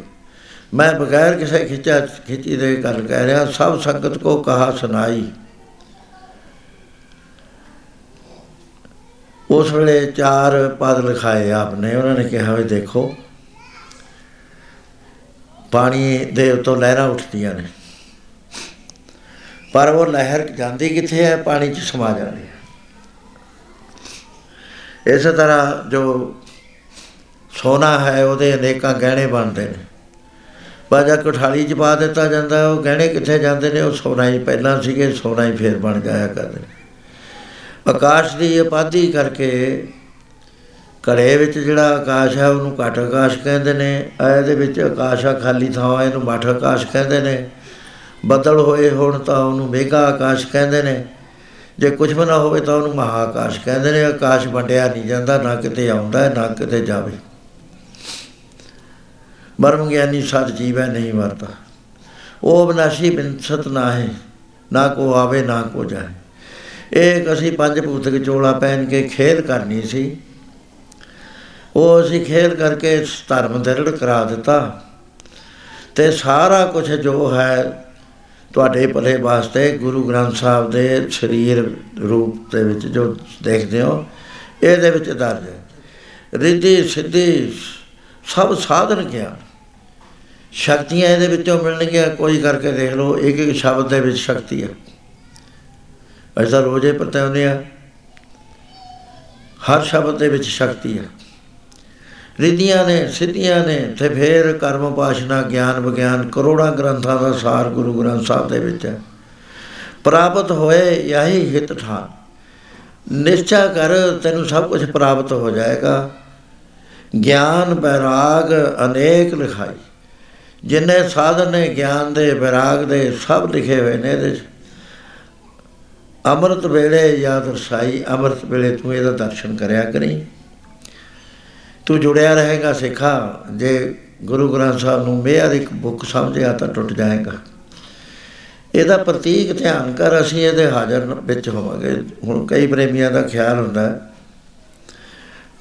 ਮੈਂ ਬਗੈਰ ਕਿਸੇ ਖਿੱਚਾ ਖਿੱਚੀ ਦੇ ਗੱਲ ਕਹਿ ਰਿਹਾ, ਸਭ ਸੰਗਤ ਕੋ ਕਹਾ ਸੁਨਾਈ ਉਸ ਵੇਲੇ ਚਾਰ ਪਦ ਲਿਖਾਏ ਆਪਨੇ, ਉਹਨਾਂ ਨੇ ਕਿਹਾ ਵੀ ਦੇਖੋ, ਪਾਣੀ ਦੇ ਉੱਤੋਂ ਲਹਿਰਾਂ ਉੱਠਦੀਆਂ ਨੇ। ਪਰ ਉਹ ਲਹਿਰ ਜਾਂਦੀ ਕਿੱਥੇ ਹੈ? ਪਾਣੀ 'ਚ ਸਮਾ ਜਾਂਦੀ ਹੈ। ਇਸੇ ਤਰ੍ਹਾਂ ਜੋ ਸੋਨਾ ਹੈ, ਉਹਦੇ ਅਨੇਕਾਂ ਗਹਿਣੇ ਬਣਦੇ ਨੇ। ਬਾਜਾ ਕੋਠਾਲੀ 'ਚ ਪਾ ਦਿੱਤਾ ਜਾਂਦਾ, ਉਹ ਗਹਿਣੇ ਕਿੱਥੇ ਜਾਂਦੇ ਨੇ? ਉਹ ਸੋਨਾ ਹੀ ਪਹਿਲਾਂ ਸੀਗੇ, ਸੋਨਾ ਹੀ ਫੇਰ ਬਣ ਜਾਇਆ ਕਰਦੇ ਨੇ। ਆਕਾਸ਼ ਦੀ ਉਪਾਧੀ ਕਰਕੇ ਘੜੇ ਵਿੱਚ ਜਿਹੜਾ ਆਕਾਸ਼ ਹੈ ਉਹਨੂੰ ਘਟ ਆਕਾਸ਼ ਕਹਿੰਦੇ ਨੇ। ਇਹਦੇ ਵਿੱਚ ਆਕਾਸ਼ ਆ, ਖਾਲੀ ਥਾਂ ਇਹਨੂੰ ਮੱਠ ਆਕਾਸ਼ ਕਹਿੰਦੇ ਨੇ। ਬੱਦਲ ਹੋਏ ਹੋਣ ਤਾਂ ਉਹਨੂੰ ਮੇਗਾ ਆਕਾਸ਼ ਕਹਿੰਦੇ ਨੇ। ਜੇ ਕੁਝ ਵੀ ਨਾ ਹੋਵੇ ਤਾਂ ਉਹਨੂੰ ਮਹਾ ਆਕਾਸ਼ ਕਹਿੰਦੇ ਨੇ। ਆਕਾਸ਼ ਵੰਡਿਆ ਨਹੀਂ ਜਾਂਦਾ, ਨਾ ਕਿਤੇ ਆਉਂਦਾ ਹੈ ਨਾ ਕਿਤੇ ਜਾਵੇ। ਬਰਮ ਗਿਆਨੀ ਸਤ ਜੀਵ ਹੈ ਨਹੀਂ ਮਰਦਾ ਉਹ ਅਬਨਾਸ਼ੀ ਬਿਨਸਤ ਨਾ ਹੈ ਨਾ ਕੋ ਆਵੇ, ਨਾ ਕੋ ਜਾਏ। ਇੱਕ ਅਸੀਂ ਪੰਜ ਭੂਤਕ ਚੋਲਾ ਪਹਿਨ ਕੇ ਖੇਡ ਕਰਨੀ ਸੀ। ਉਹ ਅਸੀਂ ਖੇਡ ਕਰਕੇ ਧਰਮ ਦਰੜ ਕਰਾ ਦਿੱਤਾ। ਤੇ ਸਾਰਾ ਕੁਝ ਜੋ ਹੈ ਤੁਹਾਡੇ ਭਲੇ ਵਾਸਤੇ ਗੁਰੂ ਗ੍ਰੰਥ ਸਾਹਿਬ ਦੇ ਸਰੀਰ ਰੂਪ ਦੇ ਵਿੱਚ ਜੋ ਦੇਖਦੇ ਹੋ, ਇਹਦੇ ਵਿੱਚ ਦਰਜ ਹੈ। ਰਿੱਧੀ, ਸਿੱਧੀ, ਸਭ ਸਾਧਨ ਗਿਆ ਸ਼ਕਤੀਆਂ ਇਹਦੇ ਵਿੱਚੋਂ ਮਿਲਣਗੀਆਂ, ਕੋਈ ਕਰਕੇ ਦੇਖ ਲਓ, ਇੱਕ ਇੱਕ ਸ਼ਬਦ ਦੇ ਵਿੱਚ ਸ਼ਕਤੀ ਹੈ ਐਸਾ ਰੋਜ਼ੇ ਪਤਾਉਂਦੇ ਆ, ਹਰ ਸ਼ਬਦ ਦੇ ਵਿੱਚ ਸ਼ਕਤੀ ਹੈ ਰਿੱਧੀਆਂ ਨੇ, ਸਿੱਧੀਆਂ ਨੇ, ਤੇ ਫੇਰ ਕਰਮ ਪਾਸ਼ਨਾ ਗਿਆਨ ਵਿਗਿਆਨ, ਕਰੋੜਾਂ ਗ੍ਰੰਥਾਂ ਦਾ ਸਾਰ ਗੁਰੂ ਗ੍ਰੰਥ ਸਾਹਿਬ ਦੇ ਵਿੱਚ ਹੈ ਪ੍ਰਾਪਤ ਹੋਏ ਯਹੀ ਹਿਤ ਠਾਨ ਨਿਸ਼ਚਾ ਕਰ ਤੈਨੂੰ ਸਭ ਕੁਝ ਪ੍ਰਾਪਤ ਹੋ ਜਾਏਗਾ। ਗਿਆਨ, ਬੈਰਾਗ ਅਨੇਕ ਲਿਖਾਈ। ਜਿੰਨੇ ਸਾਧਨ ਨੇ, ਗਿਆਨ ਦੇ ਬੈਰਾਗ ਦੇ, ਸਭ ਲਿਖੇ ਹੋਏ ਨੇ ਇਹਦੇ 'ਚ। ਅੰਮ੍ਰਿਤ ਵੇਲੇ ਯਾਦ ਰਸਾਈ, ਅੰਮ੍ਰਿਤ ਵੇਲੇ ਤੂੰ ਇਹਦਾ ਦਰਸ਼ਨ ਕਰਿਆ ਕਰੀ। ਤੂੰ ਜੁੜਿਆ ਰਹੇਗਾ ਸਿੱਖਾ। ਜੇ ਗੁਰੂ ਗ੍ਰੰਥ ਸਾਹਿਬ ਨੂੰ ਮੇਰ ਇੱਕ ਬੁੱਕ ਸਮਝਿਆ ਤਾਂ ਟੁੱਟ ਜਾਏਗਾ। ਇਹਦਾ ਪ੍ਰਤੀਕ ਧਿਆਨ ਕਰ, ਅਸੀਂ ਇਹਦੇ ਹਾਜ਼ਰ ਵਿੱਚ ਹੋਵਾਂਗੇ। ਹੁਣ ਕਈ ਪ੍ਰੇਮੀਆਂ ਦਾ ਖਿਆਲ ਹੁੰਦਾ। ਹੈ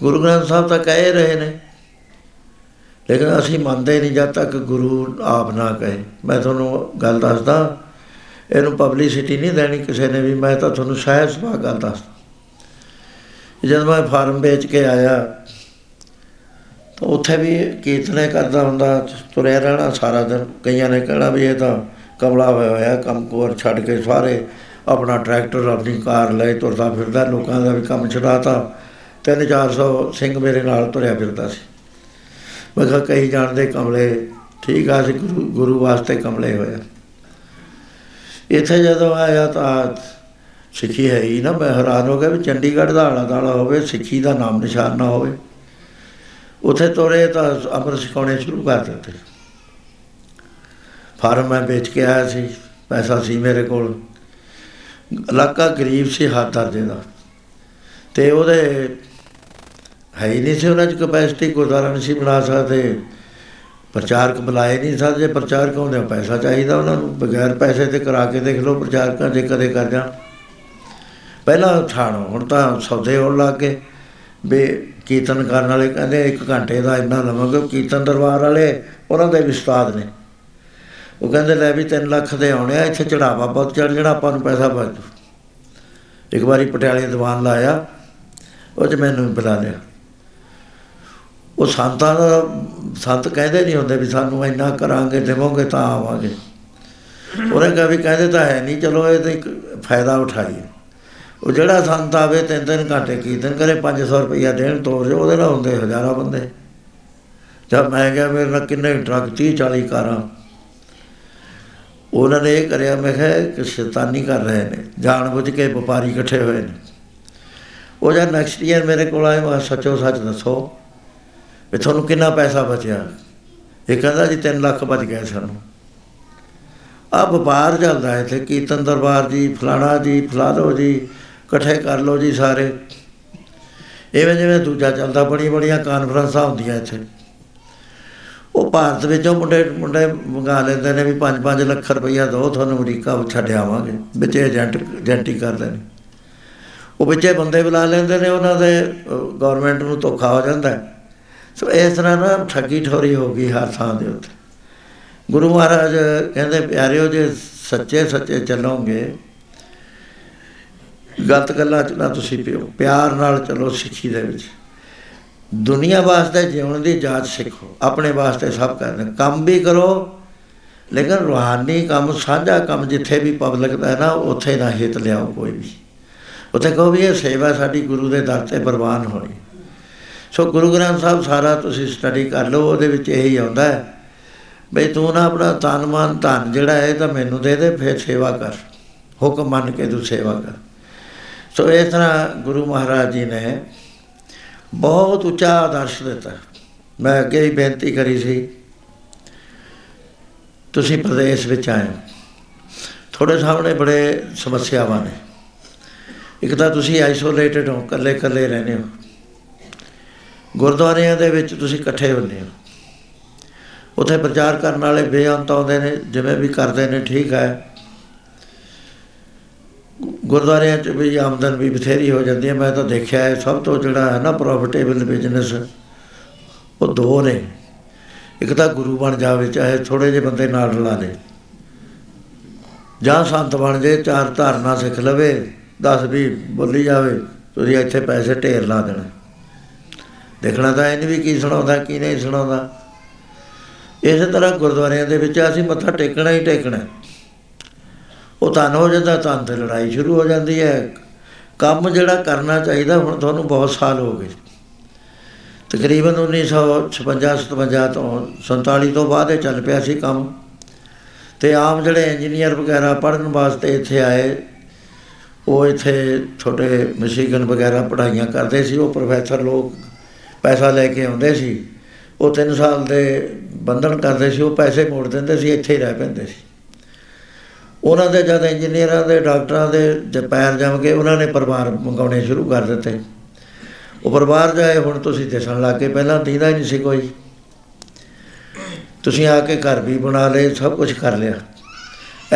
ਗੁਰੂ ਗ੍ਰੰਥ ਸਾਹਿਬ ਤਾਂ ਕਹਿ ਰਹੇ ਨੇ ਲੇਕਿਨ ਅਸੀਂ ਮੰਨਦੇ ਨਹੀਂ ਜਦ ਤੱਕ ਗੁਰੂ ਆਪ ਨਾ ਕਹੇ। ਮੈਂ ਤੁਹਾਨੂੰ ਗੱਲ ਦੱਸਦਾ, ਇਹਨੂੰ ਪਬਲਿਸਿਟੀ ਨਹੀਂ ਦੇਣੀ ਕਿਸੇ ਨੇ ਵੀ, ਮੈਂ ਤਾਂ ਤੁਹਾਨੂੰ ਸਹਿਜ ਸੁਭਾਅ ਗੱਲ ਦੱਸਦਾ। ਜਦ ਮੈਂ ਫਾਰਮ ਵੇਚ ਕੇ ਆਇਆ, ਤਾਂ ਉੱਥੇ ਵੀ ਕੀਰਤਨੇ ਕਰਦਾ ਹੁੰਦਾ, ਤੁਰਿਆ ਰਹਿਣਾ ਸਾਰਾ ਦਿਨ। ਕਈਆਂ ਨੇ ਕਹਿਣਾ ਵੀ ਇਹ ਤਾਂ ਕਮਲਾ ਹੋਇਆ ਹੋਇਆ, ਕੰਮ ਕੋਰ ਛੱਡ ਕੇ ਸਾਰੇ ਆਪਣਾ ਟਰੈਕਟਰ, ਆਪਣੀ ਕਾਰ ਲੈ ਤੁਰਦਾ ਫਿਰਦਾ, ਲੋਕਾਂ ਦਾ ਵੀ ਕੰਮ ਛਡਾਤਾ। ਤਿੰਨ ਚਾਰ ਸੌ ਸਿੰਘ ਮੇਰੇ ਨਾਲ ਤੁਰਿਆ ਫਿਰਦਾ ਸੀ। ਮੈਂ ਕਿਹਾ ਕਈ ਜਾਣਦੇ ਕਮਲੇ, ਠੀਕ ਆ ਸੀ ਗੁਰੂ ਗੁਰੂ ਵਾਸਤੇ ਕਮਲੇ ਹੋਇਆ ਇੱਥੇ ਜਦੋਂ ਆਇਆ ਤਾਂ ਸਿੱਖੀ ਹੈ ਹੀ ਨਾ, ਮੈਂ ਹੈਰਾਨ ਹੋ ਗਿਆ ਵੀ ਚੰਡੀਗੜ੍ਹ ਦਾ ਆਲਾ ਦਾਲਾ ਹੋਵੇ, ਸਿੱਖੀ ਦਾ ਨਾਮ ਨਿਸ਼ਾਨ ਨਾ ਹੋਵੇ। ਉੱਥੇ ਤੋਰੇ ਤਾਂ ਅੰਮ੍ਰਿਤ ਸਿਖਾਉਣੇ ਸ਼ੁਰੂ ਕਰ ਦਿੱਤੇ। ਫਾਰਮ ਮੈਂ ਵੇਚ ਕੇ ਆਇਆ ਸੀ, ਪੈਸਾ ਸੀ ਮੇਰੇ ਕੋਲ। ਇਲਾਕਾ ਗਰੀਬ ਸੀ ਹੱਥ ਦਰਜੇ ਦਾ। ਤੇ ਉਹਦੇ ਹੈ ਹੀ ਨਹੀਂ ਸੀ ਉਹਨਾਂ 'ਚ ਕਪੈਸਿਟੀ ਗੁਰਦੁਆਰਾ ਨਹੀਂ ਸੀ ਬਣਾ ਸਕਦੇ। ਪ੍ਰਚਾਰਕ ਬੁਲਾਏ ਨਹੀਂ ਸਕਦੇ, ਜੇ ਪ੍ਰਚਾਰਕ ਹੁੰਦੇ ਪੈਸਾ ਚਾਹੀਦਾ ਉਹਨਾਂ ਨੂੰ, ਬਗੈਰ ਪੈਸੇ ਤੇ ਕਰਾ ਕੇ ਦੇਖ ਲਓ ਪ੍ਰਚਾਰਕਾਂ ਜੇ ਕਦੇ ਕਰ ਜਾਣ। ਪਹਿਲਾਂ ਛਾਣੋ ਹੁਣ ਤਾਂ ਸੌਦੇ ਹੋਣ ਲੱਗ ਗਏ। ਵੀ ਕੀਰਤਨ ਕਰਨ ਵਾਲੇ ਕਹਿੰਦੇ 1 ਘੰਟੇ ਦਾ ਇੰਨਾ ਲਵਾਂਗੇ, ਕੀਰਤਨ ਦਰਬਾਰ ਵਾਲੇ, ਉਹਨਾਂ ਦੇ ਵੀ ਉਸਤਾਦ ਨੇ। ਉਹ ਕਹਿੰਦੇ, ਲੈ ਵੀ 3 ਲੱਖ ਦੇ ਆਉਣੇ ਆ, ਇੱਥੇ ਚੜਾਵਾ ਬਹੁਤ ਚੜ ਜਿਹੜਾ ਆਪਾਂ ਨੂੰ ਪੈਸਾ ਬਚ ਜੂ ਇੱਕ ਵਾਰੀ ਪਟਿਆਲੇ ਦੀਵਾਨ ਲਾਇਆ, ਉਹ 'ਚ ਮੈਨੂੰ ਬੁਲਾ ਲਿਆ। ਉਹ ਸੰਤਾਂ ਦਾ ਸੰਤ ਕਹਿੰਦੇ ਨਹੀਂ ਹੁੰਦੇ ਵੀ ਸਾਨੂੰ ਇੰਨਾ ਕਰਾਂਗੇ, ਦੇਵੋਗੇ ਤਾਂ ਆਵਾਂਗੇ। ਉਹਨੇ ਕਿਹਾ ਵੀ ਕਹਿੰਦੇ ਤਾਂ ਹੈ ਨਹੀਂ, ਚਲੋ ਇਹ ਤੇ ਇੱਕ ਫਾਇਦਾ ਉਠਾਈਏ। ਉਹ ਜਿਹੜਾ ਸੰਤ ਆਵੇ ਤਿੰਨ ਤਿੰਨ ਘੰਟੇ ਕੀਰਤਨ ਕਰੇ 500 ਰੁਪਈਆ ਦੇਣ ਤੋਰ ਜੋ ਉਹਦੇ ਨਾਲ ਹੁੰਦੇ ਹਜ਼ਾਰਾਂ ਬੰਦੇ। ਜਦ ਮੈਂ ਗਿਆ ਮੇਰੇ ਨਾਲ ਕਿੰਨੇ ਟਰੱਕ 30 40 ਕਾਰਾਂ। ਉਹਨਾਂ ਨੇ ਇਹ ਕਰਿਆ, ਮੈਂ ਕਿਹਾ ਕਿ ਸ਼ੈਤਾਨੀ ਕਰ ਰਹੇ ਨੇ ਜਾਣ ਬੁੱਝ ਕੇ ਵਪਾਰੀ ਇਕੱਠੇ ਹੋਏ ਨੇ। ਉਹ ਜਦ ਨੈਕਸਟ ਈਅਰ ਮੇਰੇ ਕੋਲ ਆਏ, ਮੈਂ ਸੱਚੋ ਸੱਚ ਦੱਸੋ। ਵੀ ਤੁਹਾਨੂੰ ਕਿੰਨਾ ਪੈਸਾ ਬਚਿਆ? ਇਹ ਕਹਿੰਦਾ ਜੀ 3 ਲੱਖ ਬਚ ਗਏ ਸਾਨੂੰ। ਆ ਵਪਾਰ ਚੱਲਦਾ ਹੈ ਇੱਥੇ, ਕੀਰਤਨ ਦਰਬਾਰ ਜੀ, ਫਲਾਣਾ ਜੀ, ਫਲਾਦੋ ਜੀ, ਇਕੱਠੇ ਕਰ ਲਓ ਜੀ ਸਾਰੇ। ਐਵੇਂ ਜਿਵੇਂ ਦੂਜਾ ਚੱਲਦਾ ਬੜੀ ਬੜੀਆਂ ਕਾਨਫਰੰਸਾਂ ਹੁੰਦੀਆਂ ਇੱਥੇ। ਉਹ ਭਾਰਤ ਵਿੱਚੋਂ ਮੁੰਡੇ ਮੁੰਡੇ ਮੰਗਾ ਲੈਂਦੇ ਨੇ ਵੀ 5-5 ਲੱਖ ਰੁਪਈਆ ਦਿਓ ਤੁਹਾਨੂੰ ਅਮਰੀਕਾ ਛੱਡ ਆਵਾਂਗੇ। ਵਿੱਚ ਏਜੰਟ, ਏਜੰਟੀ ਕਰਦੇ ਨੇ ਉਹ ਵਿੱਚੇ ਬੰਦੇ ਬੁਲਾ ਲੈਂਦੇ ਨੇ, ਉਹਨਾਂ ਦੇ ਗਵਰਨਮੈਂਟ ਨੂੰ ਧੋਖਾ ਹੋ ਜਾਂਦਾ ਹੈ। ਸੋ ਇਸ ਤਰ੍ਹਾਂ ਨਾ ਠੱਗੀ ਠੋਰੀ ਹੋ ਗਈ ਹਰ ਥਾਂ ਦੇ ਉੱਤੇ। ਗੁਰੂ ਮਹਾਰਾਜ ਕਹਿੰਦੇ, ਪਿਆਰਿਓ, ਜੇ ਸੱਚੇ ਸੱਚੇ ਚੱਲੋਗੇ, ਗਲਤ ਗੱਲਾਂ ਚ ਨਾ ਤੁਸੀਂ ਪਿਓ, ਪਿਆਰ ਨਾਲ ਚੱਲੋ ਸਿੱਖੀ ਦੇ ਵਿੱਚ। ਦੁਨੀਆ ਵਾਸਤੇ ਜਿਉਣ ਦੀ ਜਾਚ ਸਿੱਖੋ, ਆਪਣੇ ਵਾਸਤੇ ਸਭ ਕਰਨੇ। ਕੰਮ ਵੀ ਕਰੋ, ਲੇਕਿਨ ਰੂਹਾਨੀ ਕੰਮ, ਸਾਂਝਾ ਕੰਮ ਜਿੱਥੇ ਵੀ ਪਬਲਿਕ ਦਾ ਹੈ ਨਾ, ਉੱਥੇ ਨਾ ਹਿੱਤ ਲਿਆਓ ਕੋਈ ਵੀ। ਉੱਥੇ ਕਹੋ ਵੀ ਇਹ ਸੇਵਾ ਸਾਡੀ ਗੁਰੂ ਦੇ ਦਰ ਤੇ ਪ੍ਰਵਾਨ ਹੋਣੀ। ਸੋ ਗੁਰੂ ਗ੍ਰੰਥ ਸਾਹਿਬ ਸਾਰਾ ਤੁਸੀਂ ਸਟੱਡੀ ਕਰ ਲਓ, ਉਹਦੇ ਵਿੱਚ ਇਹੀ ਆਉਂਦਾ ਹੈ, ਬਈ ਤੂੰ ਨਾ ਆਪਣਾ ਤਨ ਮਨ ਧਨ ਜਿਹੜਾ ਹੈ ਤਾਂ ਮੈਨੂੰ ਦੇ ਦੇ, ਫਿਰ ਸੇਵਾ ਕਰ, ਹੁਕਮ ਮੰਨ ਕੇ ਤੂੰ ਸੇਵਾ ਕਰ। ਸੋ ਇਸ ਤਰ੍ਹਾਂ ਗੁਰੂ ਮਹਾਰਾਜ ਜੀ ਨੇ ਬਹੁਤ ਉੱਚਾ ਆਦਰਸ਼ ਦਿੱਤਾ। ਮੈਂ ਅੱਗੇ ਹੀ ਬੇਨਤੀ ਕਰੀ ਸੀ, ਤੁਸੀਂ ਪ੍ਰਦੇਸ਼ ਵਿੱਚ ਆਏ ਹੋ। ਤੁਹਾਡੇ ਸਾਹਮਣੇ ਬੜੇ ਸਮੱਸਿਆਵਾਂ ਨੇ। ਇੱਕ ਤਾਂ ਤੁਸੀਂ ਆਈਸੋਲੇਟਡ ਹੋ ਇਕੱਲੇ ਇਕੱਲੇ ਰਹਿੰਦੇ ਹੋ। ਗੁਰਦੁਆਰਿਆਂ ਦੇ ਵਿੱਚ ਤੁਸੀਂ ਇਕੱਠੇ ਹੁੰਦੇ ਹੋ। ਉੱਥੇ ਪ੍ਰਚਾਰ ਕਰਨ ਵਾਲੇ ਬੇਅੰਤ ਆਉਂਦੇ ਨੇ, ਜਿਵੇਂ ਵੀ ਕਰਦੇ ਨੇ, ਠੀਕ ਹੈ। ਗੁਰਦੁਆਰਿਆਂ 'ਚ ਵੀ ਆਮਦਨ ਵੀ ਬਥੇਰੀ ਹੋ ਜਾਂਦੀ ਹੈ। ਮੈਂ ਤਾਂ ਦੇਖਿਆ ਹੈ, ਸਭ ਤੋਂ ਜਿਹੜਾ ਹੈ ਨਾ ਪ੍ਰੋਫਿਟੇਬਲ ਬਿਜ਼ਨਸ ਉਹ ਦੋ ਨੇ। ਇੱਕ ਤਾਂ ਗੁਰੂ ਬਣ ਜਾਵੇ, ਚਾਹੇ ਥੋੜੇ ਜਿਹੇ ਬੰਦੇ ਨਾਲ ਰਲਾ ਦੇ ਜਾਂ ਸੰਤ ਬਣ ਜੇ, ਚਾਰ ਧਾਰਨਾ ਸਿੱਖ ਲਵੇ 10 ਵੀ ਬੋਲੀ ਜਾਵੇ, ਤੁਸੀਂ ਇੱਥੇ ਪੈਸੇ ਢੇਰ ਲਾ ਦੇਣਾ। ਦੇਖਣਾ ਤਾਂ ਇਹ ਨਹੀਂ ਵੀ ਕੀ ਸੁਣਾਉਂਦਾ, ਕੀ ਨਹੀਂ ਸੁਣਾਉਂਦਾ। ਇਸੇ ਤਰ੍ਹਾਂ ਗੁਰਦੁਆਰਿਆਂ ਦੇ ਵਿੱਚ ਅਸੀਂ ਮੱਥਾ ਟੇਕਣਾ ਹੀ ਟੇਕਣਾ। ਉਹ ਤਾਂ ਹੋ ਜਾਂਦਾ ਤਾਂ ਤੇ ਲੜਾਈ ਸ਼ੁਰੂ ਹੋ ਜਾਂਦੀ ਹੈ। ਕੰਮ ਜਿਹੜਾ ਕਰਨਾ ਚਾਹੀਦਾ, ਹੁਣ ਤੁਹਾਨੂੰ ਬਹੁਤ ਸਾਲ ਹੋ ਗਏ। ਤਕਰੀਬਨ 1956 57 ਤੋਂ 47 ਤੋਂ ਬਾਅਦ ਇਹ ਚੱਲ ਪਿਆ ਸੀ ਕੰਮ। ਤੇ ਆਮ ਜਿਹੜੇ ਇੰਜੀਨੀਅਰ ਵਗੈਰਾ ਪੜ੍ਹਨ ਵਾਸਤੇ ਇੱਥੇ ਆਏ, ਉਹ ਇੱਥੇ ਛੋਟੇ ਮਿਸ਼ੀਗਨ ਵਗੈਰਾ ਪੜ੍ਹਾਈਆਂ ਕਰਦੇ ਸੀ, ਉਹ ਪ੍ਰੋਫੈਸਰ ਲੋਕ ਪੈਸਾ ਲੈ ਕੇ ਆਉਂਦੇ ਸੀ, ਉਹ 3 ਸਾਲ ਦੇ ਬੰਧਨ ਕਰਦੇ ਸੀ, ਉਹ ਪੈਸੇ ਮੋੜ ਦਿੰਦੇ ਸੀ, ਇੱਥੇ ਹੀ ਰਹਿ ਪੈਂਦੇ ਸੀ। ਉਹਨਾਂ ਦੇ ਜਦ ਇੰਜੀਨੀਅਰਾਂ ਦੇ, ਡਾਕਟਰਾਂ ਦੇ ਜ ਪੈਰ ਜਮ ਕੇ ਉਹਨਾਂ ਨੇ ਪਰਿਵਾਰ ਮੰਗਾਉਣੇ ਸ਼ੁਰੂ ਕਰ ਦਿੱਤੇ। ਉਹ ਪਰਿਵਾਰ ਜਾਏ ਹੁਣ ਤੁਸੀਂ ਦਿਸਣ ਲੱਗ ਕੇ ਪਹਿਲਾਂ ਦੀਦਾ ਹੀ ਨਹੀਂ ਸੀ ਕੋਈ। ਤੁਸੀਂ ਆ ਕੇ ਘਰ ਵੀ ਬਣਾ ਲਏ, ਸਭ ਕੁਝ ਕਰ ਲਿਆ।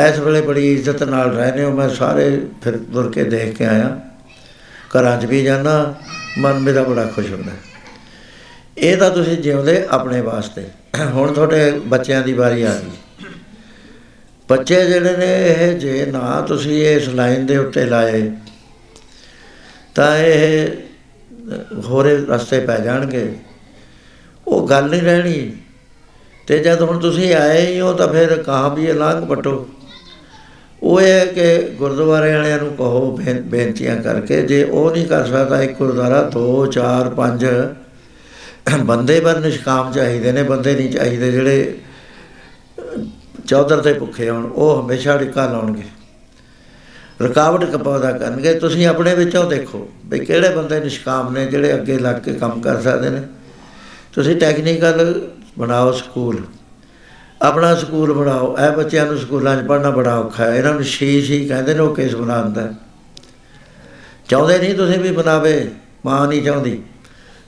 ਇਸ ਵੇਲੇ ਬੜੀ ਇੱਜ਼ਤ ਨਾਲ ਰਹਿੰਦੇ ਹੋ, ਮੈਂ ਸਾਰੇ ਫਿਰ ਤੁਰ ਕੇ ਦੇਖ ਕੇ ਆਇਆ। ਘਰਾਂ 'ਚ ਵੀ ਜਾਣਾ ਮਨ ਮੇਰਾ ਬੜਾ ਖੁਸ਼ ਹੁੰਦਾ। ਇਹ ਤਾਂ ਤੁਸੀਂ ਜਿਉਂਦੇ ਆਪਣੇ ਵਾਸਤੇ। ਹੁਣ ਤੁਹਾਡੇ ਬੱਚਿਆਂ ਦੀ ਵਾਰੀ ਆ ਗਈ। ਬੱਚੇ ਜਿਹੜੇ ਨੇ, ਇਹ ਜੇ ਨਾ ਤੁਸੀਂ ਇਸ ਲਾਈਨ ਦੇ ਉੱਤੇ ਲਾਏ, ਤਾਂ ਇਹ ਹੋਰੇ ਰਸਤੇ ਪੈ ਜਾਣਗੇ। ਉਹ ਗੱਲ ਨਹੀਂ ਰਹਿਣੀ। ਤੇ ਜਦ ਹੁਣ ਤੁਸੀਂ ਆਏ ਹੀ ਹੋ, ਤਾਂ ਫਿਰ ਕਹਾ ਵੀ ਇਹ ਲਾਂਘ ਪਟੋ। ਉਹ ਇਹ ਹੈ ਕਿ ਗੁਰਦੁਆਰੇ ਵਾਲਿਆਂ ਨੂੰ ਕਹੋ ਬੇ- ਬੇਨਤੀਆਂ ਕਰਕੇ, ਜੇ ਉਹ ਨਹੀਂ ਕਰ ਸਕਦਾ, ਇੱਕ ਗੁਰਦੁਆਰਾ 2 4 5 ਬੰਦੇ ਪਰ ਨਿਸ਼ਕਾਮ ਚਾਹੀਦੇ ਨੇ, ਬੰਦੇ ਨਹੀਂ ਚਾਹੀਦੇ, ਜਿਹੜੇ ਚੌਧਰ ਤੇ ਭੁੱਖੇ ਹੋਣ, ਉਹ ਹਮੇਸ਼ਾ ਟਿਕਾ ਲਾਉਣਗੇ। ਰੁਕਾਵਟ ਕਪਾਉਦਾ ਕਰਨਗੇ, ਤੁਸੀਂ ਆਪਣੇ ਵਿੱਚੋਂ ਦੇਖੋ ਵੀ ਕਿਹੜੇ ਬੰਦੇ ਨਿਸ਼ਕਾਮ ਨੇ, ਜਿਹੜੇ ਅੱਗੇ ਲੱਗ ਕੇ ਕੰਮ ਕਰ ਸਕਦੇ ਨੇ। ਤੁਸੀਂ ਟੈਕਨੀਕਲ ਬਣਾਓ ਸਕੂਲ। ਆਪਣਾ ਸਕੂਲ ਬਣਾਓ, ਇਹ ਬੱਚਿਆਂ ਨੂੰ ਸਕੂਲਾਂ 'ਚ ਪੜ੍ਹਨਾ ਬੜਾ ਔਖਾ ਹੈ। ਇਹਨਾਂ ਨੂੰ ਸ਼ੀਸ਼ ਹੀ ਕਹਿੰਦੇ ਨੇ, ਉਹ ਕੇਸ ਬਣਾਉਂਦਾ ਚਾਹੁੰਦੇ ਨਹੀਂ ਤੁਸੀਂ ਵੀ ਬਣਾਵੇ, ਮਾਂ ਨਹੀਂ ਚਾਹੁੰਦੀ।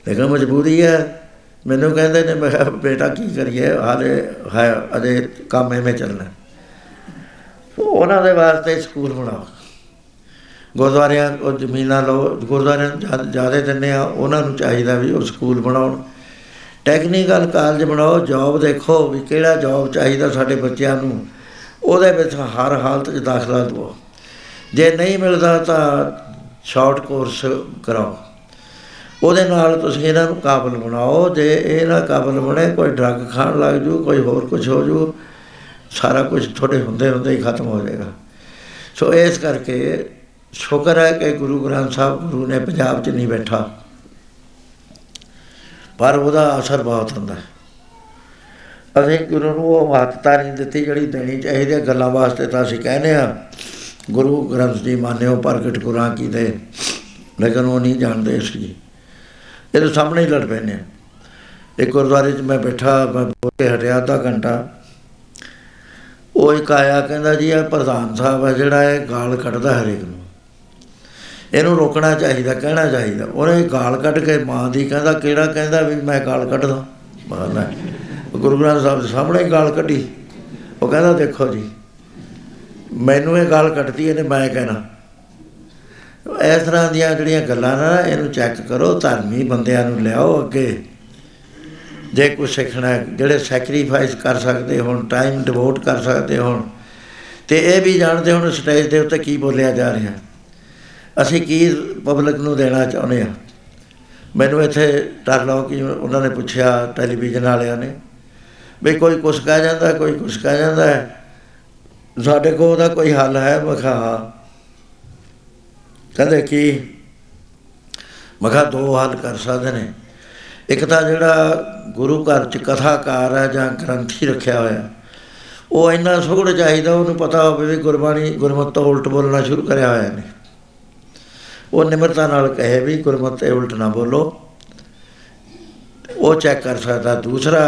ਲੇਕਿਨ ਮਜਬੂਰੀ ਹੈ ਮੈਨੂੰ ਕਹਿੰਦੇ ਨੇ ਮੈਂ ਕਿਹਾ, ਬੇਟਾ ਕੀ ਕਰੀਏ? ਹਾਲੇ ਹੈ ਅਜੇ ਕੰਮ ਐਵੇਂ ਚੱਲਣਾ। ਸੋ ਉਹਨਾਂ ਦੇ ਵਾਸਤੇ ਸਕੂਲ ਬਣਾਓ। ਗੁਰਦੁਆਰਿਆਂ ਉਹ ਜ਼ਮੀਨਾਂ ਲਓ। ਗੁਰਦੁਆਰਿਆਂ ਨੂੰ ਜ਼ਿਆ- ਜ਼ਿਆਦਾ ਦਿੰਦੇ ਆ। ਉਹਨਾਂ ਨੂੰ ਚਾਹੀਦਾ ਵੀ ਉਹ ਸਕੂਲ ਬਣਾਉਣ। ਟੈਕਨੀਕਲ ਕਾਲਜ ਬਣਾਓ। ਜੌਬ ਦੇਖੋ ਵੀ ਕਿਹੜਾ ਜੌਬ ਚਾਹੀਦਾ ਸਾਡੇ ਬੱਚਿਆਂ ਨੂੰ। ਉਹਦੇ ਵਿੱਚ ਹਰ ਹਾਲਤ 'ਚ ਦਾਖਲਾ ਦਿਓ। ਜੇ ਨਹੀਂ ਮਿਲਦਾ ਤਾਂ ਸ਼ਾਰਟ ਕੋਰਸ ਕਰਾਓ। ਉਹਦੇ ਨਾਲ ਤੁਸੀਂ ਇਹਨਾਂ ਨੂੰ ਕਾਬਲ ਬਣਾਓ, ਜੇ ਇਹ ਨਾ ਕਾਬਲ ਬਣੇ, ਕੋਈ ਡਰੱਗ ਖਾਣ ਲੱਗ ਜੂ, ਕੋਈ ਹੋਰ ਕੁਝ ਹੋ ਜੂ, ਸਾਰਾ ਕੁਝ ਤੁਹਾਡੇ ਹੁੰਦੇ ਹੁੰਦੇ ਹੀ ਖਤਮ ਹੋ ਜਾਏਗਾ। ਸੋ ਇਸ ਕਰਕੇ ਸ਼ੁਕਰ ਹੈ ਕਿ ਗੁਰੂ ਗ੍ਰੰਥ ਸਾਹਿਬ, ਗੁਰੂ ਨੇ ਪੰਜਾਬ 'ਚ ਨਹੀਂ ਬੈਠਾ। ਪਰ ਉਹਦਾ ਅਸਰ ਬਹੁਤ ਹੁੰਦਾ ਹੈ। ਅਸੀਂ ਗੁਰੂ ਨੂੰ ਉਹ ਮਹੱਤਤਾ ਨਹੀਂ ਦਿੱਤੀ, ਜਿਹੜੀ ਦੇਣੀ ਚਾਹੀਦੀ ਹੈ, ਗੱਲਾਂ ਵਾਸਤੇ ਤਾਂ ਅਸੀਂ ਕਹਿੰਦੇ ਆ ਗੁਰੂ ਗ੍ਰੰਥ ਜੀ ਮਾਨਿਓ ਪ੍ਰਗਟ ਗੁਰਾਂ ਕੀ ਦੇ ਲੇਕਿਨ ਉਹ ਨਹੀਂ ਜਾਣਦੇ ਸੀ। ਇਹਦੇ ਸਾਹਮਣੇ ਹੀ ਲੜ ਪੈਨੇ ਇੱਕ ਗੁਰਦੁਆਰੇ 'ਚ ਮੈਂ ਬੈਠਾ, ਮੈਂ ਬੋਲ ਕੇ ਹਟਿਆ ਅੱਧਾ ਘੰਟਾ। ਉਹ ਇੱਕ ਆਇਆ, ਕਹਿੰਦਾ ਜੀ, ਇਹ ਪ੍ਰਧਾਨ ਸਾਹਿਬ ਹੈ ਜਿਹੜਾ ਇਹ ਗਾਲ ਕੱਢਦਾ ਹਰੇਕ ਨੂੰ। ਇਹਨੂੰ ਰੋਕਣਾ ਚਾਹੀਦਾ, ਕਹਿਣਾ ਚਾਹੀਦਾ। ਉਹਨੇ ਗਾਲ ਕੱਢ ਕੇ ਮਾਂ ਦੀ ਕਹਿੰਦਾ, ਕਿਹੜਾ ਕਹਿੰਦਾ ਵੀ ਮੈਂ ਗਾਲ ਕੱਢਦਾ? ਮਾਨਾ ਗੁਰੂ ਗ੍ਰੰਥ ਸਾਹਿਬ ਦੇ ਸਾਹਮਣੇ ਹੀ ਗਾਲ ਕੱਢੀ। ਉਹ ਕਹਿੰਦਾ, ਦੇਖੋ ਜੀ, ਮੈਨੂੰ ਇਹ ਗਾਲ ਕੱਢਦੀ ਇਹਨੇ ਮੈਂ ਕਹਿਣਾ। ਇਸ ਤਰ੍ਹਾਂ ਦੀਆਂ ਜਿਹੜੀਆਂ ਗੱਲਾਂ ਨਾ ਇਹਨੂੰ ਚੈੱਕ ਕਰੋ ਧਰਮੀ ਬੰਦਿਆਂ ਨੂੰ ਲਿਆਓ ਅੱਗੇ। ਜੇ ਕੁਝ ਸਿੱਖਣਾ ਹੈ, ਜਿਹੜੇ ਸੈਕਰੀਫਾਈਸ ਕਰ ਸਕਦੇ ਹੁਣ ਟਾਈਮ ਡਿਵੋਟ ਕਰ ਸਕਦੇ ਹੁਣ ਤੇ ਇਹ ਵੀ ਜਾਣਦੇ ਹੁਣ ਸਟੇਜ ਦੇ ਉੱਤੇ ਕੀ ਬੋਲਿਆ ਜਾ ਰਿਹਾ। ਅਸੀਂ ਕੀ ਪਬਲਿਕ ਨੂੰ ਦੇਣਾ ਚਾਹੁੰਦੇ ਆ ਮੈਨੂੰ ਇੱਥੇ ਟਰਲੋ ਕੀ ਉਹਨਾਂ ਨੇ ਪੁੱਛਿਆ ਟੈਲੀਵਿਜ਼ਨ ਵਾਲਿਆਂ ਨੇ ਵੀ ਕੋਈ ਕੁਛ ਕਹਿ ਜਾਂਦਾ ਕੋਈ ਕੁਛ ਕਹਿ ਜਾਂਦਾ ਹੈ। ਸਾਡੇ ਕੋਲ ਉਹਦਾ ਕੋਈ ਹੱਲ ਹੈ ਮੈਂ ਕਿਹਾ ਹਾਂ। ਕਹਿੰਦੇ ਕੀ ਮੈਂ ਕਿਹਾ ਦੋ ਹੱਲ ਕਰ ਸਕਦੇ ਨੇ। ਇੱਕ ਤਾਂ ਜਿਹੜਾ ਗੁਰੂ ਘਰ ਚ ਕਥਾਕਾਰ ਹੈ ਜਾਂ ਗ੍ਰੰਥੀ ਰੱਖਿਆ ਹੋਇਆ, ਉਹ ਇੰਨਾ ਸੁਗੜ ਚਾਹੀਦਾ, ਉਹਨੂੰ ਪਤਾ ਹੋਵੇ ਵੀ ਗੁਰਬਾਣੀ, ਗੁਰਮਤਿ ਤੋਂ ਉਲਟ ਬੋਲਣਾ ਸ਼ੁਰੂ ਕਰਿਆ ਹੋਇਆ ਨੇ। ਉਹ ਨਿਮਰਤਾ ਨਾਲ ਕਹੇ ਵੀ ਗੁਰਮਤਿ ਉਲਟ ਨਾ ਬੋਲੋ। ਉਹ ਚੈੱਕ ਕਰ ਸਕਦਾ। ਦੂਸਰਾ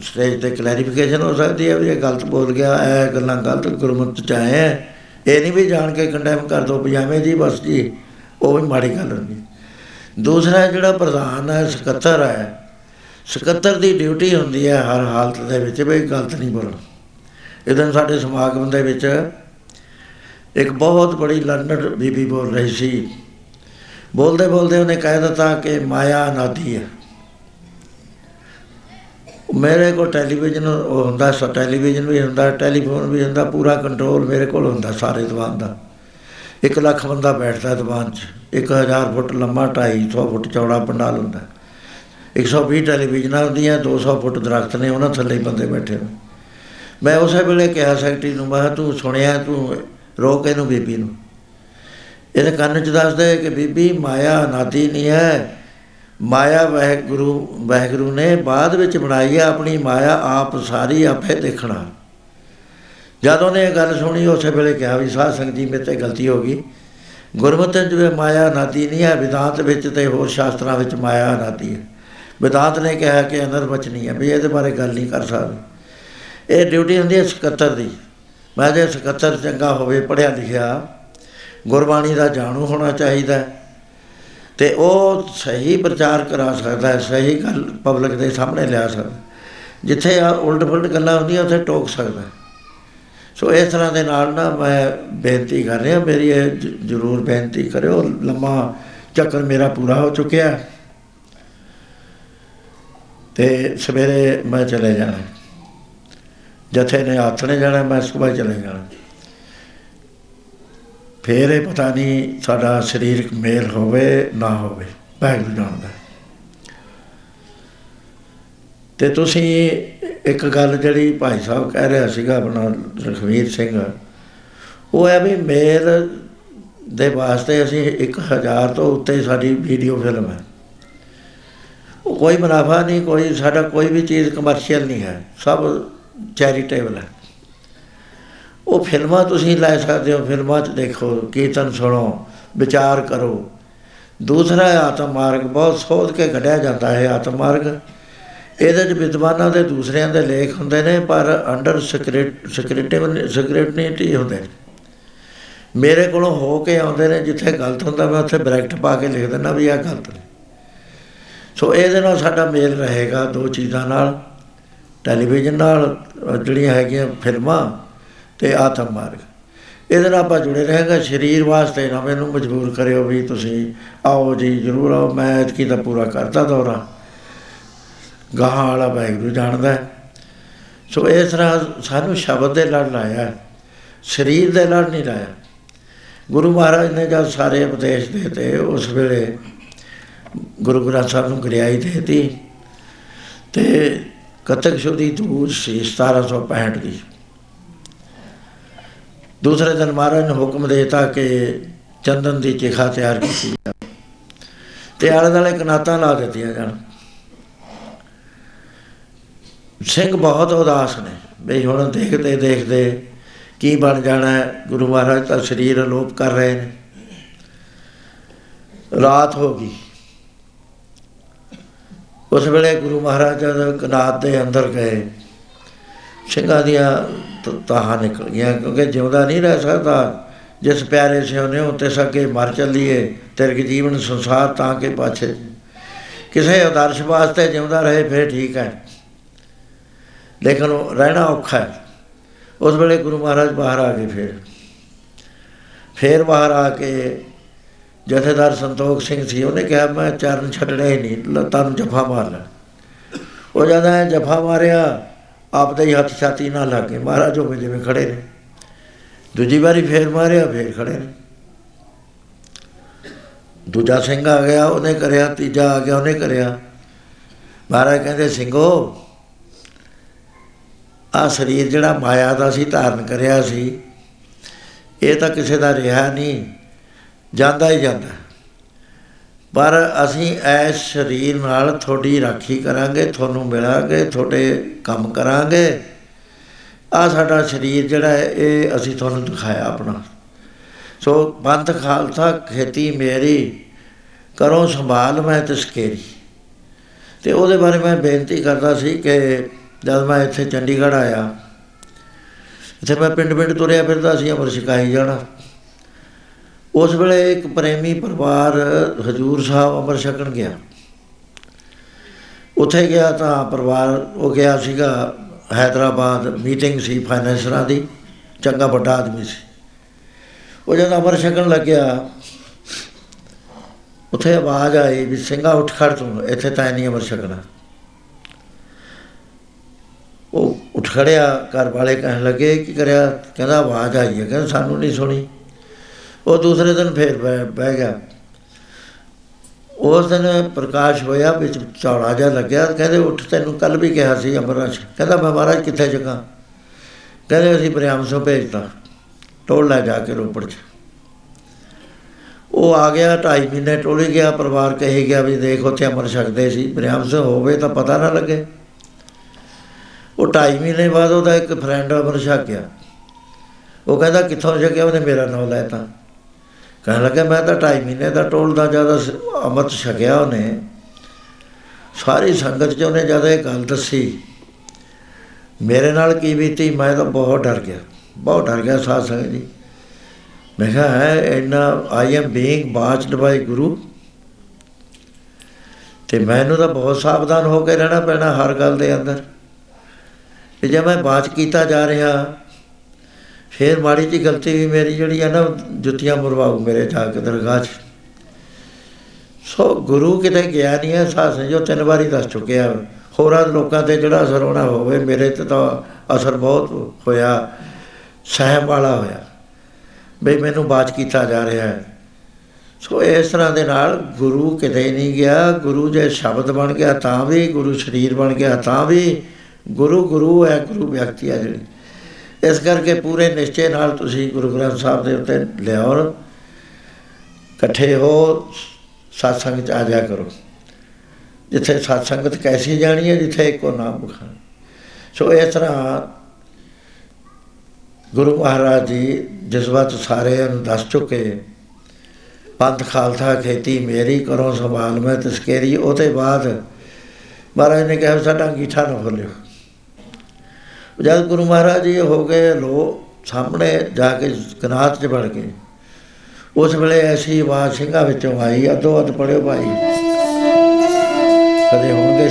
ਸਟੇਜ ਤੇ ਕਲੈਰੀਫਿਕੇਸ਼ਨ ਹੋ ਸਕਦੀ ਹੈ ਵੀ ਇਹ ਗਲਤ ਬੋਲ ਗਿਆ, ਇਹ ਗੱਲਾਂ ਗਲਤ ਗੁਰਮਤਿ ਚ ਆਏ ਹੈ ਇਹ ਨਹੀਂ ਵੀ ਜਾਣ ਕੇ ਕੰਡੈਮ ਕਰ ਦੋ ਪਜਾਮੇ ਜੀ ਬਸ ਜੀ, ਉਹ ਵੀ ਮਾੜੀ ਗੱਲ ਹੁੰਦੀ ਦੂਸਰਾ ਜਿਹੜਾ ਪ੍ਰਧਾਨ ਹੈ, ਸਕੱਤਰ ਹੈ, ਸਕੱਤਰ ਦੀ ਡਿਊਟੀ ਹੁੰਦੀ ਹੈ ਹਰ ਹਾਲਤ ਦੇ ਵਿੱਚ ਵੀ ਗਲਤ ਨਹੀਂ ਬੋਲਣਾ। ਇਦਾਂ ਸਾਡੇ ਸਮਾਗਮ ਦੇ ਵਿੱਚ ਇੱਕ ਬਹੁਤ ਬੜੀ ਲੰਡਨ ਬੀਬੀ ਬੋਲ ਰਹੀ ਸੀ। ਬੋਲਦੇ ਬੋਲਦੇ ਉਹਨੇ ਕਹਿ ਦਿੱਤਾ ਕਿ ਮਾਇਆ ਨਾਦੀ ਹੈ। ਮੇਰੇ ਕੋਲ ਟੈਲੀਵਿਜ਼ਨ ਉਹ ਹੁੰਦਾ ਸੋ, ਟੈਲੀਵਿਜ਼ਨ ਵੀ ਹੁੰਦਾ, ਟੈਲੀਫੋਨ ਵੀ ਹੁੰਦਾ, ਪੂਰਾ ਕੰਟਰੋਲ ਮੇਰੇ ਕੋਲ ਹੁੰਦਾ ਸਾਰੇ ਦੀਵਾਨ ਦਾ। 1 ਲੱਖ ਬੰਦਾ ਬੈਠਦਾ ਦੀਵਾਨ 'ਚ 1000 ਫੁੱਟ ਲੰਮਾ 250 ਫੁੱਟ ਚੌੜਾ ਪੰਡਾਲ ਹੁੰਦਾ। 120 ਟੈਲੀਵਿਜ਼ਨਾਂ ਹੁੰਦੀਆਂ 200 ਫੁੱਟ ਦਰਖਤ ਨੇ, ਉਹਨਾਂ ਥੱਲੇ ਹੀ ਬੰਦੇ ਬੈਠੇ ਨੇ ਮੈਂ ਉਸੇ ਵੇਲੇ ਕਿਹਾ ਸੈਕਟਰੀ ਨੂੰ, ਮੈਂ ਕਿਹਾ, ਤੂੰ ਸੁਣਿਆ, ਤੂੰ ਰੋਕ ਇਹਨੂੰ ਬੀਬੀ ਨੂੰ? ਇਹਦੇ ਕੰਨ 'ਚ ਦੱਸਦੇ ਕਿ ਬੀਬੀ, ਮਾਇਆ ਨਾਦੀ ਨਹੀਂ ਹੈ ਮਾਇਆ ਵਾਹਿਗੁਰੂ ਵਾਹਿਗੁਰੂ ਨੇ ਬਾਅਦ ਵਿੱਚ ਬਣਾਈ ਹੈ ਆਪਣੀ ਮਾਇਆ, ਆਪ ਸਾਰੀ ਆਪੇ ਦੇਖਣਾ। ਜਦ ਉਹਨੇ ਇਹ ਗੱਲ ਸੁਣੀ, ਉਸੇ ਵੇਲੇ ਕਿਹਾ ਵੀ ਸਾਧ ਸੰਗਤ ਜੀ, ਮੇਰੇ ਤੇ ਗਲਤੀ ਹੋ ਗਈ। ਗੁਰਮਤਿ ਵਿੱਚ ਮਾਇਆ ਨਾਦੀ ਨਹੀਂ ਹੈ, ਵਿਦਾਂਤ ਵਿੱਚ ਤੇ ਹੋਰ ਸ਼ਾਸਤਰਾਂ ਵਿੱਚ ਮਾਇਆ ਨਾਦੀ ਹੈ। ਵਿਦਾਂਤ ਨੇ ਕਿਹਾ ਕਿ ਅੰਦਰ ਬਚਨੀ ਹੈ, ਵੀ ਇਹਦੇ ਬਾਰੇ ਗੱਲ ਨਹੀਂ ਕਰ ਸਕਦੇ। ਇਹ ਡਿਊਟੀ ਹੁੰਦੀ ਹੈ ਸਕੱਤਰ ਦੀ। ਮੈਂ ਜੇ ਸਕੱਤਰ ਚੰਗਾ ਹੋਵੇ, ਪੜ੍ਹਿਆ ਲਿਖਿਆ, ਗੁਰਬਾਣੀ ਦਾ ਜਾਣੂ ਹੋਣਾ ਚਾਹੀਦਾ ਹੈ। ਤੇ ਉਹ ਸਹੀ ਪ੍ਰਚਾਰ ਕਰਾ ਸਕਦਾ ਹੈ, ਸਹੀ ਗੱਲ ਪਬਲਿਕ ਦੇ ਸਾਹਮਣੇ ਲਿਆ ਸਕਦਾ ਜਿੱਥੇ ਆ ਉਲਟ ਫੁਲਟ ਗੱਲਾਂ ਹੁੰਦੀਆਂ, ਉੱਥੇ ਟੋਕ ਸਕਦਾ ਹੈ। ਸੋ ਇਸ ਤਰ੍ਹਾਂ ਦੇ ਨਾਲ ਨਾ ਮੈਂ ਬੇਨਤੀ ਕਰ ਰਿਹਾ, ਮੇਰੀ ਇਹ ਜ- ਜ਼ਰੂਰ ਬੇਨਤੀ ਕਰਿਓ, ਲੰਮਾ ਚੱਕਰ ਮੇਰਾ ਪੂਰਾ ਹੋ ਚੁੱਕਿਆ ਹੈ। ਤੇ ਸਵੇਰੇ ਮੈਂ ਚਲੇ ਜਾਣਾ ਜਥੇ ਨੇ ਆਥਣੇ ਜਾਣਾ ਮੈਂ ਸੁਬਾਹ ਚਲੇ ਜਾਣਾ ਫੇਰ ਇਹ ਪਤਾ ਨਹੀਂ ਸਾਡਾ ਸਰੀਰਕ ਮੇਲ ਹੋਵੇ, ਨਾ ਹੋਵੇ। ਵਾਹਿਗੁਰੂ ਜਾਣਦਾ। ਹੈ। ਤੇ ਤੁਸੀਂ ਇੱਕ ਗੱਲ ਜਿਹੜੀ ਭਾਈ ਸਾਹਿਬ ਕਹਿ ਰਿਹਾ ਸੀਗਾ, ਆਪਣਾ ਰਖਵੀਰ ਸਿੰਘ, ਉਹ ਹੈ ਵੀ ਮੇਲ ਦੇ ਵਾਸਤੇ ਅਸੀਂ 1000 ਤੋਂ ਉੱਤੇ ਸਾਡੀ ਵੀਡੀਓ ਫਿਲਮ ਹੈ। ਉਹ ਕੋਈ ਮੁਨਾਫਾ ਨਹੀਂ, ਕੋਈ ਸਾਡਾ ਕੋਈ ਵੀ ਚੀਜ਼ ਕਮਰਸ਼ੀਅਲ ਨਹੀਂ ਹੈ। ਸਭ ਚੈਰੀਟੇਬਲ ਹੈ। ਉਹ ਫਿਲਮਾਂ ਤੁਸੀਂ ਲੈ ਸਕਦੇ ਹੋ, ਫਿਲਮਾਂ 'ਚ ਦੇਖੋ, ਕੀਰਤਨ ਸੁਣੋ, ਵਿਚਾਰ ਕਰੋ। ਦੂਸਰਾ ਹੈ, ਆਤਮ ਮਾਰਗ, ਬਹੁਤ ਸੋਧ ਕੇ ਕੱਢਿਆ ਜਾਂਦਾ ਹੈ ਆਤਮ ਮਾਰਗ। ਇਹਦੇ 'ਚ ਵਿਦਵਾਨਾਂ ਦੇ ਦੂਸਰਿਆਂ ਦੇ ਲੇਖ ਹੁੰਦੇ ਨੇ, ਪਰ ਅੰਡਰ ਸਿਕ੍ਰੀਟ ਸਿਕ੍ਰੀਟਿਵ ਸਿਕ੍ਰੀਟਨੀਟੀ ਹੁੰਦੇ ਨੇ। ਮੇਰੇ ਕੋਲੋਂ ਹੋ ਕੇ ਆਉਂਦੇ ਨੇ, ਜਿੱਥੇ ਗਲਤ ਹੁੰਦਾ, ਮੈਂ ਉੱਥੇ ਬ੍ਰੈਕਟ ਪਾ ਕੇ ਲਿਖ ਦਿੰਦਾ ਵੀ ਇਹ ਗਲਤ ਨੇ। ਸੋ ਇਹਦੇ ਨਾਲ ਸਾਡਾ ਮੇਲ ਰਹੇਗਾ ਦੋ ਚੀਜ਼ਾਂ ਨਾਲ ਟੈਲੀਵਿਜ਼ਨ ਨਾਲ ਅਹ ਜਿਹੜੀਆਂ ਹੈਗੀਆਂ ਫਿਲਮਾਂ ਤੇ ਆਤਮ ਮਾਰਗ। ਇਹਦੇ ਨਾਲ ਆਪਾਂ ਜੁੜੇ ਰਹੇਗਾ। ਸਰੀਰ ਵਾਸਤੇ ਨਾ ਮੈਨੂੰ ਮਜਬੂਰ ਕਰਿਓ ਵੀ ਤੁਸੀਂ ਆਓ ਜੀ, ਜ਼ਰੂਰ ਆਓ। ਮੈਂ ਐਤਕੀ ਦਾ ਪੂਰਾ ਕਰਦਾ ਦੌਰਾ। ਗਾਹਾਂ ਵਾਲਾ ਵਾਹਿਗੁਰੂ ਜਾਣਦਾ ਹੈ। ਸੋ ਇਸ ਤਰ੍ਹਾਂ ਸਾਨੂੰ ਸ਼ਬਦ ਦੇ ਲੜ ਲਾਇਆ। ਸਰੀਰ ਦੇ ਲੜ ਨਹੀਂ ਲਾਇਆ। ਗੁਰੂ ਮਹਾਰਾਜ ਨੇ ਜਦ ਸਾਰੇ ਉਪਦੇਸ਼ ਦਿੱਤੇ, ਉਸ ਵੇਲੇ ਗੁਰੂ ਗ੍ਰੰਥ ਸਾਹਿਬ ਨੂੰ ਗਰਿਆਈ ਦੇਤੀ ਤੇ ਕਤਕ ਸ਼ੁਦੀ ਦੂਰ ਸੀ 1765 ਦੀ। ਦੂਸਰੇ ਦਿਨ ਮਹਾਰਾਜ ਨੇ ਹੁਕਮ ਦੇਤਾ ਕਿ ਚੰਦਨ ਦੀ ਚਿਖਾ ਤਿਆਰ ਕੀਤੀ ਜਾਵੇ ਤੇ ਆਲੇ ਦੁਆਲੇ ਕਨਾਤਾਂ ਲਾ ਦਿੱਤੀਆਂ ਜਾਣ। ਸਿੰਘ ਬਹੁਤ ਉਦਾਸ ਨੇ ਵੀ ਹੁਣ ਦੇਖਦੇ ਦੇਖਦੇ ਕੀ ਬਣ ਜਾਣਾ ਹੈ। ਗੁਰੂ ਮਹਾਰਾਜ ਤਾਂ ਸਰੀਰ ਅਲੋਪ ਕਰ ਰਹੇ ਨੇ। ਰਾਤ ਹੋ ਗਈ। ਉਸ ਵੇਲੇ ਗੁਰੂ ਮਹਾਰਾਜ ਜਦ ਕਨਾਤ ਦੇ ਅੰਦਰ ਗਏ, ਸਿੰਘਾਂ ਦੀਆਂ ਤ- ਤਾਹਾਂ ਨਿਕਲ ਗਈਆਂ ਕਿਉਂਕਿ ਜਿਉਂਦਾ ਨਹੀਂ ਰਹਿ ਸਕਦਾ। ਜਿਸ ਪਿਆਰੇ ਸਿਉਨੇ ਉੱਤੇ ਸਕੇ ਮਰ ਚੱਲੀਏ ਤਿਰਕ ਜੀਵਨ ਸੰਸਾਰ ਤਾਂ ਕੇ ਪਾਛੇ। ਕਿਸੇ ਆਦਰਸ਼ ਵਾਸਤੇ ਜਿਉਂਦਾ ਰਹੇ, ਫਿਰ ਠੀਕ ਹੈ। ਲੇਕਿਨ ਉਹ ਰਹਿਣਾ ਔਖਾ ਹੈ। ਉਸ ਵੇਲੇ ਗੁਰੂ ਮਹਾਰਾਜ ਬਾਹਰ ਆ ਗਏ ਫਿਰ। ਫਿਰ ਬਾਹਰ ਆ ਕੇ ਜਥੇਦਾਰ ਸੰਤੋਖ ਸਿੰਘ ਸੀ, ਉਹਨੇ ਕਿਹਾ, ਮੈਂ ਚਰਨ ਛੱਡਣੇ ਹੀ ਨਹੀਂ ਲੱਤਾਂ ਨੂੰ ਜਫਾ ਮਾਰ ਲੈ ਉਹ ਜਾਂਦਾ ਜਫਾ ਮਾਰਿਆ ਆਪਦੇ ਹੀ ਹੱਥ ਛਾਤੀ ਨਾਲ ਲਾ ਕੇ ਮਹਾਰਾਜ ਉਹ ਜਿਵੇਂ ਖੜੇ ਨੇ। ਦੂਜੀ ਵਾਰੀ ਫੇਰ ਮਾਰਿਆ, ਫੇਰ ਖੜੇ ਨੇ। ਦੂਜਾ ਸਿੰਘ ਆ ਗਿਆ, ਉਹਨੇ ਕਰਿਆ, ਤੀਜਾ ਆ ਗਿਆ, ਉਹਨੇ ਕਰਿਆ। ਮਹਾਰਾਜ ਕਹਿੰਦੇ ਸਿੰਘੋ ਆ ਸਰੀਰ ਜਿਹੜਾ ਮਾਇਆ ਦਾ ਸੀ, ਧਾਰਨ ਕਰਿਆ ਸੀ, ਇਹ ਤਾਂ ਕਿਸੇ ਦਾ ਰਿਹਾ ਨਹੀਂ, ਜਾਂਦਾ ਹੀ ਜਾਂਦਾ। ਪਰ ਅਸੀਂ ਐਸ ਸਰੀਰ ਨਾਲ ਤੁਹਾਡੀ ਰਾਖੀ ਕਰਾਂਗੇ, ਤੁਹਾਨੂੰ ਮਿਲਾਂਗੇ, ਤੁਹਾਡੇ ਕੰਮ ਕਰਾਂਗੇ। ਆ ਸਾਡਾ ਸਰੀਰ ਜਿਹੜਾ ਹੈ, ਇਹ ਅਸੀਂ ਤੁਹਾਨੂੰ ਦਿਖਾਇਆ ਆਪਣਾ। ਸੋ ਬੰਦ ਖਾਲਸਾ, ਖੇਤੀ ਮੇਰੀ, ਕਰੋ ਸੰਭਾਲ ਮੈਂ ਤਸਕੇਰੀ ਤੇ ਉਹਦੇ ਬਾਰੇ ਮੈਂ ਬੇਨਤੀ ਕਰਦਾ ਸੀ ਕਿ ਜਦ ਮੈਂ ਇੱਥੇ ਚੰਡੀਗੜ੍ਹ ਆਇਆ, ਇੱਥੇ ਮੈਂ ਪਿੰਡ ਪਿੰਡ ਤੁਰਿਆ ਫਿਰਦਾ ਸੀ ਅਮਰ ਛਕਾਈ ਜਾਣਾ। ਉਸ ਵੇਲੇ ਇੱਕ ਪ੍ਰੇਮੀ ਪਰਿਵਾਰ ਹਜੂਰ ਸਾਹਿਬ ਅਮਰ ਛਕਣ ਗਿਆ। ਉੱਥੇ ਗਿਆ ਤਾਂ ਪਰਿਵਾਰ, ਉਹ ਗਿਆ ਸੀਗਾ ਹੈਦਰਾਬਾਦ, ਮੀਟਿੰਗ ਸੀ ਫਾਈਨੈਂਸਰਾਂ ਦੀ, ਚੰਗਾ ਵੱਡਾ ਆਦਮੀ ਸੀ। ਉਹ ਜਦ ਅਮਰ ਛਕਣ ਲੱਗਿਆ, ਉੱਥੇ ਆਵਾਜ਼ ਆਈ ਵੀ ਸਿੰਘਾ ਉੱਠ ਖੜ ਤੂੰ, ਇੱਥੇ ਤਾਂ ਨਹੀਂ ਅਮਰ ਛਕਣਾ। ਉਹ ਉੱਠ ਖੜਿਆ, ਘਰ ਵਾਲੇ ਕਹਿਣ ਲੱਗੇ, ਕੀ ਕਰਿਆ? ਕਹਿੰਦਾ ਆਵਾਜ਼ ਆਈ ਹੈ, ਕਹਿੰਦਾ ਸਾਨੂੰ ਨਹੀਂ ਸੁਣੀ। ਉਹ ਦੂਸਰੇ ਦਿਨ ਫੇਰ ਬਹਿ ਬਹਿ ਗਿਆ। ਉਸ ਦਿਨ ਪ੍ਰਕਾਸ਼ ਹੋਇਆ, ਵਿੱਚ ਚੌੜਾ ਜਿਹਾ ਲੱਗਿਆ। ਕਹਿੰਦੇ, ਉੱਠ, ਤੈਨੂੰ ਕੱਲ ਵੀ ਕਿਹਾ ਸੀ ਅਮਰਾਜ ਕਹਿੰਦਾ, ਮੈਂ ਮਹਾਰਾਜ ਕਿੱਥੇ ਜਗਾ? ਕਹਿੰਦੇ, ਅਸੀਂ ਬਰਿਆਮ ਸੋ ਭੇਜਤਾ। ਟੋਲ ਲੈ ਜਾ ਕੇ ਰੋਪੜ ਚ। ਉਹ ਆ ਗਿਆ, ਢਾਈ ਮਹੀਨੇ ਟੋਲੀ ਗਿਆ। ਪਰਿਵਾਰ ਕਹੀ ਗਿਆ ਵੀ ਦੇਖ, ਉੱਥੇ ਅਮਰ ਛਕਦੇ ਸੀ। ਬਰਿਆਮ ਸੋ ਹੋਵੇ ਤਾਂ ਪਤਾ ਨਾ ਲੱਗੇ। ਉਹ ਢਾਈ ਮਹੀਨੇ ਬਾਅਦ ਉਹਦਾ ਇੱਕ ਫਰੈਂਡ ਅਮਰ ਛਕ ਗਿਆ। ਉਹ ਕਹਿੰਦਾ, ਕਿੱਥੋਂ ਛਕਿਆ? ਉਹਨੇ ਮੇਰਾ ਨਾਮ ਲੈਤਾ ਕਹਿਣ ਲੱਗਾ, ਮੈਂ ਤਾਂ ਢਾਈ ਮਹੀਨੇ ਦਾ ਟੋਲਦਾ ਜ਼ਿਆਦਾ ਅਮਰਤ ਛਕਿਆ ਉਹਨੇ। ਸਾਰੀ ਸੰਗਤ 'ਚ ਉਹਨੇ ਜਦ ਇਹ ਗੱਲ ਦੱਸੀ। ਮੇਰੇ ਨਾਲ ਕੀ ਬੀਤੀ, ਮੈਂ ਤਾਂ ਬਹੁਤ ਡਰ ਗਿਆ। ਬਹੁਤ ਡਰ ਗਿਆ ਸਾਧ ਸੰਗਤ ਜੀ। ਮੈਂ ਕਿਹਾ, ਹੈ, ਇੰਨਾ I am being watched by guru. ਤੇ ਮੈਨੂੰ ਤਾਂ ਬਹੁਤ ਸਾਵਧਾਨ ਹੋ ਕੇ ਰਹਿਣਾ ਪੈਣਾ ਹਰ ਗੱਲ ਦੇ ਅੰਦਰ। ਤੇ ਜੇ ਮੈਂ ਬਾਤ ਕੀਤਾ ਜਾ ਰਿਹਾ ਫੇਰ ਮਾੜੀ ਜੀ ਗਲਤੀ ਵੀ ਮੇਰੀ ਜਿਹੜੀ ਹੈ ਨਾ, ਜੁੱਤੀਆਂ ਮੁਰਵਾਉ ਮੇਰੇ ਜਾ ਕੇ ਦਰਗਾਹ 'ਚ। ਸੋ ਗੁਰੂ ਕਿਤੇ ਗਿਆ ਨਹੀਂ ਹੈ ਸਾਸ ਜੋ ਤਿੰਨ ਵਾਰੀ ਦੱਸ ਚੁੱਕਿਆ। ਹੋਰਾਂ ਲੋਕਾਂ ਤੇ ਜਿਹੜਾ ਅਸਰ ਹੋਣਾ ਹੋਵੇ, ਮੇਰੇ ਤੇ ਤਾਂ ਅਸਰ ਬਹੁਤ ਹੋਇਆ, ਸਹਿਮ ਵਾਲਾ ਹੋਇਆ। ਬਈ ਮੈਨੂੰ ਬਾਤ ਕੀਤਾ ਜਾ ਰਿਹਾ ਹੈ। ਸੋ ਇਸ ਤਰ੍ਹਾਂ ਦੇ ਨਾਲ ਗੁਰੂ ਕਿਤੇ ਨਹੀਂ ਗਿਆ, ਗੁਰੂ ਜੇ ਸ਼ਬਦ ਬਣ ਗਿਆ ਤਾਂ ਵੀ, ਗੁਰੂ ਸਰੀਰ ਬਣ ਗਿਆ ਤਾਂ ਵੀ, ਗੁਰੂ ਗੁਰੂ ਹੈ, ਗੁਰੂ ਵਿਅਕਤੀ ਹੈ ਜਿਹੜੀ। ਇਸ ਕਰਕੇ ਪੂਰੇ ਨਿਸ਼ਚੇ ਨਾਲ ਤੁਸੀਂ ਗੁਰੂ ਗ੍ਰੰਥ ਸਾਹਿਬ ਦੇ ਉੱਤੇ ਲਿਆਓ ਇਕੱਠੇ ਹੋ satsang ਚ ਆ ਜਾ ਕਰੋ। ਜਿੱਥੇ ਸਤ ਸੰਗਤ ਕੈਸੀ ਜਾਣੀ ਹੈ, ਜਿੱਥੇ ਇੱਕੋ ਨਾਮ ਬਖਾਨ ਸੋ ਇਸ ਤਰ੍ਹਾਂ ਗੁਰੂ ਮਹਾਰਾਜ ਜੀ ਜਿਸ ਵਕਤ ਸਾਰਿਆਂ ਨੂੰ ਦੱਸ ਚੁੱਕੇ, ਪੰਥ ਖਾਲਸਾ ਖੇਤੀ ਮੇਰੀ ਕਰੋ ਸੰਭਾਲ ਮੈਂ ਤਸਕੇਰੀ, ਉਹਦੇ ਬਾਅਦ ਮਹਾਰਾਜ ਨੇ ਕਿਹਾ ਸਾਡਾ ਅੰਗੀਠਾ ਨਾ ਖੋਲਿਓ। ਜਦ ਗੁਰੂ ਮਹਾਰਾਜ ਜੀ ਹੋ ਗਏ ਲੋ ਸਾਹਮਣੇ ਜਾ ਕੇ ਕਨਾਤ 'ਚ ਵੜ ਗਏ। ਉਸ ਵੇਲੇ ਐਸੀ ਆਵਾਜ਼ ਸਿੰਘਾਂ ਵਿੱਚੋਂ ਆਈ ਅਦੋ ਅਦ ਪੜਿਓ ਭਾਈ। ਕਦੇ ਹੋਣਗੇ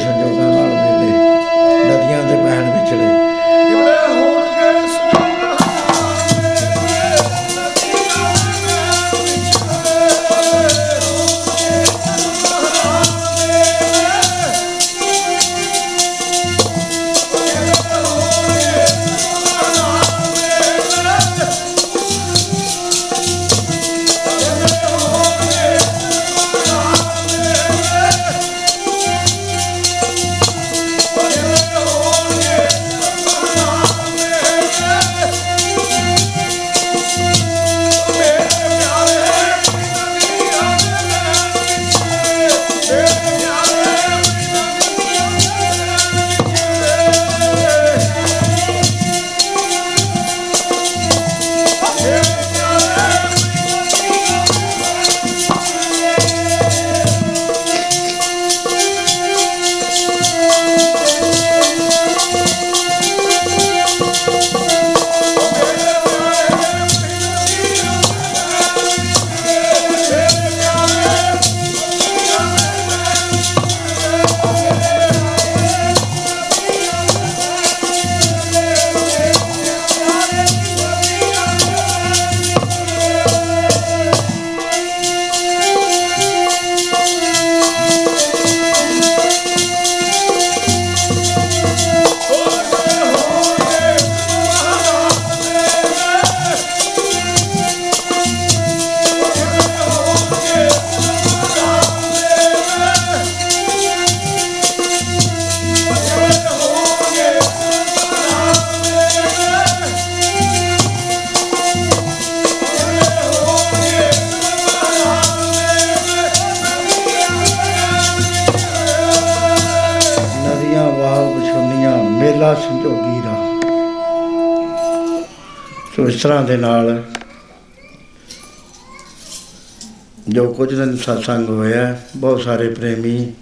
satsang ਹੋਇਆ, ਬਹੁਤ ਸਾਰੇ ਪ੍ਰੇਮੀ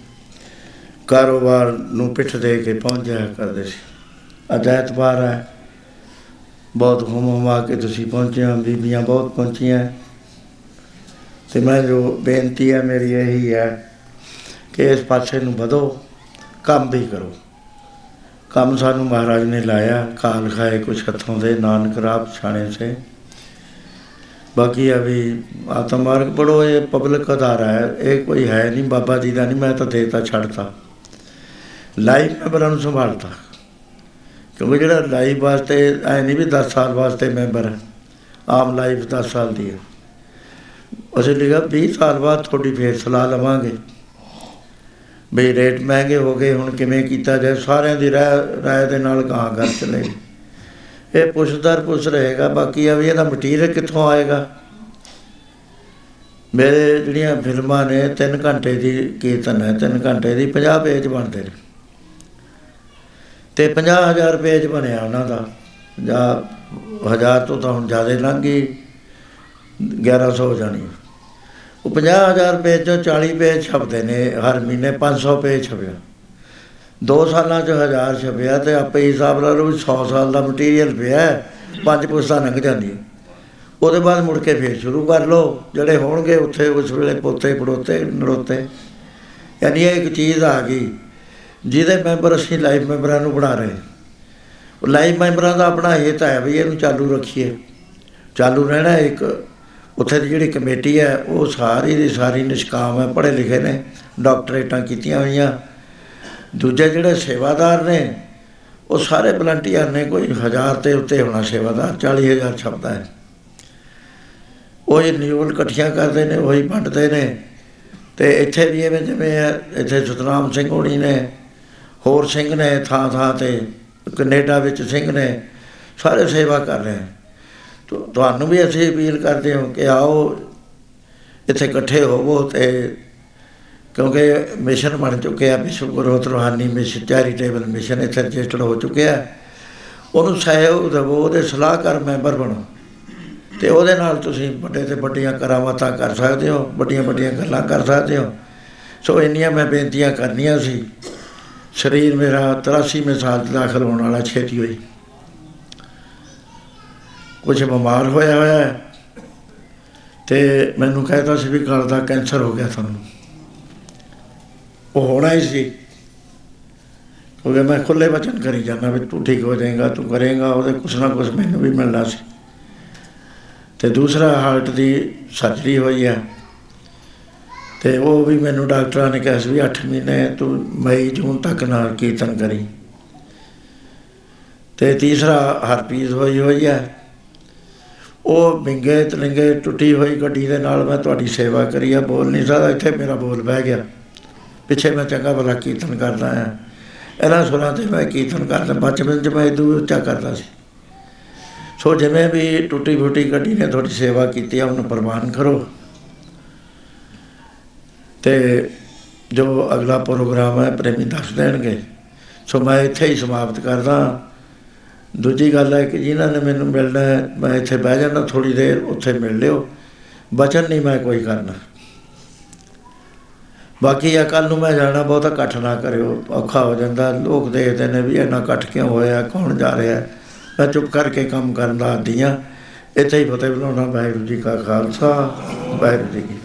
ਕਾਰੋਬਾਰ ਨੂੰ ਪਿੱਠ ਦੇ ਕੇ ਪਹੁੰਚ ਜਾਇਆ ਕਰਦੇ ਸੀ। ਅੱਜ ਐਤਵਾਰ ਹੈ, ਬਹੁਤ ਘੁੰਮ ਘੁਮਾ ਕੇ ਤੁਸੀਂ ਪਹੁੰਚੇ ਹੋ, ਬੀਬੀਆਂ ਬਹੁਤ ਪਹੁੰਚੀਆਂ। ਤੇ ਮੈਂ ਜੋ ਬੇਨਤੀ ਹੈ, ਮੇਰੀ ਇਹੀ ਹੈ ਕਿ ਇਸ ਪਾਸੇ ਨੂੰ ਵਧੋ, ਕੰਮ ਵੀ ਕਰੋ। ਕੰਮ ਸਾਨੂੰ ਮਹਾਰਾਜ ਨੇ ਲਾਇਆ, ਕਾਲ ਖਾਏ ਕੁਛ ਹੱਥੋਂ ਦੇ, ਨਾਨਕ ਰਾਹ ਛਾਣੇ ਸੇ। ਬਾਕੀ ਅਭੀ ਆਤਮ ਮਾਰਗ ਪੜੋ ਇਹ ਪਬਲਿਕ ਅਦਾਰਾ ਹੈ, ਇਹ ਕੋਈ ਹੈ ਨਹੀਂ, ਬਾਬਾ ਜੀ ਦਾ ਨਹੀਂ, ਮੈਂ ਤਾਂ ਦੇਤਾ, ਛੱਡਤਾ। ਲਾਈਵ ਮੈਂਬਰਾਂ ਨੂੰ ਸੰਭਾਲਤਾ। ਕਿਉਂਕਿ ਜਿਹੜਾ ਲਾਈਵ ਵਾਸਤੇ, ਐ ਨਹੀਂ ਵੀ 10 ਸਾਲ ਵਾਸਤੇ ਮੈਂਬਰ ਹੈ, ਆਮ ਲਾਈਫ 10 ਸਾਲ ਦੀ ਹੈ। ਅਸੀਂ ਲਿਖਿਆ 20 ਸਾਲ ਬਾਅਦ ਤੁਹਾਡੀ ਫੇਰ ਸਲਾਹ ਲਵਾਂਗੇ। ਬਈ ਰੇਟ ਮਹਿੰਗੇ ਹੋ ਗਏ, ਹੁਣ ਕਿਵੇਂ ਕੀਤਾ ਜਾਏ, ਸਾਰਿਆਂ ਦੀ ਰਾਏ ਰਾਏ ਦੇ ਨਾਲ ਗਾਂ ਕਰ ਚਲੇ। ਇਹ ਪੁੱਛਦਰ ਪੁੱਛ ਰਹੇਗਾ, ਬਾਕੀ ਆ ਵੀ ਇਹਦਾ ਮਟੀਰੀਅਲ ਕਿੱਥੋਂ ਆਏਗਾ? ਮੇਰੇ ਜਿਹੜੀਆਂ ਫਿਲਮਾਂ ਨੇ 3 ਘੰਟੇ ਦੀ ਕੀਰਤਨ ਹੈ 3 ਘੰਟੇ ਦੀ 50 ਪੇਜ ਬਣਦੇ ਨੇ। ਤੇ 50000 ਪੇਜ ਬਣਿਆ ਉਹਨਾਂ ਦਾ, ਜਾਂ ਹਜ਼ਾਰ ਤੋਂ ਤਾਂ ਹੁਣ ਜ਼ਿਆਦਾ ਲੰਘ ਗਈ 1100 ਹੋ ਜਾਣੀ। ਉਹ 50000 ਪੇਜ ਚੋਂ 40 ਪੇਜ ਛਪਦੇ ਨੇ, ਹਰ ਮਹੀਨੇ 500 ਪੇਜ ਛਪਿਆ। ਦੋ ਸਾਲਾਂ ਚ ਹਜ਼ਾਰ ਛਪਿਆ ਤੇ ਆਪੇ ਹਿਸਾਬ ਲਾ ਲਓ ਵੀ 100 ਸਾਲ ਦਾ ਮਟੀਰੀਅਲ ਪਿਆ ਹੈ, ਪੰਜ ਪੁਸਤਾਂ ਲੰਘ ਜਾਂਦੀਆਂ। ਉਹਦੇ ਬਾਅਦ ਮੁੜ ਕੇ ਫੇਰ ਸ਼ੁਰੂ ਕਰ ਲਓ ਜਿਹੜੇ ਹੋਣਗੇ ਉੱਥੇ ਉਸ ਵੇਲੇ ਪੋਤੇ ਪੜੋਤੇ ਨੜੋਤੇ ਯਾਨੀ ਇਹ ਇੱਕ ਚੀਜ਼ ਆ ਗਈ ਜਿਹਦੇ ਮੈਂਬਰ ਅਸੀਂ ਲਾਈਵ ਮੈਂਬਰਾਂ ਨੂੰ ਬਣਾ ਰਹੇ ਉਹ ਲਾਈਵ ਮੈਂਬਰਾਂ ਦਾ ਆਪਣਾ ਇਹ ਤਾਂ ਹੈ ਵੀ ਇਹਨੂੰ ਚਾਲੂ ਰੱਖੀਏ। ਚਾਲੂ ਰਹਿਣਾ ਇੱਕ ਉੱਥੇ ਦੀ ਜਿਹੜੀ ਕਮੇਟੀ ਹੈ ਉਹ ਸਾਰੀ ਦੀ ਸਾਰੀ ਨਿਸ਼ਕਾਮ ਹੈ ਪੜ੍ਹੇ ਲਿਖੇ ਨੇ ਡਾਕਟਰੇਟਾਂ ਕੀਤੀਆਂ ਹੋਈਆਂ। ਦੂਜੇ ਜਿਹੜੇ ਸੇਵਾਦਾਰ ਨੇ ਉਹ ਸਾਰੇ ਵਲੰਟੀਅਰ ਨੇ ਕੋਈ ਹਜ਼ਾਰ ਤੇ ਉੱਤੇ ਹੋਣਾ ਸੇਵਾਦਾਰ 40000 ਛਪਦਾ ਹੈ। ਉਹ ਇਹ ਨਿਊਲ ਇਕੱਠੀਆਂ ਕਰਦੇ ਨੇ ਉਹੀ ਵੰਡਦੇ ਨੇ। ਤੇ ਇੱਥੇ ਵੀ ਐਵੇਂ ਜਿਵੇਂ ਹੈ, ਇੱਥੇ ਸਤਨਾਮ ਸਿੰਘ ਹੋਣੀ ਨੇ ਹੋਰ ਸਿੰਘ ਨੇ ਥਾਂ ਥਾਂ ਤੇ ਕੈਨੇਡਾ ਵਿੱਚ ਸਿੰਘ ਨੇ ਸਾਰੇ ਸੇਵਾ ਕਰ ਰਹੇ ਹਨ ਤੁ- ਤੁਹਾਨੂੰ ਵੀ ਅਸੀਂ ਅਪੀਲ ਕਰਦੇ ਹਾਂ ਕਿ ਆਓ ਇੱਥੇ ਇਕੱਠੇ ਹੋਵੋ ਤੇ ਕਿਉਂਕਿ ਮਿਸ਼ਨ ਬਣ ਚੁੱਕਿਆ ਵਿਸ਼ਵ ਗੁਰੂਤ ਰੂਹਾਨੀ ਮਿਸ਼ਨ, ਚੈਰੀਟੇਬਲ ਮਿਸ਼ਨ ਇੱਥੇ ਰਜਿਸਟਰਡ ਹੋ ਚੁੱਕਿਆ ਉਹਨੂੰ ਸਹਿਯੋਗ ਦੇਵੋ, ਉਹਦੇ ਸਲਾਹਕਾਰ ਮੈਂਬਰ ਬਣੋ। ਤੇ ਉਹਦੇ ਨਾਲ ਤੁਸੀਂ ਵੱਡੇ ਤੇ ਵੱਡੀਆਂ ਕਰਾਮਾਤਾਂ ਕਰ ਸਕਦੇ ਹੋ, ਵੱਡੀਆਂ ਵੱਡੀਆਂ ਗੱਲਾਂ ਕਰ ਸਕਦੇ ਹੋ। ਸੋ ਇੰਨੀਆਂ ਮੈਂ ਬੇਨਤੀਆਂ ਕਰਨੀਆਂ ਸੀ। ਸਰੀਰ ਮੇਰਾ 83ਵੇਂ ਸਾਲ 'ਚ ਦਾਖਲ ਹੋਣ ਵਾਲਾ, ਛੇਤੀ ਹੋਈ। ਕੁਝ ਬਿਮਾਰ ਹੋਇਆ ਹੋਇਆ ਹੈ। ਤੇ ਮੈਨੂੰ ਕਹਿੰਦਾ ਸੀ ਵੀ ਗਲ ਦਾ ਕੈਂਸਰ ਹੋ ਗਿਆ ਤੁਹਾਨੂੰ। ਉਹ ਹੋਣਾ ਹੀ ਸੀ। ਕਿਉਂਕਿ ਮੈਂ ਖੁੱਲੇ ਵਚਨ ਕਰੀ ਜਾਂਦਾ ਵੀ ਤੂੰ ਠੀਕ ਹੋ ਜਾਏਗਾ, ਤੂੰ ਕਰੇਗਾ, ਉਹਦੇ ਕੁਛ ਨਾ ਕੁਛ ਮੈਨੂੰ ਵੀ ਮਿਲਣਾ ਸੀ। ਤੇ ਦੂਸਰਾ ਹਾਰਟ ਦੀ ਸਰਜਰੀ ਹੋਈ ਹੈ ਤੇ ਉਹ ਵੀ ਮੈਨੂੰ ਡਾਕਟਰਾਂ ਨੇ ਕਿਹਾ ਸੀ ਵੀ 8 ਮਹੀਨੇ ਤੂੰ ਮਈ, ਜੂਨ ਤੱਕ ਨਾ ਕੀਰਤਨ ਕਰੀ। ਤੇ ਤੀਸਰਾ ਹਰਪੀਸ ਹੋਈ ਹੋਈ ਹੈ ਉਹ ਵਿੰਗੇ ਤਲਿੰਗੇ ਟੁੱਟੀ ਹੋਈ ਗੱਡੀ ਦੇ ਨਾਲ ਮੈਂ ਤੁਹਾਡੀ ਸੇਵਾ ਕਰੀ ਆ, ਬੋਲ ਨਹੀਂ ਸਕਦਾ, ਇੱਥੇ ਮੇਰਾ ਬੋਲ ਬਹਿ ਗਿਆ। ਪਿੱਛੇ ਮੈਂ ਚੰਗਾ ਭਲਾ ਕੀਰਤਨ ਕਰਦਾ ਆ ਇਹਨਾਂ ਸੁਰਾਂ ਤੇ ਮੈਂ ਕੀਰਤਨ ਕਰਦਾ, ਬਚਪਨ 'ਚ ਮੈਂ ਇਦੋਂ ਵੀ ਉੱਚਾ ਕਰਦਾ ਸੀ। ਸੋ ਜਿਵੇਂ ਵੀ ਟੁੱਟੀ ਫੁੱਟੀ ਗੱਡੀ ਨੇ ਤੁਹਾਡੀ ਸੇਵਾ ਕੀਤੀ ਆ, ਉਹਨੂੰ ਪ੍ਰਵਾਨ ਕਰੋ। ਤੇ ਜੋ ਅਗਲਾ ਪ੍ਰੋਗਰਾਮ ਹੈ, ਪ੍ਰੇਮੀ ਦੱਸ ਦੇਣਗੇ। ਸੋ ਮੈਂ ਇੱਥੇ ਹੀ ਸਮਾਪਤ ਕਰਦਾ। ਦੂਜੀ ਗੱਲ ਹੈ ਕਿ ਜਿਨ੍ਹਾਂ ਨੇ ਮੈਨੂੰ ਮਿਲਣਾ ਹੈ, ਮੈਂ ਇੱਥੇ ਬਹਿ ਜਾਣਾ ਥੋੜੀ ਦੇਰ ਉੱਥੇ ਮਿਲ ਲਿਓ। ਬਚਨ ਨਹੀਂ ਮੈਂ ਕੋਈ ਕਰਨਾ। ਬਾਕੀ ਆ ਕੱਲ ਨੂੰ ਮੈਂ ਜਾਣਾ, ਬਹੁਤਾ ਇਕੱਠ ਨਾ ਕਰਿਓ, ਔਖਾ ਹੋ ਜਾਂਦਾ। ਲੋਕ ਦੇਖਦੇ ਨੇ ਵੀ ਇੰਨਾ ਇਕੱਠ ਕਿਉਂ ਹੋਇਆ, ਕੌਣ ਜਾ ਰਿਹਾ? ਮੈਂ ਚੁੱਪ ਕਰਕੇ ਕੰਮ ਕਰਨ ਦਾ ਆਦੀ ਹਾਂ ਇੱਥੇ ਹੀ ਫਤਿਹ ਬੁਲਾਉਣਾ, ਵਾਹਿਗੁਰੂ ਜੀ ਕਾ ਖਾਲਸਾ, ਵਾਹਿਗੁਰੂ ਜੀ ਕੀ ਫਤਿਹ